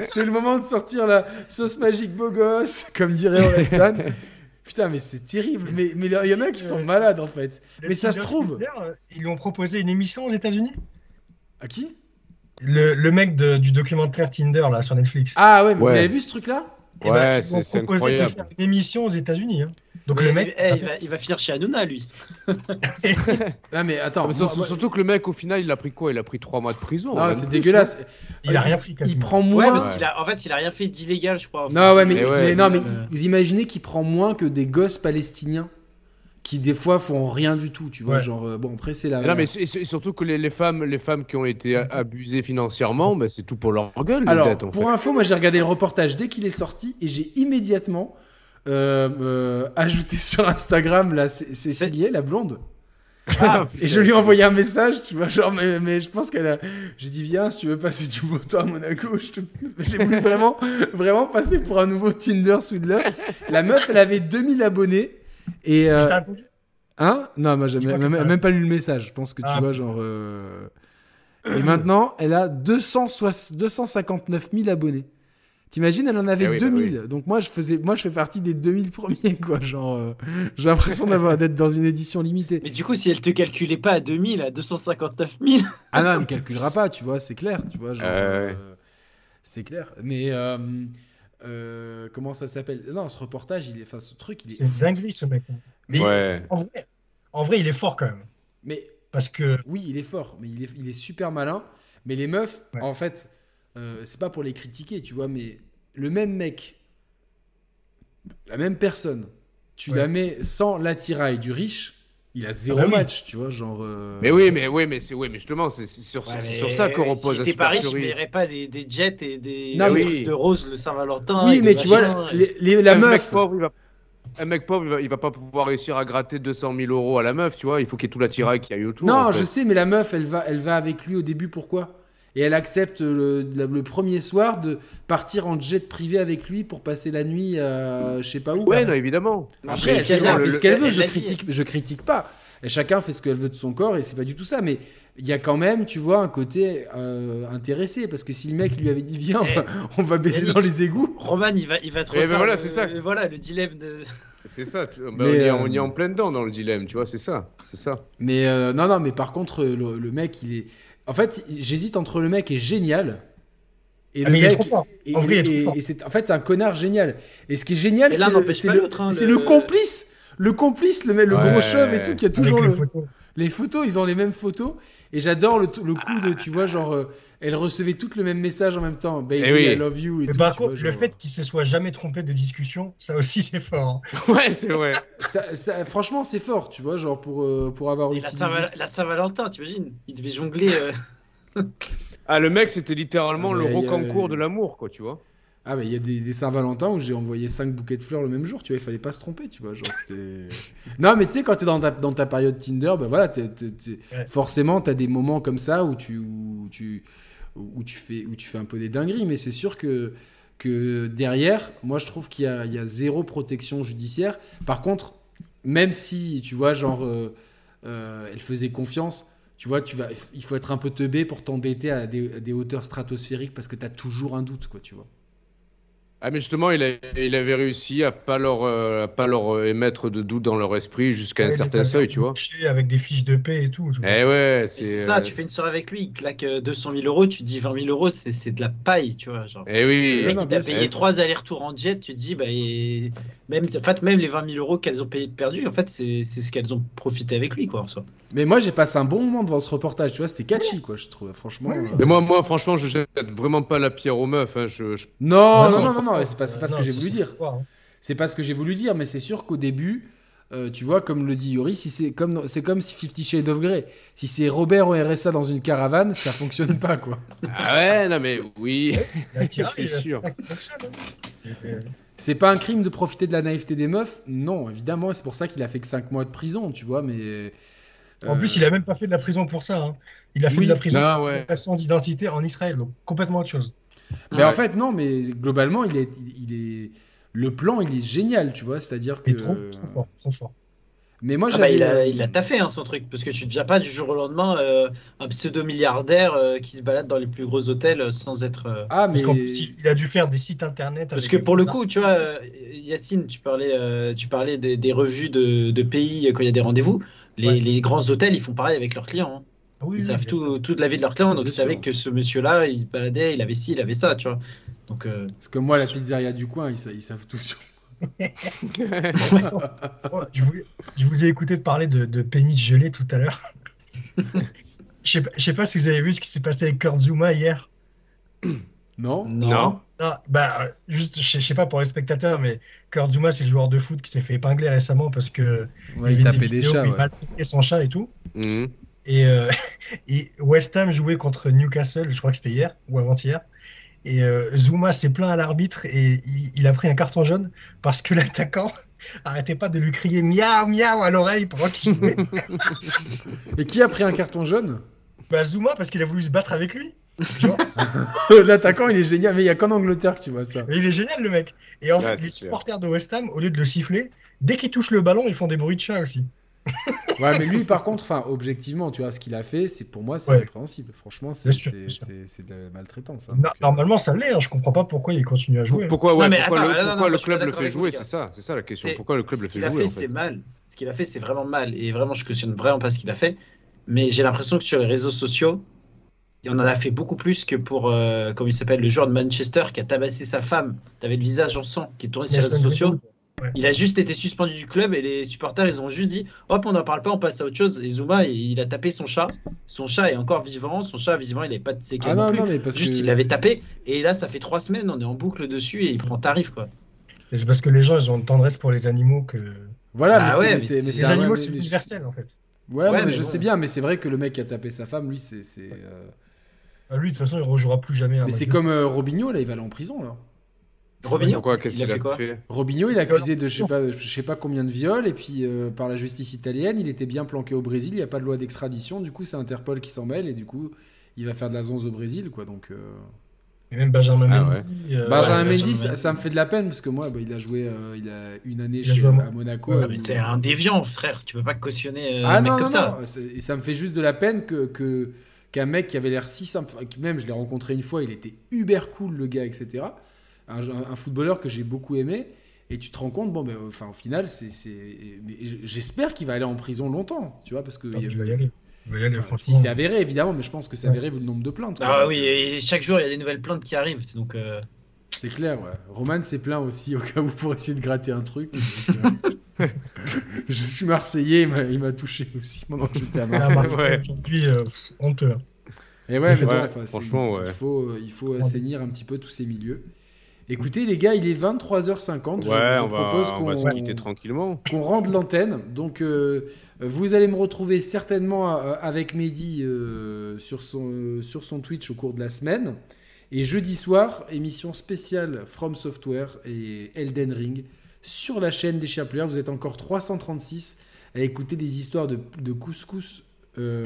C'est le moment de sortir la sauce magique beau gosse, comme dirait Orelsan. Putain, mais c'est terrible. Mais mais il y en a qui sont malades, en fait. Le Mais ça se trouve. Euh, Ils lui ont proposé une émission aux États-Unis À qui? Le, le mec de- du documentaire Tinder là sur Netflix. Ah ouais, mais vous l'avez vu ce truc-là? Eh ben, Ouais, ils lui ont c'est- incroyable. de faire une émission aux États-Unis. hein. Donc Mais- le mec, eh, il, va, il va finir chez Hanouna, lui. Ah mais attends, Mais moi- surtout, moi- surtout que le mec, au final, il a pris quoi? Il a pris 3 mois de prison. non, c'est dégueulasse. il a rien pris Il quasiment. prend Ouais, moins. parce qu'il a, en fait, il a rien fait d'illégal, je crois. Non ouais, mais, Mais ouais, mais non, mais mais- vous imaginez qu'il prend moins que des gosses palestiniens qui des fois font rien du tout, tu vois, Ouais. genre euh, bon après c'est la. Mais non, mais et, surtout que les, les femmes, les femmes qui ont été abusées financièrement, bah, c'est tout pour leur gueule, Alors pour fait. info, moi j'ai regardé le reportage dès qu'il est sorti et j'ai immédiatement euh, euh, ajouté sur Instagram la Cé- Cécilie, la blonde. Ah, Et je lui ai envoyé un message, tu vois, genre, mais, mais je pense qu'elle a. J'ai dit, viens, si tu veux passer du beau temps à Monaco, je te... j'ai voulu vraiment, vraiment passer pour un nouveau Tinder Swindler. La meuf, elle avait 2000 abonnés. Et. euh, Hein? Non, moi, j'ai même, même pas lu le message. Je pense que tu Ah, vois, genre. euh, Et maintenant, elle a 260 259 000 abonnés. T'imagines, elle en avait Eh oui, bah 2000. Donc moi, je faisais, moi, je fais partie des 2000 premiers, quoi. Genre, euh, j'ai l'impression d'avoir d'être dans une édition limitée. Mais du coup, si elle te calculait pas à 2000, à 259 000, Ah non, elle me calculera pas, tu vois, c'est clair, tu vois, genre, Euh, euh, c'est clair. Mais euh, euh, comment ça s'appelle? Non, ce reportage, il est, enfin, ce truc, il est. C'est dinguerie ce mec. hein. Mais Ouais. en, vrai, en vrai, il est fort quand même. Mais Parce que oui, il est fort, mais il est, il est super malin. Mais les meufs, Ouais. en fait, euh, c'est pas pour les critiquer, tu vois, mais le même mec, la même personne, tu Ouais. la mets sans l'attirail du riche, Il a zéro Ah bah oui. match, tu vois, genre. euh, Mais oui, mais oui, mais c'est oui, mais justement, c'est sur, Ouais, sur ça que repose si t'es Paris, tu supercherie. verrais pas des, des jets et des Non, trucs de rose le Saint-Valentin. Oui, mais tu vois, les- les- la un mec meuf. pauvre, il va... Un mec pauvre, il va, il va pas pouvoir réussir à gratter 200 000 euros à la meuf, tu vois. Il faut qu'il y ait tout l'attirail qu'il y a eu autour. Non, en fait. je sais, mais la meuf, elle va, elle va avec lui au début, pourquoi? Et elle accepte le, le- le premier soir de partir en jet privé avec lui pour passer la nuit, euh, je sais pas où. Ouais, non, évidemment. Après, chacun fait le- ce qu'elle veut, je critique, je critique pas. Et chacun fait ce qu'elle veut de son corps et c'est pas du tout ça. Mais il y a quand même, tu vois, un côté euh, intéressé parce que si le mec lui avait dit viens, on Eh, va- on va Yannick. dans les égouts. Roman, il va, il va te Eh ben voilà, le- c'est ça. Voilà, le dilemme de. C'est ça. tu- bah, Mais, on, y est, euh, on y est en plein dedans dans le dilemme, tu vois. C'est ça. C'est ça. Mais euh, non, non, mais par contre, le, le mec, il est. En fait, j'hésite entre le mec est génial. Et Ah, le mais il est mec, trop fort. En vrai, il est trop et- fort. et c'est- en fait, c'est un connard génial. Et ce qui est génial, c'est le, le- l'autre, c'est le- complice. Le complice, le, mec- le Ouais. gros chauve et tout, qui a toujours les photos. les photos, ils ont les mêmes photos. Et j'adore le, le coup de, tu vois, genre, euh, elle recevait toutes le même message en même temps. Baby, Eh oui. I love you. Et Mais tout, par vois, contre, le fait qu'il se soit jamais trompé de discussion, ça aussi c'est fort. hein. Ouais, c'est vrai. Ça- ça- franchement, c'est fort, tu vois, genre, pour, euh, pour avoir Et la utilisé. Saint- la Saint-Valentin, t'imagines? Il devait jongler. euh, Ah, le mec, c'était littéralement Ah, le rocancourt de l'amour, quoi, tu vois. Ah, mais il y a des, des Saint-Valentin où j'ai envoyé 5 bouquets de fleurs le même jour, tu vois, il fallait pas se tromper, tu vois. Genre, non, mais tu sais, quand t'es dans ta, dans ta période Tinder, bah voilà, t'es- t'es- t'es- Ouais. forcément, t'as des moments comme ça où tu, où, tu, où, tu fais, où tu fais un peu des dingueries, mais c'est sûr que, que derrière, moi, je trouve qu'il y a, il y a zéro protection judiciaire. Par contre, même si, tu vois, genre, euh, euh, elle faisait confiance. Tu vois, tu vas, il faut être un peu teubé pour t'endetter à des, à des hauteurs stratosphériques parce que t'as toujours un doute, quoi, tu vois. Ah, mais justement, il, a- il avait réussi à pas leur, euh, à pas leur euh, émettre de doute dans leur esprit jusqu'à un certain seuil, tu vois. Avec des fiches de paix et tout. tu vois. Eh ouais, c'est. Ça, euh, tu fais une soirée avec lui, il claque euh, 200 000 euros, tu te dis 20 000 euros, c'est c'est de la paille, tu vois. Genre. Eh oui. Le mec, il t'a payé trois allers-retours en jet, tu te dis, bah, et même, en fait, même les 20 000 euros qu'elles ont payé perdu, en fait, c'est c'est ce qu'elles ont profité avec lui, quoi, en soi. Mais moi, j'ai passé un bon moment devant ce reportage, tu vois, c'était catchy, quoi, je trouve, franchement. Euh. Mais moi, moi, franchement, je jette vraiment pas la pierre aux meufs. hein, je- je- Non, non, Non, non, non, c'est pas, c'est pas ce que j'ai voulu dire. hein. C'est pas ce que j'ai voulu dire, mais c'est sûr qu'au début, euh, tu vois, comme le dit Yori, si c'est comme, c'est comme si Fifty Shades of Grey. Si c'est Robert au RSA dans une caravane, ça fonctionne pas, quoi. Ah ouais, non, mais oui. C'est sûr. hein. C'est pas un crime de profiter de la naïveté des meufs? Non, évidemment, c'est pour ça qu'il a fait que 5 mois de prison, tu vois, mais. En plus, il a même pas fait de la prison pour ça. hein. Il a fait Oui. de la prison Ah pour ouais. façon d'identité en Israël, donc complètement autre chose. Mais Ouais. en fait, non, mais globalement, il est, il est. Le plan, il est génial, tu vois, c'est-à-dire que. Trop, trop fort, trop fort. Mais moi, Ah bah, il, a, il a taffé hein, son truc, parce que tu deviens pas du jour au lendemain euh, un pseudo-milliardaire euh, qui se balade dans les plus gros hôtels euh, sans être. euh, Ah, mais. Parce il- a dû faire des sites internet. Parce que pour le coup, tu vois, euh, Yacine, tu parlais, euh, tu parlais des, des revues de, de pays euh, quand il y a des rendez-vous. Les, Ouais. les grands hôtels, ils font pareil avec leurs clients. hein. Oui, Ils oui, savent tout, toute la vie de leurs clients, donc ils savaient que ce monsieur-là, il se baladait, il avait ci, il avait ça, tu vois. Donc, euh, Parce que moi, la pizzeria du coin, ils, sa- ils savent tout sur. Oh, je, vous, je vous ai écouté parler de, de pénis gelés tout à l'heure. Je sais pas- je sais pas si vous avez vu ce qui s'est passé avec Kurt Zuma hier. Non non. Non. Non, bah, juste, je sais- pas pour les spectateurs, mais Kurt Zuma, c'est le joueur de foot qui s'est fait épingler récemment parce que Ouais, il il tapait des chats, où il ouais. maltraitait son chat et tout. Mhm. Et, euh, et West Ham jouait contre Newcastle, je crois que c'était hier ou avant-hier. Et euh, Zuma s'est plaint à l'arbitre et il, il a pris un carton jaune parce que l'attaquant arrêtait pas de lui crier miaou miaou à l'oreille pendant qu'il jouait. Et qui a pris un carton jaune? Bah, Zuma parce qu'il a voulu se battre avec lui. L'attaquant, il est génial, mais il y a qu'en Angleterre que tu vois ça. Mais il est génial le mec. Et en Ouais, fait, les supporters de West Ham, au lieu de le siffler, dès qu'ils touchent le ballon, ils font des bruits de chat aussi. Ouais, mais lui, par contre, enfin, objectivement, tu vois, ce qu'il a fait, c'est pour moi, c'est Ouais. répréhensible. Franchement, c'est de la maltraitance. hein. Normalement, ça l'est. hein. Je comprends pas pourquoi il continue à jouer. Pourquoi, ouais, Non, mais pourquoi attends, le, non, pourquoi club le fait jouer C'est ça, c'est ça la question. Pourquoi le club le Ce fait qu'il a jouer fait, en fait? c'est mal. Ce qu'il a fait, c'est vraiment mal. Et vraiment, je cautionne vraiment pas ce qu'il a fait. Mais j'ai l'impression que sur les réseaux sociaux, il en a fait beaucoup plus que pour, euh, comment il s'appelle, le joueur de Manchester qui a tabassé sa femme. T'avais le visage en sang qui est tourné sur les réseaux sociaux. Ouais. Il a juste été suspendu du club et les supporters, ils ont juste dit hop, on n'en parle pas, on passe à autre chose. Et Zuma, il, a tapé son chat. Son chat est encore vivant. Son chat, visiblement, il n'avait pas de séquelles Ah non non, mais parce Juste, que. il avait tapé. Et là, ça fait trois semaines, on est en boucle dessus et il prend tarif, quoi. Et C'est parce que les gens, ils ont une tendresse pour les animaux que. Voilà, Bah mais ouais, c'est- mais Les animaux, c'est universel en fait. Ouais, mais mais je bon. sais bien, mais c'est vrai que le mec qui a tapé sa femme, lui, c'est. c'est, euh, Ah, lui, de toute façon, il rejouera plus jamais Mais c'est comme euh, Robinho, là, il va aller en prison, là. Robinho, Pourquoi Qu'est-ce il a qu'il fait quoi a fait Robinho, il est accusé de je sais pas, je sais pas combien de viols, et puis euh, par la justice italienne, il était bien planqué au Brésil, il n'y a pas de loi d'extradition, du coup, c'est Interpol qui s'en mêle, et du coup, il va faire de la zonze au Brésil, quoi. Donc, euh, Et même Benjamin Ah Mendy. euh, Benjamin ouais, Mendy, Benjamin ça, Mendy. ça me fait de la peine, parce que moi, bah, il a joué euh, il a une année Il a chez, joué à Mo- à Monaco. Ouais, euh, Mais c'est un déviant, frère. Tu peux pas cautionner euh, Ah un mec non, comme non, ça. non, et ça me fait juste de la peine que, que- qu'un mec qui avait l'air si simple, même je l'ai rencontré une fois, il était uber cool le gars, etc. Un, un footballeur que j'ai beaucoup aimé, et tu te rends compte, bon, ben, enfin, au final, c'est, c'est- mais j'espère qu'il va aller en prison longtemps, tu vois, parce que Ah, il y a- je vais y aller. Enfin, si c'est avéré, évidemment, mais je pense que c'est avéré vu le nombre de plaintes. quoi. Ah oui, euh, et chaque jour il y a des nouvelles plaintes qui arrivent. Donc euh, C'est clair, ouais. Roman s'est plaint aussi au cas où pour essayer de gratter un truc. Donc, euh, je suis Marseillais, il m'a- touché aussi pendant que j'étais à Ah, Marseille. Ouais. aujourd'hui, euh, honteux. hein. Et ouais, mais Ouais, bon, enfin, c'est- franchement, ouais. il, faut, il faut assainir un petit peu tous ces milieux. Écoutez, les gars, il est 23h50. Je- Ouais, je, on va, propose on va se qu'on quitter tranquillement. qu'on rende l'antenne. Donc, euh, vous allez me retrouver certainement euh, avec Mehdi euh, sur, son, euh, sur son Twitch au cours de la semaine. Et jeudi soir, émission spéciale From Software et Elden Ring sur la chaîne des Chapleurs. Vous êtes encore 336 à écouter des histoires de, de couscous, euh,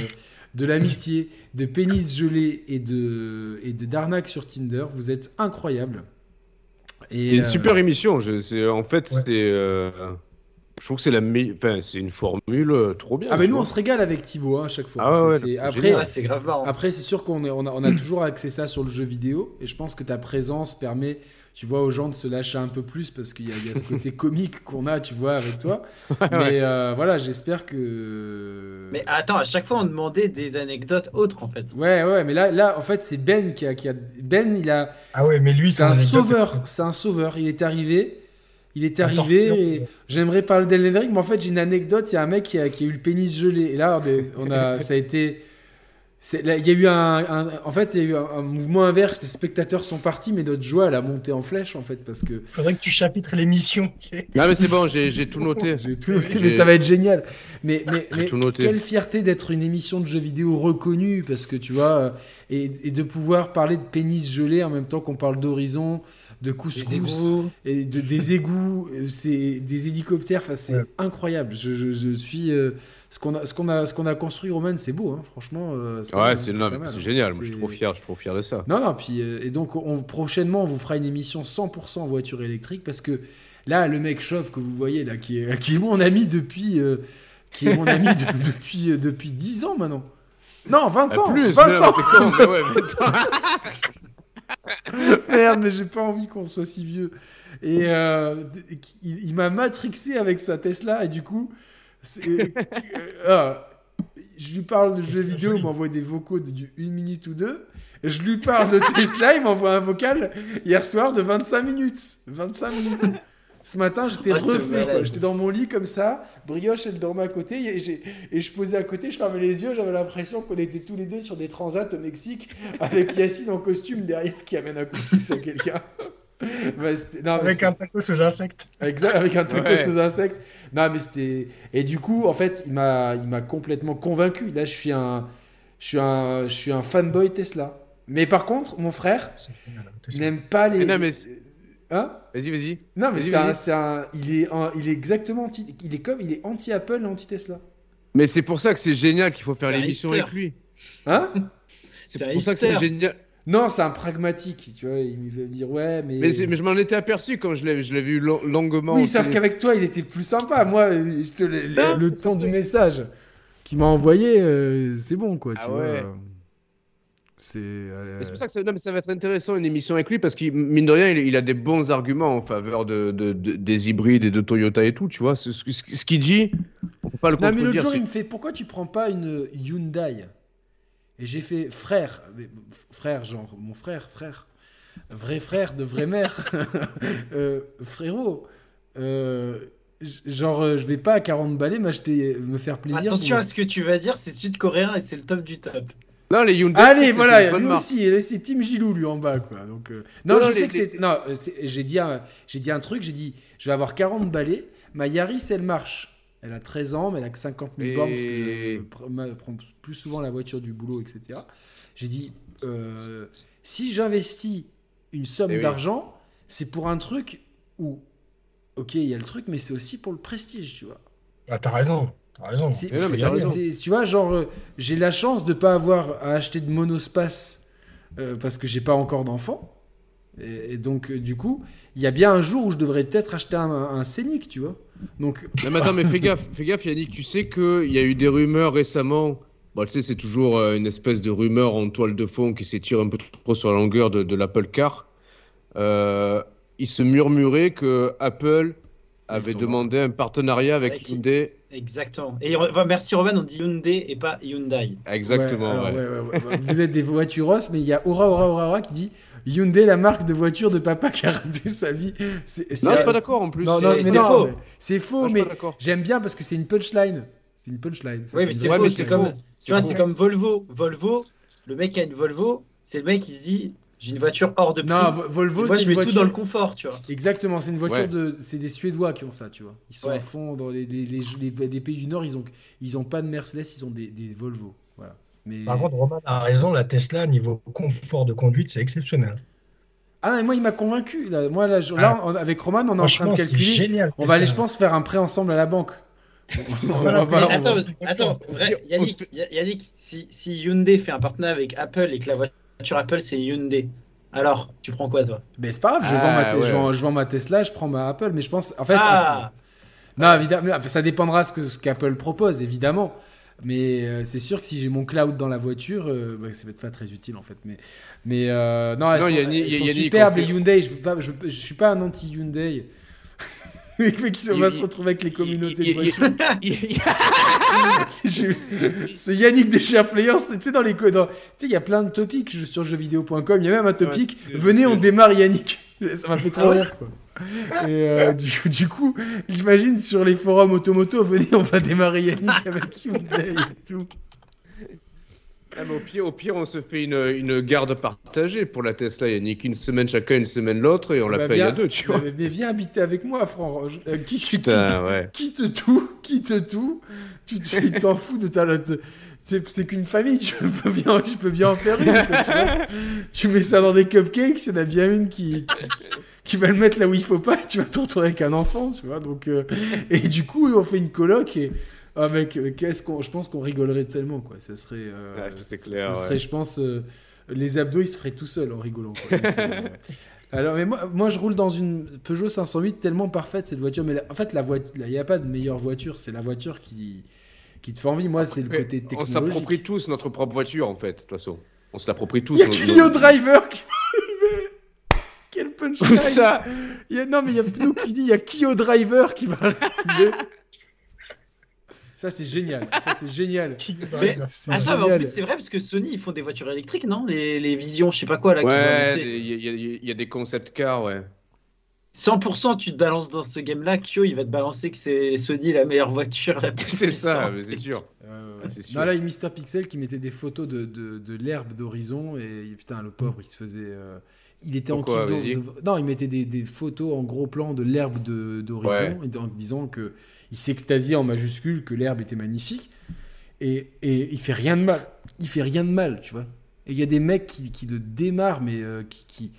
de l'amitié, de pénis gelé et de, et de d'arnaque sur Tinder. Vous êtes incroyables. C'était une euh, super émission. Je, en fait, Ouais. euh, je trouve que c'est la. Enfin, c'est une formule euh, trop bien. Ah, mais nous, on se régale avec Thibaut hein, à chaque fois. Ah ouais, C'est- ouais, c'est- c'est après, ouais, c'est grave marrant. Après, c'est sûr qu'on est- on a, on a toujours axé ça sur le jeu vidéo, et je pense que ta présence permet, tu vois, aux gens de se lâcher un peu plus parce qu'il y, a- il y a ce côté comique qu'on a, tu vois, avec toi. Mais euh, voilà, j'espère que. Mais attends, à chaque fois on demandait des anecdotes autres en fait. Ouais, ouais, mais là, là, en fait, c'est Ben qui a, qui a- Ben, il a. Ah ouais, mais lui, C'est un sauveur. C'est un sauveur. Il est arrivé. Il est Un arrivé j'aimerais parler d'Elden Ring, mais en fait j'ai une anecdote. Il y a un mec qui a, qui a eu le pénis gelé et là on, a, ça a été, là, il y a eu un, un- en fait il y a eu un, un mouvement inverse. Les spectateurs sont partis, mais notre joie elle a monté en flèche en fait parce que Faudrait que tu chapitres l'émission, tu sais. Non, mais c'est bon, j'ai tout noté. j'ai tout noté, mais ça va être génial. Mais, mais tout noté. quelle fierté d'être une émission de jeux vidéo reconnue parce que tu vois euh, et, et de pouvoir parler de pénis gelé en même temps qu'on parle d'horizon, de couscous et de, des égouts, euh, c'est des hélicoptères. Enfin, c'est Ouais. incroyable. Je, je- je suis euh, ce qu'on a, ce qu'on a, ce qu'on a construit, Roman, c'est beau, hein, franchement. euh, Ouais, c'est hein. génial. Moi, je suis trop fier. Je suis trop fier de ça. Non, non. Puis euh, et donc, on, prochainement, on vous fera une émission 100% voiture électrique parce que là, le mec chauve que vous voyez là, qui est, qui est mon ami depuis, euh, qui est mon ami de- depuis, euh, depuis 10 ans maintenant. Non, 20 Ah, ans. plus, 20 merde, ans. Merde, mais j'ai pas envie qu'on soit si vieux. Et euh, il, il m'a matrixé avec sa Tesla et du coup, c'est- euh, je lui parle de jeux vidéo, il m'envoie des vocaux de du une minute ou deux. Et je lui parle de Tesla, il m'envoie un vocal hier soir de 25 minutes. 25 minutes. Ce matin, j'étais Ah, refait. J'étais dans mon lit comme ça. Brioche, elle dormait à côté. Et, je posais à côté, je fermais les yeux. J'avais l'impression qu'on était tous les deux sur des transats au Mexique avec Yacine en costume derrière qui amène un couscous à quelqu'un. Bah, non, Avec un taco aux insectes. Exact, avec un tacos Ouais. aux insectes. Non, mais c'était. Et du coup, en fait, il m'a, il m'a complètement convaincu. Là, je suis un, je suis un, je suis un fanboy Tesla. Mais par contre, mon frère n'aime pas les. Mais non, mais c'est- Hein Vas-y, vas-y. Non, mais c'est un, un- il est, un- il est exactement anti, il est comme, il est anti Apple anti Tesla. Mais c'est pour ça que c'est génial qu'il faut faire l'émission avec lui. Hein C'est pour ça que c'est génial. Non, c'est un pragmatique. Tu vois, il veut dire ouais, mais. Mais, je m'en étais aperçu quand je l'avais lo- longuement. Oui, au sauf qu'avec toi, il était plus sympa. Moi, je te, le, le ton du message qu'il m'a envoyé, euh, c'est bon, quoi. Tu Ah vois. C'est. euh, C'est pour ça que ça, non, mais ça va être intéressant une émission avec lui parce qu'il mine de rien il, il a des bons arguments en faveur de, de- de- des hybrides et de Toyota et tout tu vois ce, ce- ce qu'il dit on peut pas le Non, mais l'autre jour, il me fait Pourquoi tu prends pas une Hyundai? Et j'ai fait Frère, mais, frère, genre, mon frère, frère, vrai frère de vraie mère, Euh, frérot, euh, genre, euh, je vais pas à 40 balais m'acheter, me faire plaisir. Attention pour- à ce que tu vas dire, c'est sud-coréen et c'est le top du top. Non les Hyundai Allez, voilà, lui marque. aussi, c'est Tim Gilou, lui, en bas, quoi. Donc, euh, Non, Non, je non, sais les- que c'est... Non, euh, j'ai dit, un... j'ai dit un truc, j'ai dit, je vais avoir 40 balais, ma Yaris, elle marche. Elle a 13 ans, mais elle a que 50 000 Et- bornes parce que je prends plus souvent la voiture du boulot, etc. J'ai dit, euh, si j'investis une somme Eh oui. d'argent, c'est pour un truc où, ok, il y a le truc, mais c'est aussi pour le prestige, tu vois. Ah, t'as raison. T'as raison. C'est- Mais non, mais Faut y t'as aller, raison. c'est- tu vois, genre, euh, j'ai la chance de pas avoir à acheter de monospace euh, parce que j'ai pas encore d'enfant. Et, et donc, euh, du coup, il y a bien un jour où je devrais peut-être acheter un, un Scénic, tu vois. Donc, Non, mais attends, mais fais gaffe, fais gaffe, Yannick. Tu sais qu'il y a eu des rumeurs récemment. Bon, tu sais, c'est toujours euh, une espèce de rumeur en toile de fond qui s'étire un peu trop sur la longueur de, de l'Apple Car. Euh, il se murmurait que Apple avait demandé un partenariat avec Avec- Hyundai. Exactement. Et enfin, merci Roman, on dit Hyundai et pas Hyundai. Exactement, Ouais, alors, ouais. ouais, ouais, ouais, ouais. Vous êtes des voituros, mais il y a Aura Aura Aura Aura qui dit Hyundai, la marque de voiture de papa qui a raté sa vie. C'est- Non, je c'est- suis pas d'accord en plus. Non, c'est- non, c'est- faux. mais C'est faux, mais j'aime bien parce que c'est une punchline. C'est une punchline. Ça, Oui, c'est mais c'est Ouais, comme, tu vois, c'est comme Volvo. Volvo, le mec qui a une Volvo, c'est le mec qui se dit j'ai une voiture hors de prix. Non, Vo- Volvo, moi, c'est je une mets tout voiture. dans le confort, tu vois. Exactement, c'est une voiture Ouais. de. C'est des Suédois qui ont ça, tu vois. Ils sont Ouais. à fond dans les, les, les, les- les pays du Nord, ils ont, ils ont pas de Mercedes, ils ont des, des Volvo. Voilà. Mais... Par contre, Roman a raison, la Tesla, niveau confort de conduite, c'est exceptionnel. Ah, mais moi, il m'a convaincu. Là, moi, là, je- là, on- avec Roman, on est en train de c'est calculer. génial. On va aller, je pense, faire un prêt ensemble à la banque. Voilà, va- attends, vrai, Yannick, si, si Hyundai fait un partenariat avec Apple et que la voiture Apple c'est Hyundai, alors tu prends quoi toi? Mais c'est pas grave, je, Ah, vends ma te- ouais. je, vends, je vends ma Tesla, je prends ma Apple, mais je pense. En fait. Ah Non, évidemment, ça dépendra ce que ce qu'Apple propose, évidemment. Mais euh, c'est sûr que si j'ai mon cloud dans la voiture, euh, bah, ça va être pas très utile en fait. Mais, mais euh, non, elles Sinon, elles sont Yannick, superbes on les fait- Hyundai. Je, veux pas, je, je suis pas un anti Hyundai. Mais qui on va Il- se retrouver avec les communautés il- de Ce Yannick des Share Players, tu sais, dans les co- dans- tu sais, il y a plein de topics je- sur jeuxvideo.com. Il y a même un topic. Venez, on démarre Yannick. Ça m'a fait trop Ah ouais rire. Quoi. Et euh, du, du coup, j'imagine sur les forums automoto, venez, on va démarrer Yannick avec Hyundai et tout. Ah, mais au, pire, au pire, on se fait une, une garde partagée pour la Tesla, Yannick. Une semaine chacun, une semaine l'autre, et on la Bah, paye viens- à deux, tu bah, vois. mais, viens habiter avec moi, Franck. Euh, Putain, quitte, ouais. quitte tout, quitte tout. Tu t'en fous de ta. C'est c'est qu'une famille, tu peux bien, tu peux bien en faire une. quoi, tu, vois. Tu mets ça dans des cupcakes, il y en a bien une qui, qui, qui va le mettre là où il faut pas, et tu vas te retrouver avec un enfant, tu vois. Donc, euh, et du coup, on fait une coloc et. Ah mec, euh, qu'est-ce qu'on, je pense qu'on rigolerait tellement quoi. Ça serait, euh, c'est ça- clair, ça ouais. serait, je pense, euh, les abdos ils se feraient tout seuls en rigolant. quoi. Donc, euh, alors, mais moi, moi, je roule dans une Peugeot 508 tellement parfaite cette voiture. Mais la- en fait, la voiture, il n'y a pas de meilleure voiture. C'est la voiture qui, qui te fait envie. Moi, c'est le côté on technologique. s'approprie tous notre propre voiture, en fait, de toute façon. On se l'approprie tous. Il y a Clio nos- Driver qui va arriver. Quel punchline Où ça a- Non, mais il y a Pnou qui dit il y a Clio Driver qui va arriver. Ça, c'est génial. Ça, c'est génial. Mais- C'est Attends, mais en plus c'est vrai parce que Sony ils font des voitures électriques, non? Les, les visions, je sais pas quoi là. Ouais, il y, a- y y des concept cars, ouais. 100% tu te balances dans ce game là, Kyo il va te balancer que c'est Sony la meilleure voiture la plus C'est ça, c'est sûr. Ouais, ouais, ouais. Ah, c'est sûr. Non, là, il y a Mister Pixel qui mettait des photos de, de, de l'herbe d'horizon et putain, le pauvre, il se faisait. euh, Il était en Pourquoi, de- Non, il mettait des, des photos en gros plan de l'herbe de- d'horizon Ouais. en disant que il s'extasiait en majuscule que l'herbe était magnifique et, et il fait rien de mal. Il fait rien de mal, tu vois. Et il y a des mecs qui, qui le démarrent, mais euh, qui, qui-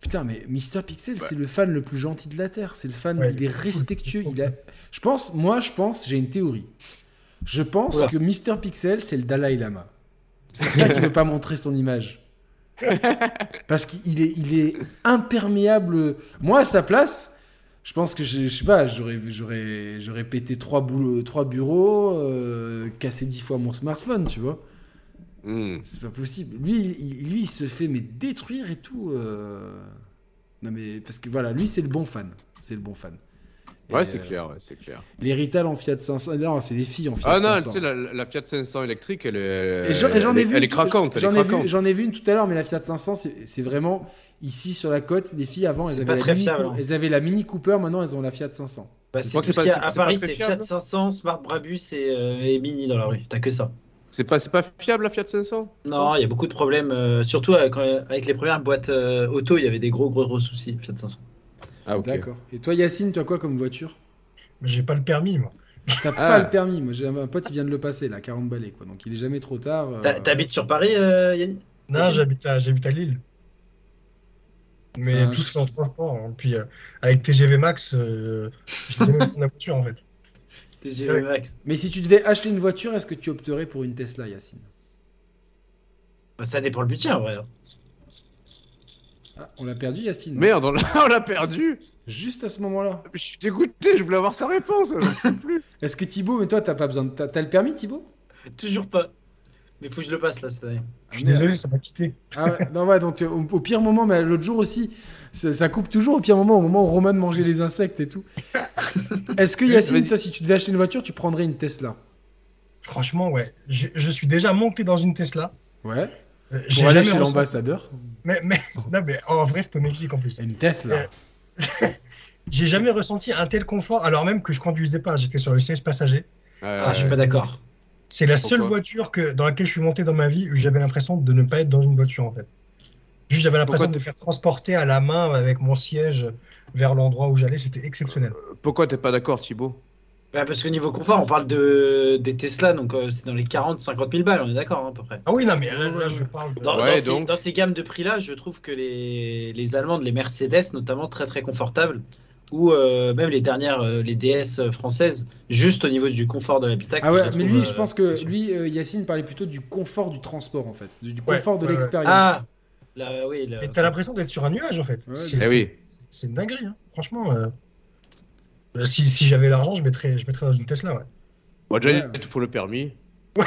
Putain, mais Mister Pixel, c'est le fan le plus gentil de la Terre. C'est le fan, Ouais, il est respectueux. Il a... Je pense, moi, je pense, j'ai une théorie. Je pense que Mister Pixel, c'est le Dalai Lama. C'est pour ça qu'il veut pas montrer son image. Parce qu'il est, il est imperméable. Moi, à sa place, je pense que je, je sais pas, j'aurais, j'aurais, j'aurais pété trois, boulots, trois bureaux, euh, cassé dix fois mon smartphone, tu vois. Hmm. C'est pas possible. Lui, il, lui, il se fait mais détruire et tout. euh. Non mais parce que voilà, lui, c'est le bon fan. C'est le bon fan. Ouais, c'est euh, clair, ouais, c'est clair. Les Rital en Fiat 500. Non, c'est les filles en Fiat Ah non, 500. tu sais, la, la Fiat 500 électrique, elle est, Et j'en et j'en elle ai est- vu. elle est tout- craquante. J'en ai, vu, j'en ai vu une tout à l'heure, mais la Fiat 500, c'est c'est vraiment ici sur la côte. Les filles avant, elles avaient, pas la mini, fiable, hein. elles avaient la Mini Cooper. Maintenant, elles ont la Fiat 500. Bah, c'est que pas- à Paris, c'est. Fiat 500, Smart Brabus et, euh, et Mini dans la rue. T'as que ça. C'est pas, c'est pas fiable la Fiat 500 Non, il y a beaucoup de problèmes, euh, surtout avec, quand- avec les premières boîtes euh, auto, il y avait des gros gros gros soucis Fiat 500. Ah ok. D'accord. Et toi, Yacine, tu as quoi comme voiture? Mais j'ai pas le permis, moi. T'as Ah. pas le permis. Moi, j'ai un pote, il vient de le passer, là, 40 balais, quoi. Donc, il est jamais trop tard. euh, T'habites sur Paris, euh, Yannick? Non, Aussi j'habite à, j'habite à Lille. Mais Ça, tout fait en transport. hein. Puis euh, avec TGV Max, euh, je sais même pas la voiture en fait. TGV Ouais. Max. Mais si tu devais acheter une voiture, est-ce que tu opterais pour une Tesla, Yacine? Bah, ça dépend le budget, en vrai. Ah, on l'a perdu, Yacine. Merde, on l'a on l'a perdu. Juste à ce moment-là. Je suis dégoûté, je voulais avoir sa réponse. plus. Est-ce que Thibaut, mais toi, t'as pas besoin de. T'as t'as le permis, Thibaut? Toujours pas. Mais faut que je le passe là cette année. Je suis désolé, ça m'a quitté. Ah ouais, non, ouais, donc euh, au, au pire moment, mais l'autre jour aussi, ça, ça coupe toujours au pire moment, au moment où Roman mangeait les insectes et tout. Est-ce que Yacine, toi, si tu devais acheter une voiture, tu prendrais une Tesla? Franchement, ouais. Je, je suis déjà monté dans une Tesla. Ouais. Euh, j'ai Pour aller jamais chez ressenti- l'ambassadeur. Mais, mais, non, mais en vrai, c'est au Mexique en plus. Une Tesla. Euh, J'ai jamais ressenti un tel confort, alors même que je conduisais pas. J'étais sur le siège passager. Ah, je suis Euh, pas d'accord. C'est la seule voiture que, dans laquelle je suis monté dans ma vie où j'avais l'impression de ne pas être dans une voiture en fait. Juste j'avais l'impression Pourquoi de me faire transporter à la main avec mon siège vers l'endroit où j'allais, c'était exceptionnel. Pourquoi t'es pas d'accord, Thibaut? Ouais, parce qu'au niveau confort, on parle de des Tesla, donc euh, c'est dans les 40, 50 000 balles, on est d'accord hein, à peu près. Ah oui, non, mais là, là, je parle de. Dans, Ouais, dans ces, donc. dans ces gammes de prix-là, je trouve que les, les Allemandes, les Mercedes notamment, très très confortables, ou euh, même les dernières, euh, les DS françaises, juste au niveau du confort de l'habitacle. Ah ouais, la mais trouve, lui, euh, je pense que lui, euh, Yacine parlait plutôt du confort du transport en fait, du, du Ouais, confort de ouais, ouais. l'expérience. Ah, là, oui, là, Et t'as l'impression d'être sur un nuage en fait. Ouais, C'est- Eh oui. C'est une dinguerie, hein. franchement. euh, euh, Si, si j'avais l'argent, je mettrais, je mettrais dans une Tesla, ouais. Bon, déjà, Ouais. il faut le permis.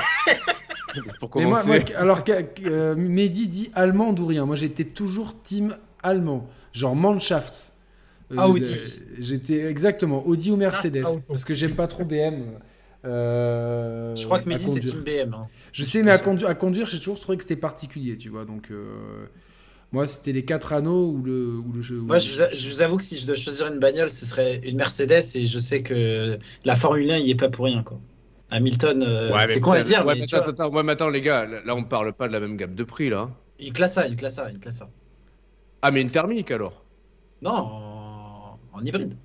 Pour Mais moi, commencer. moi, alors euh, Mehdi dit allemand ou rien. Moi, j'étais toujours team allemand, genre Mannschaft. Euh, Audi. J'étais exactement Audi ou Mercedes, parce que j'aime pas trop BM. euh, je crois que Mehdi, c'est. Team BM. hein. Je sais, mais à, condu- à conduire, j'ai toujours trouvé que c'était particulier, tu vois. Donc, euh, moi, c'était les quatre anneaux ou le, ou le jeu. Moi, je vous, a- je vous avoue que si je dois choisir une bagnole, ce serait une Mercedes, et je sais que la Formule 1, il y est pas pour rien, quoi. Hamilton, euh, Ouais, c'est con à dire, ouais, mais attends, attends, ouais, mais attends, les gars, là, on parle pas de la même gamme de prix, là. il classe ça, il classe ça, il classe ça. Ah, mais une thermique, alors? Non, en, hybride.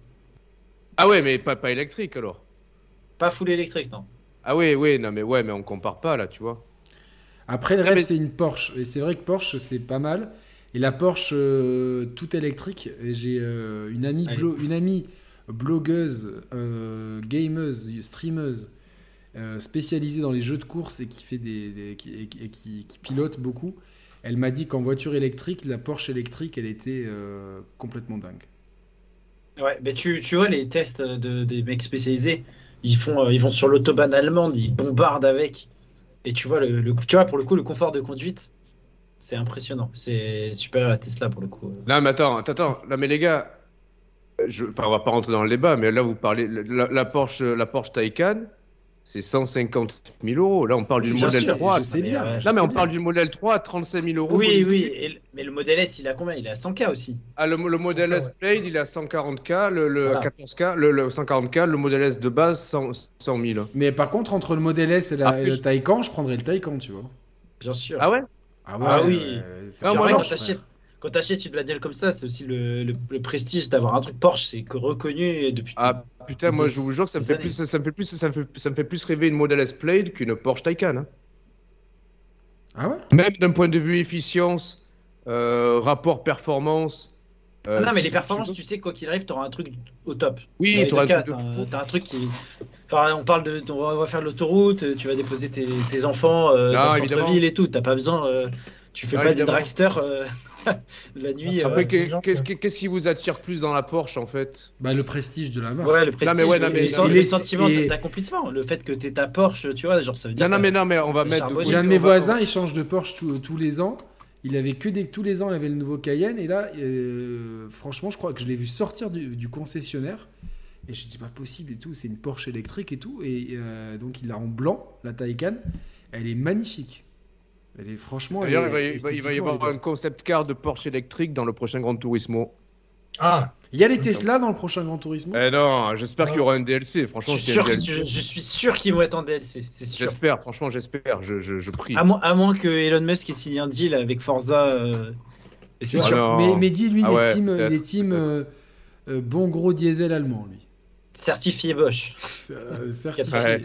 Ah ouais, mais pas, pas électrique, alors Pas full électrique, non. Ah oui, oui, non, mais ouais, mais on compare pas, là, tu vois. Après, le Ouais, rêve, mais- c'est une Porsche. Et c'est vrai que Porsche, c'est pas mal. Et la Porsche euh, toute électrique, et j'ai euh, une, amie blo- une amie blogueuse, euh, gameuse, streameuse, euh, spécialisée dans les jeux de course et qui, fait des, des- qui, et qui- et qui- qui pilote beaucoup. Elle m'a dit qu'en voiture électrique, la Porsche électrique, elle était euh, complètement dingue. Ouais, mais tu, tu vois les tests de, des mecs spécialisés, ils font, euh, ils vont sur l'autobahn allemande, ils bombardent avec. Et tu vois, le, le- tu vois, pour le coup, le confort de conduite, c'est impressionnant. C'est supérieur à Tesla pour le coup. Non, mais attends, attends. Là, mais les gars, je... enfin, on va pas rentrer dans le débat, mais là, vous parlez. La, la Porsche, la Porsche Taycan, c'est 150 000 euros. Là, on parle du Bien modèle sûr, 3. je sais bien. je Non, mais on bien. parle du modèle 3 à 35 000 euros. Oui, oui, et le- mais le modèle S, il a combien? Il a 100K aussi. Ah, le, le modèle Ouais. S Plate, il est à 140K, le, le Voilà. 14K, le, le 140K, le modèle S de base, 100, 100 000. Mais par contre, entre le modèle S et, la, Après, et le je- Taycan, je prendrais le Taycan, tu vois. Bien sûr. Ah ouais? Ah, Ah oui. euh, Ah, moi, non, quand quand t'achètes une bagnole comme ça, c'est aussi le, le- le prestige d'avoir un truc Porsche, c'est que reconnu depuis. Ah putain, moi je vous jure, ça me fait années. plus, ça me fait plus, ça me fait, ça me fait plus rêver une modèle S Plate qu'une Porsche Taycan. hein. Ah ouais? Même d'un point de vue efficience, euh, rapport performance. euh, Ah non, mais les performances, tu sais, quoi qu'il arrive, t'auras un truc au top. Oui, t'auras un t'as un truc qui. Enfin, on parle de. On va, faire l'autoroute, tu vas déposer tes, tes enfants euh, Non, dans le centre-ville et tout. T'as pas besoin. euh, tu fais Non, pas évidemment. des dragsters euh, la nuit. ça euh, les qu'est-ce qui vous attire plus dans la Porsche en fait? Bah, le prestige de la marque. Ouais, le prestige, mais ouais, non, mais- le, sen- il le est- sentiment et- d'accomplissement, le fait que t'es ta Porsche, tu vois, genre ça veut dire. Non, non, mais non, mais on va mettre. J'ai un de mes voisins, il change de Porsche tous- tous les ans. Il avait que des tous les ans, il avait le nouveau Cayenne et là, euh, franchement, je crois que je l'ai vu sortir du, du concessionnaire et je dis pas possible et tout. C'est une Porsche électrique et tout et euh, donc il l'a en blanc, la Taycan. Elle est magnifique. Elle est franchement. D'ailleurs, il va y- il va, il va y esthétiquement, avoir un concept car de Porsche électrique dans le prochain Grand Turismo. Ah. Il y a les Tesla dans le prochain Grand Turismo? Eh non, j'espère qu'il y aura un DLC. Franchement, je, suis sûr, DLC, je, je suis sûr qu'ils vont être en DLC, j'espère. Franchement, j'espère. Je, je, je prie. À moins, à moins que Elon Musk ait signé un deal avec Forza. euh, c'est Ah sûr. Mais, mais dis lui, Ah il est ouais, team, il est team euh, euh, bon gros diesel allemand lui. Certifié Bosch. Euh, certifié. Ouais.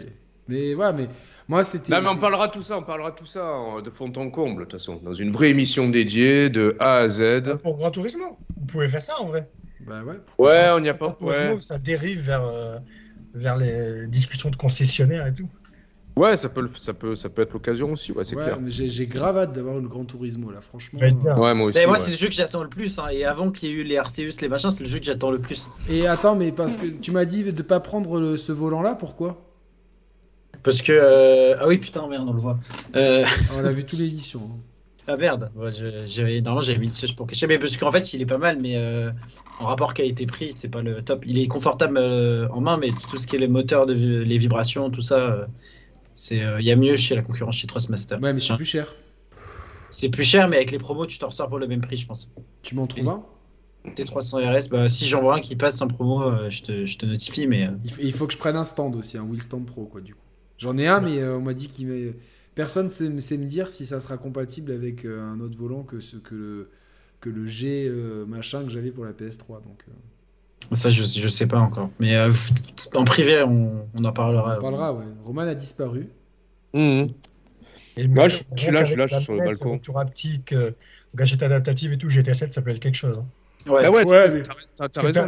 Mais ouais, mais moi c'était. Non, mais on parlera tout ça, on parlera tout ça de fond en comble, de toute façon, dans une vraie émission dédiée de A à Z. Pour Grand Turismo, vous pouvez faire ça en vrai. Bah ouais. Ouais, on y a pas. Turismo, Ouais, ça dérive vers, euh, vers les discussions de concessionnaires et tout. ouais ça, peut, le- ça, peut, ça peut être l'occasion aussi, ouais, c'est Ouais, clair. mais j'ai j'ai grave hâte d'avoir le Grand Turismo là, franchement. Ouais, moi aussi. Mais moi, ouais. c'est le jeu que j'attends le plus. hein, Et avant qu'il y ait eu les Arceus, les machins, c'est le jeu que j'attends le plus. Et attends, mais parce que tu m'as dit de pas prendre le- ce volant là, pourquoi? Parce que. euh, Ah oui, putain, merde, on le voit. Euh, Ah, On a vu toute l'édition. hein. Ah merde, Ouais, je- j'avais normalement j'avais mis le siège pour cacher, mais parce qu'en fait il est pas mal, mais euh, en rapport qualité-prix c'est pas le top. Il est confortable euh, en main, mais tout ce qui est les moteurs, de, les vibrations, tout ça, euh, c'est il y a mieux chez la concurrence chez Trustmaster. Ouais, mais c'est plus cher. C'est plus cher, mais avec les promos tu t'en ressors pour le même prix, je pense. Tu m'en trouves un? T300 RS, bah, si j'en vois un qui passe en promo, je, te, je te notifie, mais euh, il, f- il faut que je prenne un stand aussi, un Wheel Stand Pro quoi, du coup. J'en ai un, mais euh, on m'a dit qu'il m'est- Personne sait, sait me dire si ça sera compatible avec euh, un autre volant que, ce, que, le, que le G euh, machin que j'avais pour la PS3. Donc, euh, ça je, je sais pas encore. Mais euh, en privé on, on en parlera. on parlera, ouais. Roman a disparu. Mhm. Et Moi, je- je suis là, je suis là, je suis sur le balcon. Retour haptique, euh, gâchette adaptative et tout, GTA 7, ça peut être quelque chose. hein. Ouais. Ah ouais, Ouais, t'as- raison,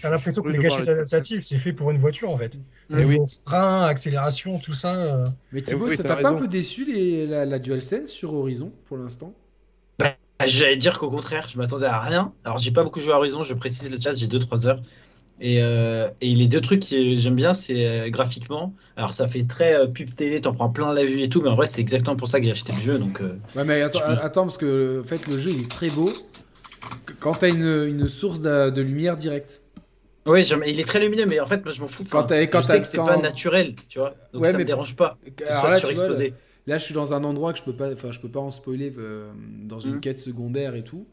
t'as- l'impression que les gâchettes adaptatives, c'est fait pour une voiture en fait. Mm. Niveau oui. frein, accélération, tout ça. euh, Mais Thibaut, oui, ça t'as t'a pas un peu déçu les, la, la DualSense sur Horizon pour l'instant? Ah, J'allais dire qu'au contraire, je m'attendais à rien. Alors, j'ai pas beaucoup joué à Horizon, je précise le chat, j'ai 2-3 heures. Et, euh, et les deux trucs que j'aime bien, c'est euh, graphiquement. Alors, ça fait très euh, pub télé, t'en prends plein la vue et tout, mais en vrai, c'est exactement pour ça que j'ai acheté le jeu. Donc, Ouais, mais attends, Je- attends, parce que en fait, le jeu il est très beau quand t'as une, une source de, de lumière directe. Oui, il est très lumineux, mais en fait, moi, je m'en fous. Quand Enfin, quand je sais que c'est quand- pas naturel, tu vois. Donc, Ouais, ça mais- me dérange pas. Alors là, vois, surexposé. Là, je suis dans un endroit que je peux pas, enfin, je peux pas en spoiler euh, dans une Mhm. quête secondaire et tout.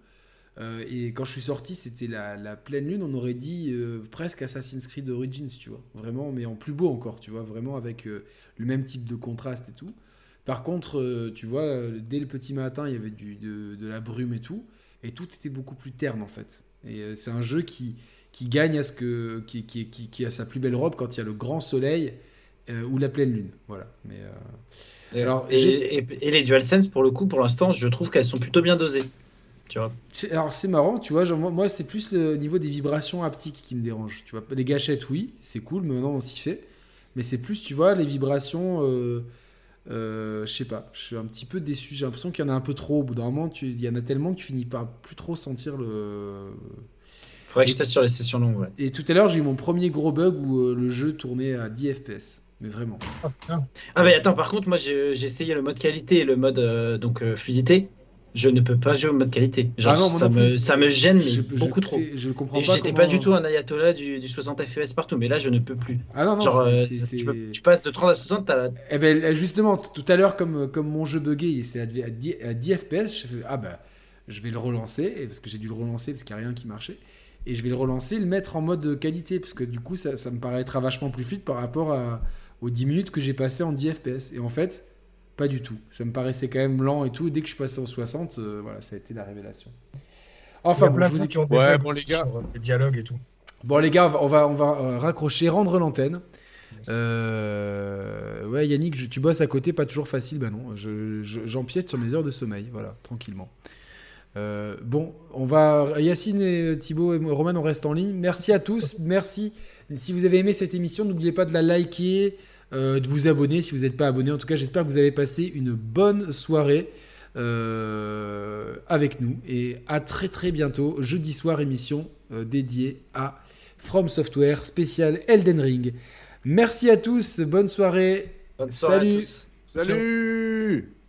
Euh, et quand je suis sorti, c'était la, la pleine lune. On aurait dit euh, presque Assassin's Creed Origins, tu vois. Vraiment, mais en plus beau encore, tu vois. Vraiment avec euh, le même type de contraste et tout. Par contre, tu vois, dès le petit matin, il y avait du, de, de la brume et tout. Et tout était beaucoup plus terne, en fait. Et euh, c'est un jeu qui, qui gagne à ce que. Qui, qui, qui, qui a sa plus belle robe quand il y a le grand soleil euh, ou la pleine lune. Voilà. Mais. euh, Et, Alors, et, et- et les DualSense, pour le coup, pour l'instant, je trouve qu'elles sont plutôt bien dosées. Tu vois. Alors c'est marrant, tu vois, genre, moi, moi, c'est plus le niveau des vibrations haptiques qui me dérange. Tu vois, les gâchettes, oui, c'est cool, mais maintenant on s'y fait. Mais c'est plus, tu vois, les vibrations, euh, euh, je sais pas, je suis un petit peu déçu. J'ai l'impression qu'il y en a un peu trop. Au bout d'un moment, tu- il y en a tellement que tu finis par plus trop sentir le. Faudrait que je teste sur les sessions longues. Ouais. Et tout à l'heure, j'ai eu mon premier gros bug où euh, le jeu tournait à 10 FPS. Mais vraiment. ah. Ah, mais attends, par contre, moi, j'ai j'ai essayé le mode qualité et le mode euh, donc, euh, fluidité. Je ne peux pas jouer au mode qualité. Genre, Ah non, ça, non me, plus. ça me gêne, mais Je- je- beaucoup trop. Je comprends Et pas. j'étais comment- pas du tout un ayatollah du, du 60 FPS partout, mais là je ne peux plus. Ah non, non, Genre, euh, tu, peux- tu passes de 30 à 60, t'as la... Eh ben, justement, tout à l'heure, comme, comme mon jeu bugué, c'est à 10, à 10 à 10 FPS, je fais, ah bah, je vais le relancer, parce que j'ai dû le relancer parce qu'il n'y a rien qui marchait, et je vais le relancer, le mettre en mode qualité, parce que du coup, ça, ça me paraîtra vachement plus fluide par rapport à- aux 10 minutes que j'ai passé en 10 FPS. Et en fait, pas du tout. Ça me paraissait quand même lent et tout, et dès que je suis passé en 60, euh, voilà, ça a été la révélation. Enfin, bon, je vous ai- qui ont des Ouais, bugs bon, les gars. sur euh, les dialogues et tout. Bon, les gars, on va, on va euh, raccrocher, rendre l'antenne. Euh, ouais, Yannick, je- tu bosses à côté, pas toujours facile. Bah non, je- je- j'empiète sur mes heures de sommeil, voilà, tranquillement. Euh, bon, on va. Yacine et Thibaut et Roman, on reste en ligne. Merci à tous, merci. Si vous avez aimé cette émission, n'oubliez pas de la liker, euh, de vous abonner si vous n'êtes pas abonné. En tout cas, j'espère que vous avez passé une bonne soirée euh, avec nous. Et à très très bientôt, jeudi soir, émission euh, dédiée à From Software spécial Elden Ring. Merci à tous, bonne soirée. Bonne soirée à Salut. tous. Salut